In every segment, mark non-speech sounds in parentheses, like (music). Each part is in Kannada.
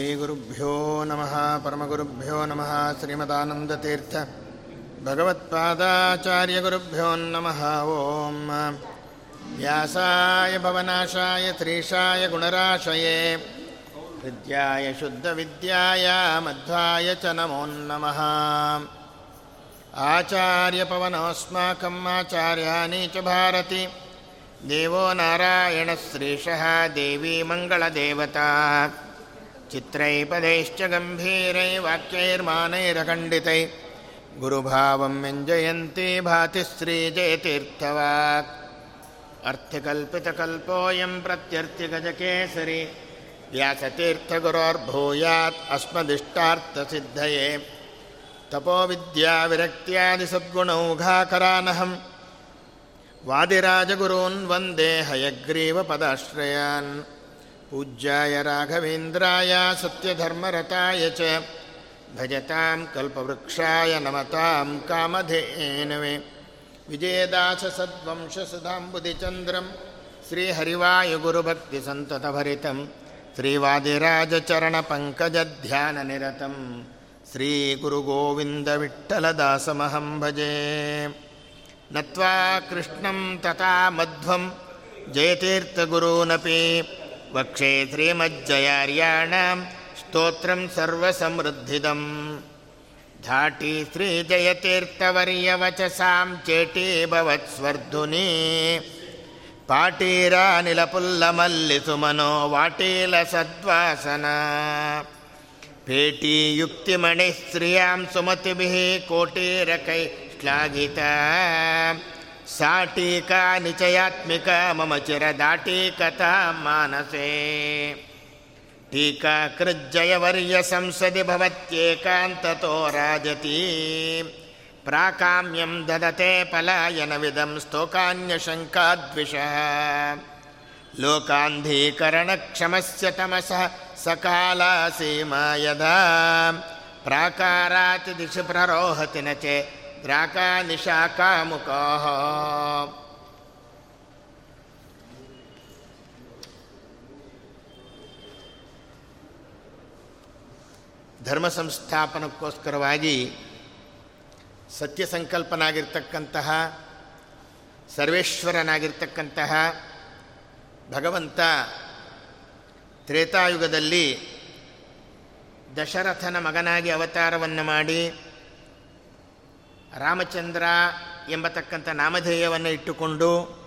श्रीगुरुभ्यो नमः परमगुरुभ्यो नमः श्रीमदानन्दतीर्थ भगवत्पादाचार्यगुरुभ्यो नमः ॐ व्यासाय भवनाशाय त्रीशाय गुणराशये विद्याय शुद्धविद्याय मध्वाय च नमो नमः आचार्यपवनोऽस्माकम् आचार्याणि च भारति देवो नारायणश्रीशः देवी मङ्गलदेवता चित्रैपदैश्च गम्भीरै वाक्यैर्मानैरखण्डितै गुरुभावं व्यञ्जयन्ती भाति श्रीजयतीर्थवाक् अर्थिकल्पितकल्पोऽयं प्रत्यर्थिगजकेसरी व्यासतीर्थगुरोर्भूयात् अस्मदिष्टार्थसिद्धये तपोविद्याविरक्त्यादिसद्गुणौघाकरानहं वादिराजगुरून् वन्दे हयग्रीवपदाश्रयान् पूज्याय राघवेन्द्राय सत्यधर्मरताय च भजतां कल्पवृक्षाय नमतां कामधेनवे विजयदाससद्वंशसुधाम्बुदिचन्द्रं श्रीहरिवायुगुरुभक्तिसन्ततभरितं श्रीवादिराजचरणपङ्कजध्याननिरतं श्रीगुरुगोविन्दविठ्ठलदासमहं भजे नत्वा कृष्णं तथा मध्वं जयतीर्थगुरूनपि वक्षे श्रीमज्जयार्याणां स्तोत्रं सर्वसमृद्धिदम् धाटी श्रीजयतीर्थवर्यवचसां चेटी भवत्स्वर्धुनी पाटीरानिलपुल्लमल्लिसुमनो वाटीलसद्वासना पेटीयुक्तिमणिः श्रियां सुमतिभिः कोटीरकै श्लाघिता सा टीका निचयात्मिका मम चिरदाटीकथा मानसे। टीकाकृज्जयवर्यसंसदि भवत्येकान्ततो राजती। प्राकाम्यं ददते पलायनविदं स्तोकान्यशङ्काद्विषः। लोकान्धीकरणक्षमस्य तमसः सकाला सीमा यदा प्राकारात् दिशि प्ररोहति न चेत् द्राकानिशाकामुकाः ಧರ್ಮ ಸಂಸ್ಥಾಪನಕ್ಕೋಸ್ಕರವಾಗಿ ಸತ್ಯ ಸಂಕಲ್ಪನಾಗಿರ್ತಕ್ಕಂತಹ ಸರ್ವೇಶ್ವರನಾಗಿರ್ತಕ್ಕಂತಹ ಭಗವಂತ ತ್ರೇತಾಯುಗದಲ್ಲಿ ದಶರಥನ ಮಗನಾಗಿ ಅವತಾರವನ್ನು ಮಾಡಿ ರಾಮಚಂದ್ರ ಎಂಬತಕ್ಕಂಥ ನಾಮಧೇಯವನ್ನು ಇಟ್ಟುಕೊಂಡು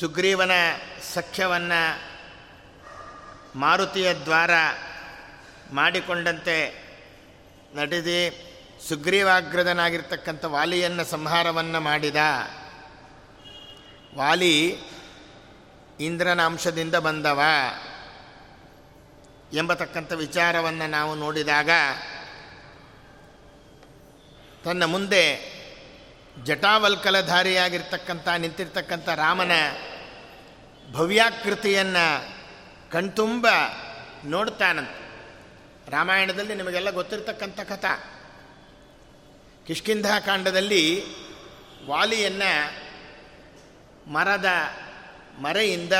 ಸುಗ್ರೀವನ ಸಖ್ಯವನ್ನು ಮಾರುತಿಯ ದ್ವಾರ ಮಾಡಿಕೊಂಡಂತೆ ನಡೆದಿ ಸುಗ್ರೀವಾಗ್ರದನಾಗಿರ್ತಕ್ಕಂಥ ವಾಲಿಯನ್ನು ಸಂಹಾರವನ್ನು ಮಾಡಿದ. ವಾಲಿ ಇಂದ್ರನ ಅಂಶದಿಂದ ಬಂದವ ಎಂಬತಕ್ಕಂಥ ವಿಚಾರವನ್ನು ನಾವು ನೋಡಿದಾಗ ತನ್ನ ಮುಂದೆ ಜಟಾವಲ್ಕಲಧಾರಿಯಾಗಿರ್ತಕ್ಕಂಥ, ನಿಂತಿರ್ತಕ್ಕಂಥ ರಾಮನ ಭವ್ಯಾಕೃತಿಯನ್ನು ಕಣ್ತುಂಬ ನೋಡ್ತಾನಂತ. ರಾಮಾಯಣದಲ್ಲಿ ನಿಮಗೆಲ್ಲ ಗೊತ್ತಿರ್ತಕ್ಕಂಥ ಕಥಾ. ಕಿಷ್ಕಿಂಧಾಕಾಂಡದಲ್ಲಿ ವಾಲಿಯನ್ನು ಮರದ ಮರೆಯಿಂದ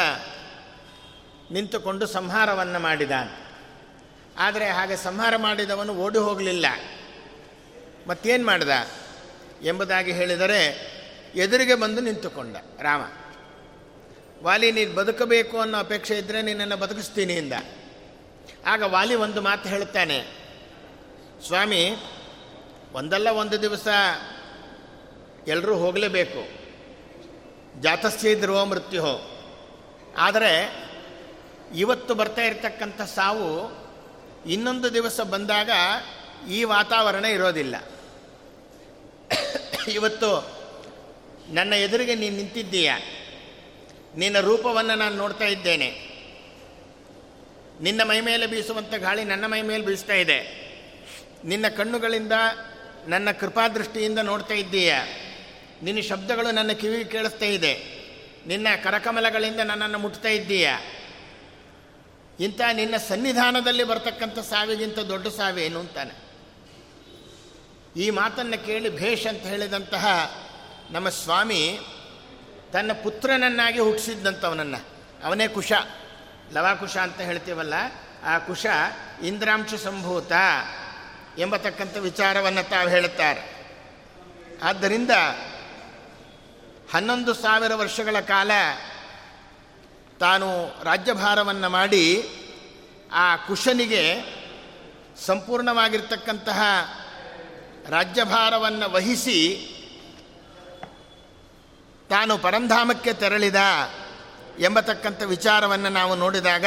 ನಿಂತುಕೊಂಡು ಸಂಹಾರವನ್ನು ಮಾಡಿದ ಆದರೆ ಹಾಗೆ ಸಂಹಾರ ಮಾಡಿದವನು ಓಡಿ ಹೋಗಲಿಲ್ಲ. ಮತ್ತೇನು ಮಾಡ್ದ? ಎಂಬುದಾಗಿ ಹೇಳಿದರೆ, ಎದುರಿಗೆ ಬಂದು ನಿಂತುಕೊಂಡ ರಾಮ. ವಾಲಿ, ನೀನು ಬದುಕಬೇಕು ಅನ್ನೋ ಅಪೇಕ್ಷೆ ಇದ್ದರೆ ನಿನ್ನನ್ನು ಬದುಕಿಸ್ತೀನಿ ಇಂದ. ಆಗ ವಾಲಿ ಒಂದು ಮಾತು ಹೇಳುತ್ತಾನೆ, ಸ್ವಾಮಿ, ಒಂದಲ್ಲ ಒಂದು ದಿವಸ ಎಲ್ಲರೂ ಹೋಗಲೇಬೇಕು. ಜಾತಸ್ಯ ಧ್ರುವ ಮೃತ್ಯು ಆದರೆ, ಇವತ್ತು ಬರ್ತಾ ಇರತಕ್ಕಂಥ ಸಾವು ಇನ್ನೊಂದು ದಿವಸ ಬಂದಾಗ ಈ ವಾತಾವರಣ ಇರೋದಿಲ್ಲ. ಇವತ್ತು ನನ್ನ ಎದುರಿಗೆ ನೀನು ನಿಂತಿದ್ದೀಯ? ನಿನ್ನ ರೂಪವನ್ನು ನಾನು ನೋಡ್ತಾ ಇದ್ದೇನೆ. ನಿನ್ನ ಮೈ ಮೇಲೆ ಬೀಸುವಂಥ ಗಾಳಿ ನನ್ನ ಮೈ ಮೇಲೆ ಬೀಸ್ತಾ ಇದೆ. ನಿನ್ನ ಕಣ್ಣುಗಳಿಂದ ನನ್ನ ಕೃಪಾದೃಷ್ಟಿಯಿಂದ ನೋಡ್ತಾ ಇದ್ದೀಯ? ನಿನ್ನ ಶಬ್ದಗಳು ನನ್ನ ಕಿವಿ ಕೇಳಿಸ್ತಾ ಇದೆ. ನಿನ್ನ ಕರಕಮಲಗಳಿಂದ ನನ್ನನ್ನು ಮುಟ್ತಾ ಇದ್ದೀಯ? ಇಂಥ ನಿನ್ನ ಸನ್ನಿಧಾನದಲ್ಲಿ ಬರ್ತಕ್ಕಂಥ ಸಾವಿಗಿಂತ ದೊಡ್ಡ ಸಾವೇನು ಅಂತಾನೆ. ಈ ಮಾತನ್ನು ಕೇಳಿ ಭೇಷ್ ಅಂತ ಹೇಳಿದಂತಹ ನಮ್ಮ ಸ್ವಾಮಿ ತನ್ನ ಪುತ್ರನನ್ನಾಗಿ ಹುಟ್ಟಿಸಿದ್ದಂಥವನನ್ನು ಅವನೇ ಕುಶ. ಲವಾಕುಶ ಅಂತ ಹೇಳ್ತೀವಲ್ಲ, ಆ ಕುಶ ಇಂದ್ರಾಂಶ ಸಂಭೂತ ಎಂಬತಕ್ಕಂಥ ವಿಚಾರವನ್ನು ತಾವು ಹೇಳುತ್ತಾರೆ. ಆದ್ದರಿಂದ ಹನ್ನೊಂದು ಸಾವಿರ ವರ್ಷಗಳ ಕಾಲ ತಾನು ರಾಜ್ಯಭಾರವನ್ನು ಮಾಡಿ ಆ ಕುಶನಿಗೆ ಸಂಪೂರ್ಣವಾಗಿರ್ತಕ್ಕಂತಹ ರಾಜ್ಯಭಾರವನ್ನು ವಹಿಸಿ ತಾನು ಪರಂಧಾಮಕ್ಕೆ ತೆರಳಿದ ಎಂಬತಕ್ಕಂಥ ವಿಚಾರವನ್ನು ನಾವು ನೋಡಿದಾಗ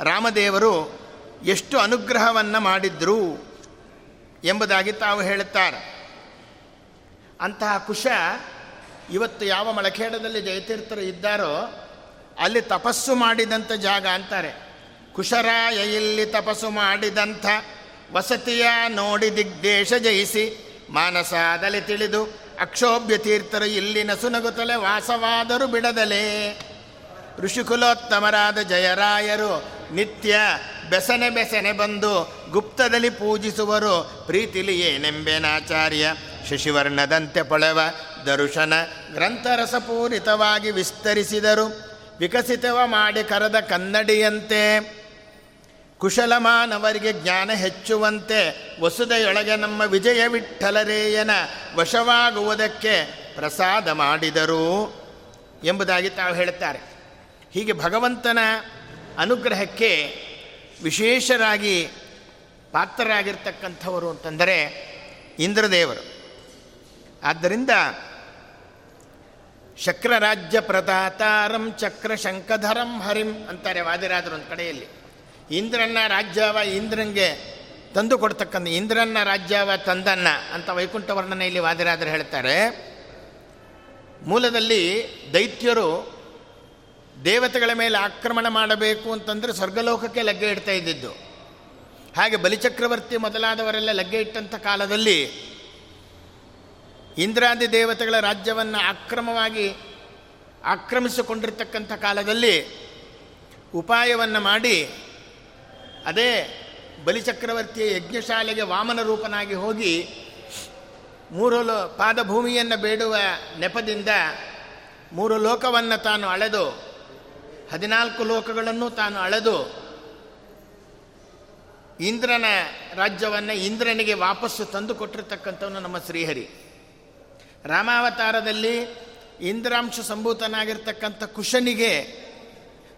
ರಾಮದೇವರು ಎಷ್ಟು ಅನುಗ್ರಹವನ್ನು ಮಾಡಿದ್ರು ಎಂಬುದಾಗಿ ತಾವು ಹೇಳುತ್ತಾರೆ. ಅಂತಹ ಕುಶ ಇವತ್ತು ಯಾವ ಮಳಖೇಡದಲ್ಲಿ ಜಯತೀರ್ಥರು ಇದ್ದಾರೋ ಅಲ್ಲಿ ತಪಸ್ಸು ಮಾಡಿದಂಥ ಜಾಗ ಅಂತಾರೆ. ಕುಶರಾಯ ಇಲ್ಲಿ ತಪಸ್ಸು ಮಾಡಿದಂಥ ವಸತಿಯ ನೋಡಿ ದಿಗ್ದೇಶ ಜಯಿಸಿ ಮಾನಸಾದಲೆ ತಿಳಿದು ಅಕ್ಷೋಭ್ಯ ತೀರ್ಥರು ಇಲ್ಲಿನ ಸುನಗುತ್ತಲೆ ವಾಸವಾದರೂ ಬಿಡದಲೇ. ಋಷಿಕುಲೋತ್ತಮರಾದ ಜಯರಾಯರು ನಿತ್ಯ ಬೆಸನೆ ಬೆಸನೆ ಬಂದು ಗುಪ್ತದಲ್ಲಿ ಪೂಜಿಸುವರು. ಪ್ರೀತಿಲಿ ಏನೆಂಬೇನಾಚಾರ್ಯ ಶಶಿವರ್ಣದಂತೆ ಪೊಳವ ದರುಶನ ಗ್ರಂಥರಸಪೂರಿತವಾಗಿ ವಿಸ್ತರಿಸಿದರು. ವಿಕಸಿತವ ಮಾಡಿ ಕರೆದ ಕನ್ನಡಿಯಂತೆ ಕುಶಲಮಾನವರಿಗೆ ಜ್ಞಾನ ಹೆಚ್ಚುವಂತೆ ವಸುದೆಯೊಳಗೆ ನಮ್ಮ ವಿಜಯ ವಿಠಲರೇಯನ ವಶವಾಗುವುದಕ್ಕೆ ಪ್ರಸಾದ ಮಾಡಿದರು ಎಂಬುದಾಗಿ ತಾವು ಹೇಳುತ್ತಾರೆ. ಹೀಗೆ ಭಗವಂತನ ಅನುಗ್ರಹಕ್ಕೆ ವಿಶೇಷರಾಗಿ ಪಾತ್ರರಾಗಿರ್ತಕ್ಕಂಥವರು ಅಂತಂದರೆ ಇಂದ್ರದೇವರು. ಆದ್ದರಿಂದ ಶಕ್ರರಾಜ್ಯ ಪ್ರದಾತಾರಂ ಚಕ್ರ ಶಂಕಧರಂ ಹರಿಂ ಅಂತಾರೆ ವಾದಿರಾದರು ಒಂದು ಕಡೆಯಲ್ಲಿ. ಇಂದ್ರನ ರಾಜ್ಯವ ಇಂದ್ರನಿಗೆ ತಂದು ಕೊಡ್ತಕ್ಕಂಥ ಇಂದ್ರನ್ನ ರಾಜ್ಯವ ತಂದನ್ನ ಅಂತ ವೈಕುಂಠ ವರ್ಣನೆಯಲ್ಲಿ ವಾದಿರಾದರೆ ಹೇಳ್ತಾರೆ. ಮೂಲದಲ್ಲಿ ದೈತ್ಯರು ದೇವತೆಗಳ ಮೇಲೆ ಆಕ್ರಮಣ ಮಾಡಬೇಕು ಅಂತಂದರೆ ಸ್ವರ್ಗಲೋಕಕ್ಕೆ ಲಗ್ಗೆ ಇಡ್ತಾ ಇದ್ದಿದ್ದು. ಹಾಗೆ ಬಲಿಚಕ್ರವರ್ತಿ ಮೊದಲಾದವರೆಲ್ಲ ಲಗ್ಗೆ ಇಟ್ಟಂಥ ಕಾಲದಲ್ಲಿ ಇಂದ್ರಾದಿ ದೇವತೆಗಳ ರಾಜ್ಯವನ್ನು ಅಕ್ರಮವಾಗಿ ಆಕ್ರಮಿಸಿಕೊಂಡಿರ್ತಕ್ಕಂಥ ಕಾಲದಲ್ಲಿ ಉಪಾಯವನ್ನು ಮಾಡಿ ಅದೇ ಬಲಿಚಕ್ರವರ್ತಿಯ ಯಜ್ಞಶಾಲೆಗೆ ವಾಮನ ರೂಪನಾಗಿ ಹೋಗಿ ಮೂರು ಲೋ ಪಾದಭೂಮಿಯನ್ನು ಬೇಡುವ ನೆಪದಿಂದ ಮೂರು ಲೋಕವನ್ನು ತಾನು ಅಳೆದು, ಹದಿನಾಲ್ಕು ಲೋಕಗಳನ್ನು ತಾನು ಅಳೆದು, ಇಂದ್ರನ ರಾಜ್ಯವನ್ನು ಇಂದ್ರನಿಗೆ ವಾಪಸ್ಸು ತಂದು ಕೊಟ್ಟಿರ್ತಕ್ಕಂಥವನು ನಮ್ಮ ಶ್ರೀಹರಿ. ರಾಮಾವತಾರದಲ್ಲಿ ಇಂದ್ರಾಂಶ ಸಂಭೂತನಾಗಿರ್ತಕ್ಕಂಥ ಕುಶನಿಗೆ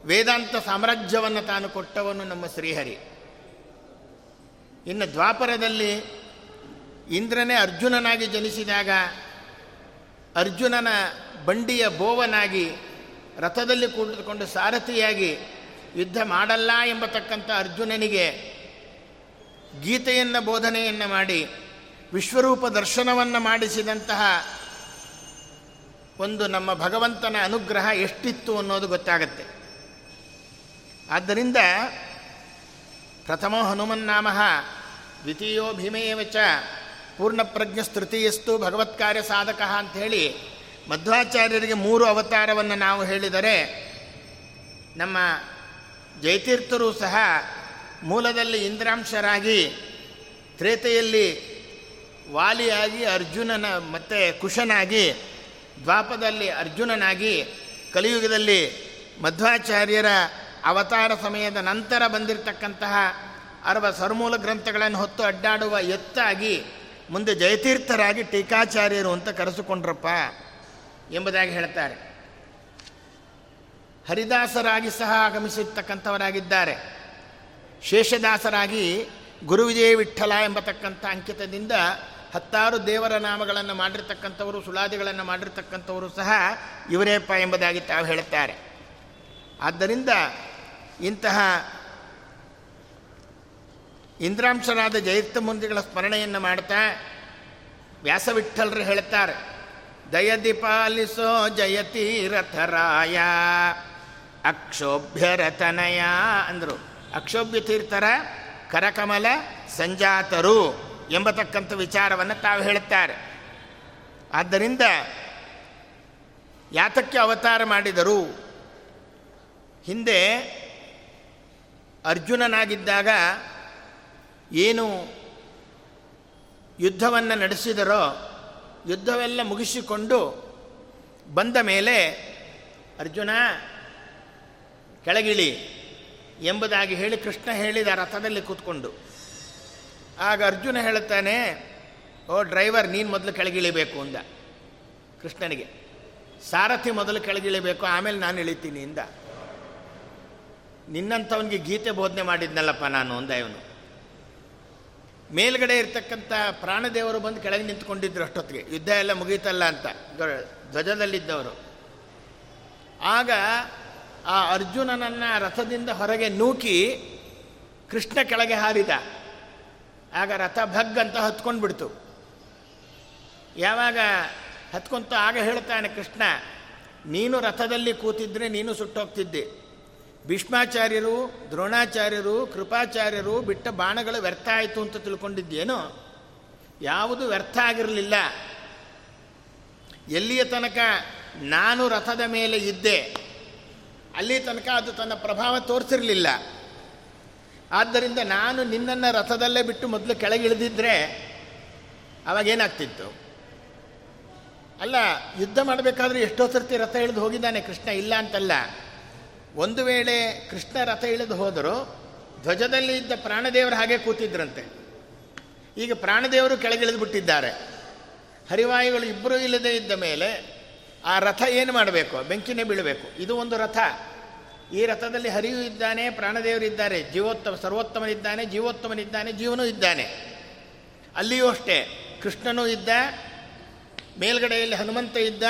ವೇದಾಂತ ಸಾಮ್ರಾಜ್ಯವನ್ನು ತಾನು ಕೊಟ್ಟವನು ನಮ್ಮ ಶ್ರೀಹರಿ. ಇನ್ನು ದ್ವಾಪರದಲ್ಲಿ ಇಂದ್ರನೇ ಅರ್ಜುನನಾಗಿ ಜನಿಸಿದಾಗ ಅರ್ಜುನನ ಬಂಡಿಯ ಬೋವನಾಗಿ ರಥದಲ್ಲಿ ಕುಳಿತುಕೊಂಡು ಸಾರಥಿಯಾಗಿ ಯುದ್ಧ ಮಾಡಲ್ಲ ಎಂಬತಕ್ಕಂಥ ಅರ್ಜುನನಿಗೆ ಗೀತೆಯನ್ನು ಬೋಧನೆಯನ್ನು ಮಾಡಿ, ವಿಶ್ವರೂಪ ದರ್ಶನವನ್ನು ಮಾಡಿಸಿದಂತಹ ಒಂದು ನಮ್ಮ ಭಗವಂತನ ಅನುಗ್ರಹ ಎಷ್ಟಿತ್ತು ಅನ್ನೋದು ಗೊತ್ತಾಗತ್ತೆ. ಆದ್ದರಿಂದ ಪ್ರಥಮೋ ಹನುಮನ್ನಾಮ ದ್ವಿತೀಯೋ ಭೀಮೇವ ಚ ಪೂರ್ಣಪ್ರಜ್ಞಸ್ತೃತೀಯಸ್ತು ಭಗವತ್ಕಾರ್ಯ ಸಾಧಕ ಅಂಥೇಳಿ ಮಧ್ವಾಚಾರ್ಯರಿಗೆ ಮೂರು ಅವತಾರವನ್ನು ನಾವು ಹೇಳಿದರೆ ನಮ್ಮ ಜಯತೀರ್ಥರು ಸಹ ಮೂಲದಲ್ಲಿ ಇಂದ್ರಾಂಶರಾಗಿ ತ್ರೇತೆಯಲ್ಲಿ ವಾಲಿಯಾಗಿ ಅರ್ಜುನನ ಮತ್ತು ಕುಶನಾಗಿ ದ್ವಾಪದಲ್ಲಿ ಅರ್ಜುನನಾಗಿ ಕಲಿಯುಗದಲ್ಲಿ ಮಧ್ವಾಚಾರ್ಯರ ಅವತಾರ ಸಮಯದ ನಂತರ ಬಂದಿರತಕ್ಕಂತಹ ಅರವ ಸರ್ಮೂಲ ಗ್ರಂಥಗಳನ್ನು ಹೊತ್ತು ಅಡ್ಡಾಡುವ ಎತ್ತಾಗಿ ಮುಂದೆ ಜಯತೀರ್ಥರಾಗಿ ಟೀಕಾಚಾರ್ಯರು ಅಂತ ಕರೆಸಿಕೊಂಡ್ರಪ್ಪ ಎಂಬುದಾಗಿ ಹೇಳ್ತಾರೆ. ಹರಿದಾಸರಾಗಿ ಸಹ ಆಗಮಿಸಿರ್ತಕ್ಕಂಥವರಾಗಿದ್ದಾರೆ. ಶೇಷದಾಸರಾಗಿ ಗುರುವಿಜಯ ವಿಠಲ ಎಂಬತಕ್ಕಂಥ ಅಂಕಿತದಿಂದ ಹತ್ತಾರು ದೇವರ ನಾಮಗಳನ್ನು ಮಾಡಿರ್ತಕ್ಕಂಥವರು, ಸುಳಾದಿಗಳನ್ನು ಮಾಡಿರ್ತಕ್ಕಂಥವರು ಸಹ ಇವರೇಪ್ಪ ಎಂಬುದಾಗಿ ತಾವು ಹೇಳುತ್ತಾರೆ. ಆದ್ದರಿಂದ ಇಂತಹ ಇಂದ್ರಾಂಶರಾದ ಜಯತ್ತ ಮುಂದಿಗಳ ಸ್ಮರಣೆಯನ್ನು ಮಾಡ್ತಾ ವ್ಯಾಸವಿಠಲರು ಹೇಳ್ತಾರೆ ದಯದಿ ಪಾಲಿಸೋ ಜಯತೀರಥರಾಯ ಅಕ್ಷೋಭ್ಯರತನಯ ಅಂದರು. ಅಕ್ಷೋಭ್ಯ ತೀರ್ಥರ ಕರಕಮಲ ಸಂಜಾತರು ಎಂಬತಕ್ಕಂಥ ವಿಚಾರವನ್ನು ತಾವು ಹೇಳುತ್ತಾರೆ. ಆದ್ದರಿಂದ ಯಾತಕ್ಕೆ ಅವತಾರ ಮಾಡಿದರು, ಹಿಂದೆ ಅರ್ಜುನನಾಗಿದ್ದಾಗ ಏನು ಯುದ್ಧವನ್ನು ನಡೆಸಿದರೋ ಯುದ್ಧವೆಲ್ಲ ಮುಗಿಸಿಕೊಂಡು ಬಂದ ಮೇಲೆ, ಅರ್ಜುನ, ಕೆಳಗಿಳಿ ಎಂಬುದಾಗಿ ಹೇಳಿ ಕೃಷ್ಣ ಹೇಳಿದ ರಥದಲ್ಲಿ ಕೂತ್ಕೊಂಡು. ಆಗ ಅರ್ಜುನ ಹೇಳುತ್ತಾನೆ, ಓ ಡ್ರೈವರ್, ನೀನು ಮೊದಲು ಕೆಳಗಿಳಿಬೇಕು ಅಂದ ಕೃಷ್ಣನಿಗೆ. ಸಾರಥಿ ಮೊದಲು ಕೆಳಗಿಳಿಬೇಕು, ಆಮೇಲೆ ನಾನು ಇಳಿತೀನಿ ಇಂದ ನಿನ್ನಂಥವನಿಗೆ ಗೀತೆ ಬೋಧನೆ ಮಾಡಿದ್ನಲ್ಲಪ್ಪ ನಾನು ಅಂದ ಇವನು. ಮೇಲ್ಗಡೆ ಇರ್ತಕ್ಕಂಥ ಪ್ರಾಣದೇವರು ಬಂದು ಕೆಳಗೆ ನಿಂತ್ಕೊಂಡಿದ್ರು ಅಷ್ಟೊತ್ತಿಗೆ. ಯುದ್ಧ ಎಲ್ಲ ಮುಗೀತಲ್ಲ ಅಂತ. ಧ್ವಜದಲ್ಲಿದ್ದವರು. ಆಗ ಆ ಅರ್ಜುನನನ್ನು ರಥದಿಂದ ಹೊರಗೆ ನೂಕಿ ಕೃಷ್ಣ ಕೆಳಗೆ ಹಾರಿದ. ಆಗ ರಥ ಭಗ್ ಅಂತ ಹತ್ಕೊಂಡು ಬಿಡ್ತು ಯಾವಾಗ ಹತ್ಕೊಂತ ಆಗ ಹೇಳ್ತಾನೆ ಕೃಷ್ಣ, ನೀನು ರಥದಲ್ಲಿ ಕೂತಿದ್ರೆ ನೀನು ಸುಟ್ಟೋಗ್ತಿದ್ದೆ. ಭೀಷ್ಮಾಚಾರ್ಯರು, ದ್ರೋಣಾಚಾರ್ಯರು, ಕೃಪಾಚಾರ್ಯರು ಬಿಟ್ಟ ಬಾಣಗಳು ವ್ಯರ್ಥ ಆಯಿತು ಅಂತ ತಿಳ್ಕೊಂಡಿದ್ದೇನೋ, ಯಾವುದು ವ್ಯರ್ಥ ಆಗಿರಲಿಲ್ಲ. ಎಲ್ಲಿಯ ತನಕ ನಾನು ರಥದ ಮೇಲೆ ಇದ್ದೆ, ಅಲ್ಲಿ ತನಕ ಅದು ತನ್ನ ಪ್ರಭಾವ ತೋರಿಸಿರಲಿಲ್ಲ. ಆದ್ದರಿಂದ ನಾನು ನಿನ್ನನ್ನು ರಥದಲ್ಲೇ ಬಿಟ್ಟು ಮೊದಲು ಕೆಳಗಿಳಿದಿದ್ದರೆ ಅವಾಗೇನಾಗ್ತಿತ್ತು? ಅಲ್ಲ, ಯುದ್ಧ ಮಾಡಬೇಕಾದ್ರೆ ಎಷ್ಟೋ ಸರ್ತಿ ರಥ ಇಳಿದು ಹೋಗಿದ್ದಾನೆ ಕೃಷ್ಣ, ಇಲ್ಲ ಅಂತಲ್ಲ. ಒಂದು ವೇಳೆ ಕೃಷ್ಣ ರಥ ಇಳಿದು ಹೋದರೂ ಧ್ವಜದಲ್ಲಿ ಇದ್ದ ಪ್ರಾಣದೇವರು ಹಾಗೆ ಕೂತಿದ್ರಂತೆ. ಈಗ ಪ್ರಾಣದೇವರು ಕೆಳಗಿಳಿದು ಬಿಟ್ಟಿದ್ದಾರೆ ಹರಿವಾಯುಗಳು ಇಬ್ಬರೂ ಇಲ್ಲದೆ ಇದ್ದ ಮೇಲೆ ಆ ರಥ ಏನು ಮಾಡಬೇಕು? ಬೆಂಕಿನೇ ಬೀಳಬೇಕು. ಇದು ಒಂದು ರಥ. ಈ ರಥದಲ್ಲಿ ಹರಿಯು ಇದ್ದಾನೆ ಪ್ರಾಣದೇವರಿದ್ದಾರೆ ಜೀವೋತ್ತಮ, ಸರ್ವೋತ್ತಮನಿದ್ದಾನೆ, ಜೀವೋತ್ತಮನಿದ್ದಾನೆ, ಜೀವನೂ ಇದ್ದಾನೆ. ಅಲ್ಲಿಯೂ ಅಷ್ಟೇ. ಕೃಷ್ಣನೂ ಇದ್ದ, ಮೇಲ್ಗಡೆಯಲ್ಲಿ ಹನುಮಂತ ಇದ್ದ,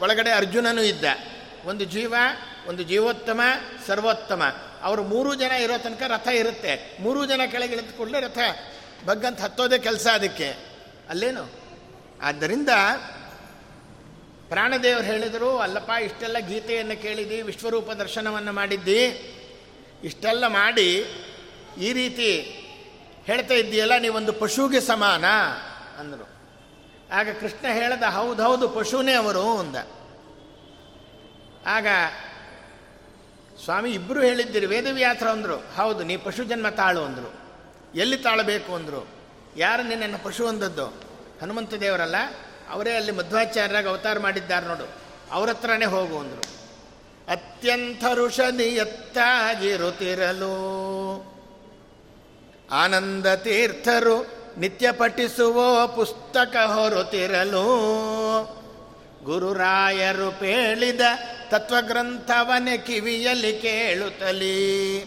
ಒಳಗಡೆ ಅರ್ಜುನನೂ ಇದ್ದ. ಒಂದು ಜೀವ ಒಂದು ಜೀವೋತ್ತಮ, ಸರ್ವೋತ್ತಮ. ಅವರು ಮೂರು ಜನ ಇರೋ ತನಕ ರಥ ಇರುತ್ತೆ. ಮೂರು ಜನ ಕೆಳಗೆ ಇಳಿದುಕೊಳ್ಳೆ ರಥ ಬಗ್ಗಂತ ಹತ್ತೋದೇ ಕೆಲಸ ಅದಕ್ಕೆ. ಅಲ್ಲೇನು? ಆದ್ದರಿಂದ ಪ್ರಾಣದೇವರು ಹೇಳಿದರು, ಅಲ್ಲಪ್ಪ, ಇಷ್ಟೆಲ್ಲ ಗೀತೆಯನ್ನು ಕೇಳಿದಿ, ವಿಶ್ವರೂಪ ದರ್ಶನವನ್ನು ಮಾಡಿದ್ದಿ. ಇಷ್ಟೆಲ್ಲ ಮಾಡಿ, ಈ ರೀತಿ ಹೇಳ್ತಾ ಇದ್ದೀಯಲ್ಲ, ನೀವೊಂದು ಪಶುಗೆ ಸಮಾನ? ಅಂದರು. ಆಗ ಕೃಷ್ಣ ಹೇಳ್ದ ಹೌದೌದು ಪಶುನೇ ಅವರು, ಅಂದ. ಆಗ ಸ್ವಾಮಿ ಇಬ್ಬರು ಹೇಳಿದ್ದೀರಿ, ವೇದವ್ಯಾಸರು ಅಂದರು. ಹೌದು, ನೀ ಪಶು ಜನ್ಮ ತಾಳು ಅಂದರು. ಎಲ್ಲಿ ತಾಳಬೇಕು ಅಂದರು. ಯಾರು ನಿನ್ನನ್ನು ಪಶು ಅಂದದ್ದು? ಹನುಮಂತ ದೇವರಲ್ಲ? ಅವರೇ ಅಲ್ಲಿ ಮಧ್ವಾಚಾರ್ಯರಾಗಿ ಅವತಾರ ಮಾಡಿದ್ದಾರೆ ನೋಡು. ಅವ್ರ ಹತ್ರನೇ ಹೋಗು ಅಂದರು. ಅತ್ಯಂತ ಋಷ ನಿಯತ್ತಾಗಿರುತ್ತಿರಲು ಆನಂದ ತೀರ್ಥರು ನಿತ್ಯ ಪಠಿಸುವ ಪುಸ್ತಕ ಹೊರುತ್ತಿರಲು. ಗುರುರಾಯರು ಪೇಳಿದ ತತ್ವಗ್ರಂಥವನೆ ಕಿವಿಯಲ್ಲಿ ಕೇಳುತ್ತಲಿ.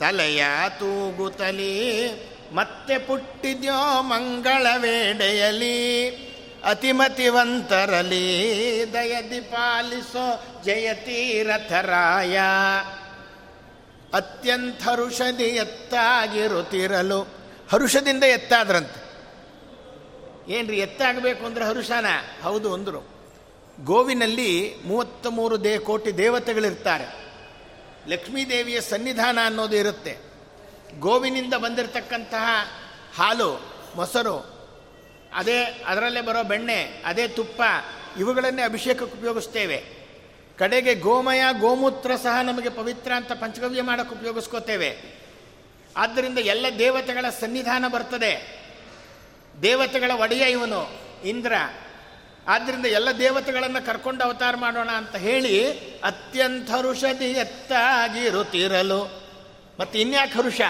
ತಲೆಯ ತೂಗುತ್ತಲಿ, ಮತ್ತೆ ಪುಟ್ಟಿದ್ಯೋ ಮಂಗಳ ವೇಡೆಯಲಿ. ಅತಿಮತಿವಂತರಲಿ, ದಯದಿ ಪಾಲಿಸೋ ಜಯತೀರಥರಾಯ. ಅತ್ಯಂತ ಹರುಷದಿ ಎತ್ತಾಗಿರುತ್ತಿರಲು, ಹರುಷದಿಂದ ಎತ್ತಾದ್ರಂತೆ. ಏನ್ರಿ ಎತ್ತಾಗಬೇಕು ಅಂದ್ರೆ ಹರುಷನ? ಹೌದು ಅಂದರು. ಗೋವಿನಲ್ಲಿ ಮೂವತ್ತ ಮೂರು ದೇ ಕೋಟಿ ದೇವತೆಗಳಿರ್ತಾರೆ. ಲಕ್ಷ್ಮೀದೇವಿಯ ಸನ್ನಿಧಾನ ಅನ್ನೋದು ಇರುತ್ತೆ. ಗೋವಿನಿಂದ ಬಂದಿರತಕ್ಕಂತಹ ಹಾಲು, ಮೊಸರು, ಅದೇ ಅದರಲ್ಲೇ ಬರೋ ಬೆಣ್ಣೆ, ಅದೇ ತುಪ್ಪ, ಇವುಗಳನ್ನೇ ಅಭಿಷೇಕಕ್ಕೆ ಉಪಯೋಗಿಸ್ತೇವೆ. ಕಡೆಗೆ ಗೋಮಯ, ಗೋಮೂತ್ರ ಸಹ ನಮಗೆ ಪವಿತ್ರ ಅಂತ ಪಂಚಗವ್ಯ ಮಾಡೋಕ್ಕೆ ಉಪಯೋಗಿಸ್ಕೋತೇವೆ. ಆದ್ದರಿಂದ ಎಲ್ಲ ದೇವತೆಗಳ ಸನ್ನಿಧಾನ ಬರ್ತದೆ. ದೇವತೆಗಳ ಒಡೆಯ ಇವನು, ಇಂದ್ರ. ಆದ್ದರಿಂದ ಎಲ್ಲ ದೇವತೆಗಳನ್ನು ಕರ್ಕೊಂಡು ಅವತಾರ ಮಾಡೋಣ ಅಂತ ಹೇಳಿ ಅತ್ಯಂತ ಹರುಷದಿ ಎತ್ತಾಗಿರುತ್ತಿರಲು. ಮತ್ತು ಇನ್ಯಾಕೆ ಹರುಷ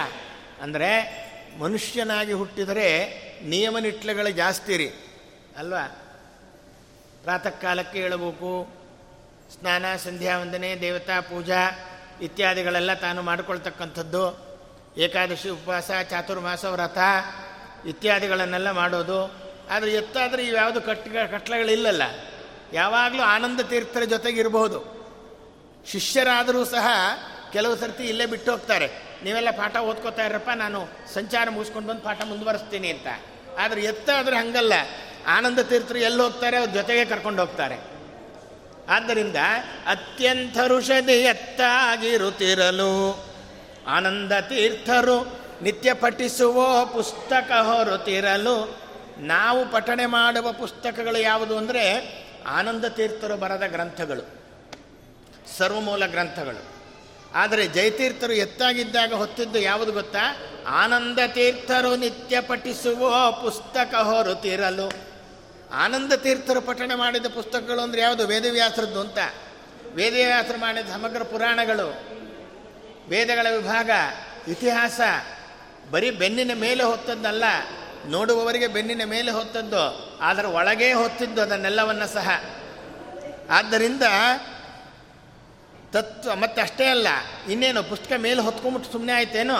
ಅಂದರೆ ಮನುಷ್ಯನಾಗಿ ಹುಟ್ಟಿದರೆ ನಿಯಮ ಜಾಸ್ತಿ ರೀ. ಅಲ್ವಾ? ಪ್ರಾತಃ ಕಾಲಕ್ಕೆ ಹೇಳಬೇಕು, ಸ್ನಾನ ಸಂಧ್ಯಾ ವಂದನೆ ದೇವತಾ, ಪೂಜಾ ಇತ್ಯಾದಿಗಳೆಲ್ಲ ತಾನು ಮಾಡಿಕೊಳ್ತಕ್ಕಂಥದ್ದು. ಏಕಾದಶಿ, ಉಪವಾಸ, ಚಾತುರ್ಮಾಸ, ವ್ರತ ಇತ್ಯಾದಿಗಳನ್ನೆಲ್ಲ ಮಾಡೋದು. ಆದರೆ ಎತ್ತಾದರೆ ಇವ್ಯಾವುದು ಕಟ್ ಕಟ್ಟಲೆಗಳಿಲ್ಲಲ್ಲ ಯಾವಾಗಲೂ ಆನಂದ ತೀರ್ಥರ ಜೊತೆಗಿರಬಹುದು. ಶಿಷ್ಯರಾದರೂ ಸಹ ಕೆಲವು ಸರ್ತಿ ಇಲ್ಲೇ ಬಿಟ್ಟು ಹೋಗ್ತಾರೆ. ನೀವೆಲ್ಲ ಪಾಠ ಓದ್ಕೋತಾ ಇರಪ್ಪ, ನಾನು ಸಂಚಾರ ಮುಗಿಸ್ಕೊಂಡು ಬಂದು ಪಾಠ ಮುಂದುವರಿಸ್ತೀನಿ ಅಂತ. ಆದರೆ ಎತ್ತಾದರೆ ಹಂಗಲ್ಲ. ಆನಂದ ತೀರ್ಥರು ಎಲ್ಲಿ ಹೋಗ್ತಾರೆ? ಅವ್ರ ಜೊತೆಗೆ ಕರ್ಕೊಂಡು ಹೋಗ್ತಾರೆ. ಆದ್ದರಿಂದ ಅತ್ಯಂತ ಋಷಧಿ ಎತ್ತಾಗಿರುತ್ತಿರಲು ಆನಂದ ತೀರ್ಥರು ನಿತ್ಯ ಪಠಿಸುವ ಪುಸ್ತಕ ಹೊರುತ್ತಿರಲು ನಾವು ಪಠಣೆ ಮಾಡುವ ಪುಸ್ತಕಗಳು ಯಾವುದು ಅಂದರೆ ಆನಂದ ತೀರ್ಥರು ಬರದ ಗ್ರಂಥಗಳು, ಸರ್ವಮೂಲ ಗ್ರಂಥಗಳು. ಆದರೆ ಜಯತೀರ್ಥರು ಎತ್ತಾಗಿದ್ದಾಗ ಹೊತ್ತಿದ್ದು ಯಾವುದು ಗೊತ್ತಾ? ಆನಂದ ತೀರ್ಥರು ನಿತ್ಯ ಪಠಿಸುವ ಪುಸ್ತಕ ಹೊರತಿರಲು. ಆನಂದ ತೀರ್ಥರು ಪಠಣೆ ಮಾಡಿದ ಪುಸ್ತಕಗಳು ಅಂದರೆ ಯಾವುದು? ವೇದವ್ಯಾಸರದ್ದು ಅಂತ. ವೇದವ್ಯಾಸರು ಮಾಡಿದ ಸಮಗ್ರ ಪುರಾಣಗಳು, ವೇದಗಳ ವಿಭಾಗ, ಇತಿಹಾಸ, ಬರೀ ಬೆನ್ನಿನ ಮೇಲೆ ಹೊತ್ತದ್ದಲ್ಲ. ನೋಡುವವರಿಗೆ ಬೆನ್ನಿನ ಮೇಲೆ ಹೊತ್ತದ್ದು, ಆದರೆ ಒಳಗೇ ಹೊತ್ತಿದ್ದು ಅದನ್ನೆಲ್ಲವನ್ನ ಸಹ. ಆದ್ದರಿಂದ ತತ್ವ ಮತ್ತೆ ಅಷ್ಟೇ ಅಲ್ಲ, ಇನ್ನೇನು ಪುಸ್ತಕ ಮೇಲೆ ಹೊತ್ಕೊಂಬಿಟ್ಟು ಸುಮ್ಮನೆ ಆಯ್ತೇನೋ?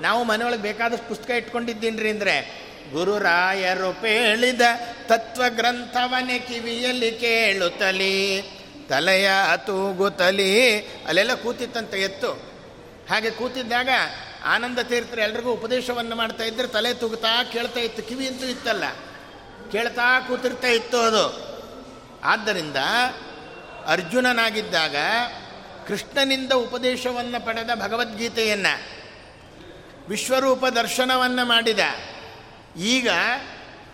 ನಾವು ಮನೆಯೊಳಗೆ ಬೇಕಾದಷ್ಟು ಪುಸ್ತಕ ಇಟ್ಕೊಂಡಿದ್ದೀನ್ರಿ ಅಂದರೆ, ಗುರುರಾಯರು ಪೇಳಿದ ತತ್ವ ಗ್ರಂಥವನೇ ಕಿವಿಯಲ್ಲಿ ಕೇಳುತ್ತಲಿ ತಲೆಯ ತೂಗುತ್ತಲಿ ಅಲ್ಲೆಲ್ಲ ಕೂತಿತ್ತಂತೆ ಎತ್ತು. ಹಾಗೆ ಕೂತಿದ್ದಾಗ ಆನಂದ ತೀರ್ಥರು ಎಲ್ರಿಗೂ ಉಪದೇಶವನ್ನು ಮಾಡ್ತಾ ಇದ್ರೆ ತಲೆ ತೂಗುತ್ತಾ ಕೇಳ್ತಾ ಇತ್ತು, ಕಿವಿ ಅಂತೂ ಇತ್ತಲ್ಲ. ಕೇಳ್ತಾ ಕೂತಿರ್ತಾ ಇತ್ತು ಅದು. ಆದ್ದರಿಂದ ಅರ್ಜುನನಾಗಿದ್ದಾಗ ಕೃಷ್ಣನಿಂದ ಉಪದೇಶವನ್ನು ಪಡೆದ ಭಗವದ್ಗೀತೆಯನ್ನು, ವಿಶ್ವರೂಪ ದರ್ಶನವನ್ನು ಮಾಡಿದ. ಈಗ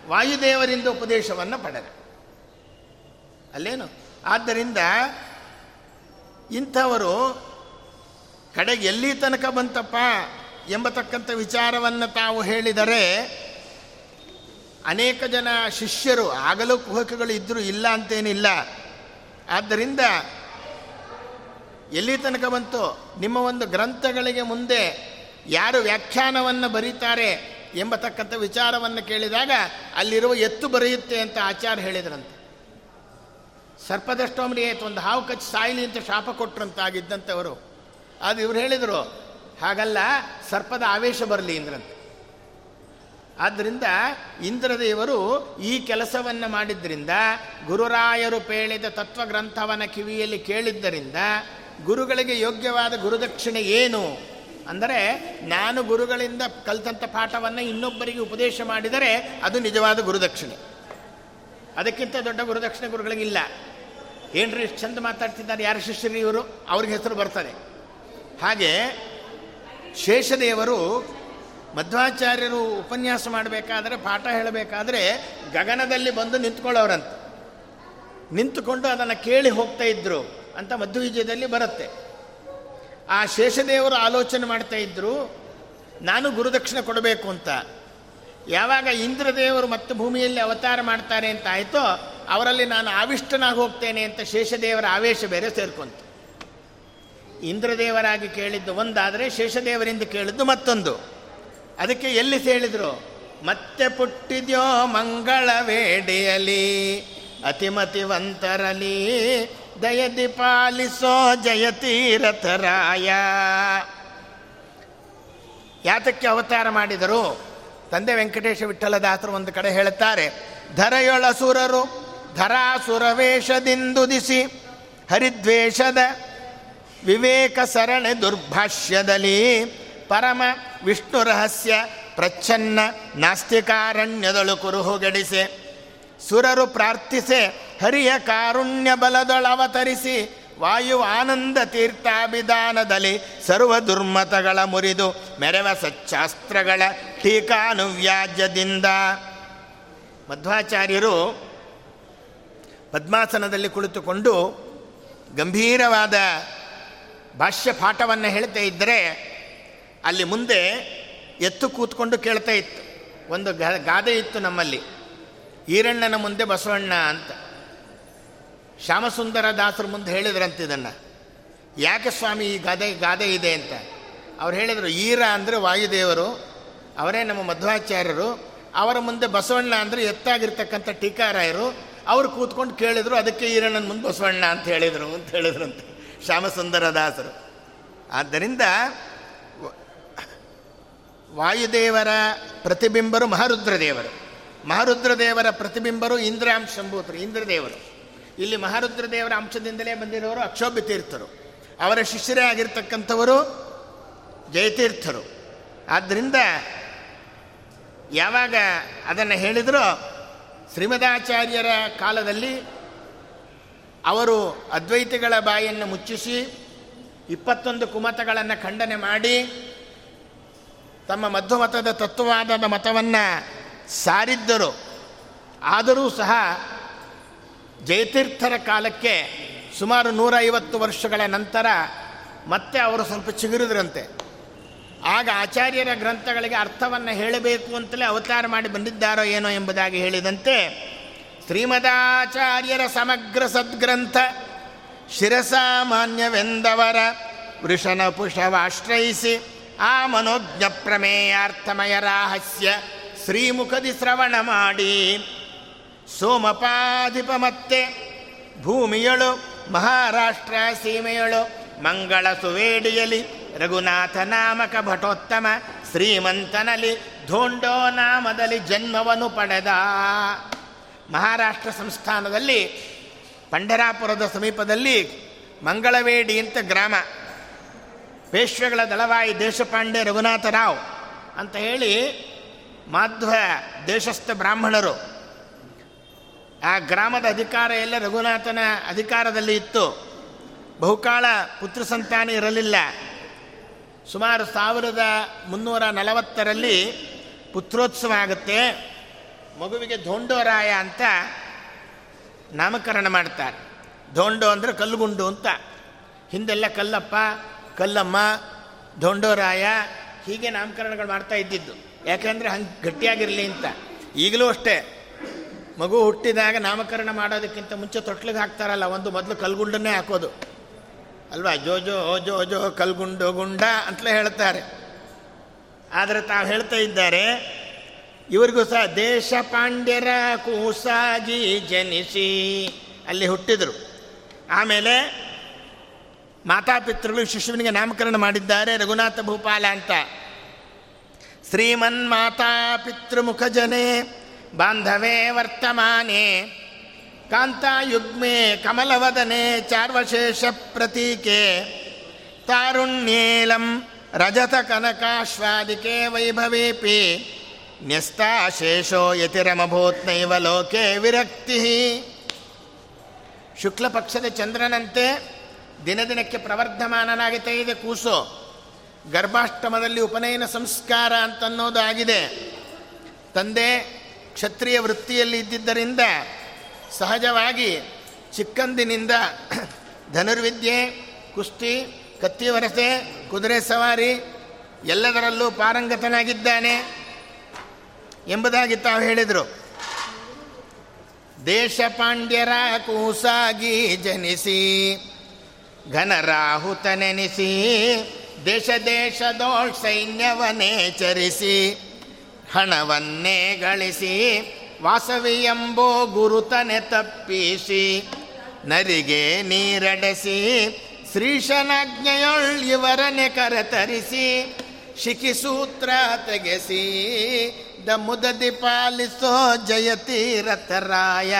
ವಾಯುದೇವರಿಂದ ಉಪದೇಶವನ್ನು ಪಡೆದ. ಅಲ್ಲೇನು? ಆದ್ದರಿಂದ ಇಂಥವರು ಕಡೆಗೆ ಎಲ್ಲಿ ತನಕ ಬಂತಪ್ಪ? ಎಂಬತಕ್ಕಂಥ ವಿಚಾರವನ್ನು ತಾವು ಹೇಳಿದರೆ ಅನೇಕ ಜನ ಶಿಷ್ಯರು ಆಗಲೂ ಕುಹಕಗಳು ಇದ್ದರೂ ಇಲ್ಲ ಅಂತೇನಿಲ್ಲ. ಆದ್ದರಿಂದ ಎಲ್ಲಿ ತನಕ ಬಂತು? ನಿಮ್ಮ ಒಂದು ಗ್ರಂಥಗಳಿಗೆ ಮುಂದೆ ಯಾರು ವ್ಯಾಖ್ಯಾನವನ್ನು ಬರೀತಾರೆ ಎಂಬತಕ್ಕಂಥ ವಿಚಾರವನ್ನು ಕೇಳಿದಾಗ ಅಲ್ಲಿರುವ ಎತ್ತು ಬರೆಯುತ್ತೆ ಅಂತ ಆಚಾರ ಹೇಳಿದ್ರಂತೆ. ಸರ್ಪದಷ್ಟೊಮ್ಮೆ ಒಂದು ಹಾವು ಕಚ್ಚಿ ಸಾಯಿಲಿ ಅಂತ ಶಾಪ ಕೊಟ್ರಂತಾಗಿದ್ದಂಥವರು. ಅದು ಇವರು ಹೇಳಿದರು ಹಾಗಲ್ಲ, ಸರ್ಪದ ಆವೇಶ ಬರಲಿ ಇಂದ್ರಂತೆ. ಆದ್ದರಿಂದ ಇಂದ್ರದೇವರು ಈ ಕೆಲಸವನ್ನು ಮಾಡಿದ್ದರಿಂದ ಗುರುರಾಯರು ಪೇಳಿದ ತತ್ವಗ್ರಂಥವನ್ನು ಕಿವಿಯಲ್ಲಿ ಕೇಳಿದ್ದರಿಂದ, ಗುರುಗಳಿಗೆ ಯೋಗ್ಯವಾದ ಗುರುದಕ್ಷಿಣೆ ಏನು? ಅಂದರೆ, ನಾನು ಗುರುಗಳಿಂದ ಕಲಿತಂಥ ಪಾಠವನ್ನು ಇನ್ನೊಬ್ಬರಿಗೆ ಉಪದೇಶ ಮಾಡಿದರೆ ಅದು ನಿಜವಾದ ಗುರುದಕ್ಷಿಣೆ. ಅದಕ್ಕಿಂತ ದೊಡ್ಡ ಗುರುದಕ್ಷಿಣೆ ಗುರುಗಳಿಗಿಲ್ಲ ಏನ್ರಿ ಇಷ್ಟು ಚಂದ ಮಾತಾಡ್ತಿದ್ದಾರೆ ಯಾರು ಶಿಷ್ಯರಿ ಇವರು? ಅವ್ರಿಗೆ ಹೆಸರು ಬರ್ತದೆ. ಹಾಗೆ ಶೇಷದೇವರು ಮಧ್ವಾಚಾರ್ಯರು ಉಪನ್ಯಾಸ ಮಾಡಬೇಕಾದ್ರೆ, ಪಾಠ ಹೇಳಬೇಕಾದ್ರೆ ಗಗನದಲ್ಲಿ ಬಂದು ನಿಂತ್ಕೊಳ್ಳೋರಂತ. ನಿಂತುಕೊಂಡು ಅದನ್ನು ಕೇಳಿ ಹೋಗ್ತಾ ಇದ್ರು ಅಂತ ಮಧ್ವವಿಜಯದಲ್ಲಿ ಬರುತ್ತೆ. ಆ ಶೇಷದೇವರು ಆಲೋಚನೆ ಮಾಡ್ತಾ ಇದ್ರು, ನಾನು ಗುರುದಕ್ಷಿಣೆ ಕೊಡಬೇಕು ಅಂತ. ಯಾವಾಗ ಇಂದ್ರದೇವರು ಮತ್ತೆ ಭೂಮಿಯಲ್ಲಿ ಅವತಾರ ಮಾಡ್ತಾರೆ ಅಂತ ಆಯಿತೋ, ಅವರಲ್ಲಿ ನಾನು ಆವಿಷ್ಟನಾಗಿ ಹೋಗ್ತೇನೆ ಅಂತ ಶೇಷದೇವರ ಆವೇಶ ಬೇರೆ ಸೇರ್ಕೊಂತು. ಇಂದ್ರದೇವರಾಗಿ ಕೇಳಿದ್ದು ಒಂದಾದರೆ ಶೇಷದೇವರಿಂದ ಕೇಳಿದ್ದು ಮತ್ತೊಂದು. ಅದಕ್ಕೆ ಎಲ್ಲಿ ಹೇಳಿದರು? ಮತ್ತೆ ಪುಟ್ಟಿದ್ಯೋ ಮಂಗಳ ವೇಡಿಯಲಿ ಅತಿಮತಿವಂತರಲಿ ದಯದಿ ಪಾಲಿಸೋ ಜಯತೀರಥರಾಯ. ಯಾತಕ್ಕೆ ಅವತಾರ ಮಾಡಿದರು? ತಂದೆ ವೆಂಕಟೇಶ ವಿಠಲದಾಸರು ಒಂದು ಕಡೆ ಹೇಳುತ್ತಾರೆ, ಧರೆಯೊಳಸುರರು, ಧರಾಸುರವೇಷದಿಂದುದಿಸಿ, ಹರಿದ್ವೇಷದ ವಿವೇಕ ಸರಣೆ ದುರ್ಭಾಷ್ಯದಲ್ಲಿ ಪರಮ ವಿಷ್ಣು ರಹಸ್ಯ ಪ್ರಚ್ಛನ್ನ ನಾಸ್ತಿಕಾರಣ್ಯದಳು ಕುರುಹುಗಡಿಸೆ ಸುರರು ಪ್ರಾರ್ಥಿಸೆ, ಹರಿಯ ಕಾರುಣ್ಯ ಬಲದೊಳವತರಿಸಿ ವಾಯು ಆನಂದ ತೀರ್ಥಾಭಿಧಾನದಲ್ಲಿ ಸರ್ವ ದುರ್ಮತಗಳ ಮುರಿದು ಮೆರವ ಸಚ್ಚಾಸ್ತ್ರಗಳ ಟೀಕಾನುವ್ಯಾಜ್ಯದಿಂದ. ಮಧ್ವಾಚಾರ್ಯರು ಪದ್ಮಾಸನದಲ್ಲಿ ಕುಳಿತುಕೊಂಡು ಗಂಭೀರವಾದ ಭಾಷ್ಯ ಪಾಠವನ್ನು ಹೇಳ್ತಾ ಇದ್ದರೆ ಅಲ್ಲಿ ಮುಂದೆ ಎತ್ತು ಕೂತ್ಕೊಂಡು ಕೇಳ್ತಾ ಇತ್ತು. ಒಂದು ಗಾದೆ ಇತ್ತು ನಮ್ಮಲ್ಲಿ. ಈರಣ್ಣನ ಮುಂದೆ ಬಸವಣ್ಣ ಅಂತ. ಶ್ಯಾಮಸುಂದರ ದಾಸರ ಮುಂದೆ ಹೇಳಿದ್ರಂತೆ ಇದನ್ನು. ಯಾಕೆ ಸ್ವಾಮಿ ಈ ಗಾದೆ ಗಾದೆ ಇದೆ ಅಂತ. ಅವ್ರು ಹೇಳಿದರು, ಈರ ಅಂದರೆ ವಾಯುದೇವರು, ಅವರೇ ನಮ್ಮ ಮಧ್ವಾಚಾರ್ಯರು, ಅವರ ಮುಂದೆ ಬಸವಣ್ಣ ಅಂದರೆ ಎತ್ತಾಗಿರ್ತಕ್ಕಂಥ ಟೀಕಾರಾಯರು, ಅವರು ಕೂತ್ಕೊಂಡು ಕೇಳಿದರು, ಅದಕ್ಕೆ ಈರಣ್ಣನ ಮುಂದೆ ಬಸವಣ್ಣ ಅಂತ ಹೇಳಿದರು ಅಂತ ಹೇಳಿದ್ರಂತೆ. ಶ್ಯಾಮಸುಂದರ ದಾಸರು. ಆದ್ದರಿಂದ ವಾಯುದೇವರ ಪ್ರತಿಬಿಂಬರು ಮಹಾರುದ್ರದೇವರು. ಮಹಾರುದ್ರದೇವರ ಪ್ರತಿಬಿಂಬರು ಇಂದ್ರಾಂಶಂಭೂತರು ಇಂದ್ರದೇವರು. ಇಲ್ಲಿ ಮಹಾರುದ್ರದೇವರ ಅಂಶದಿಂದಲೇ ಬಂದಿರೋರು ಅಕ್ಷೋಭ್ಯ ತೀರ್ಥರು. ಅವರ ಶಿಷ್ಯರೇ ಆಗಿರ್ತಕ್ಕಂಥವರು ಜಯತೀರ್ಥರು. ಆದ್ದರಿಂದ ಯಾವಾಗ ಅದನ್ನು ಹೇಳಿದರೂ ಶ್ರೀಮದಾಚಾರ್ಯರ ಕಾಲದಲ್ಲಿ ಅವರು ಅದ್ವೈತಿಗಳ ಬಾಯನ್ನು ಮುಚ್ಚಿಸಿ ಇಪ್ಪತ್ತೊಂದು ಕುಮತಗಳನ್ನು ಖಂಡನೆ ಮಾಡಿ ತಮ್ಮ ಮಧ್ವಮತದ ತತ್ವವಾದದ ಮತವನ್ನು ಸಾರಿದ್ದರು. ಆದರೂ ಸಹ ಜಯತೀರ್ಥರ ಕಾಲಕ್ಕೆ ಸುಮಾರು ನೂರೈವತ್ತು ವರ್ಷಗಳ ನಂತರ ಮತ್ತೆ ಅವರು ಸ್ವಲ್ಪ ಚಿಗುರಿದ್ರಂತೆ. ಆಗ ಆಚಾರ್ಯರ ಗ್ರಂಥಗಳಿಗೆ ಅರ್ಥವನ್ನು ಹೇಳಬೇಕು ಅಂತಲೇ ಅವತಾರ ಮಾಡಿ ಬಂದಿದ್ದಾರೋ ಏನೋ ಎಂಬುದಾಗಿ ಹೇಳಿದಂತೆ ಶ್ರೀಮದಾಚಾರ್ಯರ ಸಮಗ್ರ ಸದ್ಗ್ರಂಥ ಶಿರಸಾಮಾನ್ಯವೆಂದವರ ವೃಷನ ಪುಷವಾಶ್ರಯಿಸಿ ಆ ಮನೋಜ್ಞ ಪ್ರಮೇಯಾರ್ಥಮಯ ರಾಹಸ್ಯ ಶ್ರೀಮುಖದಿ ಶ್ರವಣ ಮಾಡಿ. ಸೋಮಪಾಧಿಪ ಮತ್ತೆ ಭೂಮಿಯಳು, ಮಹಾರಾಷ್ಟ್ರ ಸೀಮೆಯಳು, ಮಂಗಳ ಸುವೇಡಿಯಲಿ, ರಘುನಾಥ ನಾಮಕ ಭಟೋತ್ತಮ ಶ್ರೀಮಂತನಲ್ಲಿ ಧೋಂಡೋ ನಾಮದಲ್ಲಿ ಜನ್ಮವನ್ನು ಪಡೆದ. ಮಹಾರಾಷ್ಟ್ರ ಸಂಸ್ಥಾನದಲ್ಲಿ, ಪಂಢರಾಪುರದ ಸಮೀಪದಲ್ಲಿ ಮಂಗಳವೇಡಿ ಅಂತ ಗ್ರಾಮ. ಪೇಶ್ವೆಗಳ ದಳವಾಯಿ ದೇಶಪಾಂಡೆ ರಘುನಾಥರಾವ್ ಅಂತ ಹೇಳಿ ಮಾಧ್ವ ದೇಶಸ್ಥ ಬ್ರಾಹ್ಮಣರು. ಆ ಗ್ರಾಮದ ಅಧಿಕಾರ ಎಲ್ಲ ರಘುನಾಥನ ಅಧಿಕಾರದಲ್ಲಿ ಇತ್ತು. ಬಹುಕಾಲ ಪುತ್ರ ಸಂತಾನ ಇರಲಿಲ್ಲ. ಸುಮಾರು ಸಾವಿರದ ಮುನ್ನೂರ ನಲವತ್ತರಲ್ಲಿ ಪುತ್ರೋತ್ಸವ ಆಗುತ್ತೆ. ಮಗುವಿಗೆ ಧೋಂಡೋರಾಯ ಅಂತ ನಾಮಕರಣ ಮಾಡ್ತಾರೆ. ಧೋಂಡೋ ಅಂದರೆ ಕಲ್ಲುಗುಂಡು ಅಂತ. ಹಿಂದೆಲ್ಲ ಕಲ್ಲಪ್ಪ, ಕಲ್ಲಮ್ಮ ಧೋಂಡೋರಾಯ ಹೀಗೆ ನಾಮಕರಣಗಳು ಮಾಡ್ತಾ ಇದ್ದಿದ್ದು. ಯಾಕೆಂದರೆ ಹಂಗೆ ಗಟ್ಟಿಯಾಗಿರಲಿ ಅಂತ. ಈಗಲೂ ಅಷ್ಟೇ. ಮಗು ಹುಟ್ಟಿದಾಗ ನಾಮಕರಣ ಮಾಡೋದಕ್ಕಿಂತ ಮುಂಚೆ ತೊಟ್ಲಿಗೆ ಹಾಕ್ತಾರಲ್ಲ, ಒಂದು ಮೊದಲು ಕಲ್ಗುಂಡನ್ನೇ ಹಾಕೋದು. ಅಲ್ವಾ? ಜೋ ಜೋ ಜೋ ಜೋ, ಕಲ್ಗುಂಡು ಗುಂಡ ಅಂತಲೇ ಹೇಳ್ತಾರೆ. ಆದರೆ ತಾವು ಹೇಳ್ತಾ ಇದ್ದಾರೆ ಇವರಿಗೂ ಸಹ ದೇಶ ಪಾಂಡ್ಯರ ಕೂಸಾಗಿ ಜನಿಸಿ ಅಲ್ಲಿ ಹುಟ್ಟಿದರು. ಆಮೇಲೆ ಮಾತಾಪಿತೃಗಳು ಶಿಶುವಿನಿಗೆ ನಾಮಕರಣ ಮಾಡಿದ್ದಾರೆ ರಘುನಾಥ ಭೂಪಾಲ ಅಂತ. ಶ್ರೀಮನ್ ಮಾತಾಪಿತೃಮುಖ ಜನೆ ಬಾಂಧವೇ ವರ್ತಮಾನೆ, ಕಾಂತಾಯುಗ್ಮೆ ಕಮಲವದನೆ ಚಾರ್ವಶೇಷ ಪ್ರತೀಕೆ, ತಾರುಣ್ಯೇಲಂ ರಜತ ಕನಕಾಶ್ವಾದಿಕೆ ವೈಭವೇಪಿ ನ್ಯಸ್ತಾಶೇಷೋ ಯತಿರಮಭೂತ್ನೈವ ಲೋಕೆ ವಿರಕ್ತಿ. ಶುಕ್ಲ ಪಕ್ಷದ ಚಂದ್ರನಂತೆ ದಿನ ದಿನಕ್ಕೆ ಪ್ರವರ್ಧಮಾನನಾಗುತ್ತಾ ಇದೆ ಕೂಸು. ಗರ್ಭಾಷ್ಟಮದಲ್ಲಿ ಉಪನಯನ ಸಂಸ್ಕಾರ ಅಂತನ್ನೋದಾಗಿದೆ. ತಂದೆ, ಕ್ಷತ್ರಿಯ ವೃತ್ತಿಯಲ್ಲಿ ಇದ್ದಿದ್ದರಿಂದ ಸಹಜವಾಗಿ ಚಿಕ್ಕಂದಿನಿಂದ ಧನುರ್ವಿದ್ಯೆ, ಕುಸ್ತಿ ಕತ್ತಿವರಸೆ ಕುದುರೆ ಸವಾರಿ ಎಲ್ಲದರಲ್ಲೂ ಪಾರಂಗತನಾಗಿದ್ದಾನೆ. ಎಂಬುದಾಗಿ ತಾವು ಹೇಳಿದರು. ದೇಶ ಪಾಂಡ್ಯರ ಕೂಸಾಗಿ ಜನಿಸಿ, ಘನರಾಹುತನೆನಿಸಿ, ದೇಶ ದೇಶದೋಳ್ ಸೈನ್ಯವನ್ನೇ ಚರಿಸಿ, ಹಣವನ್ನೇ ಗಳಿಸಿ ವಾಸವಿ ಎಂಬೋ ಗುರುತನೆ ತಪ್ಪಿಸಿ ನರಿಗೆ ನೀರಡೆಸಿ, ಶ್ರೀಶನಾಜ್ಞೆಯೊಳ್ ಇವರನೆ ಕರೆತರಿಸಿ, ಶಿಖಿಸೂತ್ರ ತೆಗೆಸಿ ದಮುದದಿ ಪಾಲಿಸೋ ಜಯತೀರಥರಾಯ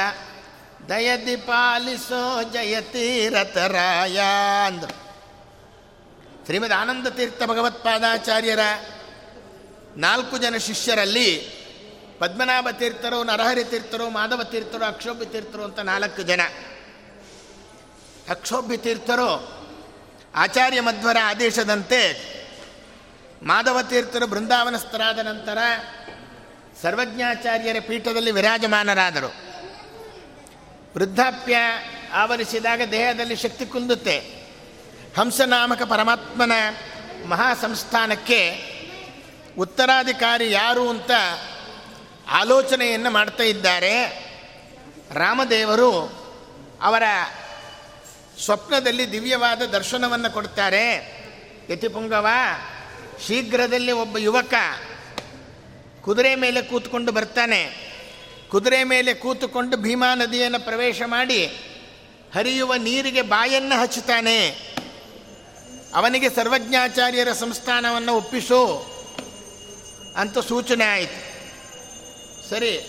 ದಯದಿ ಪಾಲಿಸೋ ಜಯತೀರಥರಾಯ ಅಂದರು. ಶ್ರೀಮದ್ ಆನಂದ ತೀರ್ಥ ಭಗವತ್ಪಾದಾಚಾರ್ಯರ ನಾಲ್ಕು ಜನ ಶಿಷ್ಯರಲ್ಲಿ ಪದ್ಮನಾಭ ತೀರ್ಥರು, ನರಹರಿ ತೀರ್ಥರು, ಮಾಧವ ತೀರ್ಥರು, ಅಕ್ಷೋಭ್ಯ ತೀರ್ಥರು ಅಂತ ನಾಲ್ಕು ಜನ. ಅಕ್ಷೋಭ್ಯ ತೀರ್ಥರು ಆಚಾರ್ಯ ಮಧ್ವರ ಆದೇಶದಂತೆ ಮಾಧವ ತೀರ್ಥರು ಬೃಂದಾವನಸ್ಥರಾದ ನಂತರ ಸರ್ವಜ್ಞಾಚಾರ್ಯರ ಪೀಠದಲ್ಲಿ ವಿರಾಜಮಾನರಾದರು. ವೃದ್ಧಾಪ್ಯ ಆವರಿಸಿದಾಗ ದೇಹದಲ್ಲಿ ಶಕ್ತಿ ಕುಂದುತ್ತೆ. ಹಂಸನಾಮಕ ಪರಮಾತ್ಮನ ಮಹಾ ಸಂಸ್ಥಾನಕ್ಕೆ ಉತ್ತರಾಧಿಕಾರಿ ಯಾರು ಅಂತ ಆಲೋಚನೆಯನ್ನು ಮಾಡ್ತಾ ಇದ್ದಾರೆ. ರಾಮದೇವರು ಅವರ ಸ್ವಪ್ನದಲ್ಲಿ ದಿವ್ಯವಾದ ದರ್ಶನವನ್ನು ಕೊಡ್ತಾರೆ. ಯತಿಪುಂಗವ ಶೀಘ್ರದಲ್ಲಿ ಒಬ್ಬ ಯುವಕ ಕುದುರೆ ಮೇಲೆ ಕೂತ್ಕೊಂಡು ಬರ್ತಾನೆ. ಕುದುರೆ ಮೇಲೆ ಕೂತುಕೊಂಡು ಭೀಮಾ ನದಿಯನ್ನು ಪ್ರವೇಶ ಮಾಡಿ ಹರಿಯುವ ನೀರಿಗೆ ಬಾಯನ್ನು ಹಚ್ಚುತ್ತಾನೆ. ಅವನಿಗೆ ಸರ್ವಜ್ಞಾಚಾರ್ಯರ ಸಂಸ್ಥಾನವನ್ನು ಒಪ್ಪಿಸು ಅಂತ ಸೂಚನೆ ಆಯಿತು. ಸರಿ,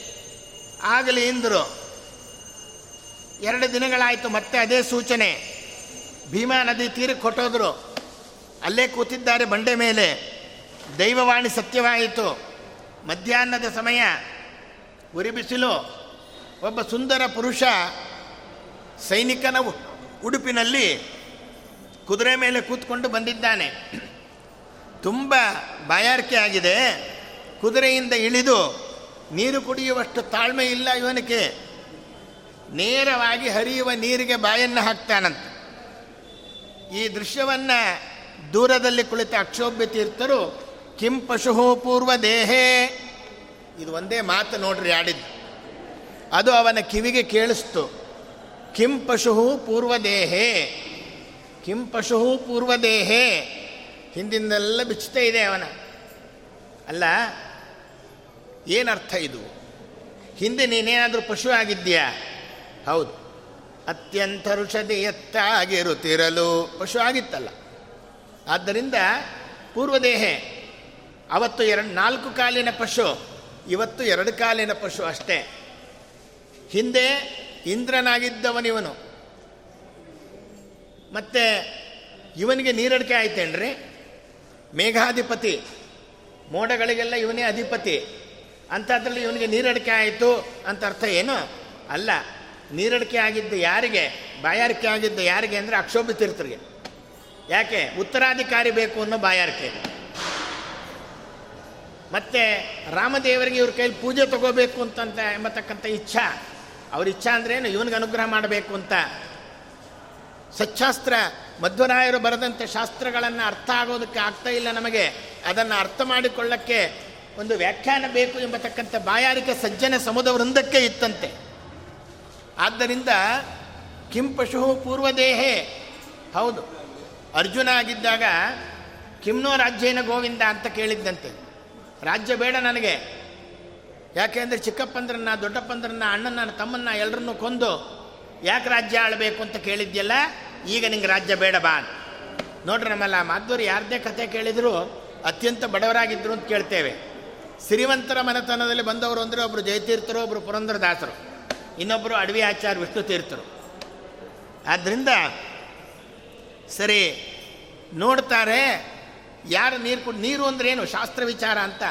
ಆಗಲಿ ಇಂದರು. ಎರಡು ದಿನಗಳಾಯಿತು ಮತ್ತೆ ಅದೇ ಸೂಚನೆ. ಭೀಮಾ ನದಿ ತೀರಕ್ಕೆ ಹೊಟ್ಟೋದ್ರು ಅಲ್ಲೇ ಕೂತಿದ್ದಾರೆ ಬಂಡೆ ಮೇಲೆ. ದೈವವಾಣಿ ಸತ್ಯವಾಯಿತು. ಮಧ್ಯಾಹ್ನದ ಸಮಯ ಉರಿಬಿಸಿಲು ಒಬ್ಬ ಸುಂದರ ಪುರುಷ ಸೈನಿಕನ ಉಡುಪಿನಲ್ಲಿ ಕುದುರೆ ಮೇಲೆ ಕೂತ್ಕೊಂಡು ಬಂದಿದ್ದಾನೆ. ತುಂಬ ಬಾಯಾರಿಕೆ ಆಗಿದೆ. ಕುದುರೆಯಿಂದ ಇಳಿದು ನೀರು ಕುಡಿಯುವಷ್ಟು ತಾಳ್ಮೆ ಇಲ್ಲ ಇವನಿಗೆ. ನೇರವಾಗಿ ಹರಿಯುವ ನೀರಿಗೆ ಬಾಯನ್ನು ಹಾಕ್ತಾನಂತ. ಈ ದೃಶ್ಯವನ್ನು ದೂರದಲ್ಲಿ ಕುಳಿತ ಅಕ್ಷೋಭ್ಯ ತೀರ್ಥರು ಕಿಂ ಪಶು ಪೂರ್ವ ದೇಹೇ. ಇದು ಒಂದೇ ಮಾತು ನೋಡ್ರಿ ಆಡಿದ್ದು. ಅದು ಅವನ ಕಿವಿಗೆ ಕೇಳಿಸ್ತು. ಕಿಂ ಪಶು ಪೂರ್ವ ದೇಹೇ. ಕಿಂ ಪಶು ಪೂರ್ವ ದೇಹೇ. ಹಿಂದಿಂದೆಲ್ಲ ಬಿಚ್ಚುತ್ತಾ ಇದೆ ಅವನ. ಅಲ್ಲ, ಏನರ್ಥ ಇದು? ಹಿಂದೆ ನೀನೇನಾದರೂ ಪಶು ಆಗಿದ್ಯಾ ಹೌದು. ಅತ್ಯಂತ ಋಷದಿ ಎತ್ತಾಗಿರುತ್ತಿರಲು ಪಶು ಆಗಿತ್ತಲ್ಲ. ಆದ್ದರಿಂದ ಪೂರ್ವದೇಹೆ ಅವತ್ತು ಎರಡು, ನಾಲ್ಕು ಕಾಲಿನ ಪಶು, ಇವತ್ತು ಎರಡು ಕಾಲಿನ ಪಶು ಅಷ್ಟೇ. ಹಿಂದೆ ಇಂದ್ರನಾಗಿದ್ದವನಿವನು ಮತ್ತು ಇವನಿಗೆ ನೀರಡಿಕೆ ಆಯ್ತೇನ್ರಿ ಮೇಘಾಧಿಪತಿ, ಮೋಡಗಳಿಗೆಲ್ಲ ಇವನೇ ಅಧಿಪತಿ. ಅಂಥದ್ರಲ್ಲಿ ಇವನಿಗೆ ನೀರಡಿಕೆ ಆಯಿತು ಅಂತ ಅರ್ಥ ಏನು? ಅಲ್ಲ, ನೀರಡಿಕೆ ಆಗಿದ್ದು ಯಾರಿಗೆ? ಬಾಯಾರಿಕೆ ಆಗಿದ್ದು ಯಾರಿಗೆ ಅಂದರೆ ಅಕ್ಷೋಭಿತೀರ್ಥರಿಗೆ. ಯಾಕೆ? ಉತ್ತರಾಧಿಕಾರಿ ಬೇಕು ಅನ್ನೋ ಬಾಯಾರಿಕೆ. ಮತ್ತು ರಾಮದೇವರಿಗೆ ಇವ್ರ ಕೈಲಿ ಪೂಜೆ ತಗೋಬೇಕು ಅಂತಂತ ಎಂಬತಕ್ಕಂಥ ಇಚ್ಛಾ. ಅವ್ರ ಇಚ್ಛಾ ಅಂದ್ರೇನು ಇವನಿಗೆ ಅನುಗ್ರಹ ಮಾಡಬೇಕು ಅಂತ. ಸಚ್ಛಾಸ್ತ್ರ, ಮಧ್ವರಾಯರು ಬರೆದಂಥ ಶಾಸ್ತ್ರಗಳನ್ನು ಅರ್ಥ ಆಗೋದಕ್ಕೆ ಆಗ್ತಾ ಇಲ್ಲ ನಮಗೆ. ಅದನ್ನು ಅರ್ಥ ಮಾಡಿಕೊಳ್ಳಕ್ಕೆ ಒಂದು ವ್ಯಾಖ್ಯಾನ ಬೇಕು ಎಂಬತಕ್ಕಂಥ ಬಾಯಾರಿಕೆ ಸಜ್ಜನ ಸಮುದ ವೃಂದಕ್ಕೆ ಇತ್ತಂತೆ. ಆದ್ದರಿಂದ ಕಿಂ ಪಶು ಪೂರ್ವದೇಹೇ. ಹೌದು. ಅರ್ಜುನ ಆಗಿದ್ದಾಗ ಕಿಮ್ನೋ ರಾಜ್ಯೇನ ಗೋವಿಂದ ಅಂತ ಕೇಳಿದ್ದಂತೆ. ರಾಜ್ಯ ಬೇಡ ನನಗೆ. ಯಾಕೆಂದರೆ ಚಿಕ್ಕಪ್ಪಂದ್ರನ್ನ, ದೊಡ್ಡಪ್ಪಂದ್ರನ್ನ ಅಣ್ಣನ ತಮ್ಮನ್ನ ಎಲ್ಲರನ್ನೂ ಕೊಂದು ಯಾಕೆ ರಾಜ್ಯ ಆಳಬೇಕು ಅಂತ ಕೇಳಿದ್ಯಲ್ಲ? ಈಗ ನಿಂಗೆ ರಾಜ್ಯ ಬೇಡ ಬಾ ನೋಡ್ರಿ ನಮ್ಮಲ್ಲ ಮಾಧ್ವರು ಯಾರದೇ ಕತೆ ಕೇಳಿದ್ರು ಅತ್ಯಂತ ಬಡವರಾಗಿದ್ದರು ಅಂತ ಕೇಳ್ತೇವೆ. ಸಿರಿವಂತರ ಮನೆತನದಲ್ಲಿ ಬಂದವರು ಅಂದರೆ ಒಬ್ಬರು ಜಯತೀರ್ಥರು ಒಬ್ಬರು ಪುರಂದರದಾಸರು. ಇನ್ನೊಬ್ಬರು ಅಡವಿ ಆಚಾರ್ಯ ವಿಷ್ಣು ತೀರ್ಥರು ಆದ್ದರಿಂದ ಸರಿ, ನೋಡ್ತಾರೆ ಯಾರು ನೀರು ಕುಡ್, ನೀರು ಅಂದ್ರೆ ಏನು? ಶಾಸ್ತ್ರ ವಿಚಾರ ಅಂತ.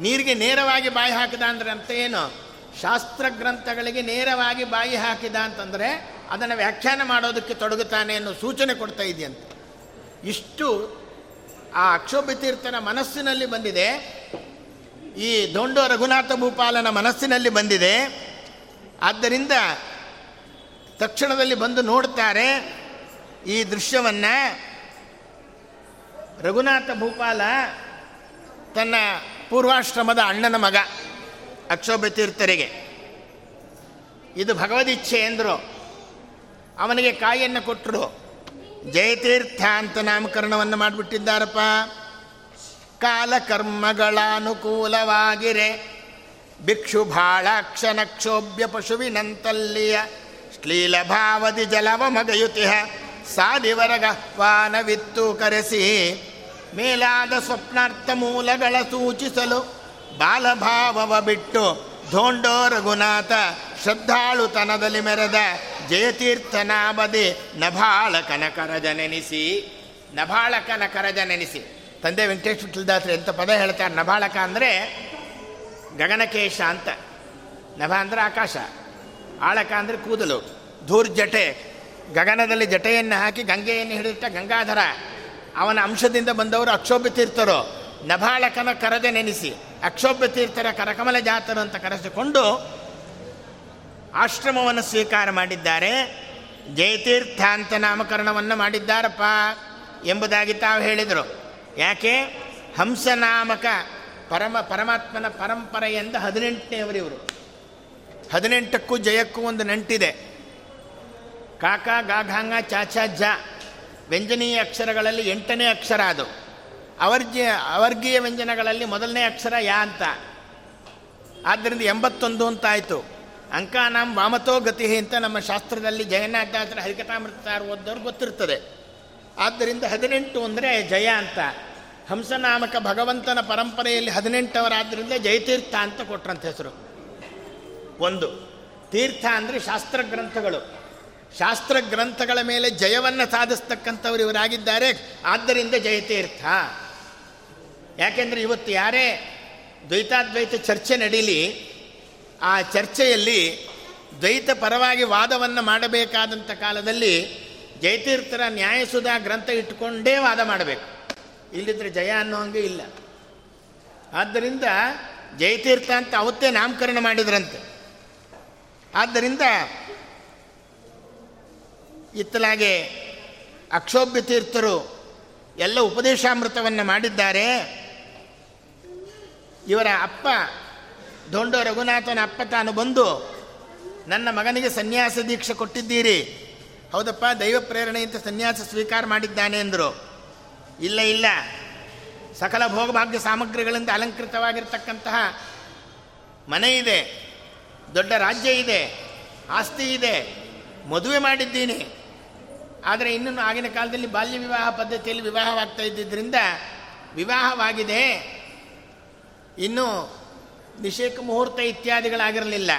ನೀರಿಗೆ ನೇರವಾಗಿ ಬಾಯಿ ಹಾಕಿದ ಅಂದ್ರೆ ಅಂತ ಏನು? ಶಾಸ್ತ್ರ ಗ್ರಂಥಗಳಿಗೆ ನೇರವಾಗಿ ಬಾಯಿ ಹಾಕಿದ ಅಂತಂದರೆ ಅದನ್ನು ವ್ಯಾಖ್ಯಾನ ಮಾಡೋದಕ್ಕೆ ತೊಡಗುತ್ತಾನೆ ಅನ್ನೋ ಸೂಚನೆ ಕೊಡ್ತಾ ಇದೆಯಂತೆ. ಇಷ್ಟು ಆ ಅಕ್ಷೋಭ್ಯತೀರ್ಥನ ಮನಸ್ಸಿನಲ್ಲಿ ಬಂದಿದೆ. ಈ ದೊಂಡು ರಘುನಾಥ ಭೂಪಾಲನ ಮನಸ್ಸಿನಲ್ಲಿ ಬಂದಿದೆ. ಆದ್ದರಿಂದ ತಕ್ಷಣದಲ್ಲಿ ಬಂದು ನೋಡ್ತಾರೆ ಈ ದೃಶ್ಯವನ್ನು. ರಘುನಾಥ ಭೂಪಾಲ ತನ್ನ ಪೂರ್ವಾಶ್ರಮದ ಅಣ್ಣನ ಮಗ, ಅಕ್ಷೋಭ್ಯ ತೀರ್ಥರಿಗೆ. ಇದು ಭಗವದಿಚ್ಛೆ ಎಂದರು. ಅವನಿಗೆ ಕಾಯಿಯನ್ನು ಕೊಟ್ಟರು ಜಯತೀರ್ಥ ಅಂತ ನಾಮಕರಣವನ್ನು ಮಾಡಿಬಿಟ್ಟಿದ್ದಾರಪ್ಪ. ಕಾಲಕರ್ಮಗಳಾನುಕೂಲವಾಗಿರೆ ಭಿಕ್ಷು ಭಾಳಾಕ್ಷನಕ್ಷೋಭ್ಯ ಪಶುವಿನಂತಲ್ಲಿಯ ಶ್ಲೀಲಭಾವದಿ ಜಲವ ಮಗಯುತಿಹ. ಸಾದಿವರಗಹ್ವಾನವಿತ್ತು ಕರೆಸಿ ಮೇಲಾದ ಸ್ವಪ್ನಾರ್ಥ ಮೂಲಗಳ ಸೂಚಿಸಲು ಬಾಲಭಾವವ ಬಿಟ್ಟು ಧೋಂಡೋ ರಘುನಾಥ ಶ್ರದ್ಧಾಳುತನದಲ್ಲಿ ಮೆರೆದ ಜಯತೀರ್ಥನಾಬದಿ ನಭಾಳಕನ ಕರಜ ನೆನೆಸಿ ನಭಾಳಕನ ಕರಜ ನೆನೆಸಿ ತಂದೆ ವೆಂಕಟೇಶ್ ವಿಠಲದಾಸರು ಎಂಥ ಪದ ಹೇಳ್ತಾರೆ? ನಭಾಳಕ ಅಂದರೆ ಗಗನಕೇಶ ಅಂತ. ನಭ ಅಂದರೆ ಆಕಾಶ, ಆಳಕ ಅಂದರೆ ಕೂದಲು, ಧೂರ್ಜಟೆ ಗಗನದಲ್ಲಿ ಜಟೆಯನ್ನು ಹಾಕಿ ಗಂಗೆಯನ್ನು ಹಿಡಿದಿಟ್ಟ ಗಂಗಾಧರ, ಅವನ ಅಂಶದಿಂದ ಬಂದವರು ಅಕ್ಷೋಭ್ಯ ತೀರ್ಥರು. ನಭಾಳಕನ ಕರದೆ ನೆನೆಸಿ, ಅಕ್ಷೋಭ್ಯ ತೀರ್ಥರ ಕರಕಮಲ ಜಾತರು ಅಂತ ಕರೆಸಿಕೊಂಡು ಆಶ್ರಮವನ್ನು ಸ್ವೀಕಾರ ಮಾಡಿದ್ದಾರೆ. ಜಯತೀರ್ಥ ಅಂತ ನಾಮಕರಣವನ್ನು ಮಾಡಿದ್ದಾರಪ್ಪ ಎಂಬುದಾಗಿ ತಾವು ಹೇಳಿದರು. ಯಾಕೆ? ಹಂಸನಾಮಕ ಪರಮ, ಪರಮಾತ್ಮನ ಪರಂಪರೆಯಿಂದ ಹದಿನೆಂಟನೇವರಿವರು ಹದಿನೆಂಟಕ್ಕೂ ಜಯಕ್ಕೂ ಒಂದು ನಂಟಿದೆ. ಕಾಕ, ಗಾಘಾಂಗ, ಚಾಚಾ, ಜ ವ್ಯಂಜನೀಯ ಅಕ್ಷರಗಳಲ್ಲಿ ಎಂಟನೇ ಅಕ್ಷರ ಅದು. ಅವರ್ಜಿ, ಅವರ್ಗೀಯ ವ್ಯಂಜನಗಳಲ್ಲಿ ಮೊದಲನೇ ಅಕ್ಷರ ಯಾ ಅಂತ. ಆದ್ದರಿಂದ ಎಂಬತ್ತೊಂದು ಅಂತ ಆಯಿತು ನಮ್ಮ ವಾಮತೋ ಗತಿ ಅಂತ ನಮ್ಮ ಶಾಸ್ತ್ರದಲ್ಲಿ ಜಗನ್ನಾಥಾಸರ ಹರಿಕಥಾಮೃತಾರ ಓದ್ದವ್ರು ಗೊತ್ತಿರ್ತದೆ. ಆದ್ದರಿಂದ ಹದಿನೆಂಟು ಅಂದರೆ ಜಯ ಅಂತ. ಹಂಸನಾಮಕ ಭಗವಂತನ ಪರಂಪರೆಯಲ್ಲಿ ಹದಿನೆಂಟವರಾದ್ದರಿಂದ ಜಯತೀರ್ಥ ಅಂತ ಕೊಟ್ರಂತ ಹೆಸರು. ಒಂದು, ತೀರ್ಥ ಅಂದರೆ ಶಾಸ್ತ್ರ ಗ್ರಂಥಗಳು ಶಾಸ್ತ್ರ ಗ್ರಂಥಗಳ ಮೇಲೆ ಜಯವನ್ನು ಸಾಧಿಸ್ತಕ್ಕಂಥವ್ರು ಇವರಾಗಿದ್ದಾರೆ. ಆದ್ದರಿಂದ ಜಯತೀರ್ಥ. ಯಾಕೆಂದರೆ ಇವತ್ತು ಯಾರೇ ದ್ವೈತಾದ್ವೈತ ಚರ್ಚೆ ನಡೀಲಿ, ಆ ಚರ್ಚೆಯಲ್ಲಿ ದ್ವೈತ ಪರವಾಗಿ ವಾದವನ್ನು ಮಾಡಬೇಕಾದಂಥ ಕಾಲದಲ್ಲಿ ಜಯತೀರ್ಥರ ನ್ಯಾಯಸುಧಾ ಗ್ರಂಥ ಇಟ್ಟುಕೊಂಡೇ ವಾದ ಮಾಡಬೇಕು. ಇಲ್ಲಿದ್ರೆ ಜಯ ಅನ್ನೋ ಹಂಗೆ ಇಲ್ಲ. ಆದ್ದರಿಂದ ಜಯತೀರ್ಥ ಅಂತ ಅವತ್ತೇ ನಾಮಕರಣ ಮಾಡಿದ್ರಂತೆ. ಆದ್ದರಿಂದ ಇತ್ತಲಾಗೆ ಅಕ್ಷೋಭ್ಯ ತೀರ್ಥರು ಎಲ್ಲ ಉಪದೇಶಾಮೃತವನ್ನು ಮಾಡಿದ್ದಾರೆ. ಇವರ ಅಪ್ಪ ದೊಂಡ ರಘುನಾಥನ ಅಪ್ಪ ತಾನು ಬಂದು, ನನ್ನ ಮಗನಿಗೆ ಸನ್ಯಾಸ ದೀಕ್ಷೆ ಕೊಟ್ಟಿದ್ದೀರಿ. ಹೌದಪ್ಪ, ದೈವ ಪ್ರೇರಣೆಯಿಂದ ಸನ್ಯಾಸ ಸ್ವೀಕಾರ ಮಾಡಿದ್ದಾನೆ, ಅಂದರು. ಇಲ್ಲ ಇಲ್ಲ. ಸಕಲ ಭೋಗಭಾಗ್ಯ ಸಾಮಗ್ರಿಗಳಿಂದ ಅಲಂಕೃತವಾಗಿರ್ತಕ್ಕಂತಹ ಮನೆ ಇದೆ, ದೊಡ್ಡ ರಾಜ್ಯ ಇದೆ, ಆಸ್ತಿ ಇದೆ, ಮದುವೆ ಮಾಡಿದ್ದೀನಿ. ಆದರೆ ಇನ್ನೂ ಆಗಿನ ಕಾಲದಲ್ಲಿ ಬಾಲ್ಯ ವಿವಾಹ ಪದ್ಧತಿಯಲ್ಲಿ ವಿವಾಹವಾಗ್ತಾ ಇದ್ದಿದ್ದರಿಂದ ವಿವಾಹವಾಗಿದೆ. ಇನ್ನು ನಿಷೇಕ ಮುಹೂರ್ತ ಇತ್ಯಾದಿಗಳಾಗಿರಲಿಲ್ಲ.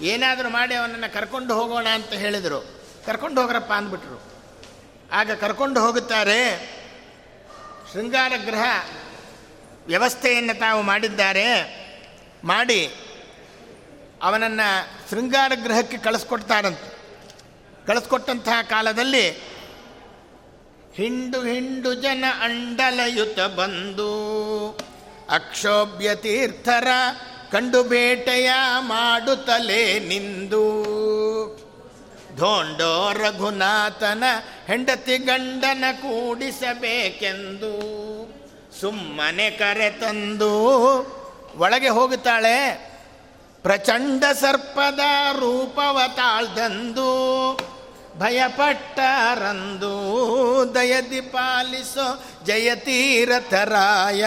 ಏನಾದರೂ ಮಾಡಿ ಅವನನ್ನು ಕರ್ಕೊಂಡು ಹೋಗೋಣ ಅಂತ ಹೇಳಿದರು. ಕರ್ಕೊಂಡು ಹೋಗ್ರಪ್ಪ ಅಂದ್ಬಿಟ್ರು. ಆಗ ಕರ್ಕೊಂಡು ಹೋಗುತ್ತಾರೆ. ಶೃಂಗಾರ ಗೃಹ ವ್ಯವಸ್ಥೆಯನ್ನು ತಾವು ಮಾಡಿದ್ದಾರೆ. ಮಾಡಿ ಅವನನ್ನು ಶೃಂಗಾರ ಗೃಹಕ್ಕೆ ಕಳಿಸ್ಕೊಡ್ತಾರಂತೆ. ಕಳಿಸ್ಕೊಟ್ಟಂತಹ ಕಾಲದಲ್ಲಿ ಹಿಂಡು ಹಿಂಡು ಜನ ಅಂಡಲಯುತ ಬಂದು ಅಕ್ಷೋಭ್ಯ ತೀರ್ಥರ ಕಂಡು ಬೇಟೆಯ ಮಾಡುತ್ತಲೇ ನಿಂದು. ಧೋಂಡೋ ರಘುನಾಥನ ಹೆಂಡತಿ ಗಂಡನ ಕೂಡಿಸಬೇಕೆಂದು ಸುಮ್ಮನೆ ಕರೆ ತಂದು ಒಳಗೆ ಹೋಗುತ್ತಾಳೆ. ಪ್ರಚಂಡ ಸರ್ಪದ ರೂಪವ ತಾಳ್ದಂದು ಭಯಪಟ್ಟರಂದು, ದಯದಿ ಪಾಲಿಸೋ ಜಯತೀರಥರಾಯ.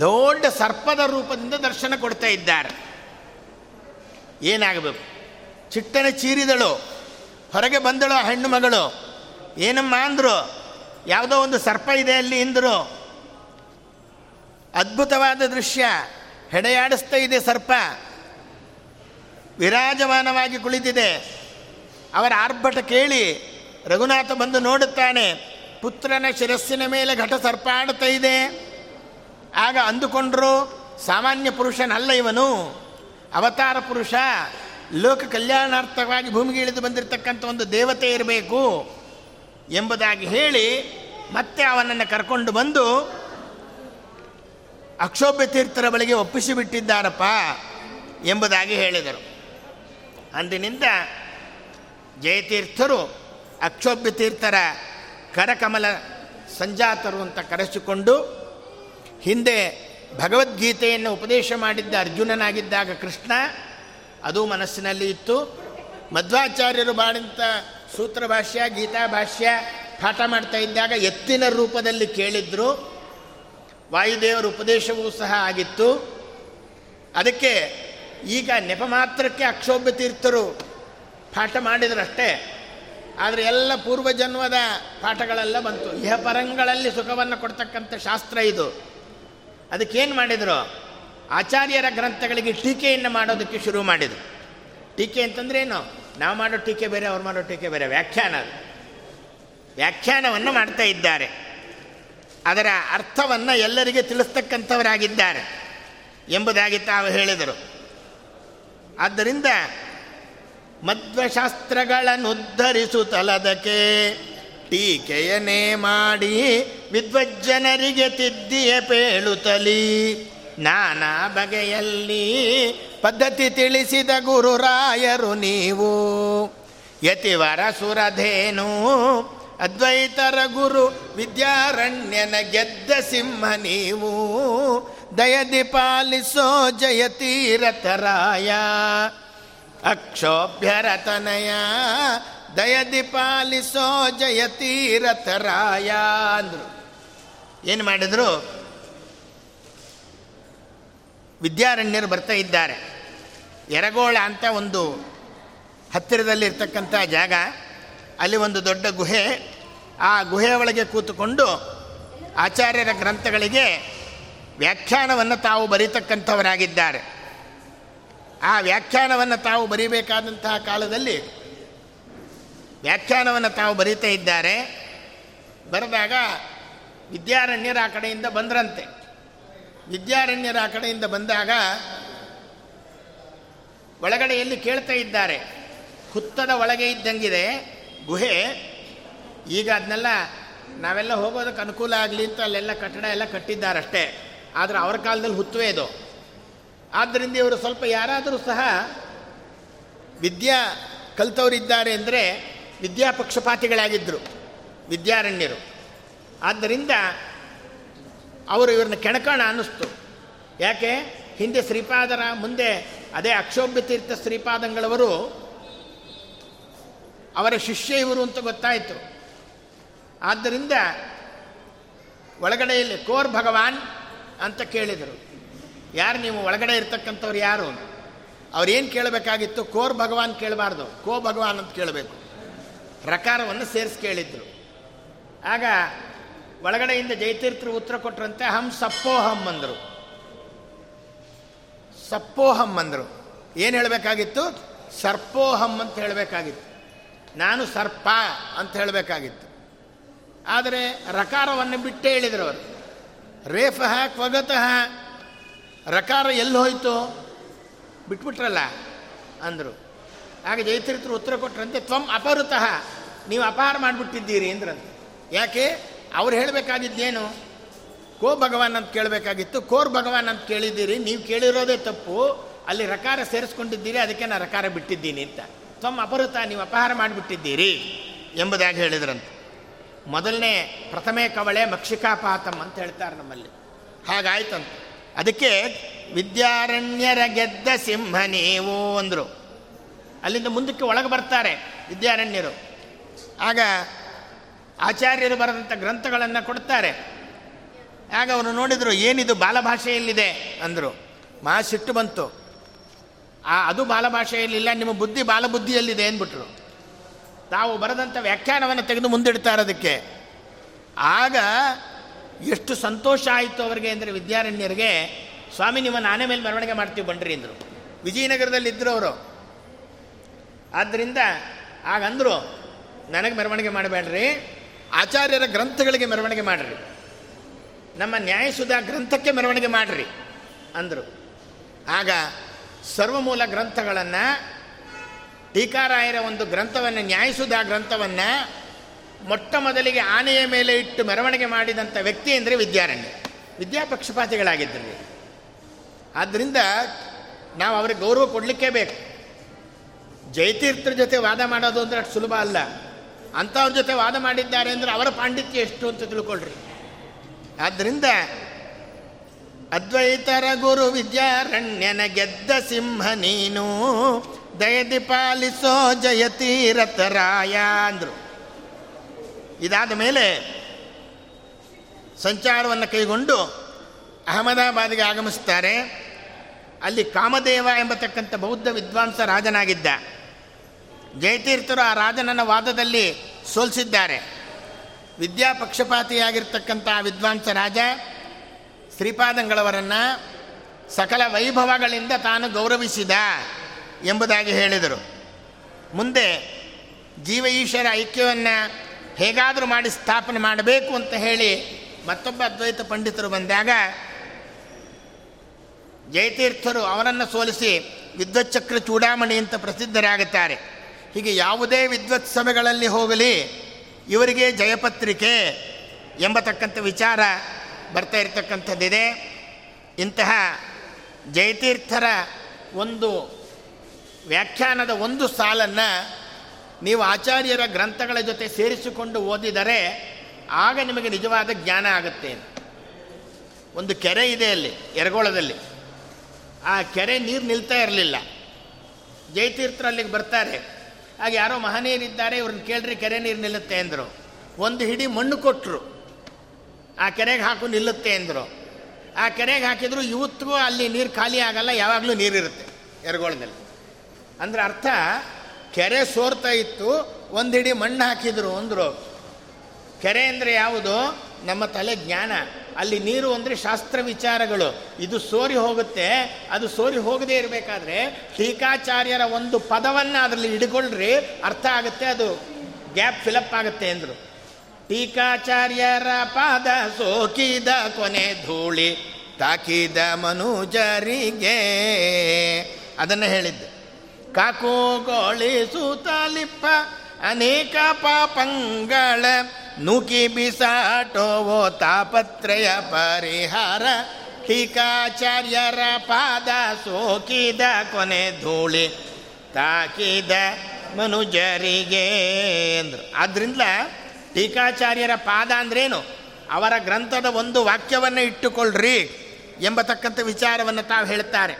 ದೊಡ್ಡ ಸರ್ಪದ ರೂಪದಿಂದ ದರ್ಶನ ಕೊಡ್ತಾ ಇದ್ದಾರೆ. ಏನಾಗಬೇಕು? ಚಿಟ್ಟನೆ ಚೀರಿದಳು, ಹೊರಗೆ ಬಂದಳು ಆ ಹೆಣ್ಣು ಮಗಳು. ಏನಮ್ಮ ಅಂದರು? ಯಾವುದೋ ಒಂದು ಸರ್ಪ ಇದೆ ಅಲ್ಲಿ ಇಂದರು ಅದ್ಭುತವಾದ ದೃಶ್ಯ. ಹೆಡೆಯಾಡಿಸ್ತಾ ಇದೆ ಸರ್ಪ. ವಿರಾಜಮಾನವಾಗಿ ಕುಳಿತಿದೆ. ಅವರ ಆರ್ಭಟ ಕೇಳಿ ರಘುನಾಥ ಬಂದು ನೋಡುತ್ತಾನೆ. ಪುತ್ರನ ಶಿರಸ್ಸಿನ ಮೇಲೆ ಘಟ ಸರ್ಪ ಆಡ್ತಾ ಇದೆ. ಆಗ ಅಂದುಕೊಂಡ್ರು, ಸಾಮಾನ್ಯ ಪುರುಷನಲ್ಲ ಇವನು. ಅವತಾರ ಪುರುಷ, ಲೋಕ ಕಲ್ಯಾಣಾರ್ಥವಾಗಿ ಭೂಮಿಗೆ ಇಳಿದು ಬಂದಿರತಕ್ಕಂಥ ಒಂದು ದೇವತೆ ಇರಬೇಕು ಎಂಬುದಾಗಿ ಹೇಳಿ ಮತ್ತೆ ಅವನನ್ನು ಕರ್ಕೊಂಡು ಬಂದು ಅಕ್ಷೋಭ್ಯ ತೀರ್ಥರ ಬಳಿಗೆ ಒಪ್ಪಿಸಿಬಿಟ್ಟಿದ್ದಾರಪ್ಪ ಎಂಬುದಾಗಿ ಹೇಳಿದರು. ಅಂದಿನಿಂದ ಜಯತೀರ್ಥರು ಅಕ್ಷೋಭ್ಯ ತೀರ್ಥರ ಕರಕಮಲ ಸಂಜಾತರು ಅಂತ ಕರೆಸಿಕೊಂಡು ಹಿಂದೆ ಭಗವದ್ಗೀತೆಯನ್ನು ಉಪದೇಶ ಮಾಡಿದ್ದ ಅರ್ಜುನನಾಗಿದ್ದಾಗ ಕೃಷ್ಣ, ಅದು ಮನಸ್ಸಿನಲ್ಲಿ ಇತ್ತು. ಮಧ್ವಾಚಾರ್ಯರು ಮಾಡಿದಂಥ ಸೂತ್ರ ಭಾಷ್ಯ ಗೀತಾ ಭಾಷ್ಯ ಪಾಠ ಮಾಡ್ತಾ ಇದ್ದಾಗ ಎತ್ತಿನ ರೂಪದಲ್ಲಿ ಕೇಳಿದ್ರು. ವಾಯುದೇವರ ಉಪದೇಶವೂ ಸಹ ಆಗಿತ್ತು. ಅದಕ್ಕೆ ಈಗ ನೆಪ ಮಾತ್ರಕ್ಕೆ ಅಕ್ಷೋಭ್ಯ ತೀರ್ಥರು ಪಾಠ ಮಾಡಿದರಷ್ಟೇ ಆದರೆ ಎಲ್ಲ ಪೂರ್ವಜನ್ಮದ ಪಾಠಗಳೆಲ್ಲ ಬಂತು. ಇಹ ಪರಂಗಳಲ್ಲಿ ಸುಖವನ್ನು ಕೊಡ್ತಕ್ಕಂಥ ಶಾಸ್ತ್ರ ಇದು. ಅದಕ್ಕೇನು ಮಾಡಿದರು? ಆಚಾರ್ಯರ ಗ್ರಂಥಗಳಿಗೆ ಟೀಕೆಯನ್ನು ಮಾಡೋದಕ್ಕೆ ಶುರು ಮಾಡಿದರು. ಟೀಕೆ ಅಂತಂದ್ರೆ ಏನು ನಾವು ಮಾಡೋ ಟೀಕೆ ಬೇರೆ, ಅವ್ರು ಮಾಡೋ ಟೀಕೆ ಬೇರೆ, ವ್ಯಾಖ್ಯಾನ ವ್ಯಾಖ್ಯಾನವನ್ನು ಮಾಡ್ತಾ ಇದ್ದಾರೆ. ಅದರ ಅರ್ಥವನ್ನು ಎಲ್ಲರಿಗೆ ತಿಳಿಸ್ತಕ್ಕಂಥವರಾಗಿದ್ದಾರೆ ಎಂಬುದಾಗಿ ತಾವು ಹೇಳಿದರು. ಆದ್ದರಿಂದ ಮಧ್ವಶಾಸ್ತ್ರಗಳನ್ನು ಉದ್ಧರಿಸುತ್ತಲದಕ್ಕೆ ಟೀಕೆಯನ್ನೇ ಮಾಡಿ ವಿದ್ವಜ್ಜನರಿಗೆ ತಿದ್ದಿಯ ಪೇಳುತ್ತಲಿ, ನಾನಾ ಬಗೆಯಲ್ಲಿ ಪದ್ಧತಿ ತಿಳಿಸಿದ ಗುರುರಾಯರು ನೀವು. ಯತಿವರ ಸುರಧೇನು ಅದ್ವೈತರ ಗುರು ವಿದ್ಯಾರಣ್ಯನ ಗೆದ್ದ ಸಿಂಹ ನೀವು. ದಯದಿ ಪಾಲಿಸೋ ಜಯತೀರಥರಾಯ ಅಕ್ಷೋಭ್ಯರತನಯ ದಯದಿ ಪಾಲಿಸೋ ಜಯತೀರಥರಾಯ ಅಂದರು. ಏನು ಮಾಡಿದರು? ವಿದ್ಯಾರಣ್ಯರು ಬರ್ತಾ ಇದ್ದಾರೆ. ಎರಗೋಳ ಅಂತ ಒಂದು ಹತ್ತಿರದಲ್ಲಿರ್ತಕ್ಕಂಥ ಜಾಗ. ಅಲ್ಲಿ ಒಂದು ದೊಡ್ಡ ಗುಹೆ. ಆ ಗುಹೆಯ ಒಳಗೆ ಕೂತುಕೊಂಡು ಆಚಾರ್ಯರ ಗ್ರಂಥಗಳಿಗೆ ವ್ಯಾಖ್ಯಾನವನ್ನು ತಾವು ಬರೀತಕ್ಕಂಥವರಾಗಿದ್ದಾರೆ. ಆ ವ್ಯಾಖ್ಯಾನವನ್ನು ತಾವು ಬರೀಬೇಕಾದಂತಹ ಕಾಲದಲ್ಲಿ ವ್ಯಾಖ್ಯಾನವನ್ನು ತಾವು ಬರೀತಾ ಇದ್ದಾರೆ. ಬರೆದಾಗ ವಿದ್ಯಾರಣ್ಯರ ಆ ಕಡೆಯಿಂದ ಬಂದ್ರಂತೆ. ವಿದ್ಯಾರಣ್ಯರ ಆ ಕಡೆಯಿಂದ ಬಂದಾಗ ಒಳಗಡೆಯಲ್ಲಿ ಕೇಳ್ತಾ ಇದ್ದಾರೆ. ಹುತ್ತದ ಒಳಗೆ ಇದ್ದಂಗಿದೆ. ಗುಹೆ, ಈಗ ಅದನ್ನೆಲ್ಲ ನಾವೆಲ್ಲ ಹೋಗೋದಕ್ಕೆ ಅನುಕೂಲ ಆಗಲಿ ಅಂತ ಅಲ್ಲೆಲ್ಲ ಕಟ್ಟಡ ಎಲ್ಲ ಕಟ್ಟಿದ್ದಾರಷ್ಟೇ. ಆದರೆ ಅವರ ಕಾಲದಲ್ಲಿ ಹುತ್ತುವೆ ಇದು. ಆದ್ದರಿಂದ ಇವರು ಸ್ವಲ್ಪ ಯಾರಾದರೂ ಸಹ ವಿದ್ಯಾ ಕಲ್ತವರಿದ್ದಾರೆ ಅಂದರೆ ವಿದ್ಯಾ ಪಕ್ಷಪಾತಿಗಳಾಗಿದ್ದರು ವಿದ್ಯಾರಣ್ಯರು. ಆದ್ದರಿಂದ ಅವರು ಇವ್ರನ್ನ ಕೆಣಕೋಣ ಅನ್ನಿಸ್ತು. ಯಾಕೆ? ಹಿಂದೆ ಶ್ರೀಪಾದರ ಮುಂದೆ ಅದೇ ಅಕ್ಷೋಭ್ಯತೀರ್ಥ ಶ್ರೀಪಾದಂಗಳವರು ಅವರ ಶಿಷ್ಯ ಇವರು ಅಂತ ಗೊತ್ತಾಯಿತು. ಆದ್ದರಿಂದ ಒಳಗಡೆಯಲ್ಲಿ ಕೋರ್ ಭಗವಾನ್ ಅಂತ ಕೇಳಿದರು. ಯಾರು ನೀವು ಒಳಗಡೆ ಇರ್ತಕ್ಕಂಥವ್ರು ಯಾರು ಅವ್ರೇನು ಕೇಳಬೇಕಾಗಿತ್ತು? ಕೋರ್ ಭಗವಾನ್ ಕೇಳಬಾರ್ದು. ಕೋ ಭಗವಾನ್ ಅಂತ ಕೇಳಬೇಕು. ರಕಾರವನ್ನು ಸೇರಿಸಿ ಕೇಳಿದ್ರು. ಆಗ ಒಳಗಡೆಯಿಂದ ಜಯತೀರ್ಥರು ಉತ್ತರ ಕೊಟ್ಟರಂತೆ ಹಂ ಸಪ್ಪೋಹಂ ಅಂದರು. ಸಪ್ಪೋಹಂ ಅಂದರು. ಏನು ಹೇಳಬೇಕಾಗಿತ್ತು? ಸರ್ಪೋಹಂ ಅಂತ ಹೇಳಬೇಕಾಗಿತ್ತು. ನಾನು ಸರ್ಪ ಅಂತ ಹೇಳಬೇಕಾಗಿತ್ತು. ಆದರೆ ರಕಾರವನ್ನು ಬಿಟ್ಟೇ ಹೇಳಿದರು ಅವರು. ರೇಫಃ ಕ್ವಗತಃ ರಕಾರ ಎಲ್ಲಿ ಹೋಯಿತು? ಬಿಟ್ಬಿಟ್ರಲ್ಲ ಅಂದರು. ಆಗ ಜೈತ್ರಿತ್ರ ಉತ್ತರ ಕೊಟ್ಟರಂತೆ ತ್ವಂ ಅಪರುತಃ ನೀವು ಅಪಹಾರ ಮಾಡಿಬಿಟ್ಟಿದ್ದೀರಿ ಅಂದ್ರಂತೆ. ಯಾಕೆ? ಅವ್ರು ಹೇಳಬೇಕಾಗಿದ್ದೇನು? ಕೋ ಭಗವಾನ್ ಅಂತ ಕೇಳಬೇಕಾಗಿತ್ತು. ಕೋರ್ ಭಗವಾನ್ ಅಂತ ಕೇಳಿದ್ದೀರಿ, ನೀವು ಕೇಳಿರೋದೇ ತಪ್ಪು. ಅಲ್ಲಿ ರಕಾರ ಸೇರಿಸ್ಕೊಂಡಿದ್ದೀರಿ, ಅದಕ್ಕೆ ನಾನು ರಕಾರ ಬಿಟ್ಟಿದ್ದೀನಿ ಅಂತ. ತ್ವಮ್ ಅಪರುತ ನೀವು ಅಪಹಾರ ಮಾಡಿಬಿಟ್ಟಿದ್ದೀರಿ ಎಂಬುದಾಗಿ ಹೇಳಿದ್ರಂತೆ. ಮೊದಲನೇ ಪ್ರಥಮೆ ಕವಳೆ ಮಕ್ಷಿಕಾಪಾತಂ ಅಂತ ಹೇಳ್ತಾರೆ ನಮ್ಮಲ್ಲಿ. ಹಾಗಾಯ್ತಂತ. ಅದಕ್ಕೆ ವಿದ್ಯಾರಣ್ಯರ ಗೆದ್ದ ಸಿಂಹ ನೀವು ಅಂದರು. ಅಲ್ಲಿಂದ ಮುಂದಕ್ಕೆ ಒಳಗೆ ಬರ್ತಾರೆ ವಿದ್ಯಾರಣ್ಯರು. ಆಗ ಆಚಾರ್ಯರು ಬರೆದಂಥ ಗ್ರಂಥಗಳನ್ನು ಕೊಡ್ತಾರೆ. ಆಗ ಅವರು ನೋಡಿದರು ಏನಿದು ಬಾಲಭಾಷೆಯಲ್ಲಿದೆ ಅಂದರು. ಮಹಾ ಸಿಟ್ಟು ಬಂತು. ಆ, ಅದು ಬಾಲಭಾಷೆಯಲ್ಲಿಲ್ಲ, ನಿಮ್ಮ ಬುದ್ಧಿ ಬಾಲಬುದ್ಧಿಯಲ್ಲಿದೆ ಅಂದ್ಬಿಟ್ರು. ತಾವು ಬರೆದಂಥ ವ್ಯಾಖ್ಯಾನವನ್ನು ತೆಗೆದು ಮುಂದಿಡ್ತಾರೆ ಅದಕ್ಕೆ ಆಗ ಎಷ್ಟು ಸಂತೋಷ ಆಯಿತು ಅವರಿಗೆ ಅಂದರೆ ವಿದ್ಯಾರಣ್ಯರಿಗೆ, ಸ್ವಾಮಿ ನಿಮ್ಮ ನಾನೇ ಮೇಲೆ ಮೆರವಣಿಗೆ ಮಾಡ್ತೀವಿ ಬನ್ರಿ ಅಂದರು. ವಿಜಯನಗರದಲ್ಲಿ ಇದ್ದರು ಅವರು. ಆದ್ದರಿಂದ ಆಗಂದರು ನನಗೆ ಮೆರವಣಿಗೆ ಮಾಡಬೇಡ್ರಿ, ಆಚಾರ್ಯರ ಗ್ರಂಥಗಳಿಗೆ ಮೆರವಣಿಗೆ ಮಾಡಿರಿ. ನಮ್ಮ ನ್ಯಾಯಸುಧಾ ಗ್ರಂಥಕ್ಕೆ ಮೆರವಣಿಗೆ ಮಾಡಿರಿ ಅಂದರು. ಆಗ ಸರ್ವಮೂಲ ಗ್ರಂಥಗಳನ್ನು, ಟೀಕಾರಾಯರ ಒಂದು ಗ್ರಂಥವನ್ನು, ನ್ಯಾಯಸುಧಾ ಗ್ರಂಥವನ್ನು ಮೊಟ್ಟ ಮೊದಲಿಗೆ ಆನೆಯ ಮೇಲೆ ಇಟ್ಟು ಮೆರವಣಿಗೆ ಮಾಡಿದಂಥ ವ್ಯಕ್ತಿ ಅಂದರೆ ವಿದ್ಯಾರಣ್ಯ. ವಿದ್ಯಾಪಕ್ಷಪಾತಿಗಳಾಗಿದ್ದರು ಆದ್ದರಿಂದ ನಾವು ಅವ್ರಿಗೆ ಗೌರವ ಕೊಡಲಿಕ್ಕೇ ಬೇಕು. ಜಯತೀರ್ಥರ ಜೊತೆ ವಾದ ಮಾಡೋದು ಅಂದರೆ ಅಷ್ಟು ಸುಲಭ ಅಲ್ಲ. ಅಂಥವ್ರ ಜೊತೆ ವಾದ ಮಾಡಿದ್ದಾರೆ ಅಂದರೆ ಅವರ ಪಾಂಡಿತ್ಯ ಎಷ್ಟು ಅಂತ ತಿಳ್ಕೊಳ್ರಿ. ಆದ್ದರಿಂದ ಅದ್ವೈತರ ಗುರು ವಿದ್ಯಾರಣ್ಯನ ಗೆದ್ದ ಸಿಂಹ ನೀನು. ದಯದಿ ಪಾಲಿಸೋ ಜಯತೀರಥರಾಯ ಅಂದರು. ಇದಾದ ಮೇಲೆ ಸಂಚಾರವನ್ನು ಕೈಗೊಂಡು ಅಹಮದಾಬಾದ್ಗೆ ಆಗಮಿಸ್ತಾರೆ. ಅಲ್ಲಿ ಕಾಮದೇವ ಎಂಬತಕ್ಕಂಥ ಬೌದ್ಧ ವಿದ್ವಾಂಸ ರಾಜನಾಗಿದ್ದ. ಜಯತೀರ್ಥರು ಆ ರಾಜನನ್ನ ವಾದದಲ್ಲಿ ಸೋಲಿಸಿದ್ದಾರೆ. ವಿದ್ಯಾಪಕ್ಷಪಾತಿಯಾಗಿರ್ತಕ್ಕಂಥ ವಿದ್ವಾಂಸ ರಾಜ ಶ್ರೀಪಾದಂಗಳವರನ್ನು ಸಕಲ ವೈಭವಗಳಿಂದ ತಾನು ಗೌರವಿಸಿದ ಎಂಬುದಾಗಿ ಹೇಳಿದರು. ಮುಂದೆ ಜೀವ ಈಶ್ವರ ಐಕ್ಯವನ್ನು ಹೇಗಾದರೂ ಮಾಡಿ ಸ್ಥಾಪನೆ ಮಾಡಬೇಕು ಅಂತ ಹೇಳಿ ಮತ್ತೊಬ್ಬ ಅದ್ವೈತ ಪಂಡಿತರು ಬಂದಾಗ ಜಯತೀರ್ಥರು ಅವರನ್ನು ಸೋಲಿಸಿ ವಿದ್ವಚ್ಚಕ್ರ ಚೂಡಾಮಣಿ ಅಂತ ಪ್ರಸಿದ್ಧರಾಗುತ್ತಾರೆ. ಹೀಗೆ ಯಾವುದೇ ವಿದ್ವತ್ ಸಭೆಗಳಲ್ಲಿ ಹೋಗಲಿ, ಇವರಿಗೆ ಜಯಪತ್ರಿಕೆ ಎಂಬತಕ್ಕಂಥ ವಿಚಾರ ಬರ್ತಾ ಇರತಕ್ಕಂಥದ್ದಿದೆ. ಇಂತಹ ಜಯತೀರ್ಥರ ಒಂದು ವ್ಯಾಖ್ಯಾನದ ಒಂದು ಸಾಲನ್ನು ನೀವು ಆಚಾರ್ಯರ ಗ್ರಂಥಗಳ ಜೊತೆ ಸೇರಿಸಿಕೊಂಡು ಓದಿದರೆ ಆಗ ನಿಮಗೆ ನಿಜವಾದ ಜ್ಞಾನ ಆಗುತ್ತೆ ಒಂದು ಕೆರೆ ಇದೆ ಅಲ್ಲಿ, ಎರಗೋಳದಲ್ಲಿ. ಆ ಕೆರೆ ನೀರು ನಿಲ್ತಾ ಇರಲಿಲ್ಲ. ಜಯತೀರ್ಥರು ಅಲ್ಲಿಗೆ ಬರ್ತಾರೆ. ಆಗ ಯಾರೋ ಮಹನೀಯರಿದ್ದಾರೆ, ಇವ್ರನ್ನ ಕೇಳ್ರಿ ಕೆರೆ ನೀರು ನಿಲ್ಲುತ್ತೆ ಅಂದರು. ಒಂದು ಹಿಡಿ ಮಣ್ಣು ಕೊಟ್ಟರು ಆ ಕೆರೆಗೆ ಹಾಕು ನಿಲ್ಲುತ್ತೆ ಅಂದರು. ಆ ಕೆರೆಗೆ ಹಾಕಿದ್ರು ಇವತ್ತಿಗೂ ಅಲ್ಲಿ ನೀರು ಖಾಲಿ ಆಗಲ್ಲ, ಯಾವಾಗಲೂ ನೀರಿರುತ್ತೆ ಎರಗೋಳದಲ್ಲಿ. ಅಂದ್ರೆ ಅರ್ಥ, ಕೆರೆ ಸೋರ್ತಾ ಇತ್ತು, ಒಂದಿಡಿ ಮಣ್ಣು ಹಾಕಿದ್ರು ಅಂದರು. ಕೆರೆ ಅಂದರೆ ಯಾವುದು? ನಮ್ಮ ತಲೆ ಜ್ಞಾನ. ಅಲ್ಲಿ ನೀರು ಅಂದರೆ ಶಾಸ್ತ್ರ ವಿಚಾರಗಳು. ಇದು ಸೋರಿ ಹೋಗುತ್ತೆ, ಅದು ಸೋರಿ ಹೋಗದೇ ಇರಬೇಕಾದ್ರೆ ಟೀಕಾಚಾರ್ಯರ ಒಂದು ಪದವನ್ನು ಅದರಲ್ಲಿ ಹಿಡ್ಕೊಳ್ರಿ, ಅರ್ಥ ಆಗುತ್ತೆ, ಅದು ಗ್ಯಾಪ್ ಫಿಲಪ್ ಆಗುತ್ತೆ ಅಂದರು. ಟೀಕಾಚಾರ್ಯರ ಪಾದ ಸೋಕಿದ ಕೊನೆ ಧೂಳಿ ತಾಕಿದ ಮನುಜರಿಗೆ. ಅದನ್ನು ಹೇಳಿದ್ದೆ. ಸೂತಲಿಪ್ಪ ಅನೇಕ ಪಾಪಂಗಳ ನೂಕಿ ಬಿಸಾಟೋವೋ ತಾಪತ್ರಯ ಪರಿಹಾರ. ಟೀಕಾಚಾರ್ಯರ ಪಾದ ಸೋಕಿದ ಕೊನೆ ಧೂಳಿ ತಾಕಿದ ಮನುಜರಿಗೆ ಅಂದರು. ಆದ್ದರಿಂದ ಟೀಕಾಚಾರ್ಯರ ಪಾದ ಅಂದ್ರೇನು? ಅವರ ಗ್ರಂಥದ ಒಂದು ವಾಕ್ಯವನ್ನು ಇಟ್ಟುಕೊಳ್ಳ್ರಿ ಎಂಬತಕ್ಕಂಥ ವಿಚಾರವನ್ನು ತಾವು ಹೇಳುತ್ತಾರೆ.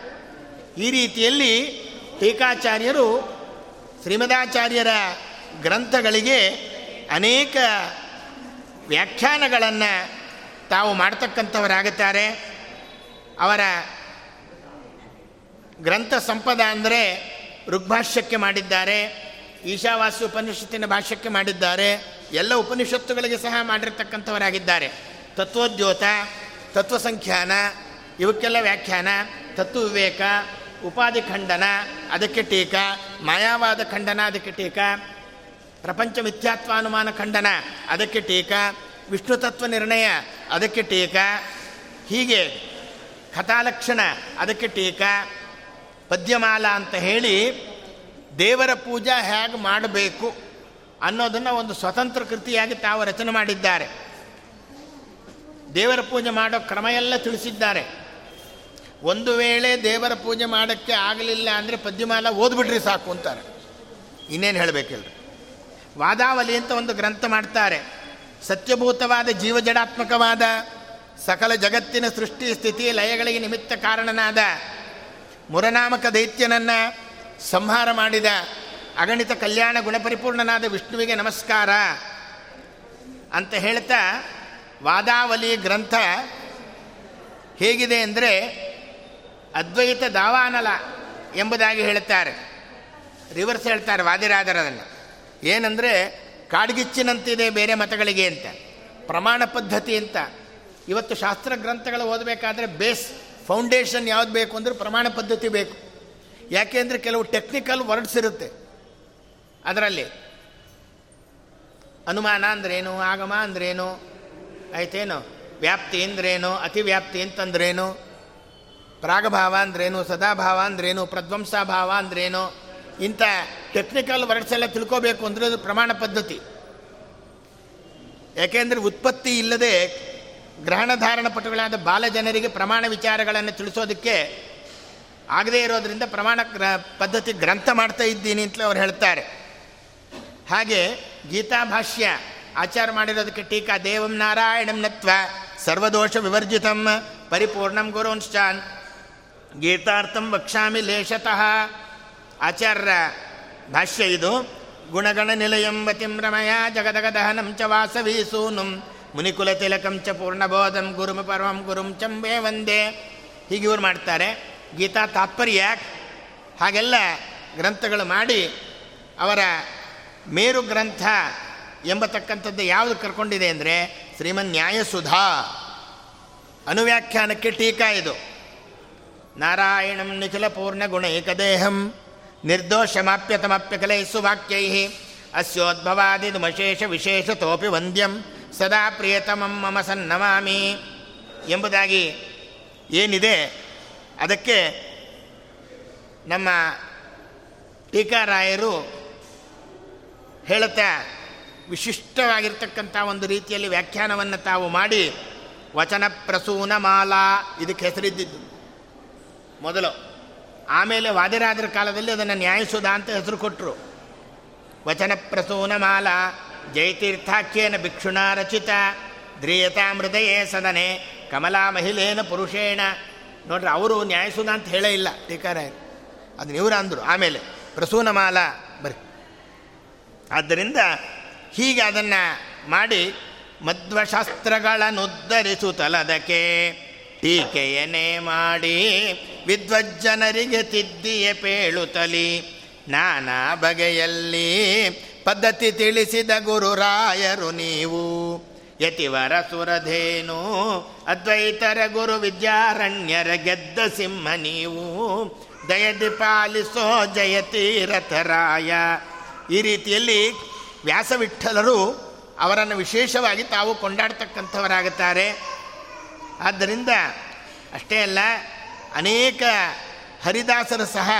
ಈ ರೀತಿಯಲ್ಲಿ ಟೀಕಾಚಾರ್ಯರು ಶ್ರೀಮದಾಚಾರ್ಯರ ಗ್ರಂಥಗಳಿಗೆ ಅನೇಕ ವ್ಯಾಖ್ಯಾನಗಳನ್ನು ತಾವು ಮಾಡ್ತಕ್ಕಂಥವರಾಗುತ್ತಾರೆ. ಅವರ ಗ್ರಂಥ ಸಂಪದ ಅಂದರೆ ಋಗ್ಭಾಷ್ಯಕ್ಕೆ ಮಾಡಿದ್ದಾರೆ, ಈಶಾವಾಸ್ಯ ಉಪನಿಷತ್ತಿನ ಭಾಷ್ಯಕ್ಕೆ ಮಾಡಿದ್ದಾರೆ. ಎಲ್ಲ ಉಪನಿಷತ್ತುಗಳಿಗೆ ಸಹ ಮಾಡಿರ್ತಕ್ಕಂಥವರಾಗಿದ್ದಾರೆ. ತತ್ವೋದ್ಯೋತ ತತ್ವಸಂಖ್ಯಾನ, ಇವಕ್ಕೆಲ್ಲ ವ್ಯಾಖ್ಯಾನ ತತ್ವ ವಿವೇಕ ಉಪಾಧಿ ಖಂಡನ, ಅದಕ್ಕೆ ಟೀಕಾ, ಮಾಯಾವಾದ ಖಂಡನ, ಅದಕ್ಕೆ ಟೀಕಾ, ಪ್ರಪಂಚ ಮಿಥ್ಯಾತ್ವಾನುಮಾನ ಖಂಡನ, ಅದಕ್ಕೆ ಟೀಕಾ, ವಿಷ್ಣು ತತ್ವ ನಿರ್ಣಯ, ಅದಕ್ಕೆ ಟೀಕಾ, ಹೀಗೆ ಕಥಾಲಕ್ಷಣ, ಅದಕ್ಕೆ ಟೀಕಾ, ಪದ್ಯಮಾಲ ಅಂತ ಹೇಳಿ ದೇವರ ಪೂಜಾ ಹೇಗೆ ಮಾಡಬೇಕು? ಅನ್ನೋದನ್ನು ಒಂದು ಸ್ವತಂತ್ರ ಕೃತಿಯಾಗಿ ತಾವು ರಚನೆ ಮಾಡಿದ್ದಾರೆ. ದೇವರ ಪೂಜೆ ಮಾಡೋ ಕ್ರಮ ಎಲ್ಲ ತಿಳಿಸಿದ್ದಾರೆ. ಒಂದು ವೇಳೆ ದೇವರ ಪೂಜೆ ಮಾಡೋಕ್ಕೆ ಆಗಲಿಲ್ಲ ಅಂದರೆ ಪದ್ಯಮಾಲ ಓದ್ಬಿಡ್ರಿ ಸಾಕು ಅಂತಾರೆ. ಇನ್ನೇನು ಹೇಳಬೇಕಿಲ್ಲ ವಾದಾವಲಿ ಅಂತ ಒಂದು ಗ್ರಂಥ ಮಾಡ್ತಾರೆ. ಸತ್ಯಭೂತವಾದ ಜೀವಜಡಾತ್ಮಕವಾದ ಸಕಲ ಜಗತ್ತಿನ ಸೃಷ್ಟಿ ಸ್ಥಿತಿ ಲಯಗಳಿಗೆ ನಿಮಿತ್ತ ಕಾರಣನಾದ ಮುರನಾಮಕ ದೈತ್ಯನನ್ನು ಸಂಹಾರ ಮಾಡಿದ ಅಗಣಿತ ಕಲ್ಯಾಣ ಗುಣಪರಿಪೂರ್ಣನಾದ ವಿಷ್ಣುವಿಗೆ ನಮಸ್ಕಾರ ಅಂತ ಹೇಳ್ತಾ ವಾದಾವಲಿ ಗ್ರಂಥ ಹೇಗಿದೆ ಅಂದರೆ ಅದ್ವೈತ ದಾವಾನಲ ಎಂಬುದಾಗಿ ಹೇಳ್ತಾರೆ. ರಿವರ್ಸ್ ಹೇಳ್ತಾರೆ ವಾದಿರಾದರದನ್ನು ಏನಂದರೆ ಕಾಡ್ಗಿಚ್ಚಿನಂತಿದೆ ಬೇರೆ ಮತಗಳಿಗೆ ಅಂತ, ಪ್ರಮಾಣ ಪದ್ಧತಿ ಅಂತ. ಇವತ್ತು ಶಾಸ್ತ್ರ ಗ್ರಂಥಗಳು ಓದಬೇಕಾದ್ರೆ ಬೇಸ್ ಫೌಂಡೇಶನ್ ಯಾವ್ದು ಬೇಕು ಅಂದರೆ ಪ್ರಮಾಣ ಪದ್ಧತಿ ಬೇಕು. ಯಾಕೆ ಅಂದರೆ ಕೆಲವು ಟೆಕ್ನಿಕಲ್ ವರ್ಡ್ಸ್ ಇರುತ್ತೆ. ಅದರಲ್ಲಿ ಅನುಮಾನ ಅಂದ್ರೇನು, ಆಗಮ ಅಂದ್ರೇನು, ಆಯ್ತೇನು? ವ್ಯಾಪ್ತಿ ಅಂದ್ರೇನು, ಅತಿವ್ಯಾಪ್ತಿ ಅಂತಂದ್ರೇನು? ಪ್ರಾಗಭಾವ ಅಂದ್ರೇನು, ಸದಾಭಾವ ಅಂದ್ರೇನು, ಪ್ರಧ್ವಂಸಾಭಾವ ಅಂದ್ರೇನು? ಇಂಥ ಟೆಕ್ನಿಕಲ್ ವರ್ಡ್ಸ್ ಎಲ್ಲ ತಿಳ್ಕೋಬೇಕು ಅಂದರೆ ಅದು ಪ್ರಮಾಣ ಪದ್ಧತಿ. ಯಾಕೆಂದರೆ ಉತ್ಪತ್ತಿ ಇಲ್ಲದೆ ಗ್ರಹಣಧಾರಣ ಪಟುಗಳಾದ ಬಾಲ ಜನರಿಗೆ ಪ್ರಮಾಣ ವಿಚಾರಗಳನ್ನು ತಿಳಿಸೋದಕ್ಕೆ ಆಗದೇ ಇರೋದರಿಂದ ಪ್ರಮಾಣ ಪದ್ಧತಿ ಗ್ರಂಥ ಮಾಡ್ತಾ ಇದ್ದೀನಿ ಅಂತಲೇ ಅವ್ರು ಹೇಳ್ತಾರೆ. ಹಾಗೆ ಗೀತಾಭಾಷ್ಯ ಆಚಾರ ಮಾಡಿರೋದಕ್ಕೆ ಟೀಕಾ ದೇವಂ ನಾರಾಯಣಂ ನತ್ವ ಸರ್ವದೋಷ ವಿವರ್ಜಿತಂ ಪರಿಪೂರ್ಣಂ ಗುರುಂಶ್ಚಾನ್. ಗೀತಾರ್ಥಂ ವಕ್ಷಾಮಿ ಲೇಷತಃ ಆಚಾರ್ಯ ಭಾಷ್ಯ ಇದು. ಗುಣಗಣ ನಿಲಯಂ ವತಿಂ ರಮಯ ಜಗದಗದಹನಂ ಚ ವಾಸವಿ ಸೂನುಂ. ಮುನಿಕುಲ ತಿಲಕಂ ಚ ಪೂರ್ಣಬೋಧಂ ಗುರುಮ ಪರಮಂ ಗುರುಂ ಚಂಬೇ ವಂದೇ. ಹೀಗೆ ಇವ್ರು ಮಾಡ್ತಾರೆ. ಗೀತಾ ತಾತ್ಪರ್ಯ. ಹಾಗೆಲ್ಲ ಗ್ರಂಥಗಳು ಮಾಡಿ ಅವರ ಮೇರು ಗ್ರಂಥ ಎಂಬತಕ್ಕಂಥದ್ದು ಯಾವುದು ಕರ್ಕೊಂಡಿದೆ ಅಂದರೆ ಶ್ರೀಮನ್ ನ್ಯಾಯಸುಧಾ. ಅನುವ್ಯಾಖ್ಯಾನಕ್ಕೆ ಟೀಕಾ ಇದು. ನಾರಾಯಣಂ ನಿಖಿಲ ಪೂರ್ಣ ಗುಣೈಕದೇಹಂ ನಿರ್ದೋಷಮಾಪ್ಯತಮಪ್ಯಕಲೈಸ್ಸು ವಾಕ್ಯೈ ಅಸ್ಯೋದ್ಭವಾದಿದುಮಶೇಷ ವಿಶೇಷತೋಪಿ ವಂದ್ಯಂ ಸದಾ ಪ್ರಿಯತಮಂ ಮಮ ಸನ್ನಮಾಮಿ ಎಂಬುದಾಗಿ ಏನಿದೆ ಅದಕ್ಕೆ ನಮ್ಮ ಟೀಕಾರಾಯರು ಹೇಳುತ್ತಾ. ವಿಶಿಷ್ಟವಾಗಿರ್ತಕ್ಕಂಥ ಒಂದು ರೀತಿಯಲ್ಲಿ ವ್ಯಾಖ್ಯಾನವನ್ನು ತಾವು ಮಾಡಿ, ವಚನ ಪ್ರಸೂನ ಮಾಲಾ ಇದಕ್ಕೆ ಹೆಸರಿದ್ದಿದ್ದು. ಮೊದಲು. ಆಮೇಲೆ ವಾದಿರಾದ್ರ ಕಾಲದಲ್ಲಿ ಅದನ್ನು ನ್ಯಾಯಸುಧ ಅಂತ ಹೆಸರು ಕೊಟ್ಟರು ವಚನ ಪ್ರಸೂನ ಮಾಲಾ ಜಯತೀರ್ಥಾಖ್ಯೇನ ಭಿಕ್ಷುಣ ರಚಿತ ಧ್ರಿಯತಾಮೃದಯೇ ಸದನೆ, ಕಮಲಾ ಮಹಿಳೇನ ಪುರುಷೇಣ. ನೋಡ್ರಿ, ಅವರು ನ್ಯಾಯಸುಧ ಅಂತ ಹೇಳೇ ಇಲ್ಲ. ಟೀಕಾರಾಯರು. ಅದನ್ನ ಇವರು ಅಂದರು. ಆಮೇಲೆ ಪ್ರಸೂನಮಾಲ ಬರ್ರಿ. ಆದ್ದರಿಂದ ಹೀಗೆ ಅದನ್ನು ಮಾಡಿ ಮಧ್ವಶಾಸ್ತ್ರಗಳನ್ನುದ್ಧರಿಸುತ್ತಲದಕ್ಕೆ ಟೀಕೆಯನ್ನೇ ಮಾಡಿ ವಿದ್ವಜ್ಜನರಿಗೆ ತಿದ್ದಿಯ ಪೇಳುತ್ತಲಿ ನಾನಾ ಬಗೆಯಲ್ಲಿ ಪದ್ಧತಿ ತಿಳಿಸಿದ ಗುರುರಾಯರು ನೀವು. ಯತಿವರ ಸುರಧೇನು ಅದ್ವೈತರ ಗುರು ವಿದ್ಯಾರಣ್ಯರ ಗೆದ್ದ ಸಿಂಹ ನೀವು. ದಯದಿ ಪಾಲಿಸೋ ಜಯತೀರಥರಾಯ ಈ ರೀತಿಯಲ್ಲಿ ವ್ಯಾಸವಿಠಲರು ಅವರನ್ನು ವಿಶೇಷವಾಗಿ ತಾವು ಕೊಂಡಾಡ್ತಕ್ಕಂಥವರಾಗುತ್ತಾರೆ. ಆದ್ದರಿಂದ ಅಷ್ಟೇ ಅಲ್ಲ, ಅನೇಕ ಹರಿದಾಸರು ಸಹ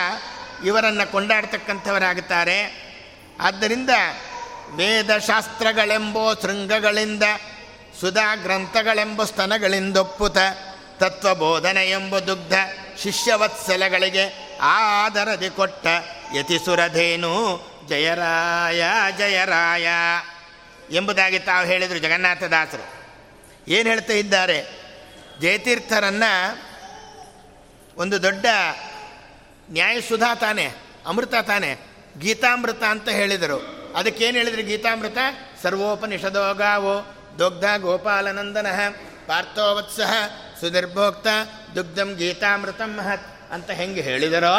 ಇವರನ್ನು ಕೊಂಡಾಡ್ತಕ್ಕಂಥವರಾಗುತ್ತಾರೆ. ಆದ್ದರಿಂದ ವೇದಶಾಸ್ತ್ರಗಳೆಂಬೋ ಶೃಂಗಗಳಿಂದ ಸುಧಾ ಗ್ರಂಥಗಳೆಂಬ ಸ್ತನಗಳಿಂದೊಪ್ಪುತ ತತ್ವಬೋಧನೆ ಎಂಬ ದುಗ್ಧ ಶಿಷ್ಯವತ್ಸಲಗಳಿಗೆ ಆದರದಿ ಕೊಟ್ಟ ಯತಿಸುರಧೇನು ಜಯರಾಯ ಜಯರಾಯ ಎಂಬುದಾಗಿ ತಾವು ಹೇಳಿದರು ಜಗನ್ನಾಥದಾಸರು. ಏನು ಹೇಳ್ತಾ ಇದ್ದಾರೆ? ಜಯತೀರ್ಥರನ್ನು ಒಂದು ದೊಡ್ಡ ನ್ಯಾಯಸುಧಾ ತಾನೆ, ಅಮೃತ ತಾನೆ, ಗೀತಾಮೃತ ಅಂತ ಹೇಳಿದರು. ಅದಕ್ಕೇನು ಹೇಳಿದರು ಗೀತಾಮೃತ? ಸರ್ವೋಪನಿಷದೋಗಾವೋ, ದೊಗ್ಧ ಗೋಪಾಲನಂದನ ಪಾರ್ಥೋವತ್ಸಹ ಸುನಿರ್ಭೋಕ್ತ ದುಗ್ಧಂ ಗೀತಾಮೃತಂ ಮಹತ್ ಅಂತ ಹೆಂಗೆ ಹೇಳಿದರೋ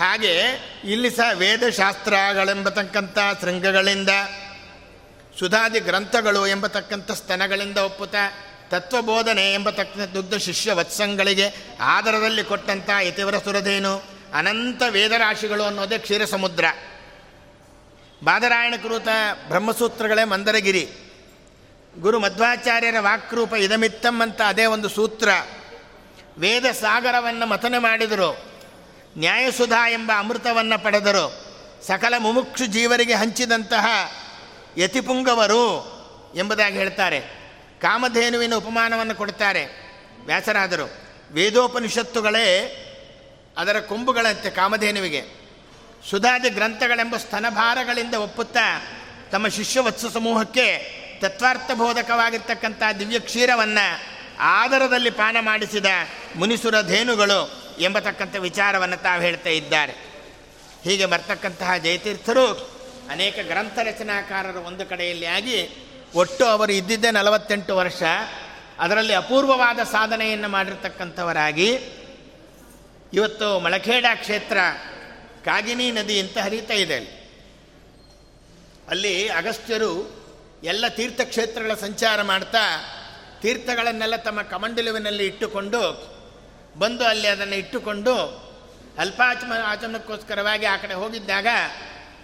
ಹಾಗೆ ಇಲ್ಲಿ ಸಹ ವೇದಶಾಸ್ತ್ರಗಳೆಂಬತಕ್ಕಂಥ ಶೃಂಗಗಳಿಂದ, ಸುಧಾದಿ ಗ್ರಂಥಗಳು ಎಂಬತಕ್ಕಂಥ ಸ್ತನಗಳಿಂದ ಒಪ್ಪುತ್ತ, ತತ್ವಬೋಧನೆ ಎಂಬತಕ್ಕಂಥ ದುಗ್ಧ ಶಿಷ್ಯ ವತ್ಸಂಗಳಿಗೆ ಆಧಾರದಲ್ಲಿ ಕೊಟ್ಟಂಥ ಯತಿವರ ಸುರದೇನು ಅನಂತ ವೇದರಾಶಿಗಳು ಅನ್ನೋದೇ ಕ್ಷೀರ ಸಮುದ್ರ ಬಾದರಾಯಣ ಕೃತ ಬ್ರಹ್ಮಸೂತ್ರಗಳೇ ಮಂದರಗಿರಿ. ಗುರು ಮಧ್ವಾಚಾರ್ಯರ ವಾಕ್ರೂಪ ಇದಮಿತ್ತಂ ಅದೇ ಒಂದು ಸೂತ್ರ. ವೇದ ಸಾಗರವನ್ನು ಮಥನ ಮಾಡಿದರು. ನ್ಯಾಯಸುಧಾ ಎಂಬ ಅಮೃತವನ್ನು ಪಡೆದರು. ಸಕಲ ಮುಮುಕ್ಷು ಜೀವರಿಗೆ ಹಂಚಿದಂತಹ ಯತಿಪುಂಗವರು ಎಂಬುದಾಗಿ ಹೇಳ್ತಾರೆ. ಕಾಮಧೇನುವಿನ ಉಪಮಾನವನ್ನು ಕೊಡ್ತಾರೆ. ವ್ಯಾಸರಾದರು. ವೇದೋಪನಿಷತ್ತುಗಳೇ ಅದರ ಕೊಂಬುಗಳಂತೆ ಕಾಮಧೇನುವಿಗೆ. ಸುಧಾದಿ ಗ್ರಂಥಗಳೆಂಬ ಸ್ತನಭಾರಗಳಿಂದ ಒಪ್ಪುತ್ತಾ ತಮ್ಮ ಶಿಷ್ಯವತ್ಸ ಸಮೂಹಕ್ಕೆ ತತ್ವಾರ್ಥಬೋಧಕವಾಗಿರ್ತಕ್ಕಂಥ ದಿವ್ಯ ಕ್ಷೀರವನ್ನು ಆದರದಲ್ಲಿ ಪಾನ ಮಾಡಿಸಿದ ಮುನಿಸುರ ಧೇನುಗಳು. ಎಂಬತಕ್ಕಂಥ ವಿಚಾರವನ್ನು ತಾವು ಹೇಳ್ತಾ ಇದ್ದಾರೆ. ಹೀಗೆ ಬರ್ತಕ್ಕಂತಹ ಜಯತೀರ್ಥರು ಅನೇಕ ಗ್ರಂಥ ರಚನಾಕಾರರು ಒಂದು ಕಡೆಯಲ್ಲಿ ಆಗಿ ಒಟ್ಟು ಅವರು ಇದ್ದಿದ್ದೇ ನಲವತ್ತೆಂಟು ವರ್ಷ. ಅದರಲ್ಲಿ ಅಪೂರ್ವವಾದ ಸಾಧನೆಯನ್ನು ಮಾಡಿರ್ತಕ್ಕಂಥವರಾಗಿ ಇವತ್ತು ಮಳಖೇಡ ಕ್ಷೇತ್ರ ಕಾಗಿನಿ ನದಿ ಅಂತ ಹರಿತಾ ಇದೆ. ಅಲ್ಲಿ ಅಗಸ್ತ್ಯರು ಎಲ್ಲ ತೀರ್ಥಕ್ಷೇತ್ರಗಳ ಸಂಚಾರ ಮಾಡ್ತಾ ತೀರ್ಥಗಳನ್ನೆಲ್ಲ ತಮ್ಮ ಕಮಂಡಲುವಿನಲ್ಲಿ ಇಟ್ಟುಕೊಂಡು ಬಂದು ಅಲ್ಲಿ ಅದನ್ನು ಇಟ್ಟುಕೊಂಡು ಅಲ್ಪಾಚಮ ಆಚಮನಕ್ಕೋಸ್ಕರವಾಗಿ ಆ ಕಡೆ ಹೋಗಿದ್ದಾಗ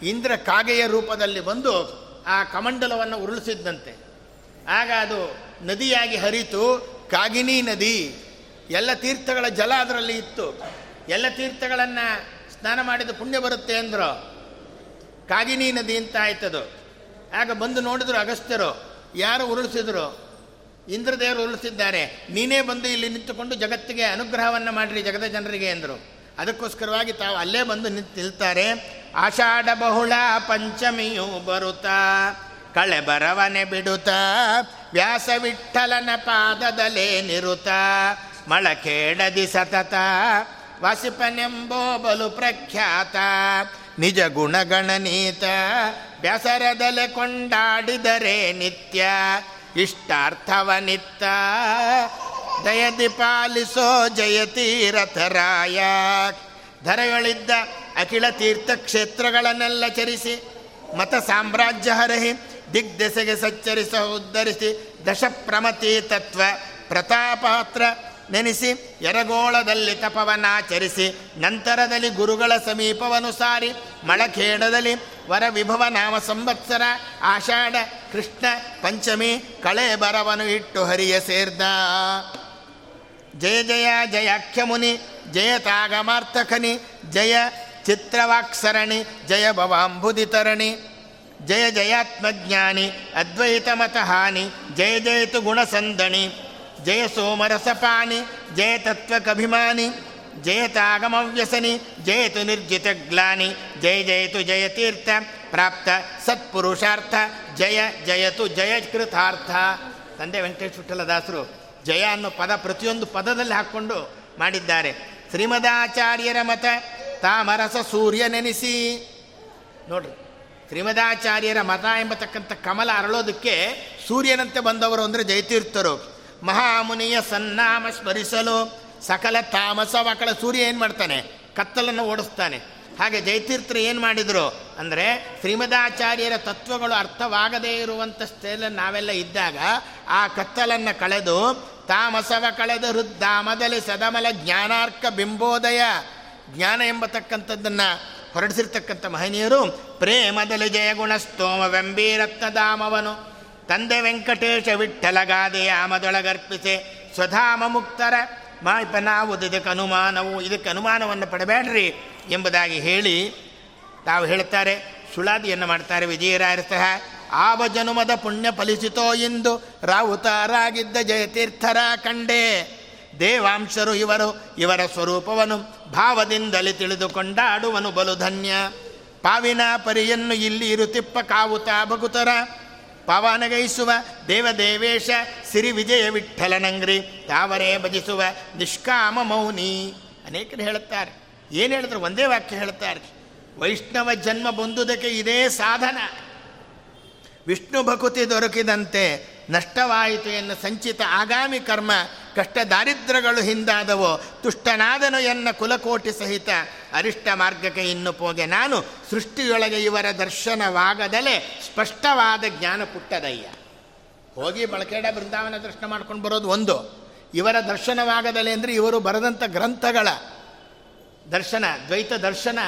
ಇಂದ್ರ ಕಾಗೆಯ ರೂಪದಲ್ಲಿ ಬಂದು ಆ ಕಮಂಡಲವನ್ನು ಉರುಳಿಸಿದ್ದಂತೆ. ಆಗ ಅದು ನದಿಯಾಗಿ ಹರಿತು. ಕಾಗಿನಿ ನದಿ. ಎಲ್ಲ ತೀರ್ಥಗಳ ಜಲ ಅದರಲ್ಲಿ ಇತ್ತು. ಎಲ್ಲ ತೀರ್ಥಗಳನ್ನು ಸ್ನಾನ ಮಾಡಿದ ಪುಣ್ಯ ಬರುತ್ತೆ ಅಂದರು. ಕಾಗಿನಿ ನದಿ ಅಂತ ಆಯ್ತದು. ಆಗ ಬಂದು ನೋಡಿದ್ರು ಅಗಸ್ತ್ಯರು. ಯಾರು ಉರುಳಿಸಿದ್ರು? ಇಂದ್ರದೇವರು ಉರುಳಿಸಿದ್ದಾರೆ ನೀನೇ ಬಂದು ಇಲ್ಲಿ ನಿಂತುಕೊಂಡು ಜಗತ್ತಿಗೆ ಅನುಗ್ರಹವನ್ನು ಮಾಡಿರಿ ಜಗದ ಜನರಿಗೆ ಎಂದರು. ಅದಕ್ಕೋಸ್ಕರವಾಗಿ ತಾವು ಅಲ್ಲೇ ಬಂದು ನಿಂತು ನಿಲ್ತಾರೆ. ಆಷಾಢ ಬಹುಳ ಪಂಚಮಿಯು ಬರುತ್ತಾ, ಕಳೆ ಬರವನೆ ಬಿಡುತ್ತಾ, ವ್ಯಾಸ ವಿಠಲನ ಪಾದದಲೇ ನಿರುತ ಮಳಕೇಡದಿ ಸತತ, ವಾಸಿಪನೆಂಬೋ ಬಲು ಪ್ರಖ್ಯಾತ, ನಿಜ ಗುಣಗಣನೀತ ಬ್ಯಾಸರದಲೆ ಕೊಂಡಾಡಿದರೆ ನಿತ್ಯ ಇಷ್ಟಾರ್ಥವನಿತ್ತ ದಯದಿ ಪಾಲಿಸೋ ಜಯತೀರಥರಾಯ. ಧರೆಯೊಳಿದ್ದ ಅಖಿಲ ತೀರ್ಥಕ್ಷೇತ್ರಗಳನ್ನೆಲ್ಲ ಚರಿಸಿ, ಮತ ಸಾಮ್ರಾಜ್ಯ ಹರಹಿ, ದಿಗ್ದೆಸೆಗೆ ಸಚ್ಚರಿಸ ಉದ್ಧರಿಸಿ, ದಶಪ್ರಮತಿ ತತ್ವ ಪ್ರತಾಪಾತ್ರ ನೆನೆಸಿ ಎರಗೋಳದಲ್ಲಿ ತಪವನಾಚರಿಸಿ ನಂತರದಲ್ಲಿ ಗುರುಗಳ ಸಮೀಪವನುಸಾರಿ ಮಳಖೇಡದಲ್ಲಿ ವರ ವಿಭವ ನಾಮ ಸಂವತ್ಸರ ಆಷಾಢ ಕೃಷ್ಣ ಪಂಚಮಿ ಕಳೆ ಬರವನು ಇಟ್ಟು ಹರಿಯ ಸೇರ್ದ. ಜಯ ಜಯ ಜಯ ಅಖ್ಯಮುನಿ, ಜಯ ತಾಗಮಾರ್ಥಕನಿ, ಜಯ ಚಿತ್ರವಾಕ್ಸರಣಿ, ಜಯ ಭವಾಂಬುದಿತರಣಿ, ಜಯ ಜಯಾತ್ಮಜ್ಞಾನಿ, ಅದ್ವೈತ ಮತಹಾನಿ, ಜಯ ಜಯತು ಗುಣಸಂದಣಿ, ಜಯ ಸೋಮರಸಪಾನಿ ಜಯ ತತ್ವಕಭಿಮಾನಿ ಜಯತಾಗಮವ್ಯಸನಿ ಜಯತು ನಿರ್ಜಿತಗ್ಲಾನಿ, ಜಯ ಜಯತು ಜಯತೀರ್ಥ. ಪ್ರಾಪ್ತ ಸತ್ಪುರುಷಾರ್ಥ, ಜಯ ಜಯತು ಜಯಕೃತಾರ್ಥ ತಂದೆ ವೆಂಕಟೇಶ್ ವಿಠಲದಾಸರು ಜಯ ಅನ್ನೋ ಪದ ಪ್ರತಿಯೊಂದು ಪದದಲ್ಲಿ ಹಾಕ್ಕೊಂಡು ಮಾಡಿದ್ದಾರೆ. ಶ್ರೀಮದಾಚಾರ್ಯರ ಮತ ತಾಮರಸ ಸೂರ್ಯ ನೆನೆಸಿ ನೋಡ್ರಿ, ಶ್ರೀಮದಾಚಾರ್ಯರ ಮತ ಎಂಬತಕ್ಕಂಥ ಕಮಲ ಅರಳೋದಕ್ಕೆ ಸೂರ್ಯನಂತೆ ಬಂದವರು ಅಂದರೆ ಜಯತೀರ್ಥರು. ಮಹಾಮುನಿಯ ಸನ್ನಾಮ ಸ್ಮರಿಸಲು ಸಕಲ ತಾಮಸ ಮಕ್ಕಳ ಸೂರ್ಯ ಏನು ಮಾಡ್ತಾನೆ? ಕತ್ತಲನ್ನು ಓಡಿಸ್ತಾನೆ. ಹಾಗೆ ಜಯತೀರ್ಥರು ಏನು ಮಾಡಿದರು ಅಂದರೆ ಶ್ರೀಮದಾಚಾರ್ಯರ ತತ್ವಗಳು ಅರ್ಥವಾಗದೇ ಇರುವಂಥ ಸ್ಥಳದಲ್ಲಿ ನಾವೆಲ್ಲ ಇದ್ದಾಗ ಆ ಕತ್ತಲನ್ನು ಕಳೆದು ತಾಮಸವ ಕಳೆದು ಹೃದ್ದಾಮದಲ್ಲಿ ಸದಮಲ ಜ್ಞಾನಾರ್ಕ ಬಿಂಬೋದಯ ಜ್ಞಾನ ಎಂಬತಕ್ಕಂಥದ್ದನ್ನು ಹೊರಡಿಸಿರ್ತಕ್ಕಂಥ ಮಹನೀಯರು, ಪ್ರೇಮದಲ್ಲಿ ದಾಮವನು, ತಂದೆ ವೆಂಕಟೇಶ ವಿಠಲಗಾದೆಯ ಆಮದೊಳಗರ್ಪಿಸೆ, ಸ್ವಧಾಮ ಮುಕ್ತರ ಮಾಯ್ಪ ನಾವು ಇದಕ್ಕೆ ಅನುಮಾನವು, ಇದಕ್ಕೆ ಅನುಮಾನವನ್ನು ಪಡಬೇಡ್ರಿ ಎಂಬುದಾಗಿ ಹೇಳಿ ತಾವು ಹೇಳ್ತಾರೆ ಸುಳಾದಿಯನ್ನು ಮಾಡ್ತಾರೆ ವಿಜಯರಾಯರ ಆವ ಜನುಮದ ಪುಣ್ಯ ಫಲಿಸಿತೋ ಎಂದು ರಾವುತಾರಾಗಿದ್ದ ಜಯತೀರ್ಥರ ಕಂಡೆ. ದೇವಾಂಶರು ಇವರು, ಇವರ ಸ್ವರೂಪವನ್ನು ಭಾವದಿಂದಲೇ ತಿಳಿದುಕೊಂಡಾಡುವನು ಬಲು ಧನ್ಯ. ಪಾವಿನ ಪರಿಯನ್ನು ಇಲ್ಲಿ ಇರುತಿಪ್ಪ ಕಾವುತ ಭಗುತರ ಪವನಗೈಸುವ ದೇವದೇವೇಶ ಸಿರಿ ವಿಜಯ ವಿಠಲನಂಗ್ರಿ, ತಾವರೇ ಭಜಿಸುವ ನಿಷ್ಕಾಮ ಮೌನಿ. ಅನೇಕರು ಹೇಳುತ್ತಾರೆ. ಏನು ಹೇಳಿದ್ರು? ಒಂದೇ ವಾಕ್ಯ ಹೇಳುತ್ತಾರೆ. ವೈಷ್ಣವ ಜನ್ಮ ಬಂದುದಕ್ಕೆ ಇದೇ ಸಾಧನ. ವಿಷ್ಣು ಭಕುತಿ ದೊರಕಿದಂತೆ ನಷ್ಟವಾಯಿತು ಎನ್ನ ಸಂಚಿತ ಆಗಾಮಿ ಕರ್ಮ ಕಷ್ಟ ದಾರಿದ್ರ್ಯಗಳು ಹಿಂದಾದವೋ. ತುಷ್ಟನಾದನು ಎನ್ನ ಕುಲಕೋಟಿ ಸಹಿತ ಅರಿಷ್ಟ ಮಾರ್ಗಕ್ಕೆ ಇನ್ನು ಪೋಗೆ. ನಾನು ಸೃಷ್ಟಿಯೊಳಗೆ ಇವರ ದರ್ಶನವಾಗದಲೇ ಸ್ಪಷ್ಟವಾದ ಜ್ಞಾನ ಪುಟ್ಟದಯ್ಯ. ಹೋಗಿ ಬಳಕೆಡ ಬೃಂದಾವನ ದರ್ಶನ ಮಾಡ್ಕೊಂಡು ಬರೋದು ಒಂದು. ಇವರ ದರ್ಶನವಾಗದಲೆ ಅಂದರೆ ಇವರು ಬರೆದಂಥ ಗ್ರಂಥಗಳ ದರ್ಶನ, ದ್ವೈತ ದರ್ಶನ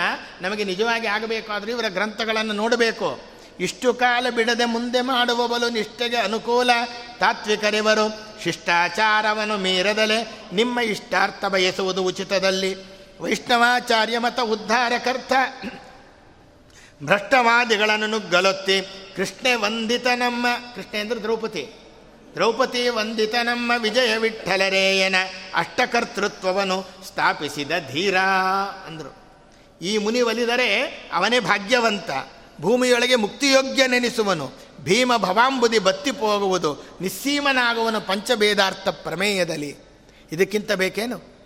ನಮಗೆ ನಿಜವಾಗಿ ಆಗಬೇಕಾದ್ರೆ ಇವರ ಗ್ರಂಥಗಳನ್ನು ನೋಡಬೇಕು. ಇಷ್ಟು ಕಾಲ ಬಿಡದೆ ಮುಂದೆ ಮಾಡುವ ಬಲು ನಿಷ್ಠೆಗೆ ಅನುಕೂಲ. ತಾತ್ವಿಕರಿವರು, ಶಿಷ್ಟಾಚಾರವನ್ನು ಮೀರದಲೆ ನಿಮ್ಮ ಇಷ್ಟಾರ್ಥ ಬಯಸುವುದು ಉಚಿತದಲ್ಲಿ. ವೈಷ್ಣವಾಚಾರ್ಯ ಮತ ಉದ್ಧಾರಕರ್ಥ ಭ್ರಷ್ಟವಾದಿಗಳನ್ನು ನುಗ್ಗಲೊತ್ತಿ, ಕೃಷ್ಣೆ ವಂದಿತ ನಮ್ಮ, ಕೃಷ್ಣ ಅಂದರೆ ದ್ರೌಪದಿ. ದ್ರೌಪದಿ ವಂದಿತ ನಮ್ಮ ವಿಜಯ ವಿಠಲರೇಯನ ಅಷ್ಟಕರ್ತೃತ್ವವನ್ನು ಸ್ಥಾಪಿಸಿದ ಧೀರ ಅಂದರು. ಈ ಮುನಿ ಒಲಿದರೆ ಅವನೇ ಭಾಗ್ಯವಂತ. ಭೂಮಿಯೊಳಗೆ ಮುಕ್ತಿಯೋಗ್ಯ ನೆನೆಸುವನು ಭೀಮ ಭವಾಂಬುದಿ ಬತ್ತಿ ಹೋಗುವುದು, ನಿಸ್ಸೀಮನಾಗುವನು ಪಂಚಭೇದಾರ್ಥ ಪ್ರಮೇಯದಲ್ಲಿ. ಇದಕ್ಕಿಂತ ಬೇಕೇನು?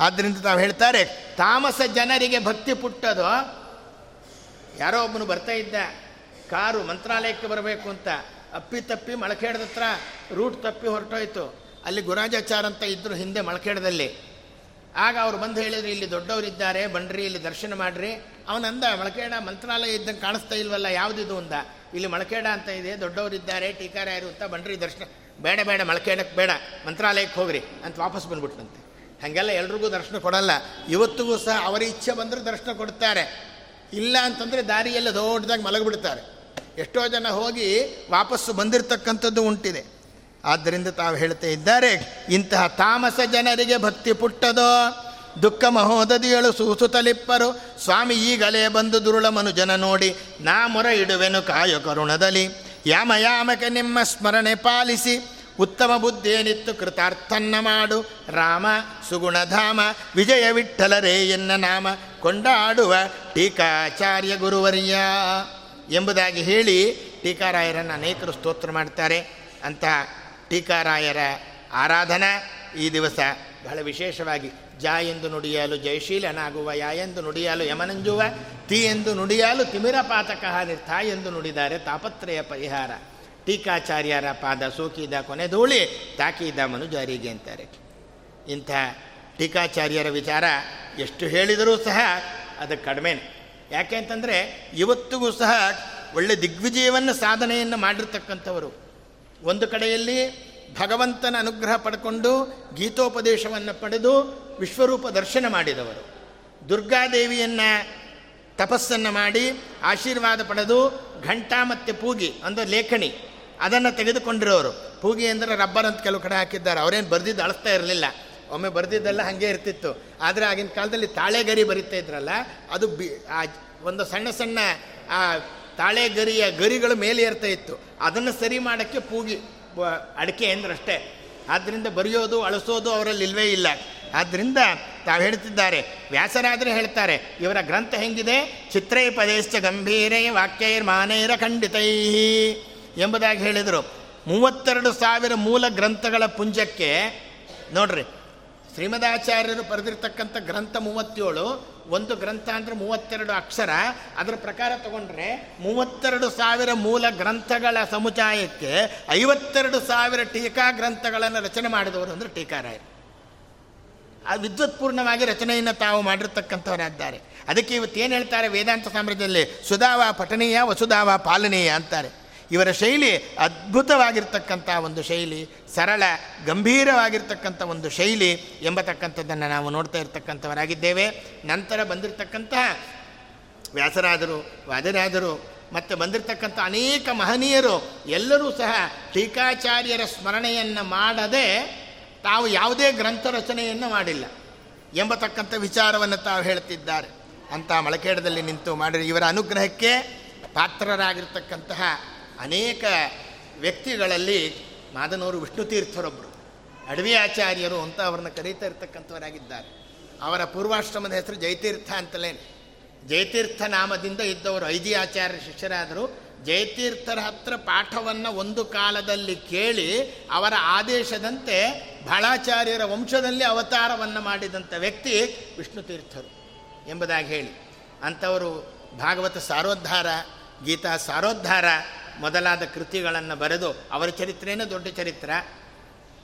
ಆದ್ದರಿಂದ ತಾವು ಹೇಳ್ತಾರೆ, ತಾಮಸ ಜನರಿಗೆ ಭಕ್ತಿ ಪುಟ್ಟದು. ಯಾರೋ ಒಬ್ಬನು ಬರ್ತಾ ಇದ್ದ, ಕಾರು ಮಂತ್ರಾಲಯಕ್ಕೆ ಬರಬೇಕು ಅಂತ, ಅಪ್ಪಿ ತಪ್ಪಿ ಮಳಖೇಡದ ಹತ್ರ ರೂಟ್ ತಪ್ಪಿ ಹೊರಟೋಯ್ತು. ಅಲ್ಲಿ ಗುರಾಜಾಚಾರ ಅಂತ ಇದ್ದರು ಹಿಂದೆ ಮಳಕೇಡದಲ್ಲಿ. ಆಗ ಅವ್ರು ಬಂದು ಹೇಳಿದ್ರು, ಇಲ್ಲಿ ದೊಡ್ಡವರಿದ್ದಾರೆ, ಬನ್ರಿ, ಇಲ್ಲಿ ದರ್ಶನ ಮಾಡಿರಿ. ಅವನಂದ, ಮಳಕೇಡ ಮಂತ್ರಾಲಯ ಇದ್ದಂಗೆ ಕಾಣಿಸ್ತಾ ಇಲ್ವಲ್ಲ ಯಾವುದಿದು ಅಂದ ಇಲ್ಲಿ ಮಳಕೇಡ ಅಂತ ಇದೆ, ದೊಡ್ಡವರಿದ್ದಾರೆ, ಟೀಕಾರಾಯರು ಅಂತ ಬಂಡ್ರಿ ದರ್ಶನ. ಬೇಡ ಬೇಡ ಮಳಕೇಡಕ್ಕೆ ಬೇಡ, ಮಂತ್ರಾಲಯಕ್ಕೆ ಹೋಗ್ರಿ ಅಂತ ವಾಪಸ್ ಬಂದ್ಬಿಟ್ನಂತೆ. ಹಾಗೆಲ್ಲ ಎಲ್ರಿಗೂ ದರ್ಶನ ಕೊಡಲ್ಲ. ಇವತ್ತಿಗೂ ಸಹ ಅವರ ಇಚ್ಛೆ ಬಂದರೂ ದರ್ಶನ ಕೊಡ್ತಾರೆ. ಇಲ್ಲ ಅಂತಂದರೆ ದಾರಿಯೆಲ್ಲ ದೊಡ್ಡದಾಗಿ ಮಲಗಿಬಿಡ್ತಾರೆ. ಎಷ್ಟೋ ಜನ ಹೋಗಿ ವಾಪಸ್ಸು ಬಂದಿರತಕ್ಕಂಥದ್ದು ಉಂಟಿದೆ. ಆದ್ದರಿಂದ ತಾವು ಹೇಳ್ತಾ ಇದ್ದಾರೆ, ಇಂತಹ ತಾಮಸ ಜನರಿಗೆ ಭಕ್ತಿ ಪುಟ್ಟದೋ ದುಃಖ ಮಹೋದದಿಯಳು ಸೂಸುತ್ತಲಿಪ್ಪರು ಸ್ವಾಮಿ ಈಗಲೇ ಬಂದು ದುರುಳ ಮನುಜನ ನೋಡಿ, ನಾ ಮೊರ ಇಡುವೆನು ಕಾಯ ಕರುಣದಲ್ಲಿ. ಯಾಮ ಯಾಮಕ್ಕೆ ನಿಮ್ಮ ಸ್ಮರಣೆ ಪಾಲಿಸಿ. ಉತ್ತಮ ಬುದ್ಧಿಯೇನಿತ್ತು ಕೃತಾರ್ಥನ್ನ ಮಾಡು. ರಾಮ, ಸುಗುಣಧಾಮ, ವಿಜಯ ವಿಠಲರೇ ಎನ್ನ ನಾಮ. ಕೊಂಡಾಡುವ ಟೀಕಾಚಾರ್ಯ ಗುರುವರ್ಯ. ಎಂಬುದಾಗಿ ಹೇಳಿ ಟೀಕಾರಾಯರನ್ನು ಅನೇಕರು ಸ್ತೋತ್ರ ಮಾಡ್ತಾರೆ. ಅಂತಹ ಟೀಕಾರಾಯರ ಆರಾಧನಾ ಈ ದಿವಸ ಬಹಳ ವಿಶೇಷವಾಗಿ ಜಾ ಎಂದು ನುಡಿಯಲು ಜಯಶೀಲನಾಗುವ ಯಾ ಎಂದು ನುಡಿಯಲು ಯಮನಂಜುವ ತಿ ಎಂದು ನುಡಿಯಲು ತಿಮಿರ ಪಾತಕ ನಿರ್ಥ ಎಂದು ನುಡಿದಾರೆ ತಾಪತ್ರಯ ಪರಿಹಾರ. ಟೀಕಾಚಾರ್ಯರ ಪಾದ ಸೋಕಿದ ಕೊನೆ ಕೊನೆಧೂಳಿ ತಾಕಿದ ಮನುಜಾರಿಗೆ ಅಂತಾರೆ. ಇಂಥ ಟೀಕಾಚಾರ್ಯರ ವಿಚಾರ ಎಷ್ಟು ಹೇಳಿದರೂ ಸಹ ಅದು ಕಡಿಮೆ ಯಾಕೆ ಅಂತಂದರೆ ಇವತ್ತಿಗೂ ಸಹ ಒಳ್ಳೆ ದಿಗ್ವಿಜಯವನ್ನು ಸಾಧನೆಯನ್ನು ಮಾಡಿರ್ತಕ್ಕಂಥವರು. ಒಂದು ಕಡೆಯಲ್ಲಿ ಭಗವಂತನ ಅನುಗ್ರಹ ಪಡ್ಕೊಂಡು ಗೀತೋಪದೇಶವನ್ನು ಪಡೆದು ವಿಶ್ವರೂಪ ದರ್ಶನ ಮಾಡಿದವರು. ದುರ್ಗಾದೇವಿಯನ್ನು ತಪಸ್ಸನ್ನು ಮಾಡಿ ಆಶೀರ್ವಾದ ಪಡೆದು ಘಂಟಾ ಮತ್ತು ಪೂಗಿ ಅಂದರೆ ಲೇಖಣಿ ಅದನ್ನು ತೆಗೆದುಕೊಂಡಿರೋರು. ಪೂಗಿ ಅಂದರೆ ರಬ್ಬರ್ ಅಂತ ಕೆಲವು ಕಡೆ ಹಾಕಿದ್ದಾರೆ. ಅವರೇನು ಬರೆದಿದ್ದು ಅಳಿಸ್ತಾ ಇರಲಿಲ್ಲ. ಒಮ್ಮೆ ಬರೆದಿದ್ದೆಲ್ಲ ಹಾಗೆ ಇರ್ತಿತ್ತು. ಆದರೆ ಆಗಿನ ಕಾಲದಲ್ಲಿ ತಾಳೆಗರಿ ಬರಿತಾ ಇದ್ರಲ್ಲ, ಅದು ಬಿ, ಆ ಒಂದು ಸಣ್ಣ ಸಣ್ಣ, ಆ ತಾಳೆಗರಿಯ ಗರಿಗಳು ಮೇಲೆ ಇರ್ತಾ ಇತ್ತು. ಅದನ್ನು ಸರಿ ಮಾಡೋಕ್ಕೆ ಪೂಗಿ ಅಡಿಕೆ ಅಂದ್ರಷ್ಟೇ. ಆದ್ದರಿಂದ ಬರೆಯೋದು, ಅಳಿಸೋದು ಅವರಲ್ಲಿ ಇಲ್ವೇ ಇಲ್ಲ. ಆದ್ದರಿಂದ ತಾವು ಹೇಳ್ತಿದ್ದಾರೆ ವ್ಯಾಸರಾದರೆ ಹೇಳ್ತಾರೆ, ಇವರ ಗ್ರಂಥ ಹೆಂಗಿದೆ? ಚಿತ್ರೈ ಪದೇಶ್ಚ ಗಂಭೀರೈ ವಾಕ್ಯೈರ್ ಮಾನೈರ ಖಂಡಿತೈ ಎಂಬುದಾಗಿ ಹೇಳಿದರು. ಮೂವತ್ತೆರಡು ಸಾವಿರ ಮೂಲ ಗ್ರಂಥಗಳ ಪುಂಜಕ್ಕೆ, ನೋಡ್ರಿ, ಶ್ರೀಮದಾಚಾರ್ಯರು ಬರೆದಿರ್ತಕ್ಕಂಥ ಗ್ರಂಥ ಮೂವತ್ತೇಳು, ಒಂದು ಗ್ರಂಥ ಅಂದರೆ ಮೂವತ್ತೆರಡು ಅಕ್ಷರ. ಅದರ ಪ್ರಕಾರ ತಗೊಂಡ್ರೆ, ಮೂವತ್ತೆರಡು ಸಾವಿರ ಮೂಲ ಗ್ರಂಥಗಳ ಸಮುದಾಯಕ್ಕೆ ಐವತ್ತೆರಡು ಸಾವಿರ ಟೀಕಾ ಗ್ರಂಥಗಳನ್ನು ರಚನೆ ಮಾಡಿದವರು ಅಂದರೆ ಟೀಕಾರಾಯರು. ಆ ವಿದ್ವತ್ಪೂರ್ಣವಾಗಿ ರಚನೆಯನ್ನು ತಾವು ಮಾಡಿರ್ತಕ್ಕಂಥವರಾದ್ದಾರೆ. ಅದಕ್ಕೆ ಇವತ್ತು ಏನು ಹೇಳ್ತಾರೆ ವೇದಾಂತ ಸಾಮ್ರಾಜ್ಯದಲ್ಲಿ? ಸುಧಾವ ಪಠನೀಯ ವಸುಧಾವ ಪಾಲನೀಯ ಅಂತಾರೆ. ಇವರ ಶೈಲಿ ಅದ್ಭುತವಾಗಿರ್ತಕ್ಕಂಥ ಒಂದು ಶೈಲಿ, ಸರಳ, ಗಂಭೀರವಾಗಿರ್ತಕ್ಕಂಥ ಒಂದು ಶೈಲಿ ಎಂಬತಕ್ಕಂಥದ್ದನ್ನು ನಾವು ನೋಡ್ತಾ ಇರ್ತಕ್ಕಂಥವರಾಗಿದ್ದೇವೆ. ನಂತರ ಬಂದಿರತಕ್ಕಂತಹ ವ್ಯಾಸರಾದರು, ವಾದರಾದರು, ಮತ್ತು ಬಂದಿರತಕ್ಕಂಥ ಅನೇಕ ಮಹನೀಯರು ಎಲ್ಲರೂ ಸಹ ಟೀಕಾಚಾರ್ಯರ ಸ್ಮರಣೆಯನ್ನು ಮಾಡದೆ ತಾವು ಯಾವುದೇ ಗ್ರಂಥ ರಚನೆಯನ್ನು ಮಾಡಿಲ್ಲ ಎಂಬತಕ್ಕಂಥ ವಿಚಾರವನ್ನು ತಾವು ಹೇಳ್ತಿದ್ದಾರೆ ಅಂತ ಮಳಕೇಡದಲ್ಲಿ ನಿಂತು ಮಾಡಿ ಇವರ ಅನುಗ್ರಹಕ್ಕೆ ಪಾತ್ರರಾಗಿರ್ತಕ್ಕಂತಹ ಅನೇಕ ವ್ಯಕ್ತಿಗಳಲ್ಲಿ ಮಾದನೂರು ವಿಷ್ಣು ತೀರ್ಥರೊಬ್ಬರು ಅಡವಿ ಆಚಾರ್ಯರು ಅಂತ ಅವರನ್ನು ಕರೀತಾ ಇರ್ತಕ್ಕಂಥವರಾಗಿದ್ದಾರೆ. ಅವರ ಪೂರ್ವಾಶ್ರಮದ ಹೆಸರು ಜಯತೀರ್ಥ ಅಂತಲೇ. ಜಯತೀರ್ಥ ನಾಮದಿಂದ ಇದ್ದವರು ಐದಿ ಆಚಾರ್ಯ ಶಿಷ್ಯರಾದರು. ಜಯತೀರ್ಥರ ಹತ್ರ ಪಾಠವನ್ನು ಒಂದು ಕಾಲದಲ್ಲಿ ಕೇಳಿ ಅವರ ಆದೇಶದಂತೆ ಬಾಳಾಚಾರ್ಯರ ವಂಶದಲ್ಲಿ ಅವತಾರವನ್ನು ಮಾಡಿದಂಥ ವ್ಯಕ್ತಿ ವಿಷ್ಣು ತೀರ್ಥರು ಎಂಬುದಾಗಿ ಹೇಳಿ. ಅಂಥವರು ಭಾಗವತ ಸಾರೋದ್ಧಾರ, ಗೀತಾ ಸಾರೋದ್ಧಾರ ಮೊದಲಾದ ಕೃತಿಗಳನ್ನು ಬರೆದು ಅವರ ಚರಿತ್ರೆಯೇ ದೊಡ್ಡ ಚರಿತ್ರ.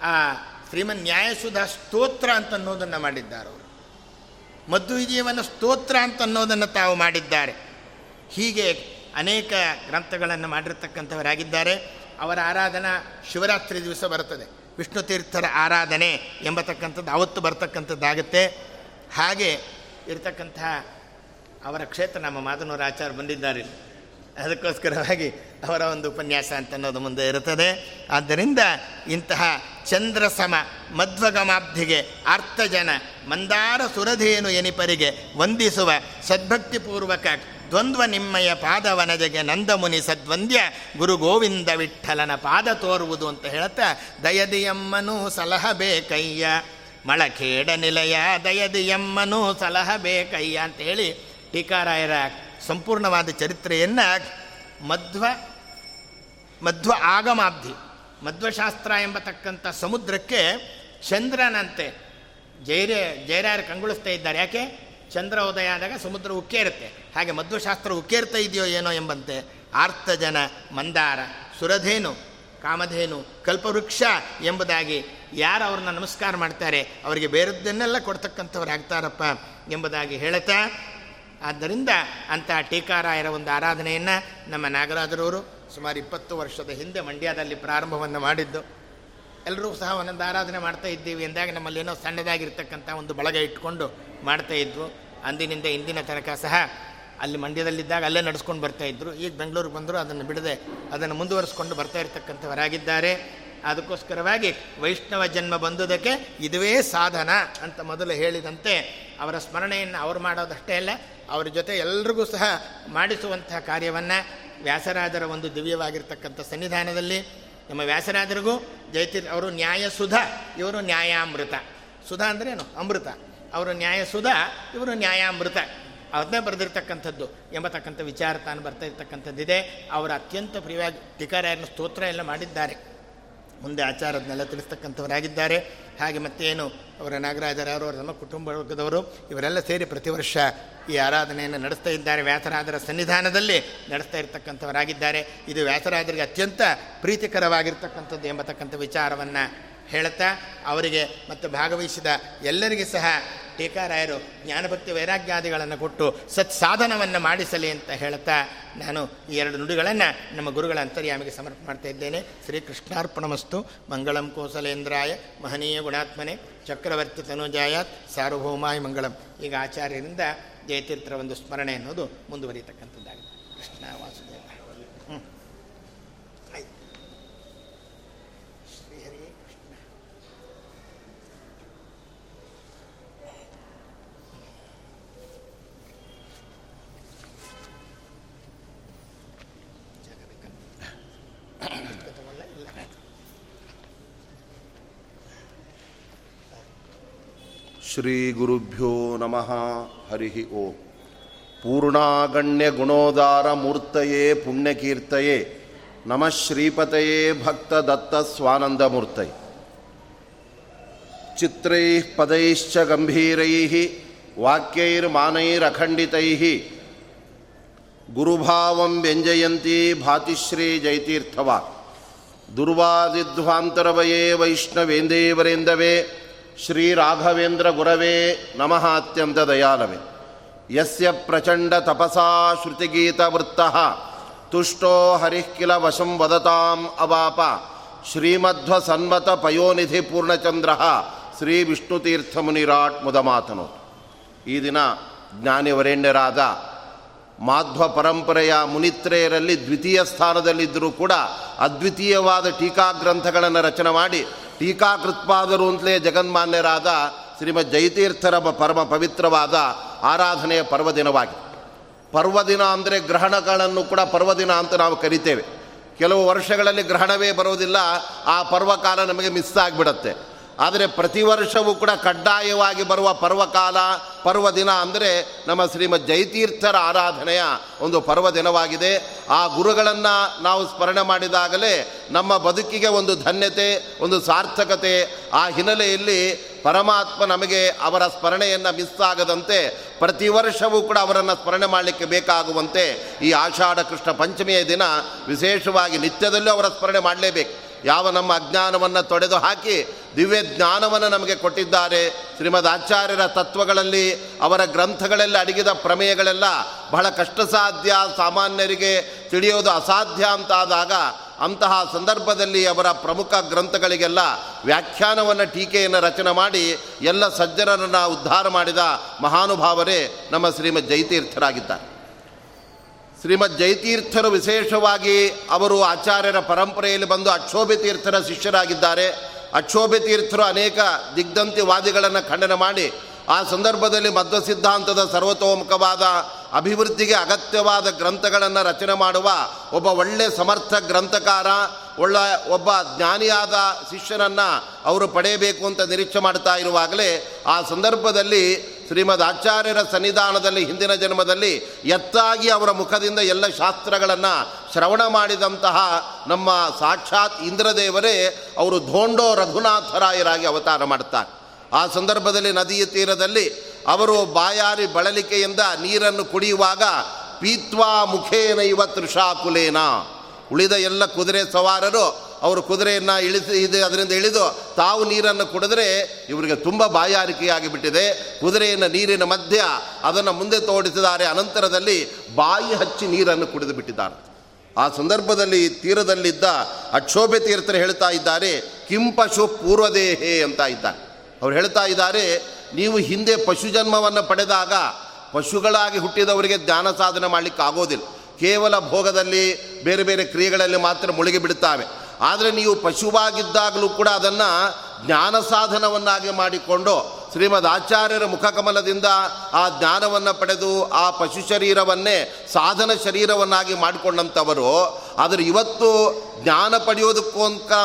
ಆ ಶ್ರೀಮನ್ ನ್ಯಾಯಸುಧ ಸ್ತೋತ್ರ ಅಂತ ಅನ್ನೋದನ್ನು ಮಾಡಿದ್ದಾರೆ ಅವರು. ಮದ್ದು ವಿಜಯವನ್ನು ಸ್ತೋತ್ರ ಅಂತ ಅನ್ನೋದನ್ನು ತಾವು ಮಾಡಿದ್ದಾರೆ. ಹೀಗೆ ಅನೇಕ ಗ್ರಂಥಗಳನ್ನು ಮಾಡಿರ್ತಕ್ಕಂಥವರಾಗಿದ್ದಾರೆ. ಅವರ ಆರಾಧನಾ ಶಿವರಾತ್ರಿ ದಿವಸ ಬರ್ತದೆ. ವಿಷ್ಣು ತೀರ್ಥರ ಆರಾಧನೆ ಎಂಬತಕ್ಕಂಥದ್ದು ಅವತ್ತು ಬರ್ತಕ್ಕಂಥದ್ದಾಗುತ್ತೆ. ಹಾಗೆ ಇರತಕ್ಕಂತಹ ಅವರ ಕ್ಷೇತ್ರ, ನಮ್ಮ ಮಾದನೂರ ಆಚಾರ ಬಂದಿದ್ದಾರೆ ಅದಕ್ಕೋಸ್ಕರವಾಗಿ ಅವರ ಒಂದು ಉಪನ್ಯಾಸ ಅಂತ ಅನ್ನೋದು ಮುಂದೆ ಇರುತ್ತದೆ. ಆದ್ದರಿಂದ ಇಂತಹ ಚಂದ್ರಸಮ ಮಧ್ವಗಮಾಬ್ಧಿಗೆ ಅರ್ಥಜನ ಮಂದಾರ ಸುರಧೇನು ಎನಿಪರಿಗೆ ವಂದಿಸುವ ಸದ್ಭಕ್ತಿಪೂರ್ವಕ ದ್ವಂದ್ವ ನಿಮ್ಮಯ ಪಾದವನಜಗೆ ನಂದಮುನಿ ಸದ್ವಂದ್ಯ ಗುರು ಗೋವಿಂದ ವಿಠಲನ ಪಾದ ತೋರುವುದು ಅಂತ ಹೇಳ್ತಾ ದಯದಿಯಮ್ಮನು ಸಲಹಬೇಕಯ್ಯ ಮಳಖೇಡ ನಿಲಯ, ದಯದಿಯಮ್ಮನು ಸಲಹಬೇಕಯ್ಯ ಅಂತ ಹೇಳಿ ಟೀಕಾರಾಯರ ಸಂಪೂರ್ಣವಾದ ಚರಿತ್ರೆಯನ್ನು ಮಧ್ವ ಮಧ್ವ ಆಗಮಾಬ್ಧಿ, ಮಧ್ವಶಾಸ್ತ್ರ ಎಂಬತಕ್ಕಂಥ ಸಮುದ್ರಕ್ಕೆ ಚಂದ್ರನಂತೆ ಜೈರ ಜೈರಾಯರು ಕಂಗೊಳಿಸ್ತಾ ಇದ್ದಾರೆ. ಯಾಕೆ? ಚಂದ್ರ ಉದಯ ಆದಾಗ ಸಮುದ್ರ ಉಕ್ಕೇರುತ್ತೆ ಹಾಗೆ ಮಧ್ವಶಾಸ್ತ್ರ ಉಕ್ಕೇರ್ತಾ ಇದೆಯೋ ಏನೋ ಎಂಬಂತೆ ಆರ್ತಜನ ಮಂದಾರ ಸುರಧೇನು, ಕಾಮಧೇನು, ಕಲ್ಪವೃಕ್ಷ ಎಂಬುದಾಗಿ ಯಾರು ಅವ್ರನ್ನ ನಮಸ್ಕಾರ ಮಾಡ್ತಾರೆ, ಅವರಿಗೆ ಬೇರೆದ್ದನ್ನೆಲ್ಲ ಕೊಡ್ತಕ್ಕಂಥವ್ರು ಆಗ್ತಾರಪ್ಪ ಎಂಬುದಾಗಿ ಹೇಳುತ್ತಾ, ಆದ್ದರಿಂದ ಅಂಥ ಟೀಕಾರಾಯರ ಒಂದು ಆರಾಧನೆಯನ್ನು ನಮ್ಮ ನಾಗರಾಜರವರು ಸುಮಾರು ಇಪ್ಪತ್ತು ವರ್ಷದ ಹಿಂದೆ ಮಂಡ್ಯದಲ್ಲಿ ಪ್ರಾರಂಭವನ್ನು ಮಾಡಿದ್ದು. ಎಲ್ಲರೂ ಸಹ ಒಂದೊಂದು ಆರಾಧನೆ ಮಾಡ್ತಾ ಇದ್ದೀವಿ ಎಂದಾಗ ನಮ್ಮಲ್ಲಿ ಏನೋ ಸಣ್ಣದಾಗಿರ್ತಕ್ಕಂಥ ಒಂದು ಬಳಗ ಇಟ್ಕೊಂಡು ಮಾಡ್ತಾ ಇದ್ವು. ಅಂದಿನಿಂದ ಇಂದಿನ ತನಕ ಸಹ ಅಲ್ಲಿ ಮಂಡ್ಯದಲ್ಲಿದ್ದಾಗ ಅಲ್ಲೇ ನಡೆಸ್ಕೊಂಡು ಬರ್ತಾಯಿದ್ರು ಈಗ ಬೆಂಗಳೂರಿಗೆ ಬಂದರೂ, ಅದನ್ನು ಬಿಡದೆ ಅದನ್ನು ಮುಂದುವರಿಸ್ಕೊಂಡು ಬರ್ತಾ ಇರ್ತಕ್ಕಂಥವರಾಗಿದ್ದಾರೆ. ಅದಕ್ಕೋಸ್ಕರವಾಗಿ ವೈಷ್ಣವ ಜನ್ಮ ಬಂದುದಕ್ಕೆ ಇದುವೇ ಸಾಧನ ಅಂತ ಮೊದಲು ಹೇಳಿದಂತೆ ಅವರ ಸ್ಮರಣೆಯನ್ನು ಅವರು ಮಾಡೋದಷ್ಟೇ ಅಲ್ಲ, ಅವರ ಜೊತೆ ಎಲ್ರಿಗೂ ಸಹ ಮಾಡಿಸುವಂತಹ ಕಾರ್ಯವನ್ನು ವ್ಯಾಸರಾಜರ ಒಂದು ದಿವ್ಯವಾಗಿರ್ತಕ್ಕಂಥ ಸನ್ನಿಧಾನದಲ್ಲಿ ನಮ್ಮ ವ್ಯಾಸರಾಜರಿಗೂ ಜಯತೀರ್ ಅವರು ನ್ಯಾಯಸುಧ ಇವರು ನ್ಯಾಯಾಮೃತ. ಸುಧಾ ಅಂದ್ರೇನು ಅಮೃತ. ಅವರು ನ್ಯಾಯಸುಧ ಇವರು ನ್ಯಾಯಾಮೃತ. ಅದನ್ನೇ ಬರೆದಿರ್ತಕ್ಕಂಥದ್ದು ಎಂಬತಕ್ಕಂಥ ವಿಚಾರ ತಾನು ಬರ್ತಾ ಇರ್ತಕ್ಕಂಥದ್ದಿದೆ. ಅವರು ಅತ್ಯಂತ ಪ್ರಿಯವಾಗಿ ಟಿಕಾರಾಯನ ಸ್ತೋತ್ರ ಎಲ್ಲ ಮಾಡಿದ್ದಾರೆ. ಮುಂದೆ ಆಚಾರದನ್ನೆಲ್ಲ ತಿಳಿಸ್ತಕ್ಕಂಥವರಾಗಿದ್ದಾರೆ. ಹಾಗೆ ಮತ್ತೇನು, ಅವರ ನಾಗರಾಜರವರು ಅವರ ನಮ್ಮ ಕುಟುಂಬ ವರ್ಗದವರು, ಇವರೆಲ್ಲ ಸೇರಿ ಪ್ರತಿ ವರ್ಷ ಈ ಆರಾಧನೆಯನ್ನು ನಡೆಸ್ತಾ ಇದ್ದಾರೆ. ವ್ಯಾಸರಾಜರ ಸನ್ನಿಧಾನದಲ್ಲಿ ನಡೆಸ್ತಾ ಇರತಕ್ಕಂಥವರಾಗಿದ್ದಾರೆ. ಇದು ವ್ಯಾಸರಾಜರಿಗೆ ಅತ್ಯಂತ ಪ್ರೀತಿಕರವಾಗಿರ್ತಕ್ಕಂಥದ್ದು ಎಂಬತಕ್ಕಂಥ ವಿಚಾರವನ್ನು ಹೇಳ್ತಾ ಅವರಿಗೆ ಮತ್ತು ಭಾಗವಹಿಸಿದ ಎಲ್ಲರಿಗೆ ಸಹ ಟೀಕಾರಾಯರು ಜ್ಞಾನಭಕ್ತಿ ವೈರಾಗ್ಯಾದಿಗಳನ್ನು ಕೊಟ್ಟು ಸತ್ ಸಾಧನವನ್ನು ಮಾಡಿಸಲಿ ಅಂತ ಹೇಳ್ತಾ ನಾನು ಈ ಎರಡು ನುಡಿಗಳನ್ನು ನಮ್ಮ ಗುರುಗಳ ಅಂತರ್ಯಾಮಿಗೆ ಸಮರ್ಪಣೆ ಮಾಡ್ತಾ ಇದ್ದೇನೆ. ಶ್ರೀ ಕೃಷ್ಣಾರ್ಪಣಮಸ್ತು ಮಂಗಳಂ ಕೋಸಲೇಂದ್ರಾಯ. ಮಹನೀಯ ಗುಣಾತ್ಮನೆ. ಚಕ್ರವರ್ತಿ ತನುಜಾಯಾತ್. ಸಾರ್ವಭೌಮಾಯ ಮಂಗಳಂ. ಈಗ ಆಚಾರ್ಯರಿಂದ ಜಯತೀರ್ಥರ ಒಂದು ಸ್ಮರಣೆ ಅನ್ನೋದು ಮುಂದುವರಿಯತಕ್ಕಂಥದ್ದಾಗಿದೆ. ಕೃಷ್ಣ ಹ್ಞೂ ಶ್ರೀಹರಿ ಕೃಷ್ಣ ಶ್ರೀಗುರುಭ್ಯೋ ನಮಃ. ಹರಿ ಓಂ. ಪೂರ್ಣಾಗಣ್ಯ ಗುಣೋದಾರ ಮೂರ್ತಯೇ, ಪುಣ್ಯಕೀರ್ತಯೇ. ನಮಃ ಶ್ರೀಪತಯೇ ಭಕ್ತ ದತ್ತ ಸ್ವಾನಂದಮೂರ್ತೈ. ಚಿತ್ರೈ ಪದೈಶ್ಚ ಗಂಭೀರೈ, ವಾಕ್ಯೈರ್ಮಾನೈರಖಂಡಿತೈ. ಗುರುಭಾವಂ ವ್ಯಂಜಯಂತಿ ಭಾತಿಶ್ರೀ ಜೈತೀರ್ಥವ. ದುರ್ವಾದಿಧ್ವಾಂತರವಯೇ ವೈಷ್ಣವೇಂದೇವರೇಂದವೇ ಶ್ರೀ ರಾಘವೇಂದ್ರ ಗುರವೇ ನಮಃ ಅತ್ಯಂತ ದಯಾಲವೇ ಯಸ್ಯ ಪ್ರಚಂಡ ತಪಸಾ ಶ್ರುತಿಗೀತವೃತ್ತ ತುಷ್ಟೋ ಹರಿಃ ಕಿಲ ವಶಂ ವದತಾಂ ಅವಾಪ ಶ್ರೀಮಧ್ವ ಸನ್ಮತ ಪಯೋನಿಧಿ ಪೂರ್ಣಚಂದ್ರ ಶ್ರೀ ವಿಷ್ಣುತೀರ್ಥ ಮುನಿರಾಟ್ ಮುದಮಾತನು ಈ ದಿನ ಜ್ಞಾನಿವರೇಣ್ಯರಾದ ಮಾಧ್ವ ಪರಂಪರೆಯ ಮುನಿತ್ರೆಯರಲ್ಲಿ ದ್ವಿತೀಯ ಸ್ಥಾನದಲ್ಲಿದ್ದರೂ ಕೂಡ ಅದ್ವಿತೀಯವಾದ ಟೀಕಾ ಗ್ರಂಥಗಳನ್ನು ರಚನೆ ಮಾಡಿ ಟೀಕಾಕೃತ್ಪಾದರು ಅಂತಲೇ ಜಗನ್ಮಾನ್ಯರಾದ ಶ್ರೀಮದ್ ಜಯತೀರ್ಥರ ಪರಮ ಪವಿತ್ರವಾದ ಆರಾಧನೆಯ ಪರ್ವದಿನವಾಗಿದೆ. ಪರ್ವದಿನ ಅಂದರೆ ಗ್ರಹಣಗಳನ್ನು ಕೂಡ ಪರ್ವದಿನ ಅಂತ ನಾವು ಕರಿತೇವೆ. ಕೆಲವು ವರ್ಷಗಳಲ್ಲಿ ಗ್ರಹಣವೇ ಬರೋದಿಲ್ಲ ಆ ಪರ್ವಕಾಲ ನಮಗೆ ಮಿಸ್ ಆಗಿಬಿಡತ್ತೆ. ಆದರೆ ಪ್ರತಿ ವರ್ಷವೂ ಕೂಡ ಕಡ್ಡಾಯವಾಗಿ ಬರುವ ಪರ್ವಕಾಲ ಪರ್ವದಿನ ಅಂದರೆ ನಮ್ಮ ಶ್ರೀಮದ್ ಜಯತೀರ್ಥರ ಆರಾಧನೆಯ ಒಂದು ಪರ್ವದಿನವಾಗಿದೆ ಆ ಗುರುಗಳನ್ನು ನಾವು ಸ್ಮರಣೆ ಮಾಡಿದಾಗಲೇ ನಮ್ಮ ಬದುಕಿಗೆ ಒಂದು ಧನ್ಯತೆ, ಒಂದು ಸಾರ್ಥಕತೆ, ಆ ಹಿನ್ನೆಲೆಯಲ್ಲಿ ಪರಮಾತ್ಮ ನಮಗೆ ಅವರ ಸ್ಮರಣೆಯನ್ನು ಮಿಸ್ ಆಗದಂತೆ ಪ್ರತಿ ವರ್ಷವೂ ಕೂಡ ಅವರನ್ನು ಸ್ಮರಣೆ ಮಾಡಲಿಕ್ಕೆ ಬೇಕಾಗುವಂತೆ ಈ ಆಷಾಢ ಕೃಷ್ಣ ಪಂಚಮಿಯ ದಿನ ವಿಶೇಷವಾಗಿ ನಿತ್ಯದಲ್ಲೂ ಅವರ ಸ್ಮರಣೆ ಮಾಡಲೇಬೇಕು. ಯಾವ ನಮ್ಮ ಅಜ್ಞಾನವನ್ನು ತೊಡೆದು ಹಾಕಿ ದಿವ್ಯ ಜ್ಞಾನವನ್ನು ನಮಗೆ ಕೊಟ್ಟಿದ್ದಾರೆ. ಶ್ರೀಮದ್ ಆಚಾರ್ಯರ ತತ್ವಗಳಲ್ಲಿ, ಅವರ ಗ್ರಂಥಗಳಲ್ಲಿ ಅಡಗಿದ ಪ್ರಮೇಯಗಳೆಲ್ಲ ಬಹಳ ಕಷ್ಟ ಸಾಧ್ಯ ಸಾಮಾನ್ಯರಿಗೆ ತಿಳಿಯೋದು ಅಸಾಧ್ಯ ಅಂತಾದಾಗ ಅಂತಹ ಸಂದರ್ಭದಲ್ಲಿ ಅವರ ಪ್ರಮುಖ ಗ್ರಂಥಗಳಿಗೆಲ್ಲ ವ್ಯಾಖ್ಯಾನವನ್ನು, ಟೀಕೆಯನ್ನು ರಚನೆ ಮಾಡಿ ಎಲ್ಲ ಸಜ್ಜನರನ್ನು ಉದ್ಧಾರ ಮಾಡಿದ ಮಹಾನುಭಾವರೇ ನಮ್ಮ ಶ್ರೀಮದ್ ಜೈತೀರ್ಥರಾಗಿದ್ದಾರೆ ಶ್ರೀಮದ್ ಜಯತೀರ್ಥರು ವಿಶೇಷವಾಗಿ ಅವರು ಆಚಾರ್ಯರ ಪರಂಪರೆಯಲ್ಲಿ ಬಂದು ಅಕ್ಷೋಭ್ಯ ತೀರ್ಥರ ಶಿಷ್ಯರಾಗಿದ್ದಾರೆ. ಅಕ್ಷೋಭ್ಯ ತೀರ್ಥರು ಅನೇಕ ದಿಗ್ಧಂತಿವಾದಿಗಳನ್ನು ಖಂಡನೆ ಮಾಡಿ ಆ ಸಂದರ್ಭದಲ್ಲಿ ಮಧ್ವ ಸಿದ್ಧಾಂತದ ಸರ್ವತೋಮುಖವಾದ ಅಭಿವೃದ್ಧಿಗೆ ಅಗತ್ಯವಾದ ಗ್ರಂಥಗಳನ್ನು ರಚನೆ ಮಾಡುವ ಒಬ್ಬ ಒಳ್ಳೆ ಸಮರ್ಥ ಗ್ರಂಥಕಾರ, ಒಳ್ಳ ಒಬ್ಬ ಜ್ಞಾನಿಯಾದ ಶಿಷ್ಯನನ್ನು ಅವರು ಪಡೆಯಬೇಕು ಅಂತ ನಿರೀಕ್ಷೆ ಮಾಡ್ತಾ ಇರುವಾಗಲೇ ಆ ಸಂದರ್ಭದಲ್ಲಿ ಶ್ರೀಮದ್ ಆಚಾರ್ಯರ ಸನ್ನಿಧಾನದಲ್ಲಿ ಹಿಂದಿನ ಜನ್ಮದಲ್ಲಿ ಎತ್ತಾಗಿ ಅವರ ಮುಖದಿಂದ ಎಲ್ಲ ಶಾಸ್ತ್ರಗಳನ್ನು ಶ್ರವಣ ಮಾಡಿದಂತಹ ನಮ್ಮ ಸಾಕ್ಷಾತ್ ಇಂದ್ರದೇವರೇ ಅವರು ಧೋಂಡೋ ರಘುನಾಥರಾಯರಾಗಿ ಅವತಾರ ಮಾಡುತ್ತಾರೆ ಆ ಸಂದರ್ಭದಲ್ಲಿ ನದಿಯ ತೀರದಲ್ಲಿ ಅವರು ಬಾಯಾರಿ ಬಳಲಿಕೆಯಿಂದ ನೀರನ್ನು ಕುಡಿಯುವಾಗ ಪೀತ್ವಾ ಮುಖೇನ ಇವ ತೃಷಾಕುಲೇನ. ಉಳಿದ ಎಲ್ಲ ಕುದುರೆ ಸವಾರರು ಅವರು ಕುದುರೆಯನ್ನು ಇಳಿಸಿ ಇದು ಅದರಿಂದ ಇಳಿದು ತಾವು ನೀರನ್ನು ಕುಡಿದ್ರೆ ಇವರಿಗೆ ತುಂಬ ಬಾಯಾರಿಕೆಯಾಗಿ ಬಿಟ್ಟಿದೆ ಕುದುರೆಯನ್ನು ನೀರಿನ ಮಧ್ಯ ಅದನ್ನು ಮುಂದೆ ತೋಡಿಸಿದ್ದಾರೆ. ಅನಂತರದಲ್ಲಿ ಬಾಯಿ ಹಚ್ಚಿ ನೀರನ್ನು ಕುಡಿದು ಬಿಟ್ಟಿದ್ದಾರೆ. ಆ ಸಂದರ್ಭದಲ್ಲಿ ತೀರದಲ್ಲಿದ್ದ ಅಕ್ಷೋಭೆ ತೀರ್ಥರು ಹೇಳ್ತಾ ಇದ್ದಾರೆ, ಕಿಂಪಶು ಪೂರ್ವದೇಹೇ ಅಂತ ಇದ್ದಾರೆ. ಅವ್ರು ಹೇಳ್ತಾ ಇದ್ದಾರೆ, ನೀವು ಹಿಂದೆ ಪಶು ಜನ್ಮವನ್ನು ಪಡೆದಾಗ ಪಶುಗಳಾಗಿ ಹುಟ್ಟಿದವರಿಗೆ ಧ್ಯಾನ ಸಾಧನೆ ಮಾಡಲಿಕ್ಕೆ ಆಗೋದಿಲ್ಲ ಕೇವಲ ಭೋಗದಲ್ಲಿ ಬೇರೆ ಬೇರೆ ಕ್ರಿಯೆಗಳಲ್ಲಿ ಮಾತ್ರ ಮುಳುಗಿ ಬಿಡುತ್ತವೆ ಆದರೆ ನೀವು ಪಶುವಾಗಿದ್ದಾಗಲೂ ಕೂಡ ಅದನ್ನು ಜ್ಞಾನ ಸಾಧನವನ್ನಾಗಿ ಮಾಡಿಕೊಂಡು ಶ್ರೀಮದ್ ಆಚಾರ್ಯರ ಮುಖಕಮಲದಿಂದ ಆ ಜ್ಞಾನವನ್ನು ಪಡೆದು ಆ ಪಶು ಶರೀರವನ್ನೇ ಸಾಧನ ಶರೀರವನ್ನಾಗಿ ಮಾಡಿಕೊಂಡಂಥವರು, ಆದರೆ ಇವತ್ತು ಜ್ಞಾನ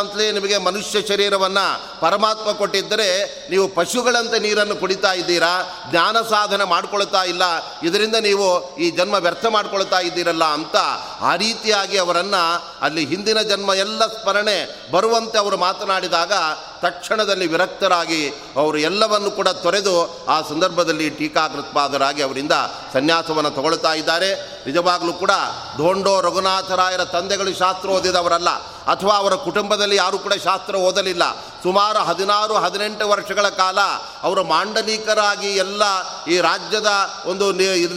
ಅಂತಲೇ ನಿಮಗೆ ಮನುಷ್ಯ ಶರೀರವನ್ನು ಪರಮಾತ್ಮ ಕೊಟ್ಟಿದ್ದರೆ ನೀವು ಪಶುಗಳಂತೆ ನೀರನ್ನು ಕುಡಿತಾ ಇದ್ದೀರಾ, ಜ್ಞಾನ ಸಾಧನೆ ಮಾಡಿಕೊಳ್ತಾ ಇಲ್ಲ, ಇದರಿಂದ ನೀವು ಈ ಜನ್ಮ ವ್ಯರ್ಥ ಮಾಡ್ಕೊಳ್ತಾ ಇದ್ದೀರಲ್ಲ ಅಂತ ಆ ರೀತಿಯಾಗಿ ಅವರನ್ನು ಅಲ್ಲಿ ಹಿಂದಿನ ಜನ್ಮ ಎಲ್ಲ ಸ್ಮರಣೆ ಬರುವಂತೆ ಅವರು ಮಾತನಾಡಿದಾಗ ತಕ್ಷಣದಲ್ಲಿ ವಿರಕ್ತರಾಗಿ ಅವರು ಎಲ್ಲವನ್ನು ಕೂಡ ತೊರೆದು ಆ ಸಂದರ್ಭದಲ್ಲಿ ಟೀಕಾಕೃತ್ಪಾದರಾಗಿ ಅವರಿಂದ ಸನ್ಯಾಸವನ್ನು ತಗೊಳ್ತಾ ಇದ್ದಾರೆ. ನಿಜವಾಗಲೂ ಕೂಡ ಧೋಂಡೋ ರಘುನಾಥರಾಯರ ತಂದೆಗಳು ಶಾಸ್ತ್ರ ಓದಿದವರಲ್ಲ, ಅಥವಾ ಅವರ ಕುಟುಂಬದಲ್ಲಿ ಯಾರೂ ಕೂಡ ಶಾಸ್ತ್ರ ಓದಲಿಲ್ಲ. ಸುಮಾರು ಹದಿನಾರು, ಹದಿನೆಂಟು ವರ್ಷಗಳ ಕಾಲ ಅವರು ಮಾಂಡಲಿಕರಾಗಿ ಎಲ್ಲ ಈ ರಾಜ್ಯದ ಒಂದು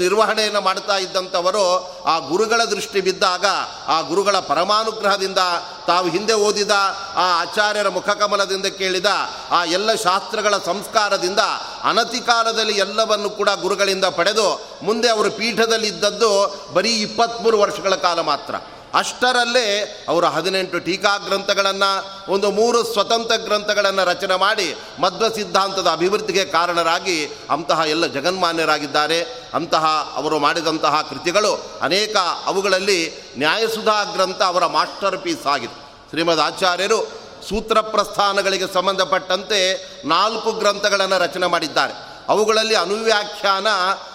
ನಿರ್ವಹಣೆಯನ್ನು ಮಾಡ್ತಾ ಇದ್ದಂಥವರು ಆ ಗುರುಗಳ ದೃಷ್ಟಿ ಬಿದ್ದಾಗ, ಆ ಗುರುಗಳ ಪರಮಾನುಗ್ರಹದಿಂದ ತಾವು ಹಿಂದೆ ಓದಿದ ಆ ಆಚಾರ್ಯರ ಮುಖಕಮಲದಿಂದ ಕೇಳಿದ ಆ ಎಲ್ಲ ಶಾಸ್ತ್ರಗಳ ಸಂಸ್ಕಾರದಿಂದ ಅನತಿ ಕಾಲದಲ್ಲಿ ಎಲ್ಲವನ್ನು ಕೂಡ ಗುರುಗಳಿಂದ ಪಡೆದು ಮುಂದೆ ಅವರು ಪೀಠದಲ್ಲಿದ್ದದ್ದು ಬರೀ ಇಪ್ಪತ್ತ್ಮೂರು ವರ್ಷಗಳ ಕಾಲ ಮಾತ್ರ. ಅಷ್ಟರಲ್ಲೇ ಅವರು ಹದಿನೆಂಟು ಟೀಕಾ ಗ್ರಂಥಗಳನ್ನು ಒಂದು ಮೂರು ಸ್ವತಂತ್ರ ಗ್ರಂಥಗಳನ್ನು ರಚನೆ ಮಾಡಿ ಮಧ್ವ ಸಿದ್ಧಾಂತದ ಅಭಿವೃದ್ಧಿಗೆ ಕಾರಣರಾಗಿ ಅಂತಹ ಎಲ್ಲ ಜಗನ್ಮಾನ್ಯರಾಗಿದ್ದಾರೆ. ಅಂತಹ ಅವರು ಮಾಡಿದಂತಹ ಕೃತಿಗಳು ಅನೇಕ ಅವುಗಳಲ್ಲಿ ನ್ಯಾಯಸುಧಾ ಗ್ರಂಥ ಅವರ ಮಾಸ್ಟರ್ ಪೀಸ್ ಆಗಿದೆ. ಶ್ರೀಮದ್ ಆಚಾರ್ಯರು ಸೂತ್ರ ಪ್ರಸ್ಥಾನಗಳಿಗೆ ಸಂಬಂಧಪಟ್ಟಂತೆ ನಾಲ್ಕು ಗ್ರಂಥಗಳನ್ನು ರಚನೆ ಮಾಡಿದ್ದಾರೆ. ಅವುಗಳಲ್ಲಿ ಅನುವ್ಯಾಖ್ಯಾನ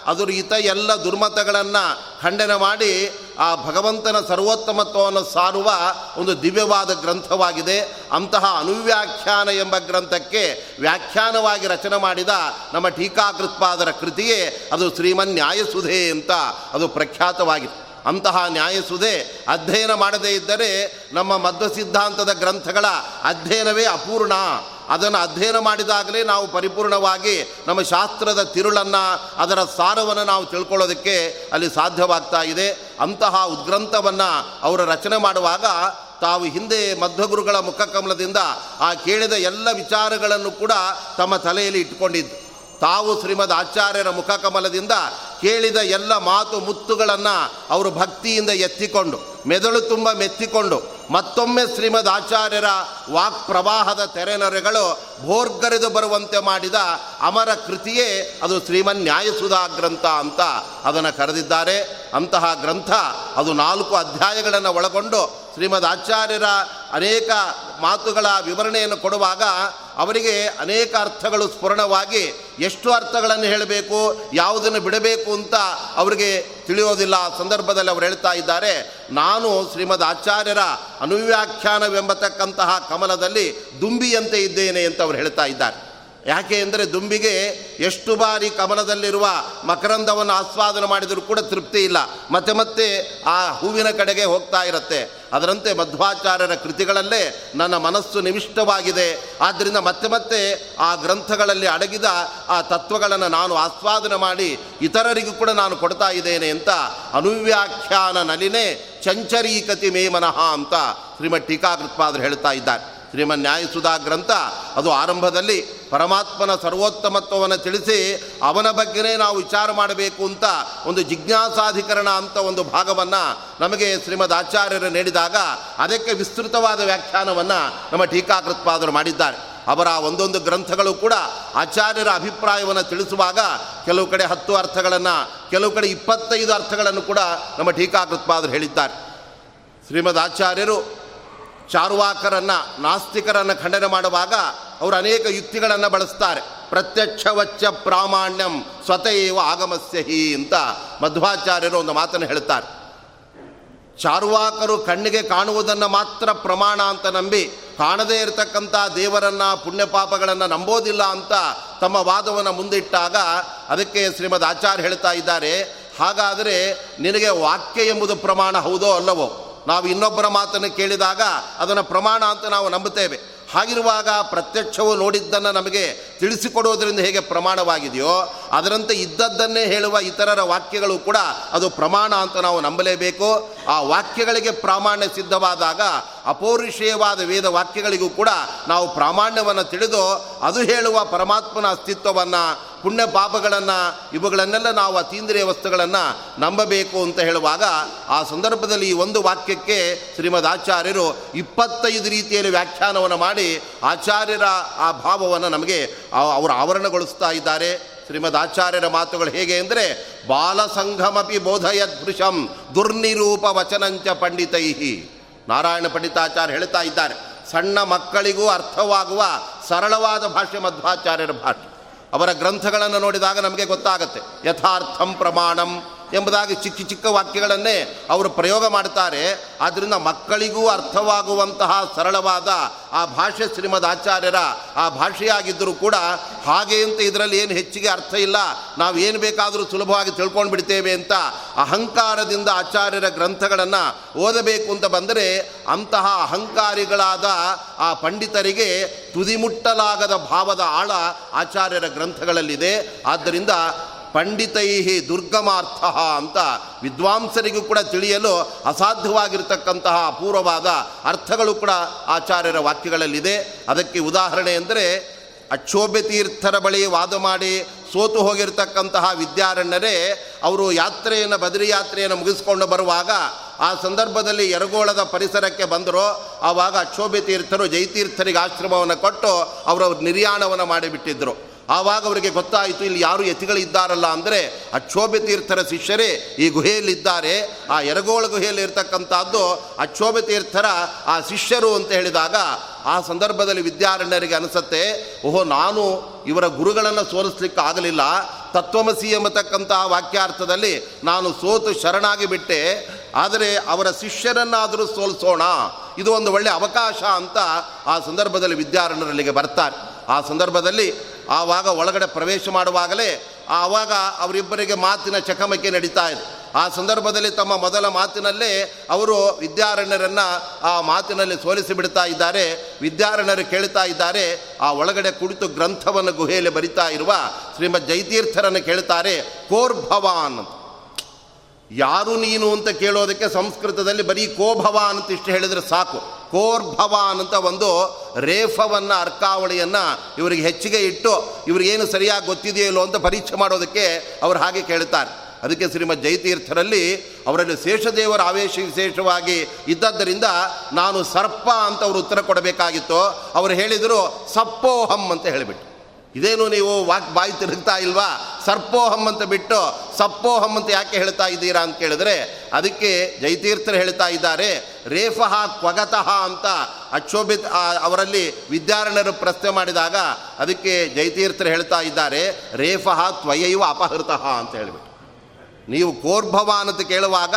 ಅದರ ಹಿತ ಎಲ್ಲ ದುರ್ಮತಗಳನ್ನು ಖಂಡನೆ ಮಾಡಿ ಆ ಭಗವಂತನ ಸರ್ವೋತ್ತಮತ್ವವನ್ನು ಸಾರುವ ಒಂದು ದಿವ್ಯವಾದ ಗ್ರಂಥವಾಗಿದೆ. ಅಂತಹ ಅನುವ್ಯಾಖ್ಯಾನ ಎಂಬ ಗ್ರಂಥಕ್ಕೆ ವ್ಯಾಖ್ಯಾನವಾಗಿ ರಚನೆ ಮಾಡಿದ ನಮ್ಮ ಟೀಕಾಕೃತ್ಪಾದರ ಕೃತಿಯೇ ಅದು ಶ್ರೀಮನ್ ನ್ಯಾಯಸುಧೆ ಅಂತ ಅದು ಪ್ರಖ್ಯಾತವಾಗಿದೆ. ಅಂತಹ ನ್ಯಾಯಸುಧೆ ಅಧ್ಯಯನ ಮಾಡದೇ ಇದ್ದರೆ ನಮ್ಮ ಮಧ್ವ ಸಿದ್ಧಾಂತದ ಗ್ರಂಥಗಳ ಅಧ್ಯಯನವೇ ಅಪೂರ್ಣ. ಅದನ್ನು ಅಧ್ಯಯನ ಮಾಡಿದಾಗಲೇ ನಾವು ಪರಿಪೂರ್ಣವಾಗಿ ನಮ್ಮ ಶಾಸ್ತ್ರದ ತಿರುಳನ್ನು, ಅದರ ಸಾರವನ್ನು ನಾವು ತಿಳ್ಕೊಳ್ಳೋದಕ್ಕೆ ಅಲ್ಲಿ ಸಾಧ್ಯವಾಗ್ತಾ ಇದೆ. ಅಂತಹ ಉದ್ಗ್ರಂಥವನ್ನು ಅವರು ರಚನೆ ಮಾಡುವಾಗ ತಾವು ಹಿಂದೆ ಮಧ್ವಗುರುಗಳ ಮುಖಕಮಲದಿಂದ ಆ ಕೇಳಿದ ಎಲ್ಲ ವಿಚಾರಗಳನ್ನು ಕೂಡ ತಮ್ಮ ತಲೆಯಲ್ಲಿ ಇಟ್ಕೊಂಡಿದ್ದು. ತಾವು ಶ್ರೀಮದ್ ಆಚಾರ್ಯರ ಮುಖಕಮಲದಿಂದ ಕೇಳಿದ ಎಲ್ಲ ಮಾತು ಮುತ್ತುಗಳನ್ನು ಅವರು ಭಕ್ತಿಯಿಂದ ಎತ್ತಿಕೊಂಡು, ಮೆದುಳು ತುಂಬ ಮೆತ್ತಿಕೊಂಡು ಮತ್ತೊಮ್ಮೆ ಶ್ರೀಮದ್ ಆಚಾರ್ಯರ ವಾಕ್ ಪ್ರವಾಹದ ತೆರೆನರೆಗಳು ಭೋರ್ಗರೆದು ಬರುವಂತೆ ಮಾಡಿದ ಅಮರ ಕೃತಿಯೇ ಅದು ಶ್ರೀಮನ್ ನ್ಯಾಯಸುಧಾ ಗ್ರಂಥ ಅಂತ ಅದನ್ನು ಕರೆದಿದ್ದಾರೆ. ಅಂತಹ ಗ್ರಂಥ ಅದು ನಾಲ್ಕು ಅಧ್ಯಾಯಗಳನ್ನು ಒಳಗೊಂಡು ಶ್ರೀಮದ್ ಆಚಾರ್ಯರ ಅನೇಕ ಮಾತುಗಳ ವಿವರಣೆಯನ್ನು ಕೊಡುವಾಗ ಅವರಿಗೆ ಅನೇಕ ಅರ್ಥಗಳು ಸ್ಫುರಣವಾಗಿ ಎಷ್ಟು ಅರ್ಥಗಳನ್ನು ಹೇಳಬೇಕು, ಯಾವುದನ್ನು ಬಿಡಬೇಕು ಅಂತ ಅವರಿಗೆ ತಿಳಿಯೋದಿಲ್ಲ. ಆ ಸಂದರ್ಭದಲ್ಲಿ ಅವರು ಹೇಳ್ತಾ ಇದ್ದಾರೆ, ನಾನು ಶ್ರೀಮದ್ ಆಚಾರ್ಯರ ಅನುವ್ಯಾಖ್ಯಾನವೆಂಬತಕ್ಕಂತಹ ಕಮಲದಲ್ಲಿ ದುಂಬಿಯಂತೆ ಇದ್ದೇನೆ ಅಂತ ಅವರು ಹೇಳ್ತಾ ಇದ್ದಾರೆ. ಯಾಕೆ ಅಂದರೆ ದುಂಬಿಗೆ ಎಷ್ಟು ಬಾರಿ ಕಮಲದಲ್ಲಿರುವ ಮಕರಂದವನ್ನು ಆಸ್ವಾದನ ಮಾಡಿದರೂ ಕೂಡ ತೃಪ್ತಿ ಇಲ್ಲ. ಮತ್ತೆ ಮತ್ತೆ ಆ ಹೂವಿನ ಕಡೆಗೆ ಹೋಗ್ತಾ ಇರುತ್ತೆ. ಅದರಂತೆ ಮಧ್ವಾಚಾರ್ಯರ ಕೃತಿಗಳಲ್ಲೇ ನನ್ನ ಮನಸ್ಸು ನಿವಿಷ್ಟವಾಗಿದೆ. ಆದ್ದರಿಂದ ಮತ್ತೆ ಮತ್ತೆ ಆ ಗ್ರಂಥಗಳಲ್ಲಿ ಅಡಗಿದ ಆ ತತ್ವಗಳನ್ನು ನಾನು ಆಸ್ವಾದನೆ ಮಾಡಿ ಇತರರಿಗೂ ಕೂಡ ನಾನು ಕೊಡ್ತಾ ಇದ್ದೇನೆ ಅಂತ ಅನುವ್ಯಾಖ್ಯಾನ ನಲಿನೇ ಚಂಚರೀಕತಿ ಮೇ ಮನಃ ಅಂತ ಶ್ರೀಮದ್ ಟೀಕಾಕೃತ್ಪಾದರು ಹೇಳ್ತಾ ಇದ್ದಾರೆ. ಶ್ರೀಮನ್ ನ್ಯಾಯಸುಧಾ ಗ್ರಂಥ, ಅದು ಆರಂಭದಲ್ಲಿ ಪರಮಾತ್ಮನ ಸರ್ವೋತ್ತಮತ್ವವನ್ನು ತಿಳಿಸಿ ಅವನ ಬಗ್ಗೆನೇ ನಾವು ವಿಚಾರ ಮಾಡಬೇಕು ಅಂತ ಒಂದು ಜಿಜ್ಞಾಸಾಧಿಕರಣ ಅಂತ ಒಂದು ಭಾಗವನ್ನು ನಮಗೆ ಶ್ರೀಮದ್ ಆಚಾರ್ಯರು ನೀಡಿದಾಗ ಅದಕ್ಕೆ ವಿಸ್ತೃತವಾದ ವ್ಯಾಖ್ಯಾನವನ್ನು ನಮ್ಮ ಟೀಕಾಕೃತ್ಪಾದರು ಮಾಡಿದ್ದಾರೆ. ಅವರ ಒಂದೊಂದು ಗ್ರಂಥಗಳು ಕೂಡ ಆಚಾರ್ಯರ ಅಭಿಪ್ರಾಯವನ್ನು ತಿಳಿಸುವಾಗ ಕೆಲವು ಕಡೆ ಹತ್ತು ಅರ್ಥಗಳನ್ನು, ಕೆಲವು ಕಡೆ ಇಪ್ಪತ್ತೈದು ಅರ್ಥಗಳನ್ನು ಕೂಡ ನಮ್ಮ ಟೀಕಾಕೃತ್ಪಾದರು ಹೇಳಿದ್ದಾರೆ. ಶ್ರೀಮದ್ ಆಚಾರ್ಯರು ಚಾರುವಾಕರನ್ನು, ನಾಸ್ತಿಕರನ್ನು ಖಂಡನೆ ಮಾಡುವಾಗ ಅವರು ಅನೇಕ ಯುಕ್ತಿಗಳನ್ನು ಬಳಸ್ತಾರೆ. ಪ್ರತ್ಯಕ್ಷವಚ್ಚ ಪ್ರಾಮಾಣ್ಯಂ ಸ್ವತಃ ಆಗಮಸ್ಯ ಹಿ ಅಂತ ಮಧ್ವಾಚಾರ್ಯರು ಒಂದು ಮಾತನ್ನು ಹೇಳ್ತಾರೆ. ಚಾರುವಾಕರು ಕಣ್ಣಿಗೆ ಕಾಣುವುದನ್ನು ಮಾತ್ರ ಪ್ರಮಾಣ ಅಂತ ನಂಬಿ ಕಾಣದೇ ಇರತಕ್ಕಂಥ ದೇವರನ್ನು, ಪುಣ್ಯಪಾಪಗಳನ್ನು ನಂಬೋದಿಲ್ಲ ಅಂತ ತಮ್ಮ ವಾದವನ್ನು ಮುಂದಿಟ್ಟಾಗ ಅದಕ್ಕೆ ಶ್ರೀಮದ್ ಆಚಾರ್ಯ ಹೇಳ್ತಾ ಇದ್ದಾರೆ, ಹಾಗಾದರೆ ನಿನಗೆ ವಾಕ್ಯ ಎಂಬುದು ಪ್ರಮಾಣ ಹೌದೋ ಅಲ್ಲವೋ? ನಾವು ಇನ್ನೊಬ್ಬರ ಮಾತನ್ನು ಕೇಳಿದಾಗ ಅದನ್ನು ಪ್ರಮಾಣ ಅಂತ ನಾವು ನಂಬುತ್ತೇವೆ. ಹಾಗಿರುವಾಗ ಪ್ರತ್ಯಕ್ಷವು ನೋಡಿದ್ದನ್ನು ನಮಗೆ ತಿಳಿಸಿಕೊಡುವುದರಿಂದ ಹೇಗೆ ಪ್ರಮಾಣವಾಗಿದೆಯೋ, ಅದರಂತೆ ಇದ್ದದ್ದನ್ನೇ ಹೇಳುವ ಇತರರ ವಾಕ್ಯಗಳು ಕೂಡ ಅದು ಪ್ರಮಾಣ ಅಂತ ನಾವು ನಂಬಲೇಬೇಕು. ಆ ವಾಕ್ಯಗಳಿಗೆ ಪ್ರಾಮಾಣ್ಯ ಸಿದ್ಧವಾದಾಗ ಅಪೌರುಷೇಯವಾದ ವೇದ ವಾಕ್ಯಗಳಿಗೂ ಕೂಡ ನಾವು ಪ್ರಾಮಾಣ್ಯವನ್ನು ತಿಳಿದು ಅದು ಹೇಳುವ ಪರಮಾತ್ಮನ ಅಸ್ತಿತ್ವವನ್ನು, ಪುಣ್ಯ ಪಾಪಗಳನ್ನು, ಇವುಗಳನ್ನೆಲ್ಲ ನಾವು ಅತೀಂದ್ರಿಯ ವಸ್ತುಗಳನ್ನು ನಂಬಬೇಕು ಅಂತ ಹೇಳುವಾಗ ಆ ಸಂದರ್ಭದಲ್ಲಿ ಈ ಒಂದು ವಾಕ್ಯಕ್ಕೆ ಶ್ರೀಮದ್ ಆಚಾರ್ಯರು ಇಪ್ಪತ್ತೈದು ರೀತಿಯಲ್ಲಿ ವ್ಯಾಖ್ಯಾನವನ್ನು ಮಾಡಿ ಆಚಾರ್ಯರ ಆ ಭಾವವನ್ನು ನಮಗೆ ಅವರು ಆವರಣಗೊಳಿಸ್ತಾ ಇದ್ದಾರೆ. ಶ್ರೀಮದ್ ಆಚಾರ್ಯರ ಮಾತುಗಳು ಹೇಗೆ ಅಂದರೆ, ಬಾಲಸಂಘಮಪಿ ಬೋಧಯದ್ಭೃಶಂ ದುರ್ನಿರೂಪ ವಚನಂಚ ಪಂಡಿತೈಹಿ. ನಾರಾಯಣ ಪಂಡಿತಾಚಾರ್ಯ ಹೇಳ್ತಾ ಇದ್ದಾರೆ, ಸಣ್ಣ ಮಕ್ಕಳಿಗೂ ಅರ್ಥವಾಗುವ ಸರಳವಾದ ಭಾಷೆ ಮಧ್ವಾಚಾರ್ಯರ ಭಾಷೆ ಅವರ ಗ್ರಂಥಗಳನ್ನು ನೋಡಿದಾಗ ನಮಗೆ ಗೊತ್ತಾಗುತ್ತೆ, ಯಥಾರ್ಥಂ ಪ್ರಮಾಣಂ ಎಂಬುದಾಗಿ ಚಿಕ್ಕ ಚಿಕ್ಕ ವಾಕ್ಯಗಳನ್ನೇ ಅವರು ಪ್ರಯೋಗ ಮಾಡ್ತಾರೆ ಆದ್ದರಿಂದ ಮಕ್ಕಳಿಗೂ ಅರ್ಥವಾಗುವಂತಹ ಸರಳವಾದ ಆ ಭಾಷೆ ಶ್ರೀಮದ್ ಆಚಾರ್ಯರ ಆ ಭಾಷೆಯಾಗಿದ್ದರೂ ಕೂಡ ಹಾಗೆ ಅಂತ ಇದರಲ್ಲಿ ಏನು ಹೆಚ್ಚಿಗೆ ಅರ್ಥ ಇಲ್ಲ. ನಾವು ಏನು ಬೇಕಾದರೂ ಸುಲಭವಾಗಿ ತಿಳ್ಕೊಂಡು ಬಿಡ್ತೇವೆ ಅಂತ ಅಹಂಕಾರದಿಂದ ಆಚಾರ್ಯರ ಗ್ರಂಥಗಳನ್ನು ಓದಬೇಕು ಅಂತ ಬಂದರೆ ಅಂತಹ ಅಹಂಕಾರಿಗಳಾದ ಆ ಪಂಡಿತರಿಗೆ ತುದಿಮುಟ್ಟಲಾಗದ ಭಾವದ ಆಳ ಆಚಾರ್ಯರ ಗ್ರಂಥಗಳಲ್ಲಿದೆ. ಆದ್ದರಿಂದ ಪಂಡಿತೈ ದುರ್ಗಮಾರ್ಥ ಅಂತ ವಿದ್ವಾಂಸರಿಗೂ ಕೂಡ ತಿಳಿಯಲು ಅಸಾಧ್ಯವಾಗಿರ್ತಕ್ಕಂತಹ ಅಪೂರ್ವವಾದ ಅರ್ಥಗಳು ಕೂಡ ಆಚಾರ್ಯರ ವಾಕ್ಯಗಳಲ್ಲಿದೆ. ಅದಕ್ಕೆ ಉದಾಹರಣೆ ಅಂದರೆ ಅಕ್ಷೋಭ್ಯ ತೀರ್ಥರ ಬಳಿ ವಾದ ಮಾಡಿ ಸೋತು ಹೋಗಿರ್ತಕ್ಕಂತಹ ವಿದ್ಯಾರಣ್ಯರೇ, ಅವರು ಯಾತ್ರೆಯನ್ನು, ಬದರಿ ಯಾತ್ರೆಯನ್ನು ಮುಗಿಸ್ಕೊಂಡು ಬರುವಾಗ ಆ ಸಂದರ್ಭದಲ್ಲಿ ಎರಗೋಳದ ಪರಿಸರಕ್ಕೆ ಬಂದರು. ಆವಾಗ ಅಕ್ಷೋಭ್ಯ ತೀರ್ಥರು ಜೈತೀರ್ಥರಿಗೆ ಆಶ್ರಮವನ್ನು ಕೊಟ್ಟು ಅವರು ನಿರ್ಯಾಣವನ್ನು ಮಾಡಿಬಿಟ್ಟಿದ್ದರು. ಆವಾಗ ಅವರಿಗೆ ಗೊತ್ತಾಯಿತು ಇಲ್ಲಿ ಯಾರು ಯತಿಗಳಿದ್ದಾರಲ್ಲ ಅಂದರೆ ಅಕ್ಷೋಭ್ಯ ತೀರ್ಥರ ಶಿಷ್ಯರೇ ಈ ಗುಹೆಯಲ್ಲಿದ್ದಾರೆ. ಆ ಎರಗೋಳ ಗುಹೆಯಲ್ಲಿ ಇರ್ತಕ್ಕಂಥದ್ದು ಅಕ್ಷೋಭ್ಯ ತೀರ್ಥರ ಆ ಶಿಷ್ಯರು ಅಂತ ಹೇಳಿದಾಗ ಆ ಸಂದರ್ಭದಲ್ಲಿ ವಿದ್ಯಾರಣ್ಯರಿಗೆ ಅನಿಸುತ್ತೆ, ಓಹೋ, ನಾನು ಇವರ ಗುರುಗಳನ್ನು ಸೋಲಿಸ್ಲಿಕ್ಕೆ ಆಗಲಿಲ್ಲ ತತ್ವಮಸಿ ಎಂಬತಕ್ಕಂತಹ ವಾಕ್ಯಾರ್ಥದಲ್ಲಿ ನಾನು ಸೋತು ಶರಣಾಗಿ ಬಿಟ್ಟೆ. ಆದರೆ ಅವರ ಶಿಷ್ಯರನ್ನಾದರೂ ಸೋಲಿಸೋಣ. ಇದು ಒಂದು ಒಳ್ಳೆಯ ಅವಕಾಶ ಅಂತ ಆ ಸಂದರ್ಭದಲ್ಲಿ ವಿದ್ಯಾರಣ್ಯರಲ್ಲಿಗೆ ಬರ್ತಾರೆ. ಆ ಸಂದರ್ಭದಲ್ಲಿ ಆವಾಗ ಒಳಗಡೆ ಪ್ರವೇಶ ಮಾಡುವಾಗಲೇ ಆವಾಗ ಅವರಿಬ್ಬರಿಗೆ ಮಾತಿನ ಚಕಮಕಿ ನಡೀತಾ ಇದೆ. ಆ ಸಂದರ್ಭದಲ್ಲಿ ತಮ್ಮ ಮೊದಲ ಮಾತಿನಲ್ಲೇ ಅವರು ವಿದ್ಯಾರಣ್ಯರನ್ನು ಆ ಮಾತಿನಲ್ಲಿ ಸೋಲಿಸಿ ಬಿಡ್ತಾ ಇದ್ದಾರೆ. ವಿದ್ಯಾರಣ್ಯರು ಕೇಳ್ತಾ ಇದ್ದಾರೆ, ಆ ಒಳಗಡೆ ಕುಳಿತು ಗ್ರಂಥವನ್ನು ಗುಹೆಯಲ್ಲಿ ಬರಿತಾ ಇರುವ ಶ್ರೀಮದ್ ಜೈತೀರ್ಥರನ್ನು ಕೇಳ್ತಾರೆ, ಕೋರ್ ಭವಾನ್ ಯಾರು ನೀನು ಅಂತ ಕೇಳೋದಕ್ಕೆ ಸಂಸ್ಕೃತದಲ್ಲಿ ಬರೀ ಕೋಭವ ಅಂತ ಇಷ್ಟು ಹೇಳಿದರೆ ಸಾಕು. ಕೋರ್ಭವಾನ್ ಅಂತ ಒಂದು ರೇಫವನ್ನು, ಅರ್ಕಾವಳಿಯನ್ನು ಇವರಿಗೆ ಹೆಚ್ಚಿಗೆ ಇಟ್ಟು ಇವ್ರಿಗೇನು ಸರಿಯಾಗಿ ಗೊತ್ತಿದೆಯೋ ಅಂತ ಪರೀಕ್ಷೆ ಮಾಡೋದಕ್ಕೆ ಅವರು ಹಾಗೆ ಕೇಳ್ತಾರೆ. ಅದಕ್ಕೆ ಶ್ರೀಮದ್ ಜಯತೀರ್ಥರಲ್ಲಿ ಅವರಲ್ಲಿ ಶೇಷದೇವರ ಆವೇಶ ವಿಶೇಷವಾಗಿ ಇದ್ದದ್ದರಿಂದ ನಾನು ಸರ್ಪ ಅಂತ ಅವರು ಉತ್ತರ ಕೊಡಬೇಕಾಗಿತ್ತು. ಅವರು ಹೇಳಿದರು ಸಪ್ಪೋಹಂ ಅಂತ ಹೇಳಿಬಿಟ್ಟು. ಇದೇನು ನೀವು ವಾಕ್ ಬಾಯಿ ತಿರುಗ್ತಾ ಇಲ್ವಾ? ಸರ್ಪೋಹಂ ಅಂತ ಬಿಟ್ಟು ಸಪ್ಪೋಹಂ ಅಂತ ಯಾಕೆ ಹೇಳ್ತಾ ಇದ್ದೀರಾ ಅಂತ ಕೇಳಿದ್ರೆ, ಅದಕ್ಕೆ ಜೈತೀರ್ಥರು ಹೇಳ್ತಾ ಇದ್ದಾರೆ ರೇಫಹ ಕ್ವಗತಃ ಅಂತ ಅಕ್ಷೋಭಿತ್ ಅವರಲ್ಲಿ ವಿದ್ಯಾರಣ್ಯರು ಪ್ರಶ್ನೆ ಮಾಡಿದಾಗ ಅದಕ್ಕೆ ಜೈತೀರ್ಥರು ಹೇಳ್ತಾ ಇದ್ದಾರೆ ರೇಫಹ ತ್ವಯೈವ ಅಪಹೃತಃ ಅಂತ ಹೇಳಿಬಿಟ್ಟು. ನೀವು ಕೋರ್ಭವ ಅಂತ ಕೇಳುವಾಗ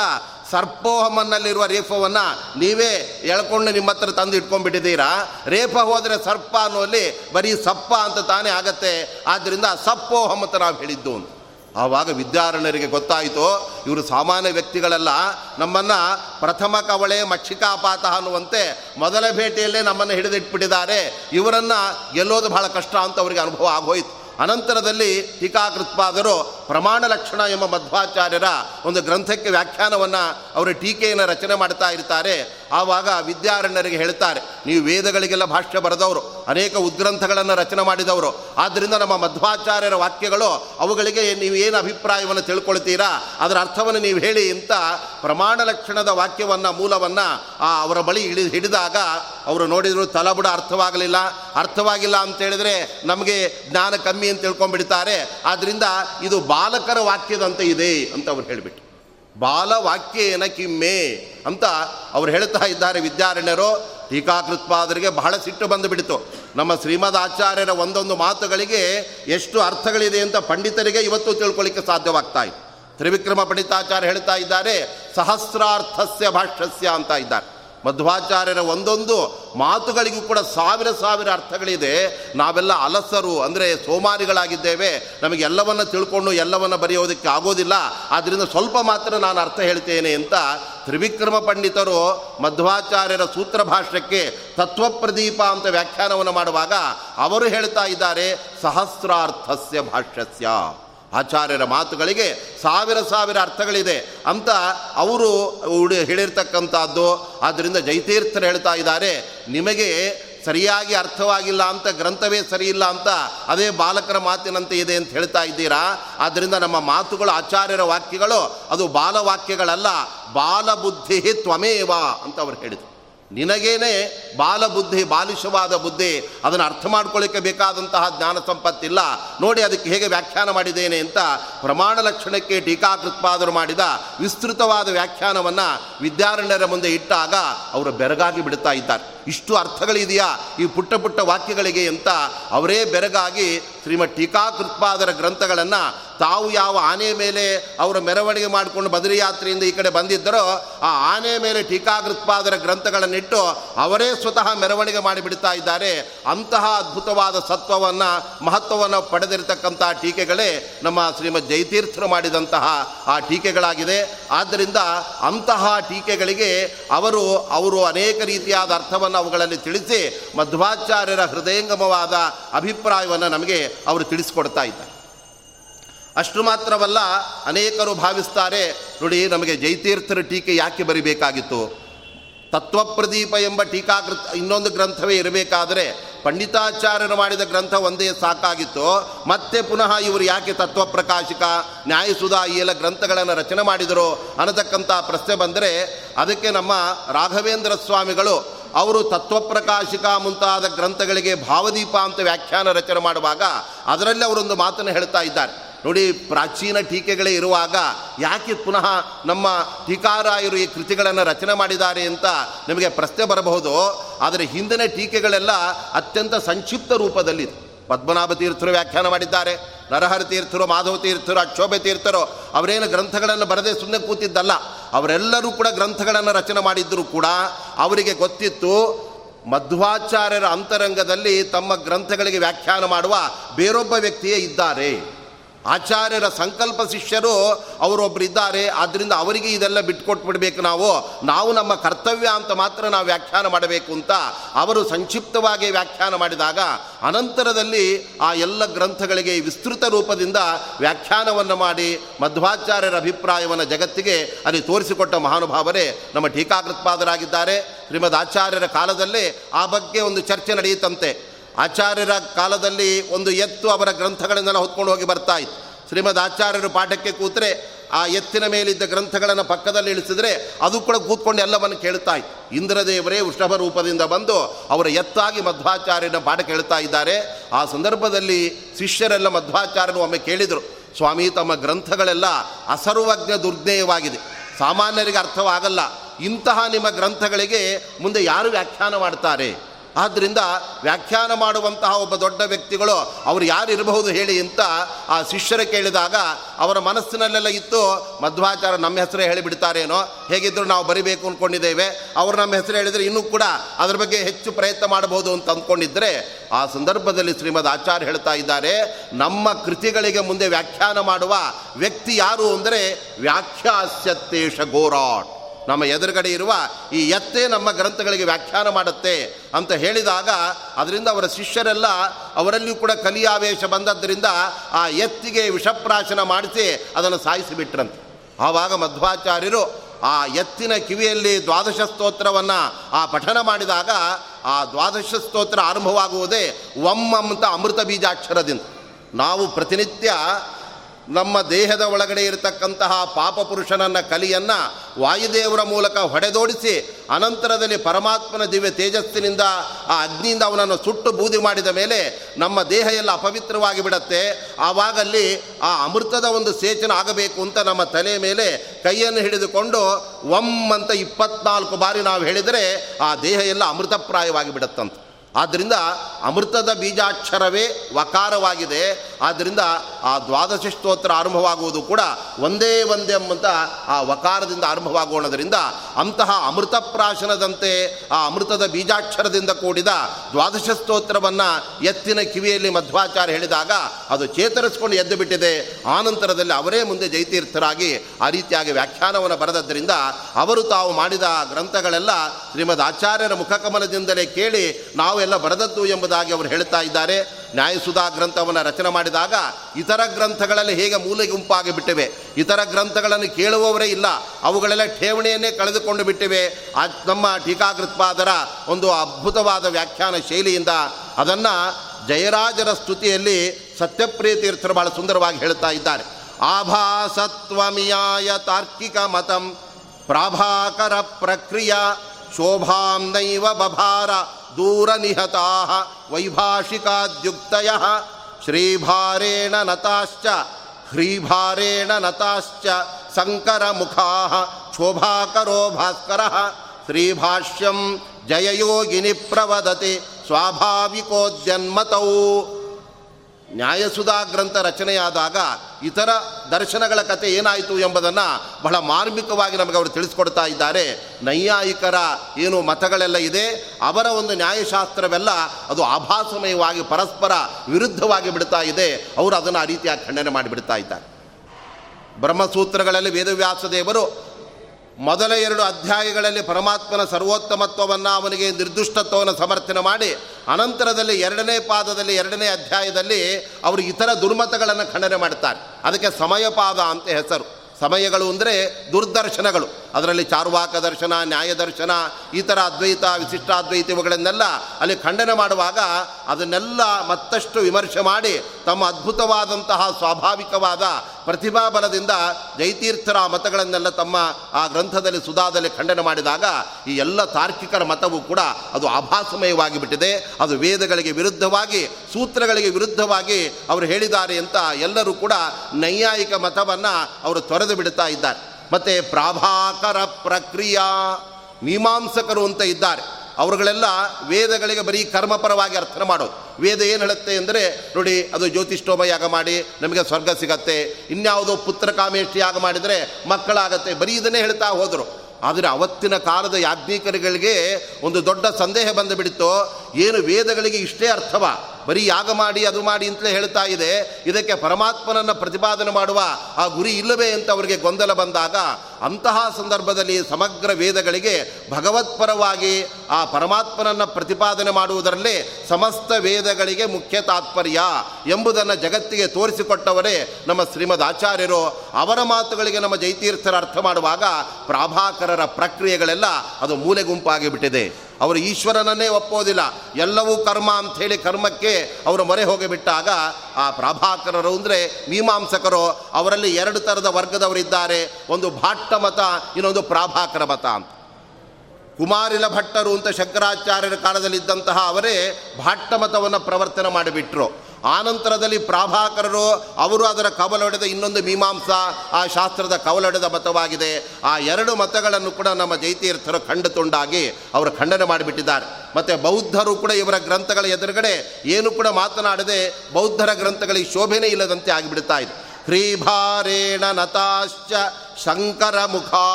ಸರ್ಪೋಹಮನ್ನಲ್ಲಿರುವ ರೇಫವನ್ನು ನೀವೇ ಎಳ್ಕೊಂಡು ನಿಮ್ಮ ಹತ್ರ ತಂದು ಇಟ್ಕೊಂಡ್ಬಿಟ್ಟಿದ್ದೀರಾ? ರೇಫ ಹೋದರೆ ಸರ್ಪ ಅನ್ನೋಲ್ಲಿ ಬರೀ ಸಪ್ಪ ಅಂತ ತಾನೇ ಆಗತ್ತೆ. ಆದ್ದರಿಂದ ಸಪ್ಪೋಹಮ್ ಅಂತ ನಾವು ಹೇಳಿದ್ದು ಆವಾಗ ವಿದ್ಯಾರಣ್ಯರಿಗೆ ಗೊತ್ತಾಯಿತು, ಇವರು ಸಾಮಾನ್ಯ ವ್ಯಕ್ತಿಗಳೆಲ್ಲ. ನಮ್ಮನ್ನು ಪ್ರಥಮ ಕವಳೆ ಮಕ್ಷಿಕಾಪಾತ ಅನ್ನುವಂತೆ ಮೊದಲ ಭೇಟಿಯಲ್ಲೇ ನಮ್ಮನ್ನು ಹಿಡಿದಿಟ್ಬಿಟ್ಟಿದ್ದಾರೆ. ಇವರನ್ನು ಗೆಲ್ಲೋದು ಬಹಳ ಕಷ್ಟ ಅಂತ ಅವರಿಗೆ ಅನುಭವ ಆಗೋಯ್ತು. ಅನಂತರದಲ್ಲಿ ಟೀಕಾಕೃತ್ಪಾದರು ಪ್ರಮಾಣ ಲಕ್ಷಣ ಎಂಬ ಮಧ್ವಾಚಾರ್ಯರ ಒಂದು ಗ್ರಂಥಕ್ಕೆ ವ್ಯಾಖ್ಯಾನವನ್ನು ಅವರು ಟೀಕೆಯನ್ನು ರಚನೆ ಮಾಡ್ತಾ ಇರ್ತಾರೆ. ಆವಾಗ ವಿದ್ಯಾರಣ್ಯರಿಗೆ ಹೇಳ್ತಾರೆ, ನೀವು ವೇದಗಳಿಗೆಲ್ಲ ಭಾಷ್ಯ ಬರೆದವರು ಅನೇಕ ಉದ್ಗ್ರಂಥಗಳನ್ನು ರಚನೆ ಮಾಡಿದವರು. ಆದ್ದರಿಂದ ನಮ್ಮ ಮಧ್ವಾಚಾರ್ಯರ ವಾಕ್ಯಗಳು, ಅವುಗಳಿಗೆ ನೀವು ಏನು ಅಭಿಪ್ರಾಯವನ್ನು ತಿಳ್ಕೊಳ್ತೀರಾ, ಅದರ ಅರ್ಥವನ್ನು ನೀವು ಹೇಳಿ ಅಂತ ಪ್ರಮಾಣ ಲಕ್ಷಣದ ವಾಕ್ಯವನ್ನು, ಮೂಲವನ್ನು ಅವರ ಬಳಿ ಹಿಡಿ, ಹಿಡಿದಾಗ ಅವರು ನೋಡಿದರು ತಲಬುಡ ಅರ್ಥವಾಗಲಿಲ್ಲ. ಅರ್ಥವಾಗಿಲ್ಲ ಅಂತ ಹೇಳಿದ್ರೆ ನಮಗೆ ಜ್ಞಾನ ಕಮ್ಮಿ ಅಂತ ತಿಳ್ಕೊಂಡ್ಬಿಡ್ತಾರೆ. ಆದ್ದರಿಂದ ಇದು ಬಾಲಕರ ವಾಕ್ಯದಂತೆ ಇದೆ ಅಂತ ಅವ್ರು ಹೇಳಿಬಿಟ್ಟು ಬಾಲವಾಕ್ಯೇನ ಕಿಮ್ಮೆ ಅಂತ ಅವ್ರು ಹೇಳ್ತಾ ಇದ್ದಾರೆ ವಿದ್ಯಾರಣ್ಯರು. ಟೀಕಾಕೃತ್ಪಾದರಿಗೆ ಬಹಳ ಸಿಟ್ಟು ಬಂದುಬಿಡಿತು. ನಮ್ಮ ಶ್ರೀಮದ್ ಆಚಾರ್ಯರ ಒಂದೊಂದು ಮಾತುಗಳಿಗೆ ಎಷ್ಟು ಅರ್ಥಗಳಿದೆ ಅಂತ ಪಂಡಿತರಿಗೆ ಇವತ್ತು ತಿಳ್ಕೊಳ್ಳಿಕ್ಕೆ ಸಾಧ್ಯವಾಗ್ತಾ ತ್ರಿವಿಕ್ರಮ ಪಂಡಿತಾಚಾರ್ಯ ಹೇಳ್ತಾ ಇದ್ದಾರೆ, ಸಹಸ್ರಾರ್ಥಸ್ಯ ಭಾಷ್ಯಸ್ಯ ಅಂತ ಇದ್ದಾರೆ. ಮಧ್ವಾಚಾರ್ಯರ ಒಂದೊಂದು ಮಾತುಗಳಿಗೂ ಕೂಡ ಸಾವಿರ ಸಾವಿರ ಅರ್ಥಗಳಿದೆ. ನಾವೆಲ್ಲ ಅಲಸರು, ಅಂದರೆ ಸೋಮಾರಿಗಳಾಗಿದ್ದೇವೆ. ನಮಗೆ ಎಲ್ಲವನ್ನು ತಿಳ್ಕೊಂಡು ಎಲ್ಲವನ್ನು ಬರೆಯೋದಕ್ಕೆ ಆಗೋದಿಲ್ಲ. ಆದ್ದರಿಂದ ಸ್ವಲ್ಪ ಮಾತ್ರ ನಾನು ಅರ್ಥ ಹೇಳ್ತೇನೆ ಅಂತ ತ್ರಿವಿಕ್ರಮ ಪಂಡಿತರು ಮಧ್ವಾಚಾರ್ಯರ ಸೂತ್ರ ಭಾಷ್ಯಕ್ಕೆ ತತ್ವಪ್ರದೀಪ ಅಂತ ವ್ಯಾಖ್ಯಾನವನ್ನು ಮಾಡುವಾಗ ಅವರು ಹೇಳ್ತಾ ಇದ್ದಾರೆ, ಸಹಸ್ರಾರ್ಥಸ್ಯ ಭಾಷ್ಯಸ್ಯ. ಆಚಾರ್ಯರ ಮಾತುಗಳಿಗೆ ಸಾವಿರ ಸಾವಿರ ಅರ್ಥಗಳಿದೆ ಅಂತ ಅವರು ಹೇಳಿರ್ತಕ್ಕಂಥದ್ದು. ಆದ್ದರಿಂದ ಜೈತೀರ್ಥರು ಹೇಳ್ತಾ ಇದ್ದಾರೆ, ನಿಮಗೆ ಸರಿಯಾಗಿ ಅರ್ಥವಾಗಿಲ್ಲ ಅಂತ, ಗ್ರಂಥವೇ ಸರಿಯಿಲ್ಲ ಅಂತ ಅದೇ ಬಾಲಕರ ಮಾತಿನಂತೆ ಇದೆ ಅಂತ ಹೇಳ್ತಾ ಇದ್ದೀರಾ? ಆದ್ದರಿಂದ ನಮ್ಮ ಮಾತುಗಳು, ಆಚಾರ್ಯರ ವಾಕ್ಯಗಳು ಅದು ಬಾಲವಾಕ್ಯಗಳಲ್ಲ ಬಾಲಬುದ್ಧಿ ತ್ವಮೇವ ಅಂತ ಅವರು ಹೇಳಿದರು. ನಿನಗೇನೆ ಬಾಲಬುದ್ಧಿ, ಬಾಲಿಶವಾದ ಬುದ್ಧಿ, ಅದನ್ನು ಅರ್ಥ ಮಾಡ್ಕೊಳ್ಳಿಕ್ಕೆ ಬೇಕಾದಂತಹ ಜ್ಞಾನ ಸಂಪತ್ತಿಲ್ಲ. ನೋಡಿ ಅದಕ್ಕೆ ಹೇಗೆ ವ್ಯಾಖ್ಯಾನ ಮಾಡಿದ್ದೇನೆ ಅಂತ ಪ್ರಮಾಣ ಲಕ್ಷಣಕ್ಕೆ ಟೀಕಾಕೃತ್ಪಾದರು ಮಾಡಿದ ವಿಸ್ತೃತವಾದ ವ್ಯಾಖ್ಯಾನವನ್ನು ವಿದ್ಯಾರಣ್ಯರ ಮುಂದೆ ಇಟ್ಟಾಗ ಅವರು ಬೆರಗಾಗಿ ಬಿಡ್ತಾ ಇದ್ದಾರೆ. ಇಷ್ಟು ಅರ್ಥಗಳಿದೆಯಾ? ಈ ಪುಟ್ಟ ಪುಟ್ಟ ವಾಕ್ಯಗಳಿಗೆ ಅಂತ ಅವರೇ ಬೆರಗಾಗಿ ಶ್ರೀಮತ್ ಟೀಕಾಕೃತ್ಪಾದರ ಗ್ರಂಥಗಳನ್ನು ತಾವು ಯಾವ ಆನೆ ಮೇಲೆ ಅವರ ಮೆರವಣಿಗೆ ಮಾಡಿಕೊಂಡು ಬದರಿಯಾತ್ರೆಯಿಂದ ಈ ಕಡೆ ಬಂದಿದ್ದರೋ, ಆ ಆನೆ ಮೇಲೆ ಟೀಕಾಕೃತ್ಪಾದರ ಗ್ರಂಥಗಳನ್ನಿಟ್ಟು ಅವರೇ ಸ್ವತಃ ಮೆರವಣಿಗೆ ಮಾಡಿಬಿಡ್ತಾ ಇದ್ದಾರೆ. ಅಂತಹ ಅದ್ಭುತವಾದ ಸತ್ವವನ್ನು, ಮಹತ್ವವನ್ನು ಪಡೆದಿರತಕ್ಕಂಥ ಟೀಕೆಗಳೇ ನಮ್ಮ ಶ್ರೀಮದ್ ಜಯತೀರ್ಥರು ಮಾಡಿದಂತಹ ಆ ಟೀಕೆಗಳಾಗಿದೆ. ಆದ್ದರಿಂದ ಅಂತಹ ಟೀಕೆಗಳಿಗೆ ಅವರು ಅವರು ಅನೇಕ ರೀತಿಯಾದ ಅರ್ಥವನ್ನು ಅವುಗಳಲ್ಲಿ ತಿಳಿಸಿ, ಮಧ್ವಾಚಾರ್ಯರ ಹೃದಯಂಗಮವಾದ ಅಭಿಪ್ರಾಯವನ್ನು ನಮಗೆ ಅವರು ತಿಳಿಸ್ಕೊಡ್ತಾ ಇದ್ದಾರೆ. ಅಷ್ಟು ಮಾತ್ರವಲ್ಲ, ಅನೇಕರು ಭಾವಿಸ್ತಾರೆ, ನೋಡಿ ನಮಗೆ ಜೈತೀರ್ಥರ ಟೀಕೆ ಯಾಕೆ ಬರಿಬೇಕಾಗಿತ್ತು? ತತ್ವಪ್ರದೀಪ ಎಂಬ ಟೀಕಾಕೃತ, ಇನ್ನೊಂದು ಗ್ರಂಥವೇ ಇರಬೇಕಾದರೆ ಪಂಡಿತಾಚಾರ್ಯರು ಮಾಡಿದ ಗ್ರಂಥ ಒಂದೇ ಸಾಕಾಗಿತ್ತು. ಮತ್ತೆ ಪುನಃ ಇವರು ಯಾಕೆ ತತ್ವಪ್ರಕಾಶಿಕ, ನ್ಯಾಯಸುಧಾ ಈ ಎಲ್ಲ ಗ್ರಂಥಗಳನ್ನು ರಚನೆ ಮಾಡಿದರು ಅನ್ನತಕ್ಕಂಥ ಪ್ರಶ್ನೆ ಬಂದರೆ, ಅದಕ್ಕೆ ನಮ್ಮ ರಾಘವೇಂದ್ರ ಸ್ವಾಮಿಗಳು ಅವರು ತತ್ವಪ್ರಕಾಶಿಕ ಮುಂತಾದ ಗ್ರಂಥಗಳಿಗೆ ಭಾವದೀಪ ಅಂತ ವ್ಯಾಖ್ಯಾನ ರಚನೆ ಮಾಡುವಾಗ ಅದರಲ್ಲಿ ಅವರೊಂದು ಮಾತನ್ನು ಹೇಳ್ತಾ ಇದ್ದಾರೆ. ನೋಡಿ, ಪ್ರಾಚೀನ ಟೀಕೆಗಳೇ ಇರುವಾಗ ಯಾಕೆ ಪುನಃ ನಮ್ಮ ಟೀಕಾರಾಯರು ಈ ಕೃತಿಗಳನ್ನು ರಚನೆ ಮಾಡಿದ್ದಾರೆ ಅಂತ ನಿಮಗೆ ಪ್ರಶ್ನೆ ಬರಬಹುದು. ಆದರೆ ಹಿಂದಿನ ಟೀಕೆಗಳೆಲ್ಲ ಅತ್ಯಂತ ಸಂಕ್ಷಿಪ್ತ ರೂಪದಲ್ಲಿ ಪದ್ಮನಾಭ ತೀರ್ಥರು ವ್ಯಾಖ್ಯಾನ ಮಾಡಿದ್ದಾರೆ. ನರಹರ ತೀರ್ಥರು, ಮಾಧವ ತೀರ್ಥರು ಅಕ್ಷೋಭೆ ತೀರ್ಥರು, ಅವರೇನು ಗ್ರಂಥಗಳನ್ನು ಬರದೆ ಸುಮ್ಮನೆ ಕೂತಿದ್ದಲ್ಲ, ಅವರೆಲ್ಲರೂ ಕೂಡ ಗ್ರಂಥಗಳನ್ನು ರಚನೆ ಮಾಡಿದ್ದರೂ ಕೂಡ ಅವರಿಗೆ ಗೊತ್ತಿತ್ತು, ಮಧ್ವಾಚಾರ್ಯರ ಅಂತರಂಗದಲ್ಲಿ ತಮ್ಮ ಗ್ರಂಥಗಳಿಗೆ ವ್ಯಾಖ್ಯಾನ ಮಾಡುವ ಬೇರೊಬ್ಬ ವ್ಯಕ್ತಿಯೇ ಇದ್ದಾರೆ. ಆಚಾರ್ಯರ ಸಂಕಲ್ಪ ಶಿಷ್ಯರು ಅವರೊಬ್ಬರು ಇದ್ದಾರೆ. ಆದ್ದರಿಂದ ಅವರಿಗೆ ಇದೆಲ್ಲ ಬಿಟ್ಕೊಟ್ಬಿಡ್ಬೇಕು ನಾವು. ನಾವು ನಮ್ಮ ಕರ್ತವ್ಯ ಅಂತ ಮಾತ್ರ ನಾವು ವ್ಯಾಖ್ಯಾನ ಮಾಡಬೇಕು ಅಂತ ಅವರು ಸಂಕ್ಷಿಪ್ತವಾಗಿ ವ್ಯಾಖ್ಯಾನ ಮಾಡಿದಾಗ ಅನಂತರದಲ್ಲಿ ಆ ಎಲ್ಲ ಗ್ರಂಥಗಳಿಗೆ ವಿಸ್ತೃತ ರೂಪದಿಂದ ವ್ಯಾಖ್ಯಾನವನ್ನು ಮಾಡಿ ಮಧ್ವಾಚಾರ್ಯರ ಅಭಿಪ್ರಾಯವನ್ನು ಜಗತ್ತಿಗೆ ಅಲ್ಲಿ ತೋರಿಸಿಕೊಟ್ಟ ಮಹಾನುಭಾವರೇ ನಮ್ಮ ಟೀಕಾಕೃತ್ಪಾದರಾಗಿದ್ದಾರೆ. ಶ್ರೀಮದ್ ಆಚಾರ್ಯರ ಕಾಲದಲ್ಲೇ ಆ ಬಗ್ಗೆ ಒಂದು ಚರ್ಚೆ ನಡೆಯುತ್ತಂತೆ. ಆಚಾರ್ಯರ ಕಾಲದಲ್ಲಿ ಒಂದು ಎತ್ತು ಅವರ ಗ್ರಂಥಗಳನ್ನೆಲ್ಲ ಹೊತ್ಕೊಂಡು ಹೋಗಿ ಬರ್ತಾ ಇತ್ತು. ಶ್ರೀಮದ್ ಆಚಾರ್ಯರು ಪಾಠಕ್ಕೆ ಕೂತರೆ ಆ ಎತ್ತಿನ ಮೇಲಿದ್ದ ಗ್ರಂಥಗಳನ್ನು ಪಕ್ಕದಲ್ಲಿ ಇಳಿಸಿದ್ರೆ ಅದು ಕೂಡ ಕೂತ್ಕೊಂಡು ಎಲ್ಲವನ್ನು ಕೇಳ್ತಾ ಇತ್ತು. ಇಂದ್ರದೇವರೇ ವೃಷಭ ರೂಪದಿಂದ ಬಂದು ಅವರ ಎತ್ತಾಗಿ ಮಧ್ವಾಚಾರ್ಯನ ಪಾಠ ಕೇಳ್ತಾ ಇದ್ದಾರೆ. ಆ ಸಂದರ್ಭದಲ್ಲಿ ಶಿಷ್ಯರೆಲ್ಲ ಮಧ್ವಾಚಾರ್ಯನು ಒಮ್ಮೆ ಕೇಳಿದರು, ಸ್ವಾಮಿ, ತಮ್ಮ ಗ್ರಂಥಗಳೆಲ್ಲ ಅಸರ್ವಜ್ಞ ದುರ್ಜ್ಞೇಯವಾಗಿದೆ. ಸಾಮಾನ್ಯರಿಗೆ ಅರ್ಥವಾಗಲ್ಲ. ಇಂತಹ ನಿಮ್ಮ ಗ್ರಂಥಗಳಿಗೆ ಮುಂದೆ ಯಾರು ವ್ಯಾಖ್ಯಾನ ಮಾಡ್ತಾರೆ? ಆದ್ದರಿಂದ ವ್ಯಾಖ್ಯಾನ ಮಾಡುವಂತಹ ಒಬ್ಬ ದೊಡ್ಡ ವ್ಯಕ್ತಿಗಳು ಅವರು ಯಾರು ಇರಬಹುದು ಹೇಳಿ ಅಂತ ಆ ಶಿಷ್ಯರ ಕೇಳಿದಾಗ ಅವರ ಮನಸ್ಸಿನಲ್ಲೆಲ್ಲ ಇತ್ತು, ಮಧ್ವಾಚಾರ ನಮ್ಮ ಹೆಸರೇ ಹೇಳಿಬಿಡ್ತಾರೇನೋ ಹೇಗಿದ್ದರೂ ನಾವು ಬರಿಬೇಕು ಅಂದ್ಕೊಂಡಿದ್ದೇವೆ ಅವರು ನಮ್ಮ ಹೆಸರು ಹೇಳಿದರೆ ಇನ್ನೂ ಕೂಡ ಅದರ ಬಗ್ಗೆ ಹೆಚ್ಚು ಪ್ರಯತ್ನ ಮಾಡಬಹುದು ಅಂತ ಅಂದ್ಕೊಂಡಿದ್ದರೆ ಆ ಸಂದರ್ಭದಲ್ಲಿ ಶ್ರೀಮದ್ ಆಚಾರ್ಯ ಹೇಳ್ತಾ ಇದ್ದಾರೆ, ನಮ್ಮ ಕೃತಿಗಳಿಗೆ ಮುಂದೆ ವ್ಯಾಖ್ಯಾನ ಮಾಡುವ ವ್ಯಕ್ತಿ ಯಾರು ಅಂದರೆ ವ್ಯಾಖ್ಯಾಸ್ಯತ್ತೇಶ ಗೋರಾಟ್ ನಮ್ಮ ಎದುರುಗಡೆ ಇರುವ ಈ ಎತ್ತೇ ನಮ್ಮ ಗ್ರಂಥಗಳಿಗೆ ವ್ಯಾಖ್ಯಾನ ಮಾಡುತ್ತೆ ಅಂತ ಹೇಳಿದಾಗ ಅದರಿಂದ ಅವರ ಶಿಷ್ಯರೆಲ್ಲ ಅವರಲ್ಲಿಯೂ ಕೂಡ ಕಲಿಯಾವೇಶ ಬಂದದ್ದರಿಂದ ಆ ಎತ್ತಿಗೆ ವಿಷಪ್ರಾಶನ ಮಾಡಿಸಿ ಅದನ್ನು ಸಾಯಿಸಿಬಿಟ್ರಂತೆ. ಆವಾಗ ಮಧ್ವಾಚಾರ್ಯರು ಆ ಎತ್ತಿನ ಕಿವಿಯಲ್ಲಿ ದ್ವಾದಶ ಸ್ತೋತ್ರವನ್ನು ಆ ಪಠನ ಮಾಡಿದಾಗ ಆ ದ್ವಾದಶ ಸ್ತೋತ್ರ ಆರಂಭವಾಗುವುದೇ ಒಮ್ಮಂತ ಅಮೃತ ಬೀಜಾಕ್ಷರದಿಂದ. ನಾವು ಪ್ರತಿನಿತ್ಯ ನಮ್ಮ ದೇಹದ ಒಳಗಡೆ ಇರತಕ್ಕಂತಹ ಪಾಪ ಪುರುಷನನ್ನ ಕಲಿಯನ್ನು ವಾಯುದೇವರ ಮೂಲಕ ಹೊಡೆದೋಡಿಸಿ ಅನಂತರದಲ್ಲಿ ಪರಮಾತ್ಮನ ದಿವ್ಯ ತೇಜಸ್ಸಿನಿಂದ ಆ ಅಗ್ನಿಯಿಂದ ಅವನನ್ನು ಸುಟ್ಟು ಬೂದಿ ಮಾಡಿದ ಮೇಲೆ ನಮ್ಮ ದೇಹ ಎಲ್ಲ ಅಪವಿತ್ರವಾಗಿ ಬಿಡತ್ತೆ. ಆವಾಗಲ್ಲಿ ಆ ಅಮೃತದ ಒಂದು ಸೇಚನ ಆಗಬೇಕು ಅಂತ ನಮ್ಮ ತಲೆ ಮೇಲೆ ಕೈಯನ್ನು ಹಿಡಿದುಕೊಂಡು ಒಮ್ ಅಂತ ಇಪ್ಪತ್ನಾಲ್ಕು ಬಾರಿ ನಾವು ಹೇಳಿದರೆ ಆ ದೇಹ ಎಲ್ಲ ಅಮೃತಪ್ರಾಯವಾಗಿ ಬಿಡುತ್ತಂತೆ. ಆದ್ದರಿಂದ ಅಮೃತದ ಬೀಜಾಕ್ಷರವೇ ವಕಾರವಾಗಿದೆ. ಆದ್ದರಿಂದ ಆ ದ್ವಾದಶ ಸ್ತೋತ್ರ ಆರಂಭವಾಗುವುದು ಕೂಡ ಒಂದೇ ಒಂದೇ ಎಂಬಂತ ಆ ವಕಾರದಿಂದ ಆರಂಭವಾಗೋಣದರಿಂದ ಅಂತಹ ಅಮೃತಪ್ರಾಶನದಂತೆ ಆ ಅಮೃತದ ಬೀಜಾಕ್ಷರದಿಂದ ಕೂಡಿದ ದ್ವಾದಶ ಸ್ತೋತ್ರವನ್ನು ಎತ್ತಿನ ಕಿವಿಯಲ್ಲಿ ಮಧ್ವಾಚಾರ್ಯ ಹೇಳಿದಾಗ ಅದು ಚೇತರಿಸಿಕೊಂಡು ಎದ್ದು ಬಿಟ್ಟಿದೆ. ಆನಂತರದಲ್ಲಿ ಅವರೇ ಮುಂದೆ ಜೈತೀರ್ಥರಾಗಿ ಆ ರೀತಿಯಾಗಿ ವ್ಯಾಖ್ಯಾನವನ್ನು ಬರೆದದ್ದರಿಂದ ಅವರು ತಾವು ಮಾಡಿದ ಗ್ರಂಥಗಳೆಲ್ಲ ಶ್ರೀಮದ್ ಆಚಾರ್ಯರ ಮುಖಕಮಲದಿಂದಲೇ ಕೇಳಿ ನಾವು ಎಲ್ಲ ಬರೆದದ್ದು ಎಂಬುದಾಗಿ ಅವರು ಹೇಳ್ತಾ ಇದ್ದಾರೆ. ನ್ಯಾಯಸುಧಾ ಗ್ರಂಥವನ್ನು ರಚನೆ ಮಾಡಿದಾಗ ಇತರ ಗ್ರಂಥಗಳಲ್ಲಿ ಹೇಗೆ ಮೂಲೆ ಗುಂಪಾಗಿ ಬಿಟ್ಟಿವೆ, ಇತರ ಗ್ರಂಥಗಳನ್ನು ಕೇಳುವವರೇ ಇಲ್ಲ, ಅವುಗಳೆಲ್ಲ ಠೇವಣಿಯನ್ನೇ ಕಳೆದುಕೊಂಡು ಬಿಟ್ಟಿವೆ. ಆ ನಮ್ಮ ಟೀಕಾಕೃತ್ಪಾದರ ಒಂದು ಅದ್ಭುತವಾದ ವ್ಯಾಖ್ಯಾನ ಶೈಲಿಯಿಂದ ಅದನ್ನು ಜಯರಾಜರ ಸ್ತುತಿಯಲ್ಲಿ ಸತ್ಯಪ್ರಿಯ ತೀರ್ಥರು ಬಹಳ ಸುಂದರವಾಗಿ ಹೇಳ್ತಾ ಇದ್ದಾರೆ. ಆಭಾಸತ್ವಮಿಯಾಯ ತಾರ್ಕಿಕ ಮತಂ, ಪ್ರಾಭಾಕರ ಪ್ರಕ್ರಿಯಾ, ಶೋಭಾಂ ನೈವ ಬಭಾರ ದೂರ ನಿಹತಾ ವೈಭಾಷಿಕಾದ್ಯುಕ್ತಯ ಶ್ರೀಭಾರೇಣ ನತಾಶ್ಚ ಹ್ರೀಭಾರೇಣ ನತಾಶ್ಚ ಸಂಕರ ಮುಖಾ ಶೋಭಾಕರೋ ಭಾಸ್ಕರ ಶ್ರೀಭಾಷ್ಯಂ ಜಯಯೋಗಿನಿ ಪ್ರವದತಿ ಸ್ವಾಭಾವಿಕೋದ್ಯನ್ಮತೌ ನ್ಯಾಯಸುಧಾ ಗ್ರಂಥ ರಚನೆಯಾದಾಗ ಇತರ ದರ್ಶನಗಳ ಕತೆ ಏನಾಯಿತು ಎಂಬುದನ್ನು ಬಹಳ ಮಾರ್ಮಿಕವಾಗಿ ನಮಗೆ ಅವರು ತಿಳಿಸ್ಕೊಡ್ತಾ ಇದ್ದಾರೆ. ನೈಯಾಯಿಕರ ಏನು ಮತಗಳೆಲ್ಲ ಇದೆ, ಅವರ ಒಂದು ನ್ಯಾಯಶಾಸ್ತ್ರವೆಲ್ಲ ಅದು ಆಭಾಸಮಯವಾಗಿ ಪರಸ್ಪರ ವಿರುದ್ಧವಾಗಿ ಬಿಡ್ತಾ ಇದೆ. ಅವರು ಅದನ್ನು ಆ ರೀತಿಯಾಗಿ ಖಂಡನೆ ಮಾಡಿಬಿಡ್ತಾ ಇದ್ದಾರೆ. ಬ್ರಹ್ಮಸೂತ್ರಗಳಲ್ಲಿ ವೇದವ್ಯಾಸ ದೇವರು ಮೊದಲ ಎರಡು ಅಧ್ಯಾಯಗಳಲ್ಲಿ ಪರಮಾತ್ಮನ ಸರ್ವೋತ್ತಮತ್ವವನ್ನು ಅವನಿಗೆ ನಿರ್ದುಷ್ಟತ್ವವನ್ನು ಸಮರ್ಥನೆ ಮಾಡಿ, ಅನಂತರದಲ್ಲಿ ಎರಡನೇ ಪಾದದಲ್ಲಿ ಎರಡನೇ ಅಧ್ಯಾಯದಲ್ಲಿ ಅವರು ಇತರ ದುರ್ಮತಗಳನ್ನು ಖಂಡನೆ ಮಾಡ್ತಾರೆ. ಅದಕ್ಕೆ ಸಮಯಪಾದ ಅಂತ ಹೆಸರು. ಸಮಯಗಳು ಅಂದರೆ ದುರ್ದರ್ಶನಗಳು. ಅದರಲ್ಲಿ ಚಾರ್ವಾಕ ದರ್ಶನ, ನ್ಯಾಯ ದರ್ಶನ, ಈ ಥರ ಅದ್ವೈತ, ವಿಶಿಷ್ಟಾದ್ವೈತ ಇವುಗಳನ್ನೆಲ್ಲ ಅಲ್ಲಿ ಖಂಡನೆ ಮಾಡುವಾಗ ಅದನ್ನೆಲ್ಲ ಮತ್ತಷ್ಟು ವಿಮರ್ಶೆ ಮಾಡಿ ತಮ್ಮ ಅದ್ಭುತವಾದಂತಹ ಸ್ವಾಭಾವಿಕವಾದ ಪ್ರತಿಭಾಬಲದಿಂದ ಜೈತೀರ್ಥರ ಮತಗಳನ್ನೆಲ್ಲ ತಮ್ಮ ಆ ಗ್ರಂಥದಲ್ಲಿ, ಸುಧಾದಲ್ಲಿ ಖಂಡನೆ ಮಾಡಿದಾಗ ಈ ಎಲ್ಲ ತಾರ್ಕಿಕರ ಮತವು ಕೂಡ ಅದು ಆಭಾಸಮಯವಾಗಿ ಬಿಟ್ಟಿದೆ. ಅದು ವೇದಗಳಿಗೆ ವಿರುದ್ಧವಾಗಿ, ಸೂತ್ರಗಳಿಗೆ ವಿರುದ್ಧವಾಗಿ ಅವರು ಹೇಳಿದ್ದಾರೆ ಅಂತ ಎಲ್ಲರೂ ಕೂಡ ನೈಯಾಯಿಕ ಮತವನ್ನು ಅವರು ತೊರೆದು ಬಿಡುತ್ತಾ ಇದ್ದಾರೆ. ಮತ್ತು ಪ್ರಾಭಾಕರ ಪ್ರಕ್ರಿಯಾ ಮೀಮಾಂಸಕರು ಅಂತ ಇದ್ದಾರೆ. ಅವರುಗಳೆಲ್ಲ ವೇದಗಳಿಗೆ ಬರೀ ಕರ್ಮಪರವಾಗಿ ಅರ್ಥನ ಮಾಡೋದು. ವೇದ ಏನು ಹೇಳುತ್ತೆ ಅಂದರೆ, ನೋಡಿ, ಅದು ಜ್ಯೋತಿಷ್ಠೋಮ ಯಾಗ ಮಾಡಿ, ನಮಗೆ ಸ್ವರ್ಗ ಸಿಗತ್ತೆ. ಇನ್ಯಾವುದೋ ಪುತ್ರ ಕಾಮೇಷ್ಟಿ ಯಾಗ ಮಾಡಿದರೆ ಮಕ್ಕಳಾಗತ್ತೆ. ಬರೀ ಇದನ್ನೇ ಹೇಳ್ತಾ ಹೋದರು. ಆದರೆ ಅವತ್ತಿನ ಕಾಲದ ಯಾಜ್ಞಿಕರುಗಳಿಗೆ ಒಂದು ದೊಡ್ಡ ಸಂದೇಹ ಬಂದು ಬಿಡಿತು. ಏನು ವೇದಗಳಿಗೆ ಇಷ್ಟೇ ಅರ್ಥವ? ಬರೀ ಯಾಗ ಮಾಡಿ, ಅದು ಮಾಡಿ ಅಂತಲೇ ಹೇಳ್ತಾ ಇದೆ. ಇದಕ್ಕೆ ಪರಮಾತ್ಮನನ್ನು ಪ್ರತಿಪಾದನೆ ಮಾಡುವ ಆ ಗುರಿ ಇಲ್ಲವೇ ಅಂತ ಅವರಿಗೆ ಗೊಂದಲ ಬಂದಾಗ ಅಂತಹ ಸಂದರ್ಭದಲ್ಲಿ ಸಮಗ್ರ ವೇದಗಳಿಗೆ ಭಗವತ್ಪರವಾಗಿ ಆ ಪರಮಾತ್ಮನನ್ನು ಪ್ರತಿಪಾದನೆ ಮಾಡುವುದರಲ್ಲೇ ಸಮಸ್ತ ವೇದಗಳಿಗೆ ಮುಖ್ಯ ತಾತ್ಪರ್ಯ ಎಂಬುದನ್ನು ಜಗತ್ತಿಗೆ ತೋರಿಸಿಕೊಟ್ಟವರೇ ನಮ್ಮ ಶ್ರೀಮದ್ ಆಚಾರ್ಯರು. ಅವರ ಮಾತುಗಳಿಗೆ ನಮ್ಮ ಜೈತೀರ್ಥರ ಅರ್ಥ ಮಾಡುವಾಗ ಪ್ರಾಭಾಕರರ ಪ್ರಕ್ರಿಯೆಗಳೆಲ್ಲ ಅದು ಮೂಲೆ ಗುಂಪಾಗಿ ಅವರು ಈಶ್ವರನನ್ನೇ ಒಪ್ಪೋದಿಲ್ಲ. ಎಲ್ಲವೂ ಕರ್ಮ ಅಂಥೇಳಿ ಕರ್ಮಕ್ಕೆ ಅವರು ಮೊರೆ ಹೋಗಿಬಿಟ್ಟಾಗ ಆ ಪ್ರಾಭಾಕರರು ಅಂದರೆ ಮೀಮಾಂಸಕರು ಅವರಲ್ಲಿ ಎರಡು ಥರದ ವರ್ಗದವರಿದ್ದಾರೆ ಒಂದು ಭಾಟ್ಟ ಮತ, ಇನ್ನೊಂದು ಪ್ರಾಭಾಕರ ಮತ ಅಂತ. ಕುಮಾರಿಲ ಭಟ್ಟರು ಅಂತ ಶಂಕರಾಚಾರ್ಯರ ಕಾಲದಲ್ಲಿದ್ದಂತಹ ಅವರೇ ಭಾಟ್ಟ ಮತವನ್ನು ಪ್ರವರ್ತನೆ ಮಾಡಿಬಿಟ್ರು. ಆನಂತರದಲ್ಲಿ ಪ್ರಾಭಾಕರರು ಅವರು ಅದರ ಕವಲೊಡೆದ ಇನ್ನೊಂದು ಮೀಮಾಂಸಾ, ಆ ಶಾಸ್ತ್ರದ ಕವಲೊಡೆದ ಮತವಾಗಿದೆ. ಆ ಎರಡು ಮತಗಳನ್ನು ಕೂಡ ನಮ್ಮ ಜೈತೀರ್ಥರು ಖಂಡ ತುಂಡಾಗಿ ಅವರು ಖಂಡನೆ ಮಾಡಿಬಿಟ್ಟಿದ್ದಾರೆ. ಮತ್ತು ಬೌದ್ಧರು ಕೂಡ ಇವರ ಗ್ರಂಥಗಳ ಎದುರುಗಡೆ ಏನು ಕೂಡ ಮಾತನಾಡದೆ ಬೌದ್ಧರ ಗ್ರಂಥಗಳಿಗೆ ಶೋಭೆನೇ ಇಲ್ಲದಂತೆ ಆಗಿಬಿಡ್ತಾ ಇದೆ. ಶ್ರೀಭಾರೇಣ ನತಾಶ್ಚ ಶಂಕರ ಮುಖಾ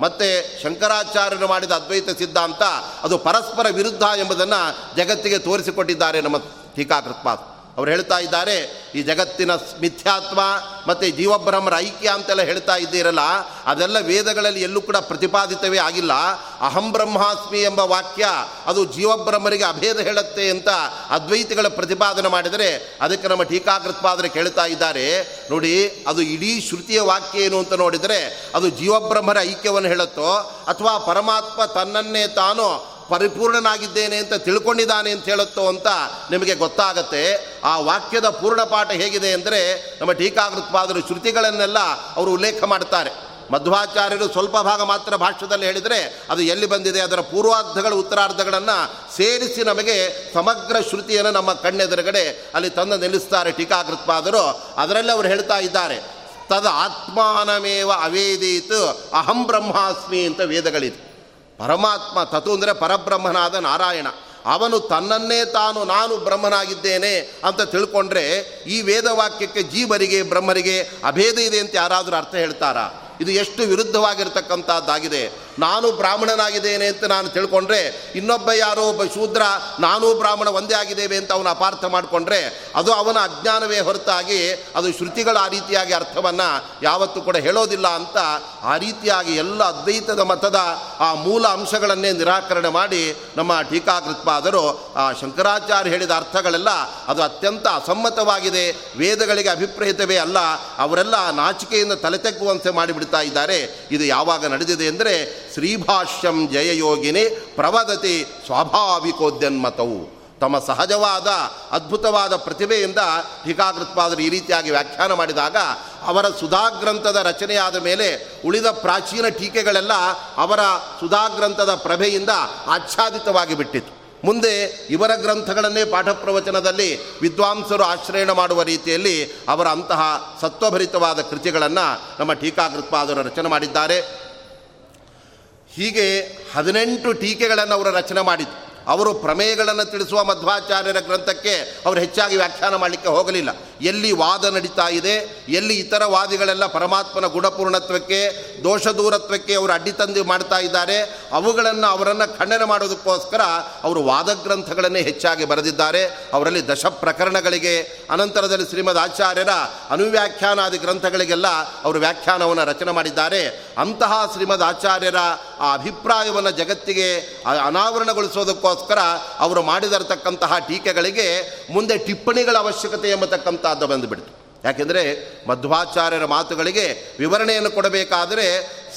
ಮತ್ತು ಶಂಕರಾಚಾರ್ಯರು ಮಾಡಿದ ಅದ್ವೈತ ಸಿದ್ಧಾಂತ ಅದು ಪರಸ್ಪರ ವಿರುದ್ಧ ಎಂಬುದನ್ನು ಜಗತ್ತಿಗೆ ತೋರಿಸಿಕೊಟ್ಟಿದ್ದಾರೆ ನಮ್ಮ ಟೀಕಾಕೃತ್ಪಾತ್. ಅವ್ರು ಹೇಳ್ತಾ ಇದ್ದಾರೆ, ಈ ಜಗತ್ತಿನ ಮಿಥ್ಯಾತ್ವ ಮತ್ತು ಜೀವಬ್ರಹ್ಮರ ಐಕ್ಯ ಅಂತೆಲ್ಲ ಹೇಳ್ತಾ ಇದ್ದೀರಲ್ಲ, ಅದೆಲ್ಲ ವೇದಗಳಲ್ಲಿ ಎಲ್ಲೂ ಕೂಡ ಪ್ರತಿಪಾದಿತವೇ ಆಗಿಲ್ಲ. ಅಹಂ ಬ್ರಹ್ಮಾಸ್ಮಿ ಎಂಬ ವಾಕ್ಯ, ಅದು ಜೀವಬ್ರಹ್ಮರಿಗೆ ಅಭೇದ ಹೇಳುತ್ತೆ ಅಂತ ಅದ್ವೈತಿಗಳ ಪ್ರತಿಪಾದನೆ ಮಾಡಿದರೆ ಅದಕ್ಕೆ ನಮ್ಮ ಟೀಕಾಕೃತ್ಪಾದರೆ ಕೇಳ್ತಾ ಇದ್ದಾರೆ. ನೋಡಿ, ಅದು ಇಡೀ ಶ್ರುತಿಯ ವಾಕ್ಯ ಏನು ಅಂತ ನೋಡಿದರೆ ಅದು ಜೀವಬ್ರಹ್ಮರ ಐಕ್ಯವನ್ನು ಹೇಳುತ್ತೋ, ಅಥವಾ ಪರಮಾತ್ಮ ತನ್ನನ್ನೇ ತಾನು ಪರಿಪೂರ್ಣನಾಗಿದ್ದೇನೆ ಅಂತ ತಿಳ್ಕೊಂಡಿದ್ದಾನೆ ಅಂತ ಹೇಳುತ್ತೋ ಅಂತ ನಿಮಗೆ ಗೊತ್ತಾಗತ್ತೆ. ಆ ವಾಕ್ಯದ ಪೂರ್ಣ ಪಾಠ ಹೇಗಿದೆ ಅಂದರೆ ನಮ್ಮ ಟೀಕಾಕೃತ್ಪಾದರು ಶ್ರುತಿಗಳನ್ನೆಲ್ಲ ಅವರು ಉಲ್ಲೇಖ ಮಾಡ್ತಾರೆ. ಮಧ್ವಾಚಾರ್ಯರು ಸ್ವಲ್ಪ ಭಾಗ ಮಾತ್ರ ಭಾಷ್ಯದಲ್ಲಿ ಹೇಳಿದರೆ ಅದು ಎಲ್ಲಿ ಬಂದಿದೆ, ಅದರ ಪೂರ್ವಾರ್ಧಗಳ ಉತ್ತರಾರ್ಧಗಳನ್ನು ಸೇರಿಸಿ ನಮಗೆ ಸಮಗ್ರ ಶ್ರುತಿಯನ್ನು ನಮ್ಮ ಕಣ್ಣೆದುರುಗಡೆ ಅಲ್ಲಿ ತಂದು ನಿಲ್ಲಿಸ್ತಾರೆ ಟೀಕಾಕೃತ್ಪಾದರು. ಅದರಲ್ಲಿ ಅವರು ಹೇಳ್ತಾ ಇದ್ದಾರೆ ತದ ಆತ್ಮಾನಮೇವ ಅವೇದೀತು ಅಹಂ ಬ್ರಹ್ಮಾಸ್ಮಿ ಅಂತ ವೇದಗಳಿದೆ. ಪರಮಾತ್ಮ ತತು ಅಂದರೆ ಪರಬ್ರಹ್ಮನಾದ ನಾರಾಯಣ. ಅವನು ತನ್ನನ್ನೇ ತಾನು ನಾನು ಬ್ರಹ್ಮನಾಗಿದ್ದೇನೆ ಅಂತ ತಿಳ್ಕೊಂಡ್ರೆ ಈ ವೇದವಾಕ್ಯಕ್ಕೆ ಜೀವರಿಗೆ, ಬ್ರಹ್ಮರಿಗೆ ಅಭೇದ ಇದೆ ಅಂತ ಯಾರಾದರೂ ಅರ್ಥ ಹೇಳ್ತಾರಾ? ಇದು ಎಷ್ಟು ವಿರುದ್ಧವಾಗಿರ್ತಕ್ಕಂಥದ್ದಾಗಿದೆ. ನಾನು ಬ್ರಾಹ್ಮಣನಾಗಿದ್ದೇನೆ ಅಂತ ನಾನು ತಿಳ್ಕೊಂಡ್ರೆ ಇನ್ನೊಬ್ಬ ಯಾರೋ ಒಬ್ಬ ಶೂದ್ರ, ನಾನು ಬ್ರಾಹ್ಮಣ ಒಂದೇ ಆಗಿದ್ದೇವೆ ಅಂತ ಅವನು ಅಪಾರ್ಥ ಮಾಡಿಕೊಂಡ್ರೆ ಅದು ಅವನ ಅಜ್ಞಾನವೇ ಹೊರತಾಗಿ ಅದು ಶ್ರುತಿಗಳ ಆ ರೀತಿಯಾಗಿ ಅರ್ಥವನ್ನು ಯಾವತ್ತೂ ಕೂಡ ಹೇಳೋದಿಲ್ಲ ಅಂತ ಆ ರೀತಿಯಾಗಿ ಎಲ್ಲ ಅದ್ವೈತದ ಮತದ ಆ ಮೂಲ ಅಂಶಗಳನ್ನೇ ನಿರಾಕರಣೆ ಮಾಡಿ ನಮ್ಮ ಟೀಕಾಕೃತ್ಪಾದರು, ಆ ಶಂಕರಾಚಾರ್ಯ ಹೇಳಿದ ಅರ್ಥಗಳೆಲ್ಲ ಅದು ಅತ್ಯಂತ ಅಸಮ್ಮತವಾಗಿದೆ. ವೇದಗಳಿಗೆ ಅಭಿಪ್ರೇತವೇ ಅಲ್ಲ, ಅವರೆಲ್ಲ ನಾಚಿಕೆಯಿಂದ ತಲೆ ತೆಕ್ಕುವಂತೆ ಮಾಡಿಬಿಡ್ತಾ ಇದ್ದಾರೆ. ಇದು ಯಾವಾಗ ನಡೆದಿದೆ ಅಂದರೆ ಶ್ರೀಭಾಷ್ಯಂ ಜಯಯೋಗಿನಿ ಪ್ರವದತಿ ಸ್ವಾಭಾವಿಕೋದ್ಯನ್ಮತವು. ತಮ್ಮ ಸಹಜವಾದ, ಅದ್ಭುತವಾದ ಪ್ರತಿಭೆಯಿಂದ ಟೀಕಾಕೃತ್ಪಾದರು ಈ ರೀತಿಯಾಗಿ ವ್ಯಾಖ್ಯಾನ ಮಾಡಿದಾಗ, ಅವರ ಸುಧಾಗ್ರಂಥದ ರಚನೆಯಾದ ಮೇಲೆ ಉಳಿದ ಪ್ರಾಚೀನ ಟೀಕೆಗಳೆಲ್ಲ ಅವರ ಸುಧಾಗ್ರಂಥದ ಪ್ರಭೆಯಿಂದ ಆಚ್ಛಾದಿತವಾಗಿ ಬಿಟ್ಟಿತು. ಮುಂದೆ ಇವರ ಗ್ರಂಥಗಳನ್ನೇ ಪಾಠ ಪ್ರವಚನದಲ್ಲಿ ವಿದ್ವಾಂಸರು ಆಶ್ರಯಣ ಮಾಡುವ ರೀತಿಯಲ್ಲಿ ಅವರ ಅಂತಹ ಸತ್ವಭರಿತವಾದ ಕೃತಿಗಳನ್ನು ನಮ್ಮ ಟೀಕಾಕೃತ್ಪಾದರು ರಚನೆ ಮಾಡಿದ್ದಾರೆ. ಹೀಗೆ ಹದಿನೆಂಟು ಟೀಕೆಗಳನ್ನು ಅವರು ರಚನೆ ಮಾಡಿದ್ರು. ಅವರು ಪ್ರಮೇಯಗಳನ್ನು ತಿಳಿಸುವ ಮಧ್ವಾಚಾರ್ಯರ ಗ್ರಂಥಕ್ಕೆ ಅವರು ಹೆಚ್ಚಾಗಿ ವ್ಯಾಖ್ಯಾನ ಮಾಡಲಿಕ್ಕೆ ಹೋಗಲಿಲ್ಲ. ಎಲ್ಲಿ ವಾದ ನಡೀತಾ ಇದೆ, ಎಲ್ಲಿ ಇತರ ವಾದಿಗಳೆಲ್ಲ ಪರಮಾತ್ಮನ ಗುಣಪೂರ್ಣತ್ವಕ್ಕೆ ದೋಷ ದೂರತ್ವಕ್ಕೆ ಅವರು ಅಡ್ಡಿ ತಂದು ಮಾಡ್ತಾ ಇದ್ದಾರೆ, ಅವುಗಳನ್ನು ಅವರನ್ನು ಖಂಡನೆ ಮಾಡೋದಕ್ಕೋಸ್ಕರ ಅವರು ವಾದ ಗ್ರಂಥಗಳನ್ನೇ ಹೆಚ್ಚಾಗಿ ಬರೆದಿದ್ದಾರೆ. ಅವರಲ್ಲಿ ದಶ ಪ್ರಕರಣಗಳಿಗೆ ಅನಂತರದಲ್ಲಿ ಶ್ರೀಮದ್ ಆಚಾರ್ಯರ ಅನುವ್ಯಾಖ್ಯಾನಾದಿ ಗ್ರಂಥಗಳಿಗೆಲ್ಲ ಅವರು ವ್ಯಾಖ್ಯಾನವನ್ನು ರಚನೆ ಮಾಡಿದ್ದಾರೆ. ಅಂತಹ ಶ್ರೀಮದ್ ಆಚಾರ್ಯರ ಆ ಅಭಿಪ್ರಾಯವನ್ನು ಜಗತ್ತಿಗೆ ಅನಾವರಣಗೊಳಿಸೋದಕ್ಕೋಸ್ಕರ ಅವರು ಮಾಡಿದರ್ತಕ್ಕಂತಹ ಟೀಕೆಗಳಿಗೆ ಮುಂದೆ ಟಿಪ್ಪಣಿಗಳ ಅವಶ್ಯಕತೆ ಎಂಬತಕ್ಕಂಥದ್ದು ಬಂದುಬಿಡ್ತು. ಯಾಕೆಂದರೆ ಮಧ್ವಾಚಾರ್ಯರ ಮಾತುಗಳಿಗೆ ವಿವರಣೆಯನ್ನು ಕೊಡಬೇಕಾದರೆ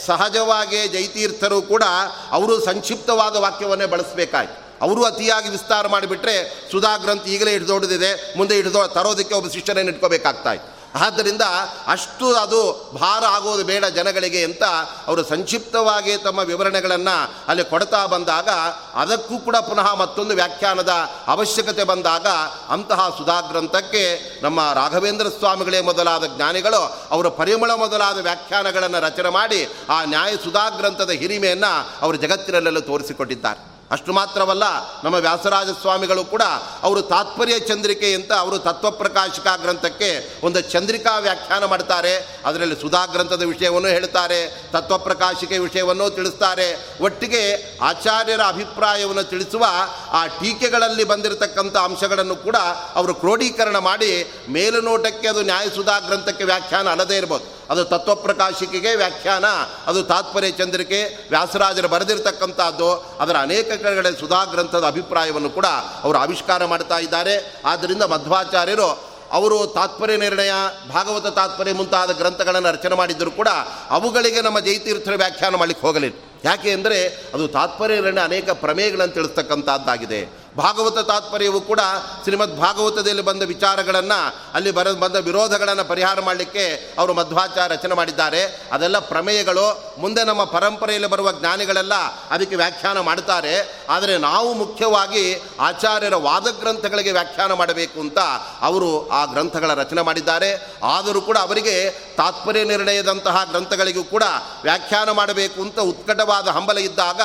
ಸಹಜವಾಗಿಯೇ ಜೈತೀರ್ಥರು ಕೂಡ ಅವರು ಸಂಕ್ಷಿಪ್ತವಾದ ವಾಕ್ಯವನ್ನೇ ಬಳಸಬೇಕಾಯಿತು. ಅವರು ಅತಿಯಾಗಿ ವಿಸ್ತಾರ ಮಾಡಿಬಿಟ್ರೆ ಸುಧಾ ಗ್ರಂಥ ಈಗಲೇ ಹಿಡಿದೋಡಿದೆ ಮುಂದೆ ಹಿಡಿದೋ ತರೋದಕ್ಕೆ ಒಬ್ಬ ಶಿಷ್ಯನನ್ನು ಇಟ್ಕೋಬೇಕಾಗ್ತಾಯಿತ್ತು ಆದ್ದರಿಂದ ಅಷ್ಟು ಅದು ಭಾರ ಆಗೋದು ಬೇಡ ಜನಗಳಿಗೆ ಅಂತ ಅವರು ಸಂಕ್ಷಿಪ್ತವಾಗಿ ತಮ್ಮ ವಿವರಣೆಗಳನ್ನು ಅಲ್ಲಿ ಕೊಡ್ತಾ ಬಂದಾಗ ಅದಕ್ಕೂ ಕೂಡ ಪುನಃ ಮತ್ತೊಂದು ವ್ಯಾಖ್ಯಾನದ ಅವಶ್ಯಕತೆ ಬಂದಾಗ ಅಂತಹ ಸುಧಾಗ್ರಂಥಕ್ಕೆ ನಮ್ಮ ರಾಘವೇಂದ್ರ ಸ್ವಾಮಿಗಳೇ ಮೊದಲಾದ ಜ್ಞಾನಿಗಳು ಅವರು ಪರಿಮಳ ಮೊದಲಾದ ವ್ಯಾಖ್ಯಾನಗಳನ್ನು ರಚನೆ ಮಾಡಿ ಆ ನ್ಯಾಯ ಸುಧಾಗ್ರಂಥದ ಹಿರಿಮೆಯನ್ನು ಅವರು ಜಗತ್ತಿನಲ್ಲೆಲ್ಲ ತೋರಿಸಿಕೊಟ್ಟಿದ್ದಾರೆ. ಅಷ್ಟು ಮಾತ್ರವಲ್ಲ, ನಮ್ಮ ವ್ಯಾಸರಾಜ ಸ್ವಾಮಿಗಳು ಕೂಡ ಅವರು ತಾತ್ಪರ್ಯ ಚಂದ್ರಿಕೆ ಅಂತ ಅವರು ತತ್ವಪ್ರಕಾಶಕ ಗ್ರಂಥಕ್ಕೆ ಒಂದು ಚಂದ್ರಿಕಾ ವ್ಯಾಖ್ಯಾನ ಮಾಡ್ತಾರೆ. ಅದರಲ್ಲಿ ಸುಧಾ ಗ್ರಂಥದ ವಿಷಯವನ್ನು ಹೇಳ್ತಾರೆ ತತ್ವಪ್ರಕಾಶಿಕೆ ವಿಷಯವನ್ನು ತಿಳಿಸ್ತಾರೆ. ಒಟ್ಟಿಗೆ ಆಚಾರ್ಯರ ಅಭಿಪ್ರಾಯವನ್ನು ತಿಳಿಸುವ ಆ ಟೀಕೆಗಳಲ್ಲಿ ಬಂದಿರತಕ್ಕಂಥ ಅಂಶಗಳನ್ನು ಕೂಡ ಅವರು ಕ್ರೋಢೀಕರಣ ಮಾಡಿ ಮೇಲುನೋಟಕ್ಕೆ ಅದು ನ್ಯಾಯಸುಧಾ ಗ್ರಂಥಕ್ಕೆ ವ್ಯಾಖ್ಯಾನ ಅಲ್ಲದೇ ಇರ್ಬೋದು. ಅದು ತತ್ವಪ್ರಕಾಶಿಕೆಗೆ ವ್ಯಾಖ್ಯಾನ, ಅದು ತಾತ್ಪರ್ಯ ಚಂದ್ರಿಕೆ, ವ್ಯಾಸರಾಜರು ಬರೆದಿರತಕ್ಕಂಥದ್ದು, ಅದರ ಅನೇಕ ಕಡೆಗಳ ಸುಧಾ ಗ್ರಂಥದ ಅಭಿಪ್ರಾಯವನ್ನು ಕೂಡ ಅವರು ಆವಿಷ್ಕಾರ ಮಾಡ್ತಾ ಇದ್ದಾರೆ. ಆದ್ದರಿಂದ ಮಧ್ವಾಚಾರ್ಯರು ಅವರು ತಾತ್ಪರ್ಯ ನಿರ್ಣಯ, ಭಾಗವತ ತಾತ್ಪರ್ಯ ಮುಂತಾದ ಗ್ರಂಥಗಳನ್ನು ರಚನೆ ಮಾಡಿದ್ದರೂ ಕೂಡ ಅವುಗಳಿಗೆ ನಮ್ಮ ಜೈತೀರ್ಥರ ವ್ಯಾಖ್ಯಾನ ಮಾಡಲಿಕ್ಕೆ ಹೋಗಲಿಲ್ಲ. ಯಾಕೆ ಅಂದರೆ ಅದು ತಾತ್ಪರ್ಯ ನಿರ್ಣಯ ಅನೇಕ ಪ್ರಮೇಯಗಳನ್ನು ತಿಳಿಸ್ತಕ್ಕಂಥದ್ದಾಗಿದೆ ಭಾಗವತ ತಾತ್ಪರ್ಯವು ಕೂಡ ಶ್ರೀಮದ್ ಭಾಗವತದಲ್ಲಿ ಬಂದ ವಿಚಾರಗಳನ್ನು ಅಲ್ಲಿ ಬರ, ಬಂದ ವಿರೋಧಗಳನ್ನು ಪರಿಹಾರ ಮಾಡಲಿಕ್ಕೆ ಅವರು ಮಧ್ವಾಚಾರ ರಚನೆ ಮಾಡಿದ್ದಾರೆ. ಅದೆಲ್ಲ ಪ್ರಮೇಯಗಳು, ಮುಂದೆ ನಮ್ಮ ಪರಂಪರೆಯಲ್ಲಿ ಬರುವ ಜ್ಞಾನಿಗಳೆಲ್ಲ ಅದಕ್ಕೆ ವ್ಯಾಖ್ಯಾನ ಮಾಡ್ತಾರೆ ಆದರೆ ನಾವು ಮುಖ್ಯವಾಗಿ ಆಚಾರ್ಯರ ವಾದ ಗ್ರಂಥಗಳಿಗೆ ವ್ಯಾಖ್ಯಾನ ಮಾಡಬೇಕು ಅಂತ ಅವರು ಆ ಗ್ರಂಥಗಳ ರಚನೆ ಮಾಡಿದ್ದಾರೆ. ಆದರೂ ಕೂಡ ಅವರಿಗೆ ತಾತ್ಪರ್ಯ ನಿರ್ಣಯದಂತಹ ಗ್ರಂಥಗಳಿಗೂ ಕೂಡ ವ್ಯಾಖ್ಯಾನ ಮಾಡಬೇಕು ಅಂತ ಉತ್ಕಟವಾದ ಹಂಬಲ ಇದ್ದಾಗ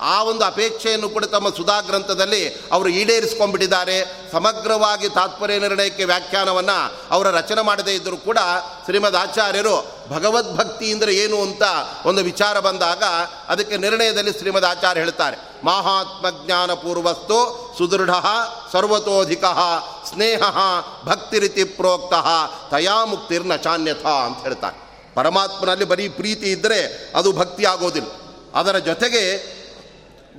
ಆ ಒಂದು ಅಪೇಕ್ಷೆಯನ್ನು ಕೂಡ ತಮ್ಮ ಸುಧಾ ಗ್ರಂಥದಲ್ಲಿ ಅವರು ಈಡೇರಿಸ್ಕೊಂಡ್ಬಿಟ್ಟಿದ್ದಾರೆ. ಸಮಗ್ರವಾಗಿ ತಾತ್ಪರ್ಯ ನಿರ್ಣಯಕ್ಕೆ ವ್ಯಾಖ್ಯಾನವನ್ನು ಅವರ ರಚನೆ ಮಾಡದೇ ಇದ್ದರೂ ಕೂಡ ಶ್ರೀಮದ್ ಆಚಾರ್ಯರು ಭಗವದ್ಭಕ್ತಿ ಅಂದರೆ ಏನು ಅಂತ ಒಂದು ವಿಚಾರ ಬಂದಾಗ ಅದಕ್ಕೆ ನಿರ್ಣಯದಲ್ಲಿ ಶ್ರೀಮದ್ ಆಚಾರ್ಯ ಹೇಳ್ತಾರೆ. ಮಹಾತ್ಮ ಜ್ಞಾನ ಪೂರ್ವಸ್ತು ಸುದೃಢ ಸರ್ವತೋಧಿಕ ಸ್ನೇಹ ಭಕ್ತಿರಿತಿ ಪ್ರೋಕ್ತ ತಯಾ ಮುಕ್ತಿರ್ನ ಚಾನ್ಯಥ ಅಂತ ಹೇಳ್ತಾರೆ. ಪರಮಾತ್ಮನಲ್ಲಿ ಬರೀ ಪ್ರೀತಿ ಇದ್ದರೆ ಅದು ಭಕ್ತಿ ಆಗೋದಿಲ್ಲ ಅದರ ಜೊತೆಗೆ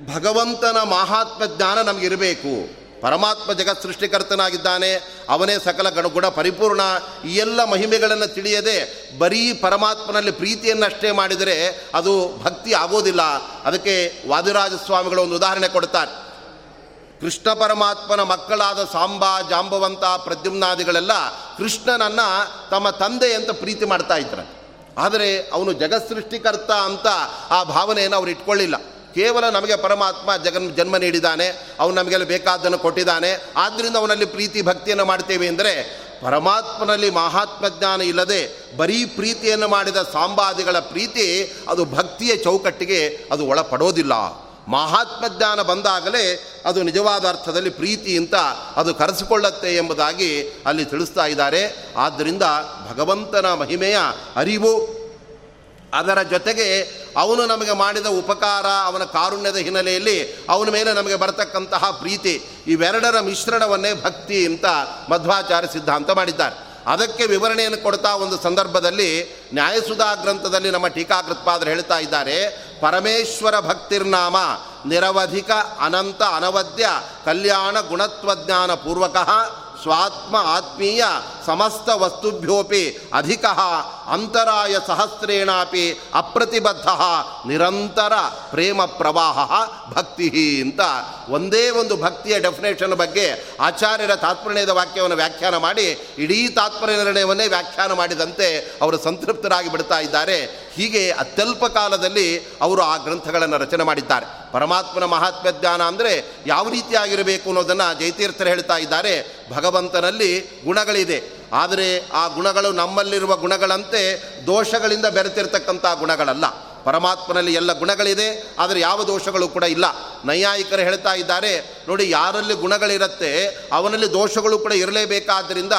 ಭಗವಂತನ ಮಹಾತ್ಮ ಜ್ಞಾನ ನಮಗಿರಬೇಕು. ಪರಮಾತ್ಮ ಜಗತ್ ಸೃಷ್ಟಿಕರ್ತನಾಗಿದ್ದಾನೆ, ಅವನೇ ಸಕಲ ಗಣಗುಣ ಪರಿಪೂರ್ಣ. ಈ ಎಲ್ಲ ಮಹಿಮೆಗಳನ್ನು ತಿಳಿಯದೆ ಬರೀ ಪರಮಾತ್ಮನಲ್ಲಿ ಪ್ರೀತಿಯನ್ನಷ್ಟೇ ಮಾಡಿದರೆ ಅದು ಭಕ್ತಿ ಆಗೋದಿಲ್ಲ. ಅದಕ್ಕೆ ವಾದಿರಾಜ ಸ್ವಾಮಿಗಳು ಒಂದು ಉದಾಹರಣೆ ಕೊಡ್ತಾರೆ. ಕೃಷ್ಣ ಪರಮಾತ್ಮನ ಮಕ್ಕಳಾದ ಸಾಂಬ, ಜಾಂಬವಂತ, ಪ್ರದ್ಯುಮ್ನಾದಿಗಳೆಲ್ಲ ಕೃಷ್ಣನನ್ನು ತಮ್ಮ ತಂದೆ ಅಂತ ಪ್ರೀತಿ ಮಾಡ್ತಾ ಇದ್ರು ಆದರೆ ಅವನು ಜಗತ್ ಸೃಷ್ಟಿಕರ್ತ ಅಂತ ಆ ಭಾವನೆಯನ್ನು ಅವರು ಇಟ್ಕೊಳ್ಳಿಲ್ಲ. ಕೇವಲ ನಮಗೆ ಪರಮಾತ್ಮ ಜಗನ್ ಜನ್ಮ ನೀಡಿದ್ದಾನೆ, ಅವನು ನಮಗೆಲ್ಲ ಬೇಕಾದ್ದನ್ನು ಕೊಟ್ಟಿದ್ದಾನೆ. ಆದ್ದರಿಂದ ಅವನಲ್ಲಿ ಪ್ರೀತಿ ಭಕ್ತಿಯನ್ನು ಮಾಡ್ತೇವೆ ಅಂದರೆ ಪರಮಾತ್ಮನಲ್ಲಿ ಮಹಾತ್ಮ ಜ್ಞಾನ ಇಲ್ಲದೆ ಬರೀ ಪ್ರೀತಿಯನ್ನು ಮಾಡಿದ ಸಾಂಬಾದಿಗಳ ಪ್ರೀತಿ, ಅದು ಭಕ್ತಿಯ ಚೌಕಟ್ಟಿಗೆ ಅದು ಒಳಪಡೋದಿಲ್ಲ. ಮಹಾತ್ಮ ಜ್ಞಾನ ಬಂದಾಗಲೇ ಅದು ನಿಜವಾದ ಅರ್ಥದಲ್ಲಿ ಪ್ರೀತಿ ಅಂತ ಅದು ಕರೆಸಿಕೊಳ್ಳತ್ತೆ ಎಂಬುದಾಗಿ ಅಲ್ಲಿ ತಿಳಿಸ್ತಾ ಇದ್ದಾರೆ. ಆದ್ದರಿಂದ ಭಗವಂತನ ಮಹಿಮೆಯ ಅರಿವು ಅದರ ಜೊತೆಗೆ ಅವನು ನಮಗೆ ಮಾಡಿದ ಉಪಕಾರ, ಅವನ ಕಾರುಣ್ಯದ ಹಿನ್ನೆಲೆಯಲ್ಲಿ ಅವನ ಮೇಲೆ ನಮಗೆ ಬರತಕ್ಕಂತಹ ಪ್ರೀತಿ, ಇವೆರಡರ ಮಿಶ್ರಣವನ್ನೇ ಭಕ್ತಿ ಅಂತ ಮಧ್ವಾಚಾರ್ಯ ಸಿದ್ಧಾಂತ ಮಾಡಿದ್ದಾರೆ. ಅದಕ್ಕೆ ವಿವರಣೆಯನ್ನು ಕೊಡ್ತಾ ಒಂದು ಸಂದರ್ಭದಲ್ಲಿ ನ್ಯಾಯಸುಧಾ ಗ್ರಂಥದಲ್ಲಿ ನಮ್ಮ ಟೀಕಾಕೃತ್ಪಾದರು ಹೇಳ್ತಾ ಇದ್ದಾರೆ, ಪರಮೇಶ್ವರ ಭಕ್ತಿರ್ನಾಮ ನಿರವಧಿಕ ಅನಂತ ಅನವದ್ಯ ಕಲ್ಯಾಣ ಗುಣತ್ವಜ್ಞಾನ ಪೂರ್ವಕ ಸ್ವಾತ್ಮ ಆತ್ಮೀಯ ಸಮಸ್ತ ವಸ್ತುಭ್ಯೋಪಿ ಅಧಿಕ ಅಂತರಾಯ ಸಹಸ್ರೇಣಾಪಿ ಅಪ್ರತಿಬದ್ಧ ನಿರಂತರ ಪ್ರೇಮ ಪ್ರವಾಹ ಭಕ್ತಿ ಅಂತ ಒಂದೇ ಒಂದು ಭಕ್ತಿಯ ಡೆಫಿನೇಷನ್ ಬಗ್ಗೆ ಆಚಾರ್ಯರ ತಾತ್ಪರ್ಯದ ವಾಕ್ಯವನ್ನು ವ್ಯಾಖ್ಯಾನ ಮಾಡಿ ಇಡೀ ತಾತ್ಪರ್ಯ ನಿರ್ಣಯವನ್ನೇ ವ್ಯಾಖ್ಯಾನ ಮಾಡಿದಂತೆ ಅವರು ಸಂತೃಪ್ತರಾಗಿ ಬಿಡ್ತಾ ಇದ್ದಾರೆ. ಹೀಗೆ ಅತ್ಯಲ್ಪ ಕಾಲದಲ್ಲಿ ಅವರು ಆ ಗ್ರಂಥಗಳನ್ನು ರಚನೆ ಮಾಡಿದ್ದಾರೆ. ಪರಮಾತ್ಮನ ಮಹಾತ್ಮ ಜ್ಞಾನ ಅಂದರೆ ಯಾವ ರೀತಿಯಾಗಿರಬೇಕು ಅನ್ನೋದನ್ನು ಜಯತೀರ್ಥರು ಹೇಳ್ತಾ ಇದ್ದಾರೆ. ಭಗವಂತನಲ್ಲಿ ಗುಣಗಳಿದೆ. ಆದರೆ ಆ ಗುಣಗಳು ನಮ್ಮಲ್ಲಿರುವ ಗುಣಗಳಂತೆ ದೋಷಗಳಿಂದ ಬೆರೆತಿರ್ತಕ್ಕಂಥ ಗುಣಗಳಲ್ಲ. ಪರಮಾತ್ಮನಲ್ಲಿ ಎಲ್ಲ ಗುಣಗಳಿದೆ, ಆದರೆ ಯಾವ ದೋಷಗಳು ಕೂಡ ಇಲ್ಲ. ನೈಯಾಯಿಕರು ಹೇಳ್ತಾ ಇದ್ದಾರೆ, ನೋಡಿ ಯಾರಲ್ಲಿ ಗುಣಗಳಿರುತ್ತೆ, ಅವನಲ್ಲಿ ದೋಷಗಳು ಕೂಡ ಇರಲೇಬೇಕಾದ್ದರಿಂದ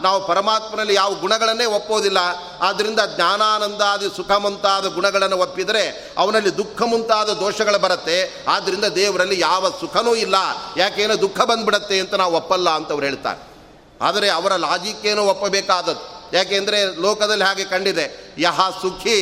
ನಾವು ಪರಮಾತ್ಮನಲ್ಲಿ ಯಾವ ಗುಣಗಳನ್ನೇ ಒಪ್ಪೋದಿಲ್ಲ. ಆದ್ದರಿಂದ ಜ್ಞಾನಾನಂದಾದಿ ಸುಖ ಮುಂತಾದ ಗುಣಗಳನ್ನು ಒಪ್ಪಿದರೆ ಅವನಲ್ಲಿ ದುಃಖ ಮುಂತಾದ ದೋಷಗಳು ಬರುತ್ತೆ. ಆದ್ದರಿಂದ ದೇವರಲ್ಲಿ ಯಾವ ಸುಖನೂ ಇಲ್ಲ. ಯಾಕೇನೋ ದುಃಖ ಬಂದ್ಬಿಡತ್ತೆ ಅಂತ ನಾವು ಒಪ್ಪಲ್ಲ ಅಂತ ಅವ್ರು ಹೇಳ್ತಾರೆ. ಆದರೆ ಅವರ ಲಾಜಿಕ್ಕೇನೋ ಒಪ್ಪಬೇಕಾದದ್ದು? ಯಾಕೆಂದರೆ ಲೋಕದಲ್ಲಿ ಹಾಗೆ ಕಂಡಿದೆ, ಯಹ ಸುಖಿ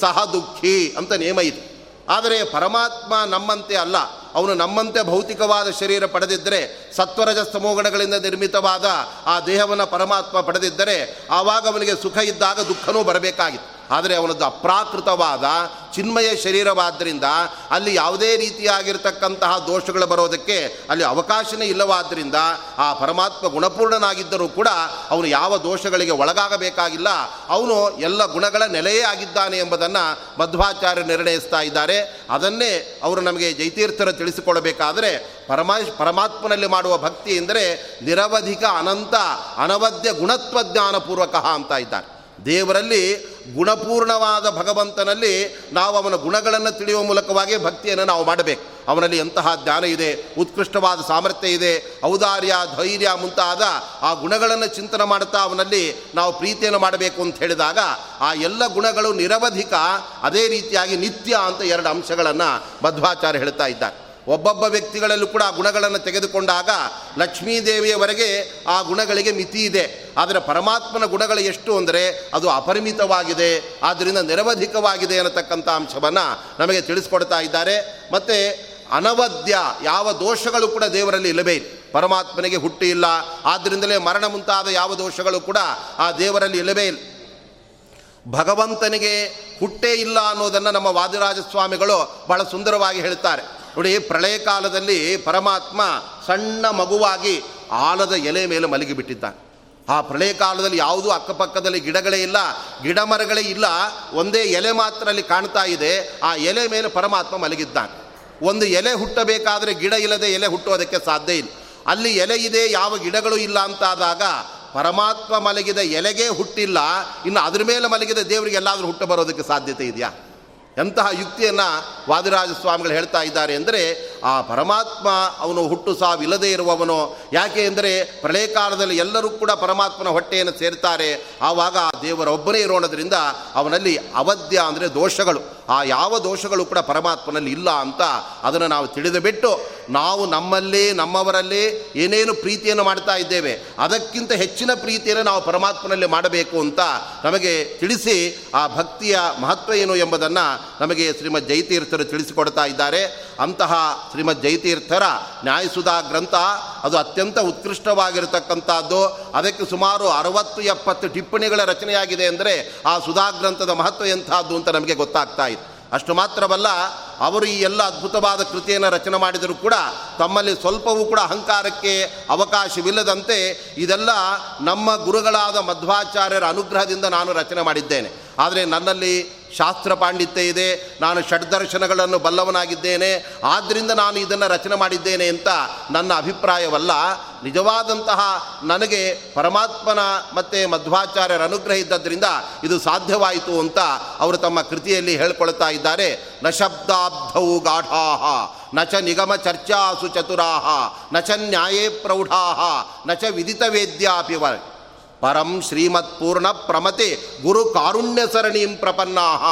ಸಹ ದುಃಖಿ ಅಂತ ನಿಯಮ ಇದೆ. ಆದರೆ ಪರಮಾತ್ಮ ನಮ್ಮಂತೆ ಅಲ್ಲ, ಅವನು ನಮ್ಮಂತೆ ಭೌತಿಕವಾದ ಶರೀರ ಪಡೆದಿದ್ದರೆ ಸತ್ವರಜ ಸಮೋಗಣಗಳಿಂದ ನಿರ್ಮಿತವಾದ ಆ ದೇಹವನ್ನು ಪರಮಾತ್ಮ ಪಡೆದಿದ್ದರೆ, ಆವಾಗ ಅವನಿಗೆ ಸುಖ ಇದ್ದಾಗ ದುಃಖನೂ ಬರಬೇಕಾಗಿತ್ತು. ಆದರೆ ಅವನದ್ದು ಅಪ್ರಾಕೃತವಾದ ಚಿನ್ಮಯ ಶರೀರವಾದ್ದರಿಂದ ಅಲ್ಲಿ ಯಾವುದೇ ರೀತಿಯಾಗಿರ್ತಕ್ಕಂತಹ ದೋಷಗಳು ಬರೋದಕ್ಕೆ ಅಲ್ಲಿ ಅವಕಾಶನೇ ಇಲ್ಲವಾದ್ದರಿಂದ ಆ ಪರಮಾತ್ಮ ಗುಣಪೂರ್ಣನಾಗಿದ್ದರೂ ಕೂಡ ಅವನು ಯಾವ ದೋಷಗಳಿಗೆ ಒಳಗಾಗಬೇಕಾಗಿಲ್ಲ. ಅವನು ಎಲ್ಲ ಗುಣಗಳ ನೆಲೆಯೇ ಆಗಿದ್ದಾನೆ ಎಂಬುದನ್ನು ಮಧ್ವಾಚಾರ್ಯ ನಿರ್ಣಯಿಸ್ತಾ ಇದ್ದಾರೆ. ಅದನ್ನೇ ಅವರು ನಮಗೆ ಜೈತೀರ್ಥರು ತಿಳಿಸಿಕೊಳ್ಳಬೇಕಾದರೆ ಪರಮಾಶ್ ಪರಮಾತ್ಮನಲ್ಲಿ ಮಾಡುವ ಭಕ್ತಿ ಎಂದರೆ ನಿರವಧಿಕ ಅನಂತ ಅನವದ್ಯ ಗುಣತ್ವ ಅಂತ ಇದ್ದಾರೆ. ದೇವರಲ್ಲಿ ಗುಣಪೂರ್ಣವಾದ ಭಗವಂತನಲ್ಲಿ ನಾವು ಅವನ ಗುಣಗಳನ್ನು ತಿಳಿಯುವ ಮೂಲಕವಾಗಿ ಭಕ್ತಿಯನ್ನು ನಾವು ಮಾಡಬೇಕು. ಅವನಲ್ಲಿ ಎಂತಹ ಜ್ಞಾನ ಇದೆ, ಉತ್ಕೃಷ್ಟವಾದ ಸಾಮರ್ಥ್ಯ ಇದೆ, ಔದಾರ್ಯ, ಧೈರ್ಯ ಮುಂತಾದ ಆ ಗುಣಗಳನ್ನು ಚಿಂತನೆ ಮಾಡುತ್ತಾ ಅವನಲ್ಲಿ ನಾವು ಪ್ರೀತಿಯನ್ನು ಮಾಡಬೇಕು ಅಂತ ಹೇಳಿದಾಗ ಆ ಎಲ್ಲ ಗುಣಗಳು ನಿರವಧಿಕ, ಅದೇ ರೀತಿಯಾಗಿ ನಿತ್ಯ ಅಂತ ಎರಡು ಅಂಶಗಳನ್ನು ಮಧ್ವಾಚಾರ್ಯ ಹೇಳ್ತಾ ಇದ್ದಾರೆ. ಒಬ್ಬೊಬ್ಬ ವ್ಯಕ್ತಿಗಳಲ್ಲೂ ಕೂಡ ಆ ಗುಣಗಳನ್ನು ತೆಗೆದುಕೊಂಡಾಗ ಲಕ್ಷ್ಮೀದೇವಿಯವರೆಗೆ ಆ ಗುಣಗಳಿಗೆ ಮಿತಿ ಇದೆ. ಆದರೆ ಪರಮಾತ್ಮನ ಗುಣಗಳು ಎಷ್ಟು ಅಂದರೆ ಅದು ಅಪರಿಮಿತವಾಗಿದೆ. ಆದ್ದರಿಂದ ನಿರವಧಿಕವಾಗಿದೆ ಅನ್ನತಕ್ಕಂಥ ಅಂಶವನ್ನು ನಮಗೆ ತಿಳಿಸ್ಕೊಡ್ತಾ ಇದ್ದಾರೆ. ಮತ್ತು ಅನವದ್ಯ ಯಾವ ದೋಷಗಳು ಕೂಡ ದೇವರಲ್ಲಿ ಇಲ್ಲವೇ ಪರಮಾತ್ಮನಿಗೆ ಹುಟ್ಟಿ ಇಲ್ಲ. ಆದ್ದರಿಂದಲೇ ಮರಣ ಮುಂತಾದ ಯಾವ ದೋಷಗಳು ಕೂಡ ಆ ದೇವರಲ್ಲಿ ಇಲ್ಲವೇ ಇಲ್ಲ. ಭಗವಂತನಿಗೆ ಹುಟ್ಟೇ ಇಲ್ಲ ಅನ್ನೋದನ್ನು ನಮ್ಮ ವಾದಿರಾಜ ಸ್ವಾಮಿಗಳು ಬಹಳ ಸುಂದರವಾಗಿ ಹೇಳ್ತಾರೆ. ನೋಡಿ, ಪ್ರಳಯ ಕಾಲದಲ್ಲಿ ಪರಮಾತ್ಮ ಸಣ್ಣ ಮಗುವಾಗಿ ಆಲದ ಎಲೆ ಮೇಲೆ ಮಲಗಿಬಿಟ್ಟಿದ್ದ ಆ ಪ್ರಳಯ ಕಾಲದಲ್ಲಿ ಯಾವುದೂ ಅಕ್ಕಪಕ್ಕದಲ್ಲಿ ಗಿಡಗಳೇ ಇಲ್ಲ ಗಿಡ ಮರಗಳೇ ಇಲ್ಲ, ಒಂದೇ ಎಲೆ ಮಾತ್ರ ಅಲ್ಲಿ ಕಾಣ್ತಾ ಇದೆ. ಆ ಎಲೆ ಮೇಲೆ ಪರಮಾತ್ಮ ಮಲಗಿದ್ದಾನೆ. ಒಂದು ಎಲೆ ಹುಟ್ಟಬೇಕಾದರೆ ಗಿಡ ಇಲ್ಲದೆ ಎಲೆ ಹುಟ್ಟುವುದಕ್ಕೆ ಸಾಧ್ಯ ಇಲ್ಲ. ಅಲ್ಲಿ ಎಲೆ ಇದೆ, ಯಾವ ಗಿಡಗಳು ಇಲ್ಲ ಅಂತಾದಾಗ ಪರಮಾತ್ಮ ಮಲಗಿದ ಎಲೆಗೆ ಹುಟ್ಟಿಲ್ಲ, ಇನ್ನು ಅದ್ರ ಮೇಲೆ ಮಲಗಿದ ದೇವರಿಗೆ ಎಲ್ಲಾದರೂ ಹುಟ್ಟು ಬರೋದಕ್ಕೆ ಸಾಧ್ಯತೆ ಇದೆಯಾ? ಎಂತಹ ಯುಕ್ತಿಯನ್ನು ವಾದಿರಾಜ ಸ್ವಾಮಿಗಳು ಹೇಳ್ತಾ ಇದ್ದಾರೆ ಅಂದರೆ ಆ ಪರಮಾತ್ಮ ಅವನು ಹುಟ್ಟು ಸಾವಿಲ್ಲದೆ ಇರುವವನು. ಯಾಕೆ ಅಂದರೆ ಪ್ರಳಯ ಕಾಲದಲ್ಲಿ ಎಲ್ಲರೂ ಕೂಡ ಪರಮಾತ್ಮನ ಹೊಟ್ಟೆಯನ್ನು ಸೇರ್ತಾರೆ. ಆವಾಗ ಆ ದೇವರೊಬ್ಬನೇ ಇರೋಣದ್ರಿಂದ ಅವನಲ್ಲಿ ಅವಧ್ಯ ಅಂದರೆ ದೋಷಗಳು. ಆ ಯಾವ ದೋಷಗಳು ಕೂಡ ಪರಮಾತ್ಮನಲ್ಲಿ ಇಲ್ಲ ಅಂತ ಅದನ್ನು ನಾವು ತಿಳಿದು ಬಿಟ್ಟು ನಾವು ನಮ್ಮಲ್ಲಿ, ನಮ್ಮವರಲ್ಲಿ ಏನೇನು ಪ್ರೀತಿಯನ್ನು ಮಾಡ್ತಾ ಇದ್ದೇವೆ, ಅದಕ್ಕಿಂತ ಹೆಚ್ಚಿನ ಪ್ರೀತಿಯನ್ನು ನಾವು ಪರಮಾತ್ಮನಲ್ಲಿ ಮಾಡಬೇಕು ಅಂತ ನಮಗೆ ತಿಳಿಸಿ ಆ ಭಕ್ತಿಯ ಮಹತ್ವ ಏನು ಎಂಬುದನ್ನು ನಮಗೆ ಶ್ರೀಮದ್ ಜೈತೀರ್ಥರು ತಿಳಿಸಿಕೊಡ್ತಾ ಇದ್ದಾರೆ. ಅಂತಹ ಶ್ರೀಮದ್ ಜೈತೀರ್ಥರ ನ್ಯಾಯಸುಧಾ ಗ್ರಂಥ, ಅದು ಅತ್ಯಂತ ಉತ್ಕೃಷ್ಟವಾಗಿರತಕ್ಕಂಥದ್ದು. ಅದಕ್ಕೆ ಸುಮಾರು ಅರವತ್ತು ಎಪ್ಪತ್ತು ಟಿಪ್ಪಣಿಗಳ ರಚನೆಯಾಗಿದೆ ಅಂದರೆ ಆ ಸುಧಾ ಗ್ರಂಥದ ಮಹತ್ವ ಎಂಥದ್ದು ಅಂತ ನಮಗೆ ಗೊತ್ತಾಗ್ತಾ ಇತ್ತು. ಅಷ್ಟು ಮಾತ್ರವಲ್ಲ, ಅವರು ಈ ಎಲ್ಲ ಅದ್ಭುತವಾದ ಕೃತಿಯನ್ನು ರಚನೆ ಮಾಡಿದರೂ ಕೂಡ ತಮ್ಮಲ್ಲಿ ಸ್ವಲ್ಪವೂ ಕೂಡ ಅಹಂಕಾರಕ್ಕೆ ಅವಕಾಶವಿಲ್ಲದಂತೆ ಇದೆಲ್ಲ ನಮ್ಮ ಗುರುಗಳಾದ ಮಧ್ವಾಚಾರ್ಯರ ಅನುಗ್ರಹದಿಂದ ನಾನು ರಚನೆ ಮಾಡಿದ್ದೇನೆ. ಆದರೆ ನನ್ನಲ್ಲಿ ಶಾಸ್ತ್ರ ಪಾಂಡಿತ್ಯ ಇದೆ. ನಾನು ಷಡ್ದರ್ಶನಗಳನ್ನು ಬಲ್ಲವನಾಗಿದ್ದೇನೆ. ಆದ್ದರಿಂದ ನಾನು ಇದನ್ನು ರಚನೆ ಮಾಡಿದ್ದೇನೆ ಅಂತ ನನ್ನ ಅಭಿಪ್ರಾಯವಲ್ಲ. ನಿಜವಾದಂತಹ ನನಗೆ ಪರಮಾತ್ಮನ ಮತ್ತು ಮಧ್ವಾಚಾರ್ಯರ ಅನುಗ್ರಹ ಇದ್ದದ್ರಿಂದ ಇದು ಸಾಧ್ಯವಾಯಿತು ಅಂತ ಅವರು ತಮ್ಮ ಕೃತಿಯಲ್ಲಿ ಹೇಳ್ಕೊಳ್ತಾ ಇದ್ದಾರೆ. ನ ಶಬ್ದಾಬ್ಧೌ ಗಾಢಾಹ, ನ ಚ ನಿಗಮ ಚರ್ಚಾಸು ಚತುರಾಹ, ನ ಚ ನ್ಯಾಯೇ ಪ್ರೌಢಾಹ, ನ ಚ ವಿದಿತ ವೇದ್ಯಾಪಿ ಪರಂ ಶ್ರೀಮತ್ ಪೂರ್ಣ ಪ್ರಮತೆ ಗುರು ಕಾರುಣ್ಯ ಸರಣೀಂ ಪ್ರಪನ್ನಾಹ,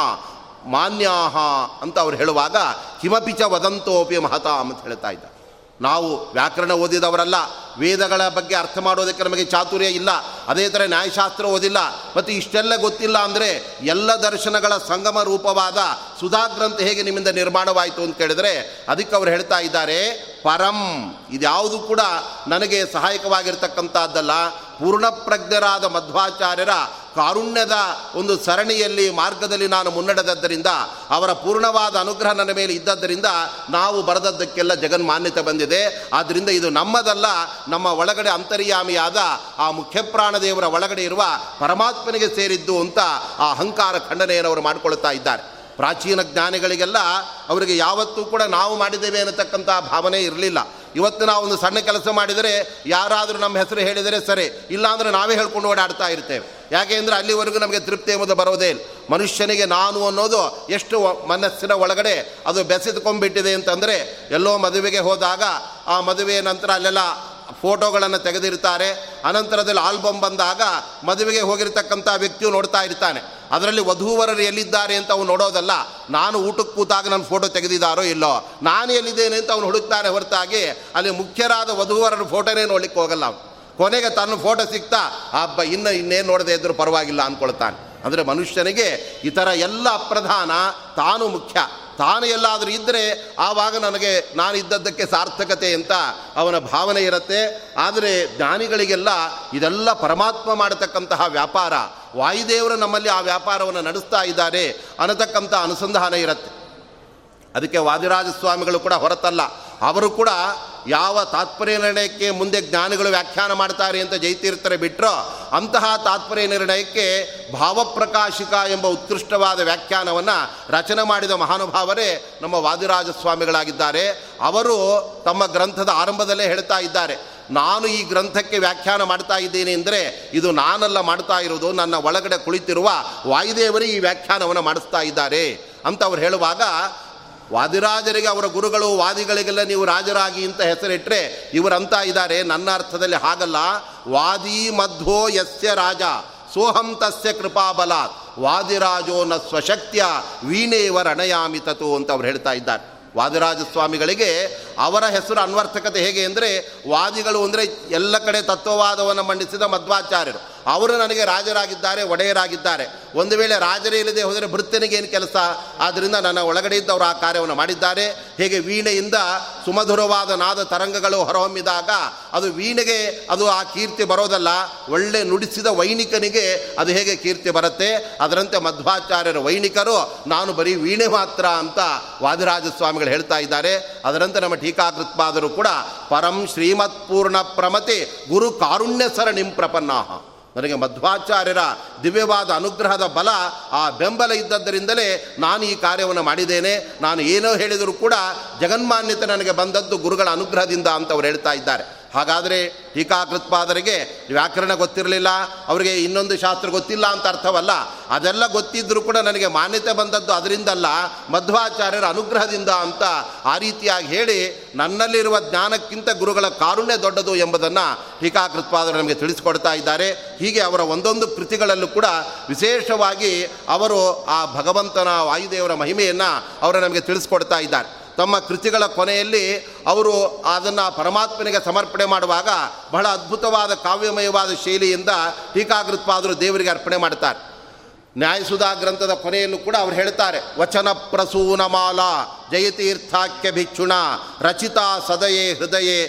ಮಾನ್ಯಾಹ ಅಂತ ಅವ್ರು ಹೇಳುವಾಗ ಹಿಮಪಿಚ ವದಂತೋಪಿ ಮಹತಾ ಅಂತ ಹೇಳ್ತಾ ಇದ್ದ. ನಾವು ವ್ಯಾಕರಣ ಓದಿದವರಲ್ಲ, ವೇದಗಳ ಬಗ್ಗೆ ಅರ್ಥ ಮಾಡೋದಕ್ಕೆ ನಮಗೆ ಚಾತುರ್ಯ ಇಲ್ಲ, ಅದೇ ಥರ ನ್ಯಾಯಶಾಸ್ತ್ರ ಓದಿಲ್ಲ, ಮತ್ತು ಇಷ್ಟೆಲ್ಲ ಗೊತ್ತಿಲ್ಲ ಅಂದರೆ ಎಲ್ಲ ದರ್ಶನಗಳ ಸಂಗಮ ರೂಪವಾದ ಸುಧಾಗ್ರಂಥ ಹೇಗೆ ನಿಮ್ಮಿಂದ ನಿರ್ಮಾಣವಾಯಿತು ಅಂತ ಕೇಳಿದರೆ ಅದಕ್ಕೆ ಅವ್ರು ಹೇಳ್ತಾ ಇದ್ದಾರೆ, ಪರಂ ಇದ್ಯಾವುದು ಕೂಡ ನನಗೆ ಸಹಾಯಕವಾಗಿರ್ತಕ್ಕಂಥದ್ದಲ್ಲ ಪೂರ್ಣಪ್ರಜ್ಞರಾದ ಮಧ್ವಾಚಾರ್ಯರ ಕಾರುಣ್ಯದ ಒಂದು ಸರಣಿಯಲ್ಲಿ ಮಾರ್ಗದಲ್ಲಿ ನಾನು ಮುನ್ನಡೆದದ್ದರಿಂದ, ಅವರ ಪೂರ್ಣವಾದ ಅನುಗ್ರಹ ನನ್ನ ಮೇಲೆ ಇದ್ದದ್ದರಿಂದ ನಾವು ಬರೆದದ್ದಕ್ಕೆಲ್ಲ ಜಗನ್ಮಾನ್ಯತೆ ಬಂದಿದೆ. ಆದ್ದರಿಂದ ಇದು ನಮ್ಮದಲ್ಲ, ನಮ್ಮ ಒಳಗಡೆ ಅಂತರ್ಯಾಮಿಯಾದ ಆ ಮುಖ್ಯಪ್ರಾಣದೇವರ ಒಳಗಡೆ ಇರುವ ಪರಮಾತ್ಮನಿಗೆ ಸೇರಿದ್ದು ಅಂತ ಆ ಅಹಂಕಾರ ಖಂಡನೆಯನ್ನು ಅವರು ಮಾಡಿಕೊಳ್ತಾ ಇದ್ದಾರೆ. ಪ್ರಾಚೀನ ಜ್ಞಾನಿಗಳಿಗೆಲ್ಲ ಅವರಿಗೆ ಯಾವತ್ತೂ ಕೂಡ ನಾವು ಮಾಡಿದ್ದೇವೆ ಅನ್ನತಕ್ಕಂಥ ಭಾವನೆ ಇರಲಿಲ್ಲ. ಇವತ್ತು ನಾವು ಒಂದು ಸಣ್ಣ ಕೆಲಸ ಮಾಡಿದರೆ ಯಾರಾದರೂ ನಮ್ಮ ಹೆಸರು ಹೇಳಿದರೆ ಸರಿ, ಇಲ್ಲಾಂದರೆ ನಾವೇ ಹೇಳ್ಕೊಂಡು ಓಡಾಡ್ತಾ ಇರ್ತೇವೆ. ಯಾಕೆ ಅಂದರೆ ಅಲ್ಲಿವರೆಗೂ ನಮಗೆ ತೃಪ್ತಿ ಎಂಬುದು ಬರೋದೇ ಇಲ್ಲ. ಮನುಷ್ಯನಿಗೆ ನಾನು ಅನ್ನೋದು ಎಷ್ಟು ಮನಸ್ಸಿನ ಒಳಗಡೆ ಅದು ಬೆಸೆದುಕೊಂಡ್ಬಿಟ್ಟಿದೆ ಅಂತಂದರೆ ಎಲ್ಲೋ ಮದುವೆಗೆ ಹೋದಾಗ ಆ ಮದುವೆಯ ನಂತರ ಅಲ್ಲೆಲ್ಲ ಫೋಟೋಗಳನ್ನು ತೆಗೆದಿರ್ತಾರೆ. ಅನಂತರದಲ್ಲಿ ಆಲ್ಬಮ್ ಬಂದಾಗ ಮದುವೆಗೆ ಹೋಗಿರ್ತಕ್ಕಂಥ ವ್ಯಕ್ತಿಯು ನೋಡ್ತಾ ಇರ್ತಾನೆ. ಅದರಲ್ಲಿ ವಧುವರರು ಎಲ್ಲಿದ್ದಾರೆ ಅಂತ ಅವನು ನೋಡೋದಲ್ಲ. ನಾನು ಊಟಕ್ಕೆ ಕೂತಾಗ ನನ್ನ ಫೋಟೋ ತೆಗೆದಿದ್ದಾರೋ ಇಲ್ಲೋ? ನಾನು ಎಲ್ಲಿದ್ದೇನೆ ಅಂತ ಅವನು ಹುಡುಕ್ತಾನೆ ಹೊರತಾಗಿ ಅಲ್ಲಿ ಮುಖ್ಯರಾದ ವಧೂವರರ ಫೋಟೋನೇ ನೋಡ್ಲಿಕ್ಕೆ ಹೋಗಲ್ಲ ಅವನು. ಕೊನೆಗೆ ತನ್ನ ಫೋಟೋ ಸಿಗ್ತಾ ಹಬ್ಬ ಇನ್ನು ಇನ್ನೇನು ನೋಡದೆ ಇದ್ದರೂ ಪರವಾಗಿಲ್ಲ, ಅಂದ್ಕೊಳ್ತಾನೆ. ಅಂದರೆ ಮನುಷ್ಯನಿಗೆ ಈ ಥರ ಎಲ್ಲ ಪ್ರಧಾನ ತಾನು ಮುಖ್ಯ. ತಾನು ಎಲ್ಲಾದರೂ ಇದ್ದರೆ ಆವಾಗ ನನಗೆ ನಾನು ಇದ್ದದ್ದಕ್ಕೆ ಸಾರ್ಥಕತೆ ಅಂತ ಅವನ ಭಾವನೆ ಇರುತ್ತೆ. ಆದರೆ ಜ್ಞಾನಿಗಳಿಗೆಲ್ಲ ಇದೆಲ್ಲ ಪರಮಾತ್ಮ ಮಾಡತಕ್ಕಂತಹ ವ್ಯಾಪಾರ. ವಾಯುದೇವರು ನಮ್ಮಲ್ಲಿ ಆ ವ್ಯಾಪಾರವನ್ನು ನಡೆಸ್ತಾ ಇದ್ದಾರೆ ಅನ್ನತಕ್ಕಂಥ ಅನುಸಂಧಾನ ಇರುತ್ತೆ. ಅದಕ್ಕೆ ವಾದಿರಾಜ ಸ್ವಾಮಿಗಳು ಕೂಡ ಹೊರತಲ್ಲ. ಅವರು ಕೂಡ ಯಾವ ತಾತ್ಪರ್ಯ ನಿರ್ಣಯಕ್ಕೆ ಮುಂದೆ ಜ್ಞಾನಿಗಳು ವ್ಯಾಖ್ಯಾನ ಮಾಡ್ತಾರೆ ಅಂತ ಜೈತೀರ್ಥರೆ ಬಿಟ್ಟರೋ ಅಂತಹ ತಾತ್ಪರ್ಯ ನಿರ್ಣಯಕ್ಕೆ ಭಾವಪ್ರಕಾಶಿಕ ಎಂಬ ಉತ್ಕೃಷ್ಟವಾದ ವ್ಯಾಖ್ಯಾನವನ್ನು ರಚನೆ ಮಾಡಿದ ಮಹಾನುಭಾವರೇ ನಮ್ಮ ವಾದಿರಾಜ ಸ್ವಾಮಿಗಳಾಗಿದ್ದಾರೆ ಅವರು ತಮ್ಮ ಗ್ರಂಥದ ಆರಂಭದಲ್ಲೇ ಹೇಳ್ತಾ ಇದ್ದಾರೆ. ನಾನು ಈ ಗ್ರಂಥಕ್ಕೆ ವ್ಯಾಖ್ಯಾನ ಮಾಡ್ತಾ ಇದ್ದೇನೆ ಅಂದರೆ ಇದು ನಾನಲ್ಲ ಮಾಡ್ತಾ ಇರೋದು, ನನ್ನ ಒಳಗಡೆ ಕುಳಿತಿರುವ ವಾಯುದೇವರೇ ಈ ವ್ಯಾಖ್ಯಾನವನ್ನು ಮಾಡಿಸ್ತಾ ಇದ್ದಾರೆ ಅಂತ ಅವ್ರು ಹೇಳುವಾಗ ವಾದಿರಾಜರಿಗೆ, ಅವರ ಗುರುಗಳು, ವಾದಿಗಳಿಗೆಲ್ಲ ನೀವು ರಾಜರಾಗಿ ಅಂತ ಹೆಸರಿಟ್ಟರೆ ಇವರಂತ ಇದ್ದಾರೆ ನನ್ನ ಅರ್ಥದಲ್ಲಿ ಹಾಗಲ್ಲ. ವಾದಿ ಮಧ್ವೋ ಯಸ್ಯ ರಾಜ, ಸೋಹಂ ತಸ್ಯ ಕೃಪಾಬಲಾತ್ ವಾದಿರಾಜೋ ನ ಸ್ವಶಕ್ತಿಯ ವೀಣೇವರ ಅಣಯಾಮಿ ತತು ಅಂತ ಅವ್ರು ಹೇಳ್ತಾ ಇದ್ದಾರೆ. ವಾದಿರಾಜ ಸ್ವಾಮಿಗಳಿಗೆ ಅವರ ಹೆಸರು ಅನ್ವರ್ಥಕತೆ ಹೇಗೆ ಅಂದರೆ, ವಾದಿಗಳು ಅಂದರೆ ಎಲ್ಲ ಕಡೆ ತತ್ವವಾದವನ್ನು ಮಂಡಿಸಿದ ಮಧ್ವಾಚಾರ್ಯರು. ಅವರು ನನಗೆ ರಾಜರಾಗಿದ್ದಾರೆ, ಒಡೆಯರಾಗಿದ್ದಾರೆ. ಒಂದು ವೇಳೆ ರಾಜರೇ ಇಲ್ಲದೆ ಹೋದರೆ ಭೃತ್ಯನಿಗೆ ಏನು ಕೆಲಸ? ಆದ್ದರಿಂದ ನನ್ನ ಒಳಗಡೆ ಇದ್ದವರು ಆ ಕಾರ್ಯವನ್ನು ಮಾಡಿದ್ದಾರೆ. ಹೇಗೆ ವೀಣೆಯಿಂದ ಸುಮಧುರವಾದ ನಾದ ತರಂಗಗಳು ಹೊರಹೊಮ್ಮಿದಾಗ ಅದು ವೀಣೆಗೆ ಅದು ಆ ಕೀರ್ತಿ ಬರೋದಲ್ಲ. ಒಳ್ಳೆ ನುಡಿಸಿದ ವೈಣಿಕನಿಗೆ ಅದು ಹೇಗೆ ಕೀರ್ತಿ ಬರುತ್ತೆ? ಅದರಂತೆ ಮಧ್ವಾಚಾರ್ಯರ ವೈಣಿಕರು, ನಾನು ಬರೀ ವೀಣೆ ಮಾತ್ರ ಅಂತ ವಾದಿರಾಜ ಸ್ವಾಮಿಗಳು ಹೇಳ್ತಾ ಇದ್ದಾರೆ. ಅದರಂತೆ ನಮ್ಮ ಟೀಕಾಕೃತ್ಪಾದರು ಕೂಡ, ಪರಂ ಶ್ರೀಮತ್ಪೂರ್ಣ ಪ್ರಮತೆ ಗುರು ಕಾರುಣ್ಯ ಸರಣಿಂ ಪ್ರಪನ್ನಾಹ ನನಗೆ ಮಧ್ವಾಚಾರ್ಯರ ದಿವ್ಯವಾದ ಅನುಗ್ರಹದ ಬಲ ಆ ಬೆಂಬಲ ಇದ್ದದ್ದರಿಂದಲೇ ನಾನು ಈ ಕಾರ್ಯವನ್ನು ಮಾಡಿದ್ದೇನೆ. ನಾನು ಏನೋ ಹೇಳಿದರೂ ಕೂಡ ಜಗನ್ಮಾನ್ಯತೆ ನನಗೆ ಬಂದದ್ದು ಗುರುಗಳ ಅನುಗ್ರಹದಿಂದ ಅಂತ ಅವ್ರು ಹೇಳ್ತಾ ಇದ್ದಾರೆ. ಹಾಗಾದರೆ ಟೀಕಾಕೃತ್ಪಾದರಿಗೆ ವ್ಯಾಕರಣ ಗೊತ್ತಿರಲಿಲ್ಲ, ಅವರಿಗೆ ಇನ್ನೊಂದು ಶಾಸ್ತ್ರ ಗೊತ್ತಿಲ್ಲ ಅಂತ ಅರ್ಥವಲ್ಲ? ಅದೆಲ್ಲ ಗೊತ್ತಿದ್ದರೂ ಕೂಡ ನನಗೆ ಮಾನ್ಯತೆ ಬಂದದ್ದು ಅದರಿಂದಲ್ಲ, ಮಧ್ವಾಚಾರ್ಯರ ಅನುಗ್ರಹದಿಂದ ಅಂತ ಆ ರೀತಿಯಾಗಿ ಹೇಳಿ ನನ್ನಲ್ಲಿರುವ ಜ್ಞಾನಕ್ಕಿಂತ ಗುರುಗಳ ಕಾರುಣ್ಯ ದೊಡ್ಡದು ಎಂಬುದನ್ನು ಟೀಕಾಕೃತ್ಪಾದರು ನಮಗೆ ತಿಳಿಸಿಕೊಡ್ತಾ ಇದ್ದಾರೆ. ಹೀಗೆ ಅವರ ಒಂದೊಂದು ಕೃತಿಗಳಲ್ಲೂ ಕೂಡ ವಿಶೇಷವಾಗಿ ಅವರು ಆ ಭಗವಂತನ ವಾಯುದೇವರ ಮಹಿಮೆಯನ್ನು ಅವರು ನಮಗೆ ತಿಳಿಸ್ಕೊಡ್ತಾ ಇದ್ದಾರೆ. ತಮ್ಮ ಕೃತಿಗಳ ಕೊನೆಯಲ್ಲಿ ಅವರು ಅದನ್ನು ಪರಮಾತ್ಮನಿಗೆ ಸಮರ್ಪಣೆ ಮಾಡುವಾಗ ಬಹಳ ಅದ್ಭುತವಾದ ಕಾವ್ಯಮಯವಾದ ಶೈಲಿಯಿಂದ ಟೀಕಾಕೃತ್ಪಾದರು ದೇವರಿಗೆ ಅರ್ಪಣೆ ಮಾಡ್ತಾರೆ ನ್ಯಾಯಸುಧಾ ಗ್ರಂಥದ ಕೊನೆಯಲ್ಲೂ ಕೂಡ ಅವರು ಹೇಳ್ತಾರೆ, ವಚನ ಪ್ರಸೂನ ಮಾಲಾ ಜಯತೀರ್ಥಾಖ್ಯ ಭಿಕ್ಷುಣ, ರಚಿತಾ ಸದಯೇ ಹೃದಯೇ,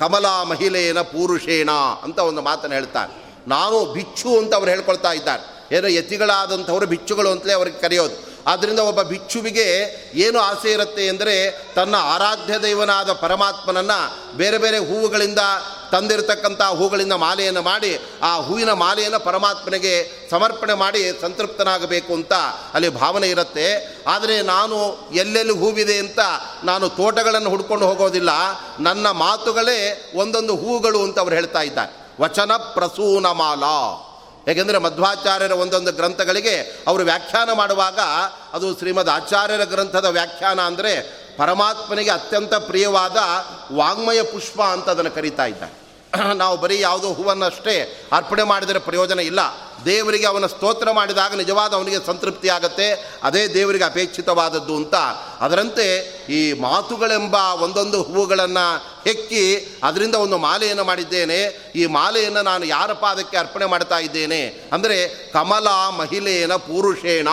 ಕಮಲಾ ಮಹಿಳೆಯನ ಪೂರುಷೇಣ ಅಂತ ಒಂದು ಮಾತನ್ನು ಹೇಳ್ತಾರೆ. ನಾನು ಭಿಕ್ಷು ಅಂತ ಅವ್ರು ಹೇಳ್ಕೊಳ್ತಾ ಇದ್ದಾರೆ. ಏನೋ ಯತಿಗಳಾದಂಥವರು ಬಿಚ್ಚುಗಳು ಅಂತಲೇ ಅವ್ರಿಗೆ ಕರೆಯೋದು. ಆದ್ದರಿಂದ ಒಬ್ಬ ಭಿಕ್ಷುವಿಗೆ ಏನು ಆಸೆ ಇರುತ್ತೆ ಎಂದರೆ ತನ್ನ ಆರಾಧ್ಯ ದೈವನಾದ ಪರಮಾತ್ಮನನ್ನು ಬೇರೆ ಬೇರೆ ಹೂವುಗಳಿಂದ ತಂದಿರತಕ್ಕಂಥ ಹೂಗಳಿಂದ ಮಾಲೆಯನ್ನು ಮಾಡಿ ಆ ಹೂವಿನ ಮಾಲೆಯನ್ನು ಪರಮಾತ್ಮನಿಗೆ ಸಮರ್ಪಣೆ ಮಾಡಿ ಸಂತೃಪ್ತನಾಗಬೇಕು ಅಂತ ಅಲ್ಲಿ ಭಾವನೆ ಇರುತ್ತೆ. ಆದರೆ ನಾನು ಎಲ್ಲೆಲ್ಲಿ ಹೂವಿದೆ ಅಂತ ನಾನು ತೋಟಗಳನ್ನು ಹುಡ್ಕೊಂಡು ಹೋಗೋದಿಲ್ಲ. ನನ್ನ ಮಾತುಗಳೇ ಒಂದೊಂದು ಹೂಗಳು ಅಂತ ಅವ್ರು ಹೇಳ್ತಾ ಇದ್ದಾರೆ. ವಚನ ಪ್ರಸೂನ ಮಾಲಾ ಏಕೆಂದರೆ ಮಧ್ವಾಚಾರ್ಯರ ಒಂದೊಂದು ಗ್ರಂಥಗಳಿಗೆ ಅವರು ವ್ಯಾಖ್ಯಾನ ಮಾಡುವಾಗ ಅದು ಶ್ರೀಮದ್ ಆಚಾರ್ಯರ ಗ್ರಂಥದ ವ್ಯಾಖ್ಯಾನ ಅಂದರೆ ಪರಮಾತ್ಮನಿಗೆ ಅತ್ಯಂತ ಪ್ರಿಯವಾದ ವಾಂಗ್ಮಯ ಪುಷ್ಪ ಅಂತ ಅದನ್ನು ಕರೀತಾ ಇದ್ದಾರೆ. (clears throat) ನಾವು ಬರೀ ಯಾವುದೋ ಹೂವನ್ನಷ್ಟೇ ಅರ್ಪಣೆ ಮಾಡಿದರೆ ಪ್ರಯೋಜನ ಇಲ್ಲ. ದೇವರಿಗೆ ಅವನ ಸ್ತೋತ್ರ ಮಾಡಿದಾಗ ನಿಜವಾದ ಅವನಿಗೆ ಸಂತೃಪ್ತಿ ಆಗುತ್ತೆ. ಅದೇ ದೇವರಿಗೆ ಅಪೇಕ್ಷಿತವಾದದ್ದು ಅಂತ. ಅದರಂತೆ ಈ ಮಾತುಗಳೆಂಬ ಒಂದೊಂದು ಹೂವುಗಳನ್ನು ಹೆಕ್ಕಿ ಅದರಿಂದ ಒಂದು ಮಾಲೆಯನ್ನು ಮಾಡಿದ್ದೇನೆ. ಈ ಮಾಲೆಯನ್ನು ನಾನು ಯಾರ ಪಾದಕ್ಕೆ ಅರ್ಪಣೆ ಮಾಡ್ತಾ ಇದ್ದೇನೆ? ಅಂದರೆ ಕಮಲ ಮಹಿಳೆಯನ ಪುರುಷೇಣ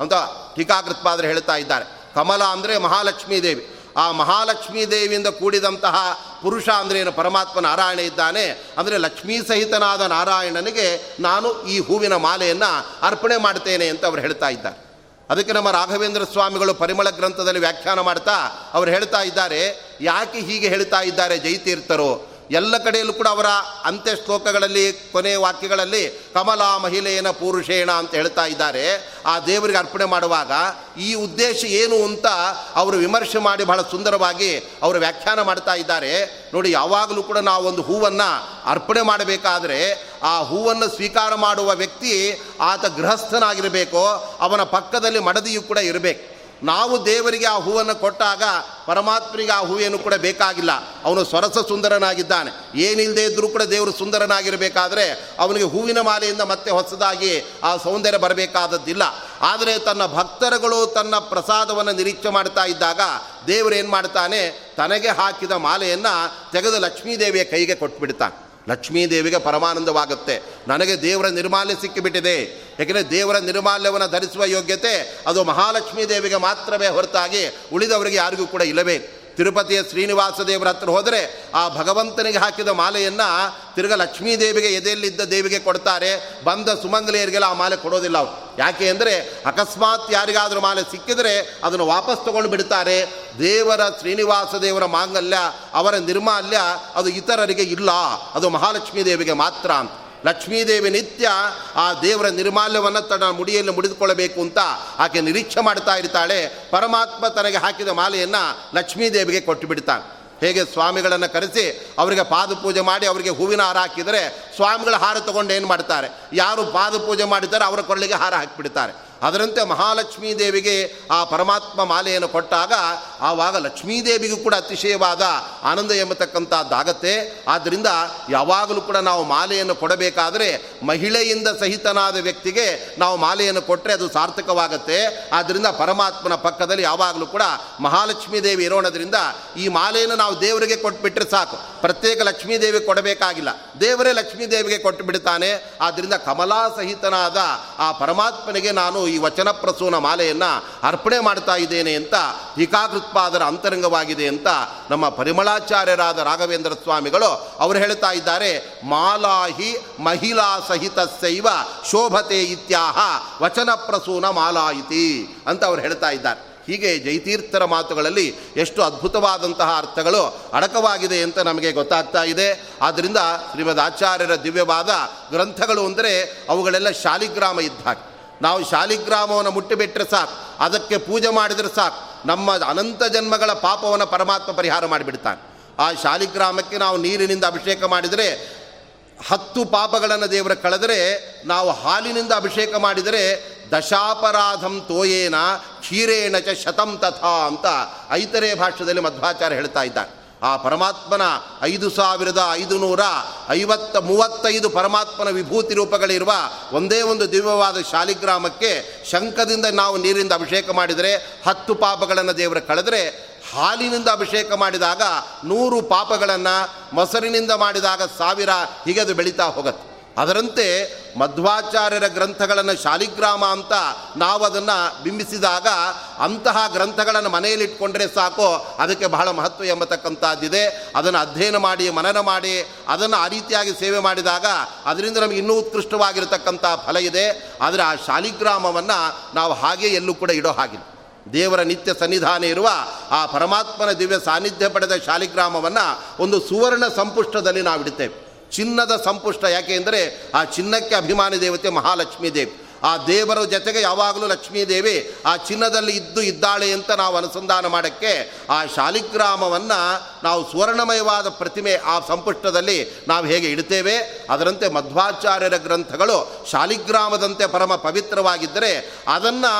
ಅಂತ ಟೀಕಾಕೃತ್ಪಾದರು ಹೇಳ್ತಾ ಇದ್ದಾರೆ. ಕಮಲ ಅಂದರೆ ಮಹಾಲಕ್ಷ್ಮೀ ದೇವಿ. ಆ ಮಹಾಲಕ್ಷ್ಮೀ ದೇವಿಯಿಂದ ಕೂಡಿದಂತಹ ಪುರುಷ ಏನು? ಪರಮಾತ್ಮ ನಾರಾಯಣ ಇದ್ದಾನೆ. ಅಂದರೆ ಲಕ್ಷ್ಮೀ ಸಹಿತನಾದ ನಾರಾಯಣನಿಗೆ ನಾನು ಈ ಹೂವಿನ ಮಾಲೆಯನ್ನು ಅರ್ಪಣೆ ಮಾಡ್ತೇನೆ ಅಂತ ಅವರು ಹೇಳ್ತಾ ಇದ್ದಾರೆ. ಅದಕ್ಕೆ ನಮ್ಮ ರಾಘವೇಂದ್ರ ಸ್ವಾಮಿಗಳು ಪರಿಮಳ ಗ್ರಂಥದಲ್ಲಿ ವ್ಯಾಖ್ಯಾನ ಮಾಡ್ತಾ ಅವರು ಹೇಳ್ತಾ ಇದ್ದಾರೆ, ಯಾಕೆ ಹೀಗೆ ಹೇಳ್ತಾ ಇದ್ದಾರೆ ಜೈತೀರ್ಥರು ಎಲ್ಲ ಕಡೆಯಲ್ಲೂ ಕೂಡ ಅವರ ಅಂತ್ಯ ಶ್ಲೋಕಗಳಲ್ಲಿ ಕೊನೆಯ ವಾಕ್ಯಗಳಲ್ಲಿ ಕಮಲಾ ಮಹಿಳೆಯನ ಪುರುಷೇಣ ಅಂತ ಹೇಳ್ತಾ ಇದ್ದಾರೆ. ಆ ದೇವರಿಗೆ ಅರ್ಪಣೆ ಮಾಡುವಾಗ ಈ ಉದ್ದೇಶ ಏನು ಅಂತ ಅವರು ವಿಮರ್ಶೆ ಮಾಡಿ ಬಹಳ ಸುಂದರವಾಗಿ ಅವರು ವ್ಯಾಖ್ಯಾನ ಮಾಡ್ತಾ ಇದ್ದಾರೆ. ನೋಡಿ, ಯಾವಾಗಲೂ ಕೂಡ ನಾವು ಒಂದು ಹೂವನ್ನು ಅರ್ಪಣೆ ಮಾಡಬೇಕಾದ್ರೆ ಆ ಹೂವನ್ನು ಸ್ವೀಕಾರ ಮಾಡುವ ವ್ಯಕ್ತಿ ಆತ ಗೃಹಸ್ಥನಾಗಿರಬೇಕು, ಅವನ ಪಕ್ಕದಲ್ಲಿ ಮಡದಿಯು ಕೂಡ ಇರಬೇಕು. ನಾವು ದೇವರಿಗೆ ಆ ಹೂವನ್ನು ಕೊಟ್ಟಾಗ ಪರಮಾತ್ಮರಿಗೆ ಆ ಹೂವೇನು ಕೂಡ ಬೇಕಾಗಿಲ್ಲ. ಅವನು ಸ್ವರಸ ಸುಂದರನಾಗಿದ್ದಾನೆ. ಏನಿಲ್ಲದೆ ಇದ್ದರೂ ಕೂಡ ದೇವರು ಸುಂದರನಾಗಿರಬೇಕಾದ್ರೆ ಅವನಿಗೆ ಹೂವಿನ ಮಾಲೆಯಿಂದ ಮತ್ತೆ ಹೊಸದಾಗಿ ಆ ಸೌಂದರ್ಯ ಬರಬೇಕಾದದ್ದಿಲ್ಲ. ಆದರೆ ತನ್ನ ಭಕ್ತರುಗಳು ತನ್ನ ಪ್ರಸಾದವನ್ನು ನಿರೀಕ್ಷೆ ಮಾಡ್ತಾ ಇದ್ದಾಗ ದೇವರು ಏನು ಮಾಡ್ತಾನೆ? ತನಗೆ ಹಾಕಿದ ಮಾಲೆಯನ್ನು ತೆಗೆದು ಲಕ್ಷ್ಮೀದೇವಿಯ ಕೈಗೆ ಕೊಟ್ಬಿಡ್ತಾನೆ. ಲಕ್ಷ್ಮೀದೇವಿಗೆ ಪರಮಾನಂದವಾಗುತ್ತೆ. ನನಗೆ ದೇವರ ನಿರ್ಮಾಲ್ಯ ಸಿಕ್ಕಿಬಿಟ್ಟಿದೆ. ಏಕೆಂದರೆ ದೇವರ ನಿರ್ಮಾಲ್ಯವನ್ನು ಧರಿಸುವ ಯೋಗ್ಯತೆ ಅದು ಮಹಾಲಕ್ಷ್ಮೀ ದೇವಿಗೆ ಮಾತ್ರವೇ ಹೊರತಾಗಿ ಉಳಿದವರಿಗೆ ಯಾರಿಗೂ ಕೂಡ ಇಲ್ಲವೇ? ತಿರುಪತಿಯ ಶ್ರೀನಿವಾಸ ದೇವರ ಹತ್ರ ಹೋದರೆ ಆ ಭಗವಂತನಿಗೆ ಹಾಕಿದ ಮಾಲೆಯನ್ನು ತಿರುಗ ಲಕ್ಷ್ಮೀ ದೇವಿಗೆ ಎದೆಯಲ್ಲಿದ್ದ ದೇವಿಗೆ ಕೊಡ್ತಾರೆ. ಬಂದ ಸುಮಂಗಲಿಯರಿಗೆಲ್ಲ ಆ ಮಾಲೆ ಕೊಡೋದಿಲ್ಲ ಅವರು. ಯಾಕೆ ಅಂದರೆ ಅಕಸ್ಮಾತ್ ಯಾರಿಗಾದರೂ ಮಾಲೆ ಸಿಕ್ಕಿದರೆ ಅದನ್ನು ವಾಪಸ್ ತಗೊಂಡು ಬಿಡ್ತಾರೆ. ದೇವರ ಶ್ರೀನಿವಾಸ ದೇವರ ಮಾಂಗಲ್ಯ, ಅವರ ನಿರ್ಮಾಲ್ಯ ಅದು ಇತರರಿಗೆ ಇಲ್ಲ. ಅದು ಮಹಾಲಕ್ಷ್ಮೀ ದೇವಿಗೆ ಮಾತ್ರ ಅಂತ. ಲಕ್ಷ್ಮೀದೇವಿ ನಿತ್ಯ ಆ ದೇವರ ನಿರ್ಮಾಲ್ಯವನ್ನು ತನ್ನ ಮುಡಿಯಲ್ಲಿ ಮುಡಿದುಕೊಳ್ಳಬೇಕು ಅಂತ ಆಕೆ ನಿರೀಕ್ಷೆ ಮಾಡ್ತಾ ಇರ್ತಾಳೆ. ಪರಮಾತ್ಮ ತನಗೆ ಹಾಕಿದ ಮಾಲೆಯನ್ನು ಲಕ್ಷ್ಮೀದೇವಿಗೆ ಕೊಟ್ಟು ಬಿಡ್ತಾನೆ. ಹೇಗೆ ಸ್ವಾಮಿಗಳನ್ನು ಕರೆಸಿ ಅವರಿಗೆ ಪಾದಪೂಜೆ ಮಾಡಿ ಅವರಿಗೆ ಹೂವಿನ ಹಾರ ಹಾಕಿದರೆ ಸ್ವಾಮಿಗಳ ಹಾರ ತಗೊಂಡು ಏನು ಮಾಡ್ತಾರೆ? ಯಾರು ಪಾದಪೂಜೆ ಮಾಡಿದ್ದಾರೆ ಅವರ ಕೊರಳಿಗೆ ಹಾರ ಹಾಕಿಬಿಡ್ತಾರೆ. ಅದರಂತೆ ಮಹಾಲಕ್ಷ್ಮೀ ದೇವಿಗೆ ಆ ಪರಮಾತ್ಮ ಮಾಲೆಯನ್ನು ಕೊಟ್ಟಾಗ ಆವಾಗ ಲಕ್ಷ್ಮೀದೇವಿಗೂ ಕೂಡ ಅತಿಶಯವಾದ ಆನಂದ ಎಂಬತಕ್ಕಂಥದ್ದಾಗತ್ತೆ ಆದ್ದರಿಂದ ಯಾವಾಗಲೂ ಕೂಡ ನಾವು ಮಾಲೆಯನ್ನು ಕೊಡಬೇಕಾದರೆ ಮಹಿಳೆಯಿಂದ ಸಹಿತನಾದ ವ್ಯಕ್ತಿಗೆ ನಾವು ಮಾಲೆಯನ್ನು ಕೊಟ್ಟರೆ ಅದು ಸಾರ್ಥಕವಾಗತ್ತೆ. ಆದ್ದರಿಂದ ಪರಮಾತ್ಮನ ಪಕ್ಕದಲ್ಲಿ ಯಾವಾಗಲೂ ಕೂಡ ಮಹಾಲಕ್ಷ್ಮೀ ದೇವಿ ಇರೋಣದ್ರಿಂದ ಈ ಮಾಲೆಯನ್ನು ನಾವು ದೇವರಿಗೆ ಕೊಟ್ಬಿಟ್ರೆ ಸಾಕು. ಪ್ರತ್ಯೇಕ ಲಕ್ಷ್ಮೀ ದೇವಿ ಕೊಡಬೇಕಾಗಿಲ್ಲ. ದೇವರೇ ಲಕ್ಷ್ಮೀ ದೇವಿಗೆ ಕೊಟ್ಟು ಬಿಡ್ತಾನೆ ಆದ್ದರಿಂದ ಕಮಲಾ ಸಹಿತನಾದ ಆ ಪರಮಾತ್ಮನಿಗೆ ನಾನು ಈ ವಚನ ಪ್ರಸೂನ ಮಾಲೆಯನ್ನು ಅರ್ಪಣೆ ಮಾಡ್ತಾ ಇದ್ದೇನೆ ಅಂತ ಟೀಕಾಕೃತ್ಪಾದರ ಅಂತರಂಗವಾಗಿದೆ ಅಂತ ನಮ್ಮ ಪರಿಮಳಾಚಾರ್ಯರಾದ ರಾಘವೇಂದ್ರ ಸ್ವಾಮಿಗಳು ಅವರು ಹೇಳ್ತಾ ಇದ್ದಾರೆ, ಮಾಲಾಹಿ ಮಹಿಳಾ ಸಹಿತ ಸೈವ ಶೋಭತೆ ಇತ್ಯಾಹ ವಚನ ಪ್ರಸೂನ ಮಾಲಾಯಿತಿ ಅಂತ ಅವ್ರು ಹೇಳ್ತಾ ಇದ್ದಾರೆ. ಹೀಗೆ ಜೈತೀರ್ಥರ ಮಾತುಗಳಲ್ಲಿ ಎಷ್ಟು ಅದ್ಭುತವಾದಂತಹ ಅರ್ಥಗಳು ಅಡಕವಾಗಿದೆ ಅಂತ ನಮಗೆ ಗೊತ್ತಾಗ್ತಾ ಇದೆ. ಆದ್ದರಿಂದ ಶ್ರೀಮದ್ ಆಚಾರ್ಯರ ದಿವ್ಯವಾದ ಗ್ರಂಥಗಳು ಅಂದರೆ ಅವುಗಳೆಲ್ಲ ಶಾಲಿಗ್ರಾಮ ಇದ್ದಾಗ ನಾವು ಶಾಲಿಗ್ರಾಮವನ್ನು ಮುಟ್ಟಿಬಿಟ್ರೆ ಸಾಕು. ಅದಕ್ಕೆ ಪೂಜೆ ಮಾಡಿದರೆ ಸಾಕು. ನಮ್ಮ ಅನಂತ ಜನ್ಮಗಳ ಪಾಪವನ್ನು ಪರಮಾತ್ಮ ಪರಿಹಾರ ಮಾಡಿಬಿಡ್ತಾನೆ. ಆ ಶಾಲಿಗ್ರಾಮಕ್ಕೆ ನಾವು ನೀರಿನಿಂದ ಅಭಿಷೇಕ ಮಾಡಿದರೆ, ಹತ್ತು ಪಾಪಗಳನ್ನು ದೇವರ ಕಳೆದರೆ, ನಾವು ಹಾಲಿನಿಂದ ಅಭಿಷೇಕ ಮಾಡಿದರೆ, ದಶಾಪರಾಧಂ ತೋಯೇನ, ಕ್ಷೀರೇಣ ಚ ಶತಂ ತಥಾ ಅಂತ ಐತರೇ ಭಾಷ್ಯದಲ್ಲಿ ಮಧ್ವಾಚಾರ್ಯ ಹೇಳ್ತಾ ಇದ್ದಾರೆ. ಆ ಪರಮಾತ್ಮನ ಐದು ಸಾವಿರದ ಐದು ನೂರ ಐವತ್ತ ಮೂವತ್ತೈದು ಪರಮಾತ್ಮನ ವಿಭೂತಿ ರೂಪಗಳಿರುವ ಒಂದೇ ಒಂದು ದಿವ್ಯವಾದ ಶಾಲಿಗ್ರಾಮಕ್ಕೆ ಶಂಖದಿಂದ ನಾವು ನೀರಿಂದ ಅಭಿಷೇಕ ಮಾಡಿದರೆ ಹತ್ತು ಪಾಪಗಳನ್ನು ದೇವರ ಕಳೆದರೆ ಹಾಲಿನಿಂದ ಅಭಿಷೇಕ ಮಾಡಿದಾಗ ನೂರು ಪಾಪಗಳನ್ನು ಮೊಸರಿನಿಂದ ಮಾಡಿದಾಗ ಸಾವಿರ ಹೀಗೆ ಅದು ಬೆಳೀತಾ ಹೋಗುತ್ತೆ. ಅದರಂತೆ ಮಧ್ವಾಚಾರ್ಯರ ಗ್ರಂಥಗಳನ್ನು ಶಾಲಿಗ್ರಾಮ ಅಂತ ನಾವು ಅದನ್ನು ಬಿಂಬಿಸಿದಾಗ ಅಂತಹ ಗ್ರಂಥಗಳನ್ನು ಮನೆಯಲ್ಲಿಟ್ಕೊಂಡ್ರೆ ಸಾಕು, ಅದಕ್ಕೆ ಬಹಳ ಮಹತ್ವ ಎಂಬತಕ್ಕಂಥದ್ದಿದೆ. ಅದನ್ನು ಅಧ್ಯಯನ ಮಾಡಿ, ಮನನ ಮಾಡಿ, ಅದನ್ನು ಆ ರೀತಿಯಾಗಿ ಸೇವೆ ಮಾಡಿದಾಗ ಅದರಿಂದ ನಮಗೆ ಇನ್ನೂ ಉತ್ಕೃಷ್ಟವಾಗಿರತಕ್ಕಂಥ ಫಲ ಇದೆ. ಆದರೆ ಆ ಶಾಲಿಗ್ರಾಮವನ್ನು ನಾವು ಹಾಗೆ ಎಲ್ಲೂ ಕೂಡ ಇಡೋ ಹಾಗಿಲ್ಲ. ದೇವರ ನಿತ್ಯ ಸನ್ನಿಧಾನ ಇರುವ ಆ ಪರಮಾತ್ಮನ ದಿವ್ಯ ಸಾನ್ನಿಧ್ಯ ಪಡೆದ ಶಾಲಿಗ್ರಾಮವನ್ನು ಒಂದು ಸುವರ್ಣ ಸಂಪುಷ್ಟದಲ್ಲಿ ನಾವು ಇಡುತ್ತೇವೆ ಚಿನ್ನದ ಸಂಪುಷ್ಟ ಯಾಕೆ ಅಂದರೆ ಆ ಚಿನ್ನಕ್ಕೆ ಅಭಿಮಾನಿ ದೇವತೆ ಮಹಾಲಕ್ಷ್ಮೀ ದೇವಿ. ಆ ದೇವರ ಜೊತೆಗೆ ಯಾವಾಗಲೂ ಲಕ್ಷ್ಮೀದೇವಿ ಆ ಚಿನ್ನದಲ್ಲಿ ಇದ್ದು ಇದ್ದಾಳೆ ಅಂತ ನಾವು ಅನುಸಂಧಾನ ಮಾಡೋಕ್ಕೆ ಆ ಶಾಲಿಗ್ರಾಮವನ್ನು ನಾವು ಸುವರ್ಣಮಯವಾದ ಪ್ರತಿಮೆ ಆ ಸಂಪುಷ್ಟದಲ್ಲಿ ನಾವು ಹೇಗೆ ಇಡ್ತೇವೆ, ಅದರಂತೆ ಮಧ್ವಾಚಾರ್ಯರ ಗ್ರಂಥಗಳು ಶಾಲಿಗ್ರಾಮದಂತೆ ಪರಮ ಪವಿತ್ರವಾಗಿದ್ದರೆ ಅದನ್ನು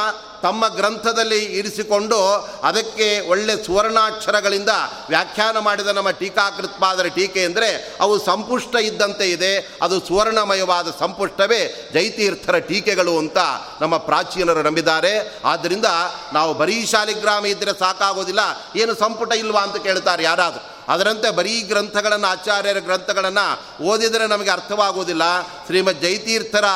ತಮ್ಮ ಗ್ರಂಥದಲ್ಲಿ ಇರಿಸಿಕೊಂಡು ಅದಕ್ಕೆ ಒಳ್ಳೆ ಸುವರ್ಣಾಕ್ಷರಗಳಿಂದ ವ್ಯಾಖ್ಯಾನ ಮಾಡಿದ ನಮ್ಮ ಟೀಕಾಕೃತ್ಪಾದರ ಟೀಕೆ ಅಂದರೆ ಅವು ಸಂಪುಷ್ಟ ಇದ್ದಂತೆ ಇದೆ, ಅದು ಸುವರ್ಣಮಯವಾದ ಸಂಪುಷ್ಟವೇ ಜೈತೀರ್ಥರ ಟೀಕೆಗಳು ಅಂತ ನಮ್ಮ ಪ್ರಾಚೀನರು ನಂಬಿದ್ದಾರೆ. ಆದ್ದರಿಂದ ನಾವು ಬರೀ ಶಾಲಿಗ್ರಾಮ ಇದ್ದರೆ ಸಾಕಾಗೋದಿಲ್ಲ, ಏನು ಸಂಪುಟ ಇಲ್ವಾ ಅಂತ ಕೇಳ್ತಾರೆ ಯಾರಾದರೂ. ಅದರಂತೆ ಬರೀ ಗ್ರಂಥಗಳನ್ನು, ಆಚಾರ್ಯರ ಗ್ರಂಥಗಳನ್ನು ಓದಿದರೆ ನಮಗೆ ಅರ್ಥವಾಗುವುದಿಲ್ಲ ಶ್ರೀಮದ್ ಜೈತೀರ್ಥರ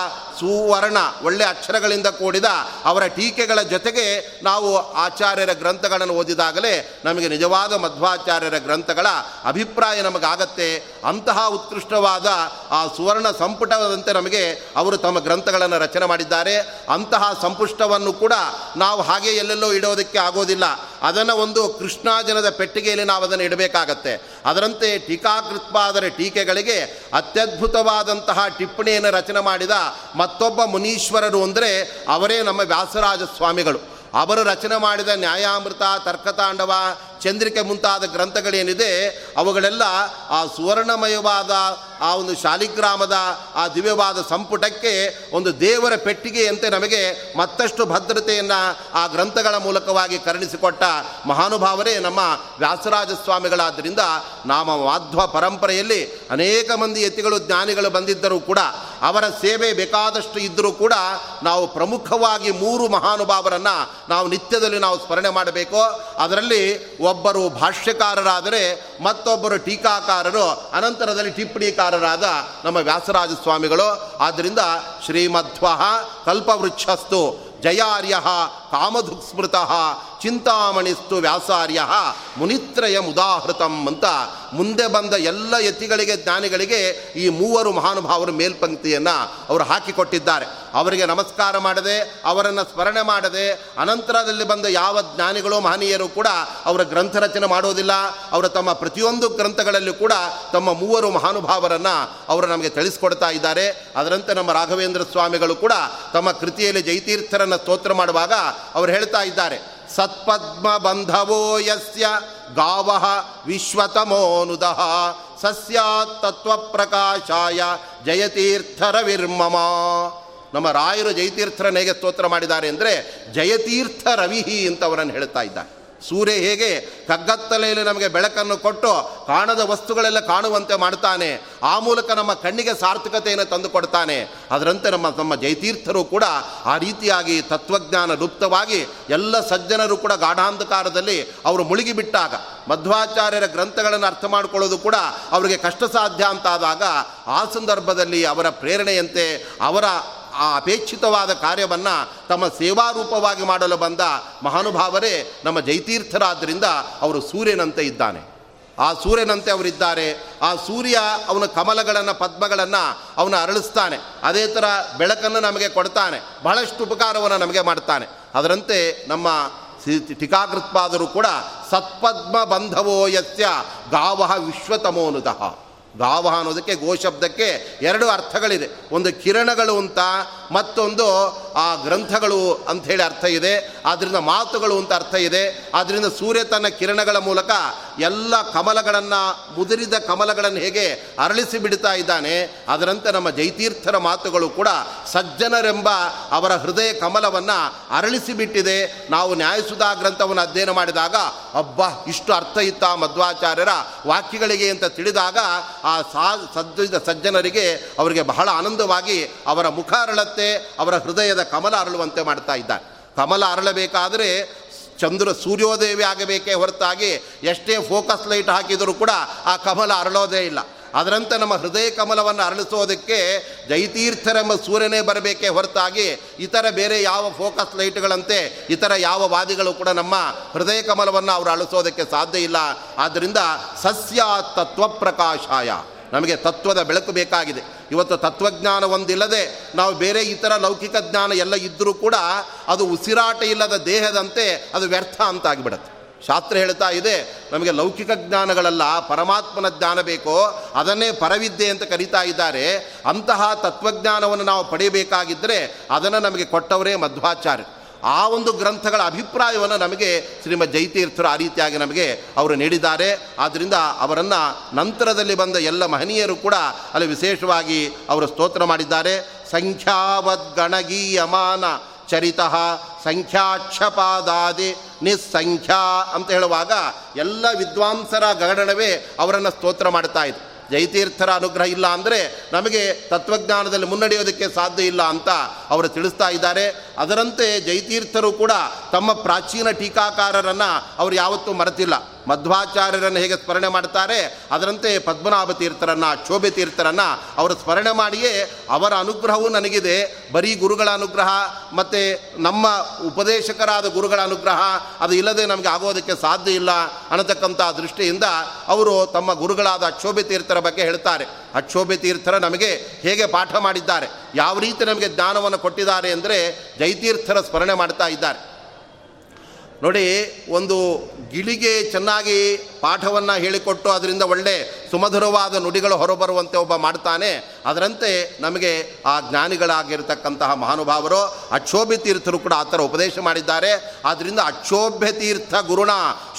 ಸುವರ್ಣ ಒಳ್ಳೆ ಅಕ್ಷರಗಳಿಂದ ಕೂಡಿದ ಅವರ ಟೀಕೆಗಳ ಜೊತೆಗೆ ನಾವು ಆಚಾರ್ಯರ ಗ್ರಂಥಗಳನ್ನು ಓದಿದಾಗಲೇ ನಮಗೆ ನಿಜವಾದ ಮಧ್ವಾಚಾರ್ಯರ ಗ್ರಂಥಗಳ ಅಭಿಪ್ರಾಯ ನಮಗಾಗತ್ತೆ. ಅಂತಹ ಉತ್ಕೃಷ್ಟವಾದ ಆ ಸುವರ್ಣ ಸಂಪುಟದಂತೆ ನಮಗೆ ಅವರು ತಮ್ಮ ಗ್ರಂಥಗಳನ್ನು ರಚನೆ ಮಾಡಿದ್ದಾರೆ. ಅಂತಹ ಸಂಪುಷ್ಟವನ್ನು ಕೂಡ ನಾವು ಹಾಗೆ ಎಲ್ಲೆಲ್ಲೋ ಇಡೋದಕ್ಕೆ ಆಗೋದಿಲ್ಲ. ಅದನ್ನು ಒಂದು ಕೃಷ್ಣಾಜನದ ಪೆಟ್ಟಿಗೆಯಲ್ಲಿ ನಾವು ಅದನ್ನು ಇಡಬೇಕಾಗತ್ತೆ. ಅದರಂತೆ ಟೀಕಾಕೃತ್ವಾದರ ಟೀಕೆಗಳಿಗೆ ಅತ್ಯದ್ಭುತವಾದಂತಹ ಟಿಪ್ಪಣಿಯನ್ನು ರಚನೆ ಮಾಡಿದ ಮತ್ತೊಬ್ಬ ಮುನೀಶ್ವರರು ಅಂದರೆ ಅವರೇ ನಮ್ಮ ವ್ಯಾಸರಾಜ ಸ್ವಾಮಿಗಳು ಅವರು ರಚನೆ ಮಾಡಿದ ನ್ಯಾಯಾಮೃತ ತರ್ಕತಾಂಡವ ಚಂದ್ರಿಕೆ ಮುಂತಾದ ಗ್ರಂಥಗಳೇನಿದೆ, ಅವುಗಳೆಲ್ಲ ಆ ಸುವರ್ಣಮಯವಾದ ಆ ಒಂದು ಶಾಲಿಗ್ರಾಮದ ಆ ದಿವ್ಯವಾದ ಸಂಪುಟಕ್ಕೆ ಒಂದು ದೇವರ ಪೆಟ್ಟಿಗೆಯಂತೆ ನಮಗೆ ಮತ್ತಷ್ಟು ಭದ್ರತೆಯನ್ನು ಆ ಗ್ರಂಥಗಳ ಮೂಲಕವಾಗಿ ಕರುಣಿಸಿಕೊಟ್ಟ ಮಹಾನುಭಾವರೇ ನಮ್ಮ ವ್ಯಾಸರಾಜ ಸ್ವಾಮಿಗಳಾದ್ದರಿಂದ ನಾಮ ಮಾಧ್ವ ಪರಂಪರೆಯಲ್ಲಿ ಅನೇಕ ಮಂದಿ ಯತಿಗಳು, ಜ್ಞಾನಿಗಳು ಬಂದಿದ್ದರೂ ಕೂಡ, ಅವರ ಸೇವೆ ಬೇಕಾದಷ್ಟು ಇದ್ದರೂ ಕೂಡ ನಾವು ಪ್ರಮುಖವಾಗಿ ಮೂರು ಮಹಾನುಭಾವರನ್ನು ನಾವು ನಿತ್ಯದಲ್ಲಿ ನಾವು ಸ್ಮರಣೆ ಮಾಡಬೇಕು. ಅದರಲ್ಲಿ ಒಬ್ಬರು ಭಾಷ್ಯಕಾರರಾದರೆ ಮತ್ತೊಬ್ಬರು ಟೀಕಾಕಾರರು ಅನಂತರದಲ್ಲಿ ಟಿಪ್ಪಣಿಕಾರರಾದ ನಮ್ಮ ವ್ಯಾಸರಾಜ ಸ್ವಾಮಿಗಳು. ಆದ್ದರಿಂದ ಶ್ರೀಮಧ್ವ ಕಲ್ಪವೃಕ್ಷಸ್ತು ಜಯಾರ್ಯ ಕಾಮಧುಸ್ಮೃತ ಚಿಂತಾಮಣಿಸ್ತು ವ್ಯಾಸಾರ್ಯ, ಮುನಿತ್ರಯ ಮುದಾಹೃತಂ ಅಂತ. ಮುಂದೆ ಬಂದ ಎಲ್ಲ ಯತಿಗಳಿಗೆ, ಜ್ಞಾನಿಗಳಿಗೆ ಈ ಮೂವರು ಮಹಾನುಭಾವರು ಮೇಲ್ಪಂಕ್ತಿಯನ್ನು ಅವರು ಹಾಕಿಕೊಟ್ಟಿದ್ದಾರೆ. ಅವರಿಗೆ ನಮಸ್ಕಾರ ಮಾಡದೆ, ಅವರನ್ನು ಸ್ಮರಣೆ ಮಾಡದೆ, ಅನಂತರದಲ್ಲಿ ಬಂದ ಯಾವ ಜ್ಞಾನಿಗಳು, ಮಹನೀಯರು ಕೂಡ ಅವರ ಗ್ರಂಥ ರಚನೆ ಮಾಡೋದಿಲ್ಲ. ಅವರು ತಮ್ಮ ಪ್ರತಿಯೊಂದು ಗ್ರಂಥಗಳಲ್ಲೂ ಕೂಡ ತಮ್ಮ ಮೂವರು ಮಹಾನುಭಾವರನ್ನು ಅವರು ನಮಗೆ ತಿಳಿಸ್ಕೊಡ್ತಾ ಇದ್ದಾರೆ. ಅದರಂತೆ ನಮ್ಮ ರಾಘವೇಂದ್ರ ಸ್ವಾಮಿಗಳು ಕೂಡ ತಮ್ಮ ಕೃತಿಯಲ್ಲಿ ಜೈತೀರ್ಥರನ್ನು ಸ್ತೋತ್ರ ಮಾಡುವಾಗ ಅವರು ಹೇಳ್ತಾ ಇದ್ದಾರೆ. ಸತ್ಪದ್ಮ ಬಂಧವೋ ಯಸ್ಯ ಗಾವ ವಿಶ್ವತಮೋನುದಃ ಸಸ್ಯಾತ್ತತ್ವಪ್ರಕಾಶಾಯ ಜಯತೀರ್ಥರವಿರ್ಮಮ. ಜಯತೀರ್ಥರ ವಿರ್ಮಮ ನಮ್ಮ ರಾಯರು ಜಯತೀರ್ಥರನ್ನು ಹೇಗೆ ಸ್ತೋತ್ರ ಮಾಡಿದ್ದಾರೆ ಅಂದರೆ ಜಯತೀರ್ಥ ರವಿಹಿ ಅಂತ ಹೇಳ್ತಾ ಇದ್ದಾರೆ ಸೂರ್ಯ ಹೇಗೆ ಕಗ್ಗತ್ತಲೆಯಲ್ಲಿ ನಮಗೆ ಬೆಳಕನ್ನು ಕೊಟ್ಟು, ಕಾಣದ ವಸ್ತುಗಳೆಲ್ಲ ಕಾಣುವಂತೆ ಮಾಡ್ತಾನೆ ಆ ಮೂಲಕ ನಮ್ಮ ಕಣ್ಣಿಗೆ ಸಾರ್ಥಕತೆಯನ್ನು ತಂದು ಕೊಡ್ತಾನೆ ಅದರಂತೆ ನಮ್ಮ ನಮ್ಮ ಜೈತೀರ್ಥರು ಕೂಡ ಆ ರೀತಿಯಾಗಿ ತತ್ವಜ್ಞಾನ ಲುಪ್ತವಾಗಿ ಎಲ್ಲ ಸಜ್ಜನರು ಕೂಡ ಗಾಢಾಂಧಕಾರದಲ್ಲಿ ಅವರು ಮುಳುಗಿಬಿಟ್ಟಾಗ, ಮಧ್ವಾಚಾರ್ಯರ ಗ್ರಂಥಗಳನ್ನು ಅರ್ಥ ಮಾಡಿಕೊಳ್ಳೋದು ಕೂಡ ಅವರಿಗೆ ಕಷ್ಟ ಸಾಧ್ಯ ಅಂತಾದಾಗ ಆ ಸಂದರ್ಭದಲ್ಲಿ ಅವರ ಪ್ರೇರಣೆಯಂತೆ ಅವರ ಆ ಅಪೇಕ್ಷಿತವಾದ ಕಾರ್ಯವನ್ನು ತಮ್ಮ ಸೇವಾರೂಪವಾಗಿ ಮಾಡಲು ಬಂದ ಮಹಾನುಭಾವರೇ ನಮ್ಮ ಜೈತೀರ್ಥರಾದ್ದರಿಂದ ಅವರು ಸೂರ್ಯನಂತೆ ಇದ್ದಾನೆ. ಆ ಸೂರ್ಯನಂತೆ ಅವರಿದ್ದಾರೆ. ಆ ಸೂರ್ಯ ಅವನ ಕಮಲಗಳನ್ನು, ಪದ್ಮಗಳನ್ನು ಅವನು ಅರಳಿಸ್ತಾನೆ. ಅದೇ ಥರ ಬೆಳಕನ್ನು ನಮಗೆ ಕೊಡ್ತಾನೆ. ಬಹಳಷ್ಟು ಉಪಕಾರವನ್ನು ನಮಗೆ ಮಾಡ್ತಾನೆ. ಅದರಂತೆ ನಮ್ಮ ಟೀಕಾಕೃತ್ಪಾದರೂ ಕೂಡ ಸತ್ಪದ್ಮ ಬಂಧವೋ ಯಸ್ಯ ಗಾವಹ ವಿಶ್ವತಮೋನುದಃ ಗಾವ ಅನ್ನೋದಕ್ಕೆ ಗೋಶಬ್ದಕ್ಕೆ ಎರಡು ಅರ್ಥಗಳಿದೆ. ಒಂದು ಕಿರಣಗಳು ಅಂತ, ಮತ್ತೊಂದು ಆ ಗ್ರಂಥಗಳು ಅಂಥೇಳಿ ಅರ್ಥ ಇದೆ. ಆದ್ದರಿಂದ ಮಾತುಗಳು ಅಂತ ಅರ್ಥ ಇದೆ. ಆದ್ದರಿಂದ ಸೂರ್ಯ ಕಿರಣಗಳ ಮೂಲಕ ಎಲ್ಲ ಕಮಲಗಳನ್ನು, ಮುದುರಿದ ಕಮಲಗಳನ್ನು ಹೇಗೆ ಅರಳಿಸಿ ಬಿಡ್ತಾ ಇದ್ದಾನೆ, ಅದರಂತೆ ನಮ್ಮ ಜೈತೀರ್ಥರ ಮಾತುಗಳು ಕೂಡ ಸಜ್ಜನರೆಂಬ ಅವರ ಹೃದಯ ಕಮಲವನ್ನು ಅರಳಿಸಿ ಬಿಟ್ಟಿದೆ. ನಾವು ನ್ಯಾಯಸುಧಾ ಗ್ರಂಥವನ್ನು ಅಧ್ಯಯನ ಮಾಡಿದಾಗ, ಅಬ್ಬ, ಇಷ್ಟು ಅರ್ಥ ಇತ್ತ ಮಧ್ವಾಚಾರ್ಯರ ವಾಕ್ಯಗಳಿಗೆ ಅಂತ ತಿಳಿದಾಗ, ಆ ಸಾ ಸಜ್ಜನರಿಗೆ ಅವರಿಗೆ ಬಹಳ ಆನಂದವಾಗಿ ಅವರ ಮುಖ ಅರಳತ್ತೆ, ಅವರ ಹೃದಯದ ಕಮಲ ಅರಳುವಂತೆ ಮಾಡ್ತಾ ಇದ್ದಾರೆ. ಕಮಲ ಅರಳಬೇಕಾದರೆ ಚಂದ್ರ ಸೂರ್ಯೋದಯವೇ ಆಗಬೇಕೇ ಹೊರತಾಗಿ ಎಷ್ಟೇ ಫೋಕಸ್ ಲೈಟ್ ಹಾಕಿದರೂ ಕೂಡ ಆ ಕಮಲ ಅರಳೋದೇ ಇಲ್ಲ. ಅದರಂತೆ ನಮ್ಮ ಹೃದಯ ಕಮಲವನ್ನು ಅರಳಿಸೋದಕ್ಕೆ ಜೈತೀರ್ಥರೆಂಬ ಸೂರ್ಯನೇ ಬರಬೇಕೇ ಹೊರತಾಗಿ ಇತರ ಬೇರೆ ಯಾವ ಫೋಕಸ್ ಲೈಟ್ಗಳಂತೆ ಇತರ ಯಾವ ವಾದಿಗಳು ಕೂಡ ನಮ್ಮ ಹೃದಯ ಕಮಲವನ್ನು ಅವರು ಅಳಿಸೋದಕ್ಕೆ ಸಾಧ್ಯ ಇಲ್ಲ. ಆದ್ದರಿಂದ ಸಸ್ಯ ತತ್ವ ಪ್ರಕಾಶಾಯ ನಮಗೆ ತತ್ವದ ಬೆಳಕು ಬೇಕಾಗಿದೆ. ಇವತ್ತು ತತ್ವಜ್ಞಾನ ಒಂದಿಲ್ಲದೆ ನಾವು ಬೇರೆ ಇತರ ಲೌಕಿಕ ಜ್ಞಾನ ಎಲ್ಲ ಇದ್ದರೂ ಕೂಡ ಅದು ಉಸಿರಾಟ ಇಲ್ಲದ ದೇಹದಂತೆ ಅದು ವ್ಯರ್ಥ ಅಂತ ಆಗಿಬಿಡುತ್ತೆ ಶಾಸ್ತ್ರ ಹೇಳ್ತಾ ಇದೆ, ನಮಗೆ ಲೌಕಿಕ ಜ್ಞಾನಗಳಲ್ಲ, ಪರಮಾತ್ಮನ ಜ್ಞಾನ ಬೇಕೋ, ಅದನ್ನೇ ಪರವಿದ್ಯೆ ಅಂತ ಕರೀತಾ ಇದ್ದಾರೆ. ಅಂತಹ ತತ್ವಜ್ಞಾನವನ್ನು ನಾವು ಪಡೆಯಬೇಕಾಗಿದ್ದರೆ ಅದನ್ನು ನಮಗೆ ಕೊಟ್ಟವರೇ ಮಧ್ವಾಚಾರ್ಯ. ಆ ಒಂದು ಗ್ರಂಥಗಳ ಅಭಿಪ್ರಾಯವನ್ನು ನಮಗೆ ಶ್ರೀಮದ್ ಜೈತೀರ್ಥರು ಆ ರೀತಿಯಾಗಿ ನಮಗೆ ಅವರು ನೀಡಿದ್ದಾರೆ. ಆದ್ದರಿಂದ ಅವರನ್ನು ನಂತರದಲ್ಲಿ ಬಂದ ಎಲ್ಲ ಮಹನೀಯರು ಕೂಡ ಅಲ್ಲಿ ವಿಶೇಷವಾಗಿ ಅವರು ಸ್ತೋತ್ರ ಮಾಡಿದ್ದಾರೆ. ಸಂಖ್ಯಾವದ್ಗಣಗೀಯಮಾನ ಚರಿತ ಸಂಖ್ಯಾಕ್ಷಪಾದಾದಿ ನಿಸ್ಸಂಖ್ಯಾ ಅಂತ ಹೇಳುವಾಗ ಎಲ್ಲ ವಿದ್ವಾಂಸರ ಗಗಣವೇ ಅವರನ್ನು ಸ್ತೋತ್ರ ಮಾಡ್ತಾ ಇತ್ತು. ಜೈತೀರ್ಥರ ಅನುಗ್ರಹ ಇಲ್ಲ ಅಂದರೆ ನಮಗೆ ತತ್ವಜ್ಞಾನದಲ್ಲಿ ಮುನ್ನಡೆಯೋದಕ್ಕೆ ಸಾಧ್ಯ ಇಲ್ಲ ಅಂತ ಅವರು ತಿಳಿಸ್ತಾ ಇದ್ದಾರೆ. ಅದರಂತೆ ಜಯತೀರ್ಥರು ಕೂಡ ತಮ್ಮ ಪ್ರಾಚೀನ ಟೀಕಾಕಾರರನ್ನು ಅವರು ಯಾವತ್ತೂ ಮರೆತಿಲ್ಲ. ಮಧ್ವಾಚಾರ್ಯರನ್ನು ಹೇಗೆ ಸ್ಮರಣೆ ಮಾಡ್ತಾರೆ? ಅದರಂತೆ ಪದ್ಮನಾಭ ತೀರ್ಥರನ್ನು ಕ್ಷೋಭೆ ತೀರ್ಥರನ್ನು ಅವರು ಸ್ಮರಣೆ ಮಾಡಿಯೇ ಅವರ ಅನುಗ್ರಹವೂ ನನಗಿದೆ. ಬರೀ ಗುರುಗಳ ಅನುಗ್ರಹ, ಮತ್ತು ನಮ್ಮ ಉಪದೇಶಕರಾದ ಗುರುಗಳ ಅನುಗ್ರಹ, ಅದು ಇಲ್ಲದೆ ನಮಗೆ ಆಗೋದಕ್ಕೆ ಸಾಧ್ಯ ಇಲ್ಲ ಅನ್ನತಕ್ಕಂಥ ದೃಷ್ಟಿಯಿಂದ ಅವರು ತಮ್ಮ ಗುರುಗಳಾದ ಅಕ್ಷೋಭೆ ತೀರ್ಥರ ಬಗ್ಗೆ ಹೇಳ್ತಾರೆ. ಅಕ್ಷೋಭೆ ತೀರ್ಥರ ನಮಗೆ ಹೇಗೆ ಪಾಠ ಮಾಡಿದ್ದಾರೆ? ಯಾವ ರೀತಿ ನಮಗೆ ಜ್ಞಾನವನ್ನು ಕೊಟ್ಟಿದ್ದಾರೆ ಅಂದರೆ ಜೈತೀರ್ಥರ ಸ್ಮರಣೆ ಮಾಡ್ತಾ ಇದ್ದಾರೆ. ನೋಡಿ, ಒಂದು ಗಿಳಿಗೆ ಚೆನ್ನಾಗಿ ಪಾಠವನ್ನು ಹೇಳಿಕೊಟ್ಟು ಅದರಿಂದ ಒಳ್ಳೆ ಸುಮಧುರವಾದ ನುಡಿಗಳು ಹೊರಬರುವಂತೆ ಒಬ್ಬ ಮಾಡ್ತಾನೆ. ಅದರಂತೆ ನಮಗೆ ಆ ಜ್ಞಾನಿಗಳಾಗಿರ್ತಕ್ಕಂತಹ ಮಹಾನುಭಾವರು ಅಕ್ಷೋಭ್ಯ ತೀರ್ಥರು ಕೂಡ ಆ ಥರ ಉಪದೇಶ ಮಾಡಿದ್ದಾರೆ. ಆದ್ದರಿಂದ ಅಕ್ಷೋಭ್ಯ ತೀರ್ಥ ಗುರುಣ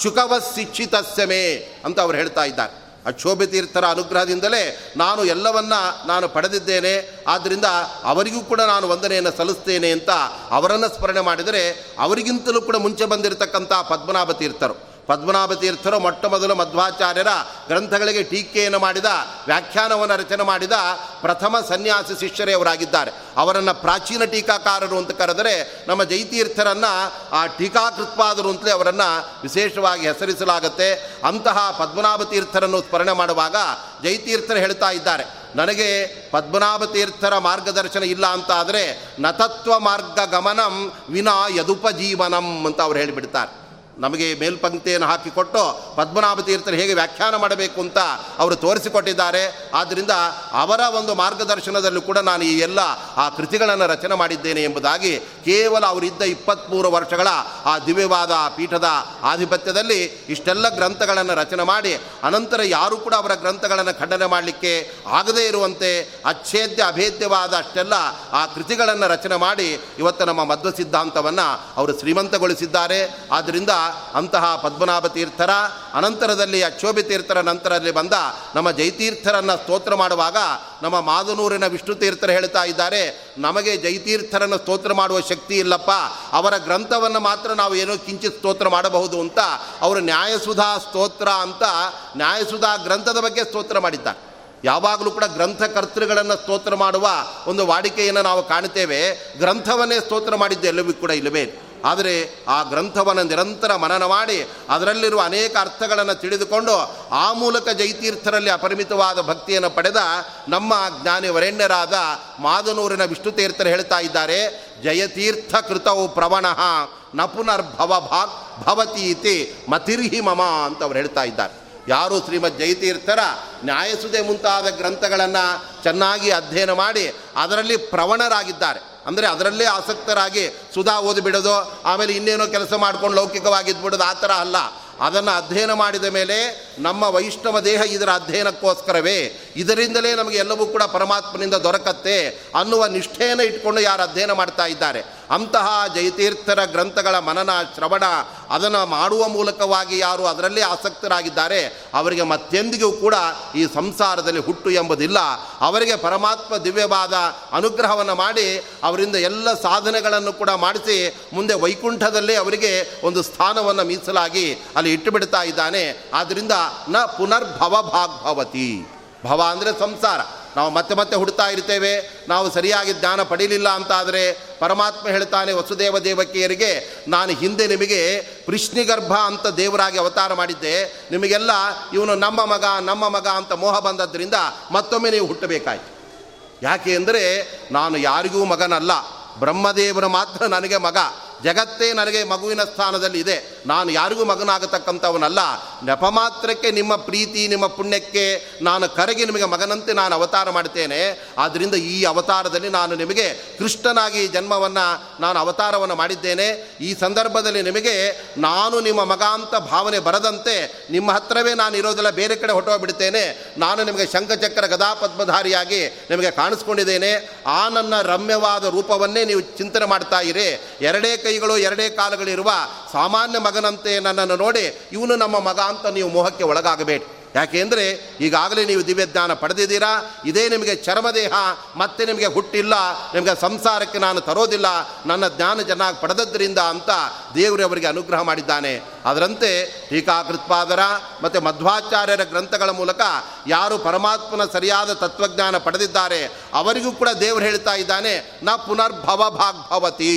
ಶುಕವ ಶಿಕ್ಷಿತಸ್ಯಮೇ ಅಂತ ಅವ್ರು ಹೇಳ್ತಾ ಇದ್ದಾರೆ. ಅಕ್ಷೋಭ್ಯ ತೀರ್ಥರ ಅನುಗ್ರಹದಿಂದಲೇ ನಾನು ಎಲ್ಲವನ್ನ ನಾನು ಪಡೆದಿದ್ದೇನೆ. ಆದ್ದರಿಂದ ಅವರಿಗೂ ಕೂಡ ನಾನು ವಂದನೆಯನ್ನು ಸಲ್ಲಿಸ್ತೇನೆ ಅಂತ ಅವರನ್ನು ಸ್ಮರಣೆ ಮಾಡಿದರೆ ಅವರಿಗಿಂತಲೂ ಕೂಡ ಮುಂಚೆ ಬಂದಿರತಕ್ಕಂಥ ಪದ್ಮನಾಭ ತೀರ್ಥರು. ಪದ್ಮನಾಭ ತೀರ್ಥರು ಮೊಟ್ಟ ಮೊದಲು ಮಧ್ವಾಚಾರ್ಯರ ಗ್ರಂಥಗಳಿಗೆ ಟೀಕೆಯನ್ನು ಮಾಡಿದ, ವ್ಯಾಖ್ಯಾನವನ್ನು ರಚನೆ ಮಾಡಿದ ಪ್ರಥಮ ಸನ್ಯಾಸಿ ಶಿಷ್ಯರೇ ಅವರಾಗಿದ್ದಾರೆ. ಅವರನ್ನು ಪ್ರಾಚೀನ ಟೀಕಾಕಾರರು ಅಂತ ಕರೆದರೆ ನಮ್ಮ ಜೈತೀರ್ಥರನ್ನು, ಆ ಟೀಕಾಕೃತ್ಪಾದರು ಅಂತಲೇ ಅವರನ್ನು ವಿಶೇಷವಾಗಿ ಹೆಸರಿಸಲಾಗುತ್ತೆ. ಅಂತಹ ಪದ್ಮನಾಭ ತೀರ್ಥರನ್ನು ಸ್ಮರಣೆ ಮಾಡುವಾಗ ಜೈತೀರ್ಥರು ಹೇಳ್ತಾ ಇದ್ದಾರೆ, ನನಗೆ ಪದ್ಮನಾಭ ತೀರ್ಥರ ಮಾರ್ಗದರ್ಶನ ಇಲ್ಲ ಅಂತ ಆದರೆ ನತತ್ವ ಮಾರ್ಗ ಗಮನಂ ವಿನಾ ಯದುಪಜೀವನಂ ಅಂತ ಅವ್ರು ಹೇಳಿಬಿಡ್ತಾರೆ. ನಮಗೆ ಮೇಲ್ಪಂಕ್ತಿಯನ್ನು ಹಾಕಿಕೊಟ್ಟು ಪದ್ಮನಾಭ ತೀರ್ಥರು ಹೇಗೆ ವ್ಯಾಖ್ಯಾನ ಮಾಡಬೇಕು ಅಂತ ಅವರು ತೋರಿಸಿಕೊಟ್ಟಿದ್ದಾರೆ. ಆದ್ದರಿಂದ ಅವರ ಒಂದು ಮಾರ್ಗದರ್ಶನದಲ್ಲೂ ಕೂಡ ನಾನು ಈ ಎಲ್ಲ ಆ ಕೃತಿಗಳನ್ನು ರಚನೆ ಮಾಡಿದ್ದೇನೆ ಎಂಬುದಾಗಿ ಕೇವಲ ಅವರಿದ್ದ ಇಪ್ಪತ್ತ್ಮೂರು ವರ್ಷಗಳ ಆ ದಿವ್ಯವಾದ ಪೀಠದ ಆಧಿಪತ್ಯದಲ್ಲಿ ಇಷ್ಟೆಲ್ಲ ಗ್ರಂಥಗಳನ್ನು ರಚನೆ ಮಾಡಿ, ಅನಂತರ ಯಾರೂ ಕೂಡ ಅವರ ಗ್ರಂಥಗಳನ್ನು ಖಂಡನೆ ಮಾಡಲಿಕ್ಕೆ ಆಗದೇ ಇರುವಂತೆ ಅಚ್ಛೇದ್ಯ ಅಭೇದ್ಯವಾದ ಅಷ್ಟೆಲ್ಲ ಆ ಕೃತಿಗಳನ್ನು ರಚನೆ ಮಾಡಿ ಇವತ್ತು ನಮ್ಮ ಮಧ್ವ ಸಿದ್ಧಾಂತವನ್ನು ಅವರು ಶ್ರೀಮಂತಗೊಳಿಸಿದ್ದಾರೆ. ಆದ್ದರಿಂದ ಅಂತಹ ಪದ್ಮನಾಭ ತೀರ್ಥರ ಅನಂತರದಲ್ಲಿ ಅಕ್ಷೋಭಿ ತೀರ್ಥರ ನಂತರದಲ್ಲಿ ಬಂದ ನಮ್ಮ ಜೈತೀರ್ಥರನ್ನು ಸ್ತೋತ್ರ ಮಾಡುವಾಗ ನಮ್ಮ ಮಾದನೂರಿನ ವಿಷ್ಣು ತೀರ್ಥರು ಹೇಳ್ತಾ ಇದ್ದಾರೆ, ನಮಗೆ ಜೈತೀರ್ಥರನ್ನು ಸ್ತೋತ್ರ ಮಾಡುವ ಶಕ್ತಿ ಇಲ್ಲಪ್ಪ. ಅವರ ಗ್ರಂಥವನ್ನು ಮಾತ್ರ ನಾವು ಏನೋ ಕಿಂಚಿತ್ ಸ್ತೋತ್ರ ಮಾಡಬಹುದು ಅಂತ ಅವರು ನ್ಯಾಯಸುಧಾ ಸ್ತೋತ್ರ ಅಂತ ನ್ಯಾಯಸುಧಾ ಗ್ರಂಥದ ಬಗ್ಗೆ ಸ್ತೋತ್ರ ಮಾಡಿದ್ದಾರೆ. ಯಾವಾಗಲೂ ಕೂಡ ಗ್ರಂಥಕರ್ತೃಗಳನ್ನು ಸ್ತೋತ್ರ ಮಾಡುವ ಒಂದು ವಾಡಿಕೆಯನ್ನು ನಾವು ಕಾಣುತ್ತೇವೆ ಗ್ರಂಥವನ್ನೇ ಸ್ತೋತ್ರ ಮಾಡಿದ್ದು ಎಲ್ಲವೂ ಕೂಡ ಇಲ್ಲವೇ ಆದರೆ ಆ ಗ್ರಂಥವನ್ನು ನಿರಂತರ ಮನನ ಮಾಡಿ ಅದರಲ್ಲಿರುವ ಅನೇಕ ಅರ್ಥಗಳನ್ನು ತಿಳಿದುಕೊಂಡು ಆ ಮೂಲಕ ಜೈತೀರ್ಥರಲ್ಲಿ ಅಪರಿಮಿತವಾದ ಭಕ್ತಿಯನ್ನು ಪಡೆದ ನಮ್ಮ ಜ್ಞಾನಿ ವರೆಣ್ಯರಾದ ಮಾದನೂರಿನ ವಿಷ್ಣು ತೀರ್ಥರು ಹೇಳ್ತಾ ಇದ್ದಾರೆ, ಜಯತೀರ್ಥ ಕೃತವು ಪ್ರವಣಃ ನ ಪುನರ್ಭವ ಭಾಗ್ ಭವತಿ ಇತಿ ಮತಿರ್ಹಿ ಮಮ ಅಂತ ಅವ್ರು ಹೇಳ್ತಾ ಇದ್ದಾರೆ. ಯಾರು ಶ್ರೀಮದ್ ಜಯತೀರ್ಥರ ನ್ಯಾಯಸುದೆ ಮುಂತಾದ ಗ್ರಂಥಗಳನ್ನು ಚೆನ್ನಾಗಿ ಅಧ್ಯಯನ ಮಾಡಿ ಅದರಲ್ಲಿ ಪ್ರವಣರಾಗಿದ್ದಾರೆ. ಅಂದರೆ ಅದರಲ್ಲೇ ಆಸಕ್ತರಾಗಿ ಸುಧಾ ಓದಿಬಿಡೋದು, ಆಮೇಲೆ ಇನ್ನೇನೋ ಕೆಲಸ ಮಾಡ್ಕೊಂಡು ಲೌಕಿಕವಾಗಿದ್ಬಿಡೋದು, ಆ ಥರ ಅಲ್ಲ. ಅದನ್ನು ಅಧ್ಯಯನ ಮಾಡಿದ ಮೇಲೆ ನಮ್ಮ ವೈಷ್ಣವ ದೇಹ ಇದರ ಅಧ್ಯಯನಕ್ಕೋಸ್ಕರವೇ ಇದರಿಂದಲೇ ನಮಗೆ ಎಲ್ಲವೂ ಕೂಡ ಪರಮಾತ್ಮನಿಂದ ದೊರಕತ್ತೆ ಅನ್ನುವ ನಿಷ್ಠೆಯನ್ನು ಇಟ್ಕೊಂಡು ಯಾರು ಅಧ್ಯಯನ ಮಾಡ್ತಾ ಇದ್ದಾರೆ. ಅಂತಹ ಜಯತೀರ್ಥರ ಗ್ರಂಥಗಳ ಮನನ, ಶ್ರವಣ, ಅದನ್ನು ಮಾಡುವ ಮೂಲಕವಾಗಿ ಯಾರು ಅದರಲ್ಲೇ ಆಸಕ್ತರಾಗಿದ್ದಾರೆ, ಅವರಿಗೆ ಮತ್ತೆಂದಿಗೂ ಕೂಡ ಈ ಸಂಸಾರದಲ್ಲಿ ಹುಟ್ಟು ಎಂಬುದಿಲ್ಲ. ಅವರಿಗೆ ಪರಮಾತ್ಮ ದಿವ್ಯವಾದ ಅನುಗ್ರಹವನ್ನು ಮಾಡಿ, ಅವರಿಂದ ಎಲ್ಲ ಸಾಧನೆಗಳನ್ನು ಕೂಡ ಮಾಡಿಸಿ, ಮುಂದೆ ವೈಕುಂಠದಲ್ಲೇ ಅವರಿಗೆ ಒಂದು ಸ್ಥಾನವನ್ನು ಮೀಸಲಾಗಿ ಅಲ್ಲಿ ಇಟ್ಟುಬಿಡ್ತಾ ಇದ್ದಾನೆ. ಆದ್ದರಿಂದ ನ ಪುನರ್ಭವ ಭಾಗ್ಭವತಿ. ಭವ ಅಂದರೆ ಸಂಸಾರ. ನಾವು ಮತ್ತೆ ಮತ್ತೆ ಹುಡ್ತಾ ಇರ್ತೇವೆ. ನಾವು ಸರಿಯಾಗಿ ಜ್ಞಾನ ಪಡೀಲಿಲ್ಲ ಅಂತಾದರೆ ಪರಮಾತ್ಮ ಹೇಳ್ತಾನೆ, ವಸುದೇವ ದೇವಕಿಯರಿಗೆ, ನಾನು ಹಿಂದೆ ನಿಮಗೆ ಕೃಷ್ಣಿಗರ್ಭ ಅಂತ ದೇವರಾಗಿ ಅವತಾರ ಮಾಡಿದ್ದೆ. ನಿಮಗೆಲ್ಲ ಇವನು ನಮ್ಮ ಮಗ ನಮ್ಮ ಮಗ ಅಂತ ಮೋಹ ಬಂದದ್ದರಿಂದ ಮತ್ತೊಮ್ಮೆ ನೀವು ಹುಟ್ಟಬೇಕಾಯಿತು. ಯಾಕೆ ಅಂದರೆ, ನಾನು ಯಾರಿಗೂ ಮಗನಲ್ಲ. ಬ್ರಹ್ಮದೇವರು ಮಾತ್ರ ನನಗೆ ಮಗ. ಜಗತ್ತೇ ನನಗೆ ಮಗುವಿನ ಸ್ಥಾನದಲ್ಲಿ ಇದೆ. ನಾನು ಯಾರಿಗೂ ಮಗನಾಗತಕ್ಕಂಥವನಲ್ಲ. ನೆಪ ಮಾತ್ರಕ್ಕೆ ನಿಮ್ಮ ಪ್ರೀತಿ, ನಿಮ್ಮ ಪುಣ್ಯಕ್ಕೆ ನಾನು ಕರಗಿ ನಿಮಗೆ ಮಗನಂತೆ ನಾನು ಅವತಾರ ಮಾಡ್ತೇನೆ. ಆದ್ದರಿಂದ ಈ ಅವತಾರದಲ್ಲಿ ನಾನು ನಿಮಗೆ ಕೃಷ್ಣನಾಗಿ ಜನ್ಮವನ್ನು ನಾನು ಅವತಾರವನ್ನು ಮಾಡಿದ್ದೇನೆ. ಈ ಸಂದರ್ಭದಲ್ಲಿ ನಿಮಗೆ ನಾನು ನಿಮ್ಮ ಮಗ ಅಂತ ಭಾವನೆ ಬರದಂತೆ ನಿಮ್ಮ ಹತ್ರವೇ ನಾನು ಇರೋದೆಲ್ಲ ಬೇರೆ ಕಡೆ ಹೊಟ್ಟೋಗ್ಬಿಡ್ತೇನೆ ನಾನು ನಿಮಗೆ ಶಂಖಚಕ್ರ ಗದಾಪದ್ಮಧಾರಿಯಾಗಿ ನಿಮಗೆ ಕಾಣಿಸ್ಕೊಂಡಿದ್ದೇನೆ. ಆ ನನ್ನ ರಮ್ಯವಾದ ರೂಪವನ್ನೇ ನೀವು ಚಿಂತನೆ ಮಾಡ್ತಾ ಇರಿ. ಎರಡೇ ಕೈಗಳು ಎರಡೇ ಕಾಲುಗಳಿರುವ ಸಾಮಾನ್ಯ ಮಗನಂತೆ ನನ್ನನ್ನು ನೋಡಿ ಇವನು ನಮ್ಮ ಮಗ ಅಂತ ನೀವು ಮೋಹಕ್ಕೆ ಒಳಗಾಗಬೇಡಿ. ಯಾಕೆಂದರೆ ಈಗಾಗಲೇ ನೀವು ದಿವ್ಯಜ್ಞಾನ ಪಡೆದಿದ್ದೀರಾ, ಇದೇ ನಿಮಗೆ ಚರ್ಮದೇಹ, ಮತ್ತೆ ನಿಮಗೆ ಹುಟ್ಟಿಲ್ಲ, ನಿಮಗೆ ಸಂಸಾರಕ್ಕೆ ನಾನು ತರೋದಿಲ್ಲ, ನನ್ನ ಜ್ಞಾನ ಚೆನ್ನಾಗಿ ಪಡೆದದ್ರಿಂದ ಅಂತ ದೇವರು ಅವರಿಗೆ ಅನುಗ್ರಹ ಮಾಡಿದ್ದಾನೆ. ಅದರಂತೆ ಟೀಕಾಕೃತ್ಪಾದರ ಮತ್ತು ಮಧ್ವಾಚಾರ್ಯರ ಗ್ರಂಥಗಳ ಮೂಲಕ ಯಾರು ಪರಮಾತ್ಮನ ಸರಿಯಾದ ತತ್ವಜ್ಞಾನ ಪಡೆದಿದ್ದಾರೆ, ಅವರಿಗೂ ಕೂಡ ದೇವರು ಹೇಳ್ತಾ ಇದ್ದಾನೆ, ನ ಪುನರ್ಭವ ಭಾಗ್ಭವತಿ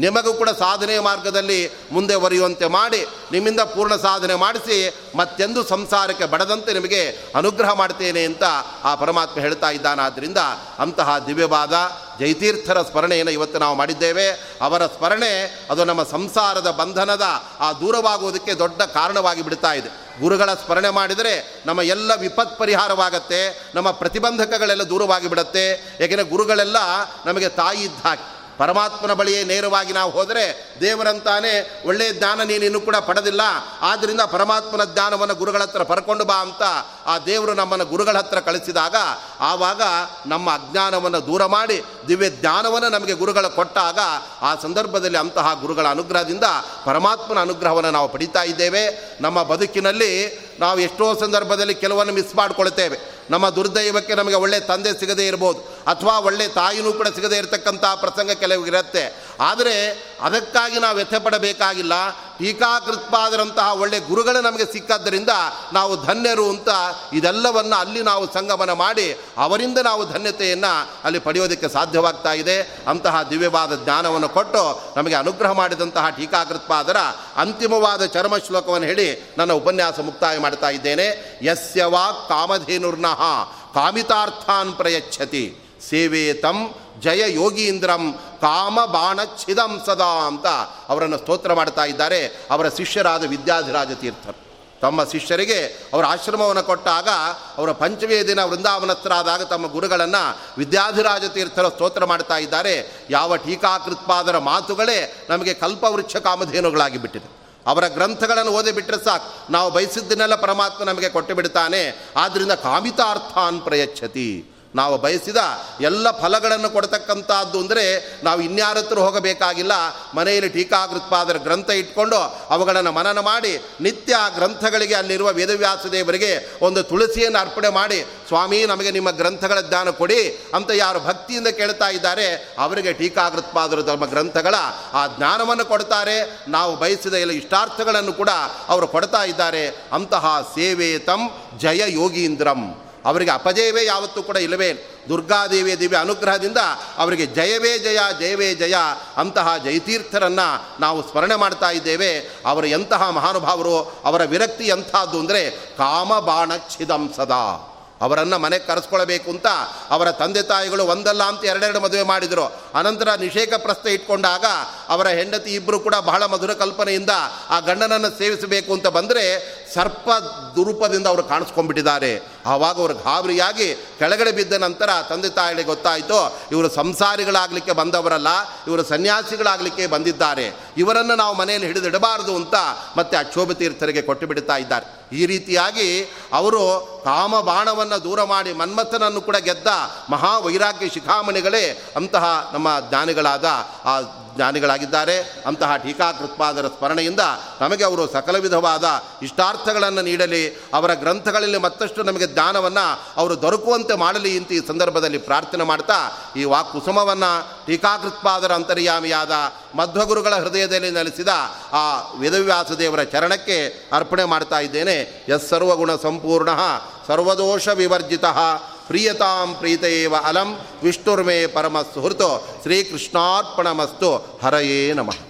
ನಿಮಗೂ ಕೂಡ ಸಾಧನೆಯ ಮಾರ್ಗದಲ್ಲಿ ಮುಂದೆ ಬರೆಯುವಂತೆ ಮಾಡಿ, ನಿಮ್ಮಿಂದ ಪೂರ್ಣ ಸಾಧನೆ ಮಾಡಿಸಿ, ಮತ್ತೆಂದು ಸಂಸಾರಕ್ಕೆ ಬಡದಂತೆ ನಿಮಗೆ ಅನುಗ್ರಹ ಮಾಡ್ತೇನೆ ಅಂತ ಆ ಪರಮಾತ್ಮ ಹೇಳ್ತಾ ಇದ್ದಾನಾದ್ದರಿಂದ ಅಂತಹ ದಿವ್ಯವಾದ ಜೈತೀರ್ಥರ ಸ್ಮರಣೆಯನ್ನು ಇವತ್ತು ನಾವು ಮಾಡಿದ್ದೇವೆ. ಅವರ ಸ್ಮರಣೆ ಅದು ನಮ್ಮ ಸಂಸಾರದ ಬಂಧನದ ಆ ದೂರವಾಗುವುದಕ್ಕೆ ದೊಡ್ಡ ಕಾರಣವಾಗಿ ಬಿಡ್ತಾ ಇದೆ. ಗುರುಗಳ ಸ್ಮರಣೆ ಮಾಡಿದರೆ ನಮ್ಮ ಎಲ್ಲ ವಿಪತ್ ಪರಿಹಾರವಾಗತ್ತೆ, ನಮ್ಮ ಪ್ರತಿಬಂಧಕಗಳೆಲ್ಲ ದೂರವಾಗಿ ಬಿಡುತ್ತೆ. ಏಕೆಂದರೆ ಗುರುಗಳೆಲ್ಲ ನಮಗೆ ತಾಯಿ ಇದ್ದ ಹಾಗೆ. ಪರಮಾತ್ಮನ ಬಳಿಯೇ ನೇರವಾಗಿ ನಾವು ಹೋದರೆ ದೇವರಂತಾನೆ ಒಳ್ಳೆಯ ಜ್ಞಾನ ನೀನು ಇನ್ನೂ ಕೂಡ ಪಡೆದಿಲ್ಲ. ಆದ್ದರಿಂದ ಪರಮಾತ್ಮನ ಜ್ಞಾನವನ್ನು ಗುರುಗಳ ಹತ್ರ ಪರ್ಕೊಂಡು ಬಾ ಅಂತ ಆ ದೇವರು ನಮ್ಮನ್ನು ಗುರುಗಳ ಹತ್ರ ಕಳಿಸಿದಾಗ ಆವಾಗ ನಮ್ಮ ಅಜ್ಞಾನವನ್ನು ದೂರ ಮಾಡಿ ದಿವ್ಯ ಜ್ಞಾನವನ್ನು ನಮಗೆ ಗುರುಗಳು ಕೊಟ್ಟಾಗ ಆ ಸಂದರ್ಭದಲ್ಲಿ ಅಂತಹ ಗುರುಗಳ ಅನುಗ್ರಹದಿಂದ ಪರಮಾತ್ಮನ ಅನುಗ್ರಹವನ್ನು ನಾವು ಪಡಿತಾ ಇದ್ದೇವೆ. ನಮ್ಮ ಬದುಕಿನಲ್ಲಿ ನಾವು ಎಷ್ಟೋ ಸಂದರ್ಭದಲ್ಲಿ ಕೆಲವನ್ನು ಮಿಸ್ ಮಾಡಿಕೊಳ್ತೇವೆ. ನಮ್ಮ ದುರ್ದೈವಕ್ಕೆ ನಮಗೆ ಒಳ್ಳೆ ತಂದೆ ಸಿಗದೇ ಇರ್ಬೋದು. ಅಥವಾ ಒಳ್ಳೆ ತಾಯಿನೂ ಕೂಡ ಸಿಗದೇ ಇರತಕ್ಕಂಥ ಪ್ರಸಂಗ ಕೆಲವಿರುತ್ತೆ ಆದರೆ ಅದಕ್ಕಾಗಿ ನಾವು ವ್ಯಥಪಡಬೇಕಾಗಿಲ್ಲ, ಟೀಕಾಕೃತ್ಪಾದರಂತಹ ಒಳ್ಳೆ ಗುರುಗಳು ನಮಗೆ ಸಿಕ್ಕದ್ದರಿಂದ ನಾವು ಧನ್ಯರು ಅಂತ ಇದೆಲ್ಲವನ್ನು ಅಲ್ಲಿ ನಾವು ಸಂಗಮನ ಮಾಡಿ ಅವರಿಂದ ನಾವು ಧನ್ಯತೆಯನ್ನು ಅಲ್ಲಿ ಪಡೆಯೋದಕ್ಕೆ ಸಾಧ್ಯವಾಗ್ತಾ ಇದೆ. ಅಂತಹ ದಿವ್ಯವಾದ ಜ್ಞಾನವನ್ನು ಕೊಟ್ಟು ನಮಗೆ ಅನುಗ್ರಹ ಮಾಡಿದಂತಹ ಟೀಕಾಕೃತ್ಪಾದರ ಅಂತಿಮವಾದ ಚರ್ಮ ಶ್ಲೋಕವನ್ನು ಹೇಳಿ ನನ್ನ ಉಪನ್ಯಾಸ ಮುಕ್ತಾಯ ಮಾಡ್ತಾ ಇದ್ದೇನೆ. ಯಸ್ಯ ವಾ ಕಾಮಧೇನುರ್ನಃ ಕಾಮಿತಾರ್ಥಾನ್ ಪ್ರಯಚ್ಛತಿ. ಸೇವೇತಂ ಜಯ ಯೋಗೀಂದ್ರಂ ಕಾಮ ಬಾಣಚ್ಛಿದಂ ಸದಾ ಅಂತ ಅವರನ್ನು ಸ್ತೋತ್ರ ಮಾಡ್ತಾ ಇದ್ದಾರೆ. ಅವರ ಶಿಷ್ಯರಾದ ವಿದ್ಯಾಧಿರಾಜ ತೀರ್ಥರು. ತಮ್ಮ ಶಿಷ್ಯರಿಗೆ ಅವರ ಆಶ್ರಮವನ್ನು ಕೊಟ್ಟಾಗ ಅವರ ಪಂಚಮಿಯ ದಿನ ವೃಂದಾವನಸ್ಥರಾದಾಗ ತಮ್ಮ ಗುರುಗಳನ್ನು ವಿದ್ಯಾಧಿರಾಜ ತೀರ್ಥರ ಸ್ತೋತ್ರ ಮಾಡ್ತಾ ಇದ್ದಾರೆ. ಯಾವ ಟೀಕಾಕೃತ್ಪಾದರ ಮಾತುಗಳೇ ನಮಗೆ ಕಲ್ಪವೃಕ್ಷ ಕಾಮಧೇನುಗಳಾಗಿ ಬಿಟ್ಟಿದೆ. ಅವರ ಗ್ರಂಥಗಳನ್ನು ಓದಿಬಿಟ್ರೆ ಸಾಕು. ನಾವು ಬಯಸಿದ್ದನ್ನೆಲ್ಲ ಪರಮಾತ್ಮ ನಮಗೆ ಕೊಟ್ಟು ಬಿಡ್ತಾನೆ. ಆದ್ದರಿಂದ ಕಾಮಿತಾರ್ಥಾನ್ ಪ್ರಯಚ್ಛತಿ. ನಾವು ಬಯಸಿದ ಎಲ್ಲ ಫಲಗಳನ್ನು ಕೊಡ್ತಕ್ಕಂಥದ್ದು ಅಂದರೆ ನಾವು ಇನ್ಯಾರ ಹತ್ರ ಹೋಗಬೇಕಾಗಿಲ್ಲ, ಮನೆಯಲ್ಲಿ ಟೀಕಾಕೃತ್ಪಾದರ ಗ್ರಂಥ ಇಟ್ಕೊಂಡು ಅವುಗಳನ್ನು ಮನನ ಮಾಡಿ ನಿತ್ಯ ಆ ಗ್ರಂಥಗಳಿಗೆ ಅಲ್ಲಿರುವ ವೇದವ್ಯಾಸ ದೇವರಿಗೆ ಒಂದು ತುಳಸಿಯನ್ನು ಅರ್ಪಣೆ ಮಾಡಿ, ಸ್ವಾಮಿ, ನಮಗೆ ನಿಮ್ಮ ಗ್ರಂಥಗಳ ಜ್ಞಾನ ಕೊಡಿ ಅಂತ ಯಾರು ಭಕ್ತಿಯಿಂದ ಕೇಳ್ತಾ ಇದ್ದಾರೆ, ಅವರಿಗೆ ಟೀಕಾಕೃತ್ಪಾದರು ತಮ್ಮ ಗ್ರಂಥಗಳ ಆ ಜ್ಞಾನವನ್ನು ಕೊಡ್ತಾರೆ. ನಾವು ಬಯಸಿದ ಎಲ್ಲ ಇಷ್ಟಾರ್ಥಗಳನ್ನು ಕೂಡ ಅವರು ಕೊಡ್ತಾ ಇದ್ದಾರೆ. ಅಂತಹ ಸೇವೆ ತಂ ಜಯ ಯೋಗೀಂದ್ರಂ. ಅವರಿಗೆ ಅಪಜಯವೇ ಯಾವತ್ತೂ ಕೂಡ ಇಲ್ಲವೇ? ಇಲ್ಲ. ದುರ್ಗಾದೇವಿಯ ದಿವ್ಯ ಅನುಗ್ರಹದಿಂದ ಅವರಿಗೆ ಜಯವೇ ಜಯ ಜಯವೇ ಜಯ ಅಂತಹ ಜಯತೀರ್ಥರನ್ನು ನಾವು ಸ್ಮರಣೆ ಮಾಡ್ತಾ ಇದ್ದೇವೆ. ಅವರ ಎಂತಹ ಮಹಾನುಭಾವರು, ಅವರ ವಿರಕ್ತಿ ಎಂಥದ್ದು ಅಂದರೆ ಕಾಮಬಾಣ ಛಿದಂ ಸದಾ. ಅವರನ್ನು ಮನೆಗೆ ಕರೆಸ್ಕೊಳ್ಬೇಕು ಅಂತ ಅವರ ತಂದೆ ತಾಯಿಗಳು ಒಂದಲ್ಲ ಅಂತ ಎರಡೆರಡು ಮದುವೆ ಮಾಡಿದರು. ಅನಂತರ ನಿಷೇಕ ಪ್ರಶ್ನೆ ಇಟ್ಕೊಂಡಾಗ ಅವರ ಹೆಂಡತಿ ಇಬ್ಬರು ಕೂಡ ಬಹಳ ಮಧುರ ಕಲ್ಪನೆಯಿಂದ ಆ ಗಂಡನನ್ನು ಸೇವಿಸಬೇಕು ಅಂತ ಬಂದರೆ ಸರ್ಪ ದುರೂಪದಿಂದ ಅವರು ಕಾಣಿಸ್ಕೊಂಡ್ಬಿಟ್ಟಿದ್ದಾರೆ. ಆವಾಗ ಅವರು ಗಾಬರಿಯಾಗಿ ಕೆಳಗಡೆ ಬಿದ್ದ ನಂತರ ತಂದೆ ತಾಯಿಗಳಿಗೆ ಗೊತ್ತಾಯಿತು, ಇವರು ಸಂಸಾರಿಗಳಾಗಲಿಕ್ಕೆ ಬಂದವರಲ್ಲ, ಇವರು ಸನ್ಯಾಸಿಗಳಾಗಲಿಕ್ಕೆ ಬಂದಿದ್ದಾರೆ. ಇವರನ್ನು ನಾವು ಮನೆಯಲ್ಲಿ ಹಿಡಿದಿಡಬಾರದು ಅಂತ ಮತ್ತೆ ಅಕ್ಷೋಭ ತೀರ್ಥರಿಗೆ ಕೊಟ್ಟು ಬಿಡ್ತಾ ಇದ್ದಾರೆ. ಈ ರೀತಿಯಾಗಿ ಅವರು ಕಾಮಬಾಣವನ್ನು ದೂರ ಮಾಡಿ ಮನ್ಮಥನನ್ನು ಕೂಡ ಗೆದ್ದ ಮಹಾವೈರಾಗ್ಯ ಶಿಖಾಮಣಿಗಳೇ ಅಂತಹ ನಮ್ಮ ಜ್ಞಾನಿಗಳಾದ ಆ ಜ್ಞಾನಿಗಳಾಗಿದ್ದಾರೆ. ಅಂತಹ ಟೀಕಾಕೃತ್ಪಾದರ ಸ್ಮರಣೆಯಿಂದ ನಮಗೆ ಅವರು ಸಕಲ ವಿಧವಾದ ಇಷ್ಟಾರ್ಥಗಳನ್ನು ನೀಡಲಿ. ಅವರ ಗ್ರಂಥಗಳಲ್ಲಿ ಮತ್ತಷ್ಟು ನಮಗೆ ಜ್ಞಾನವನ್ನು ಅವರು ದೊರಕುವಂತೆ ಮಾಡಲಿ ಅಂತ ಈ ಸಂದರ್ಭದಲ್ಲಿ ಪ್ರಾರ್ಥನೆ ಮಾಡ್ತಾ ಈ ವಾಕ್ ಕುಸುಮವನ್ನು ಟೀಕಾಕೃತ್ಪಾದರ ಅಂತರ್ಯಾಮಿಯಾದ ಮಧ್ವಗುರುಗಳ ಹೃದಯದಲ್ಲಿ ನೆಲೆಸಿದ ಆ ದೇವರ ಚರಣಕ್ಕೆ ಅರ್ಪಣೆ ಮಾಡ್ತಾ ಇದ್ದೇನೆ. ಎಸ್ ಸರ್ವಗುಣ ಸಂಪೂರ್ಣ, ಸರ್ವದೋಷ ವಿವರ್ಜಿತ. ಪ್ರಿಯತಾಂ ಪ್ರೀತಯೇವ ಅಲಂ ವಿಷ್ಣುರ್ಮೇ ಪರಮ ಸುಹೃತು ಶ್ರೀಕೃಷ್ಣಾರ್ಪಣಮಸ್ತು. ಹರಯೇ ನಮಃ.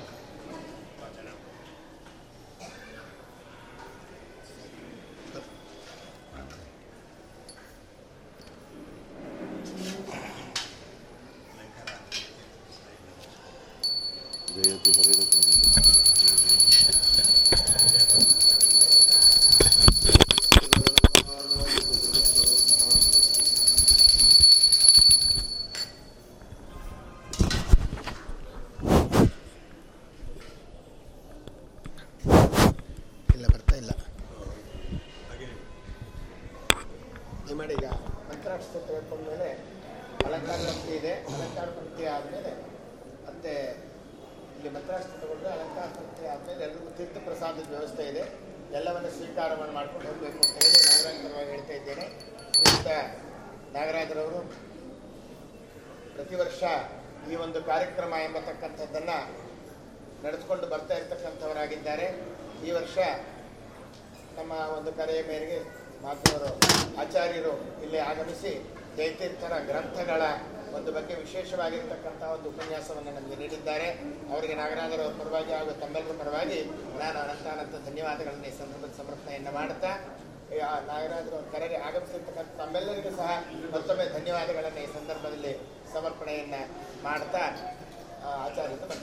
ಗ್ರಂಥಗಳ ಒಂದು ಬಗ್ಗೆ ವಿಶೇಷವಾಗಿರ್ತಕ್ಕಂಥ ಒಂದು ಉಪನ್ಯಾಸವನ್ನು ನಮಗೆ ನೀಡಿದ್ದಾರೆ. ಅವರಿಗೆ ನಾಗರಾಜರ ಪರವಾಗಿ ಹಾಗೂ ತಮ್ಮೆಲ್ಲರ ಪರವಾಗಿ ನಾನು ಅನಂತಾನಂತ ಧನ್ಯವಾದಗಳನ್ನು ಈ ಸಂದರ್ಭದ ಸಮರ್ಪಣೆಯನ್ನು ಮಾಡ್ತಾ ಆ ನಾಗರಾಜರ ಕರೆಗೆ ಆಗಮಿಸಿರ್ತಕ್ಕಂಥ ತಮ್ಮೆಲ್ಲರಿಗೂ ಸಹ ಮತ್ತೊಮ್ಮೆ ಧನ್ಯವಾದಗಳನ್ನು ಈ ಸಂದರ್ಭದಲ್ಲಿ ಸಮರ್ಪಣೆಯನ್ನು ಮಾಡ್ತಾ ಆಚಾರ್ಯ ಮತ್ತೆ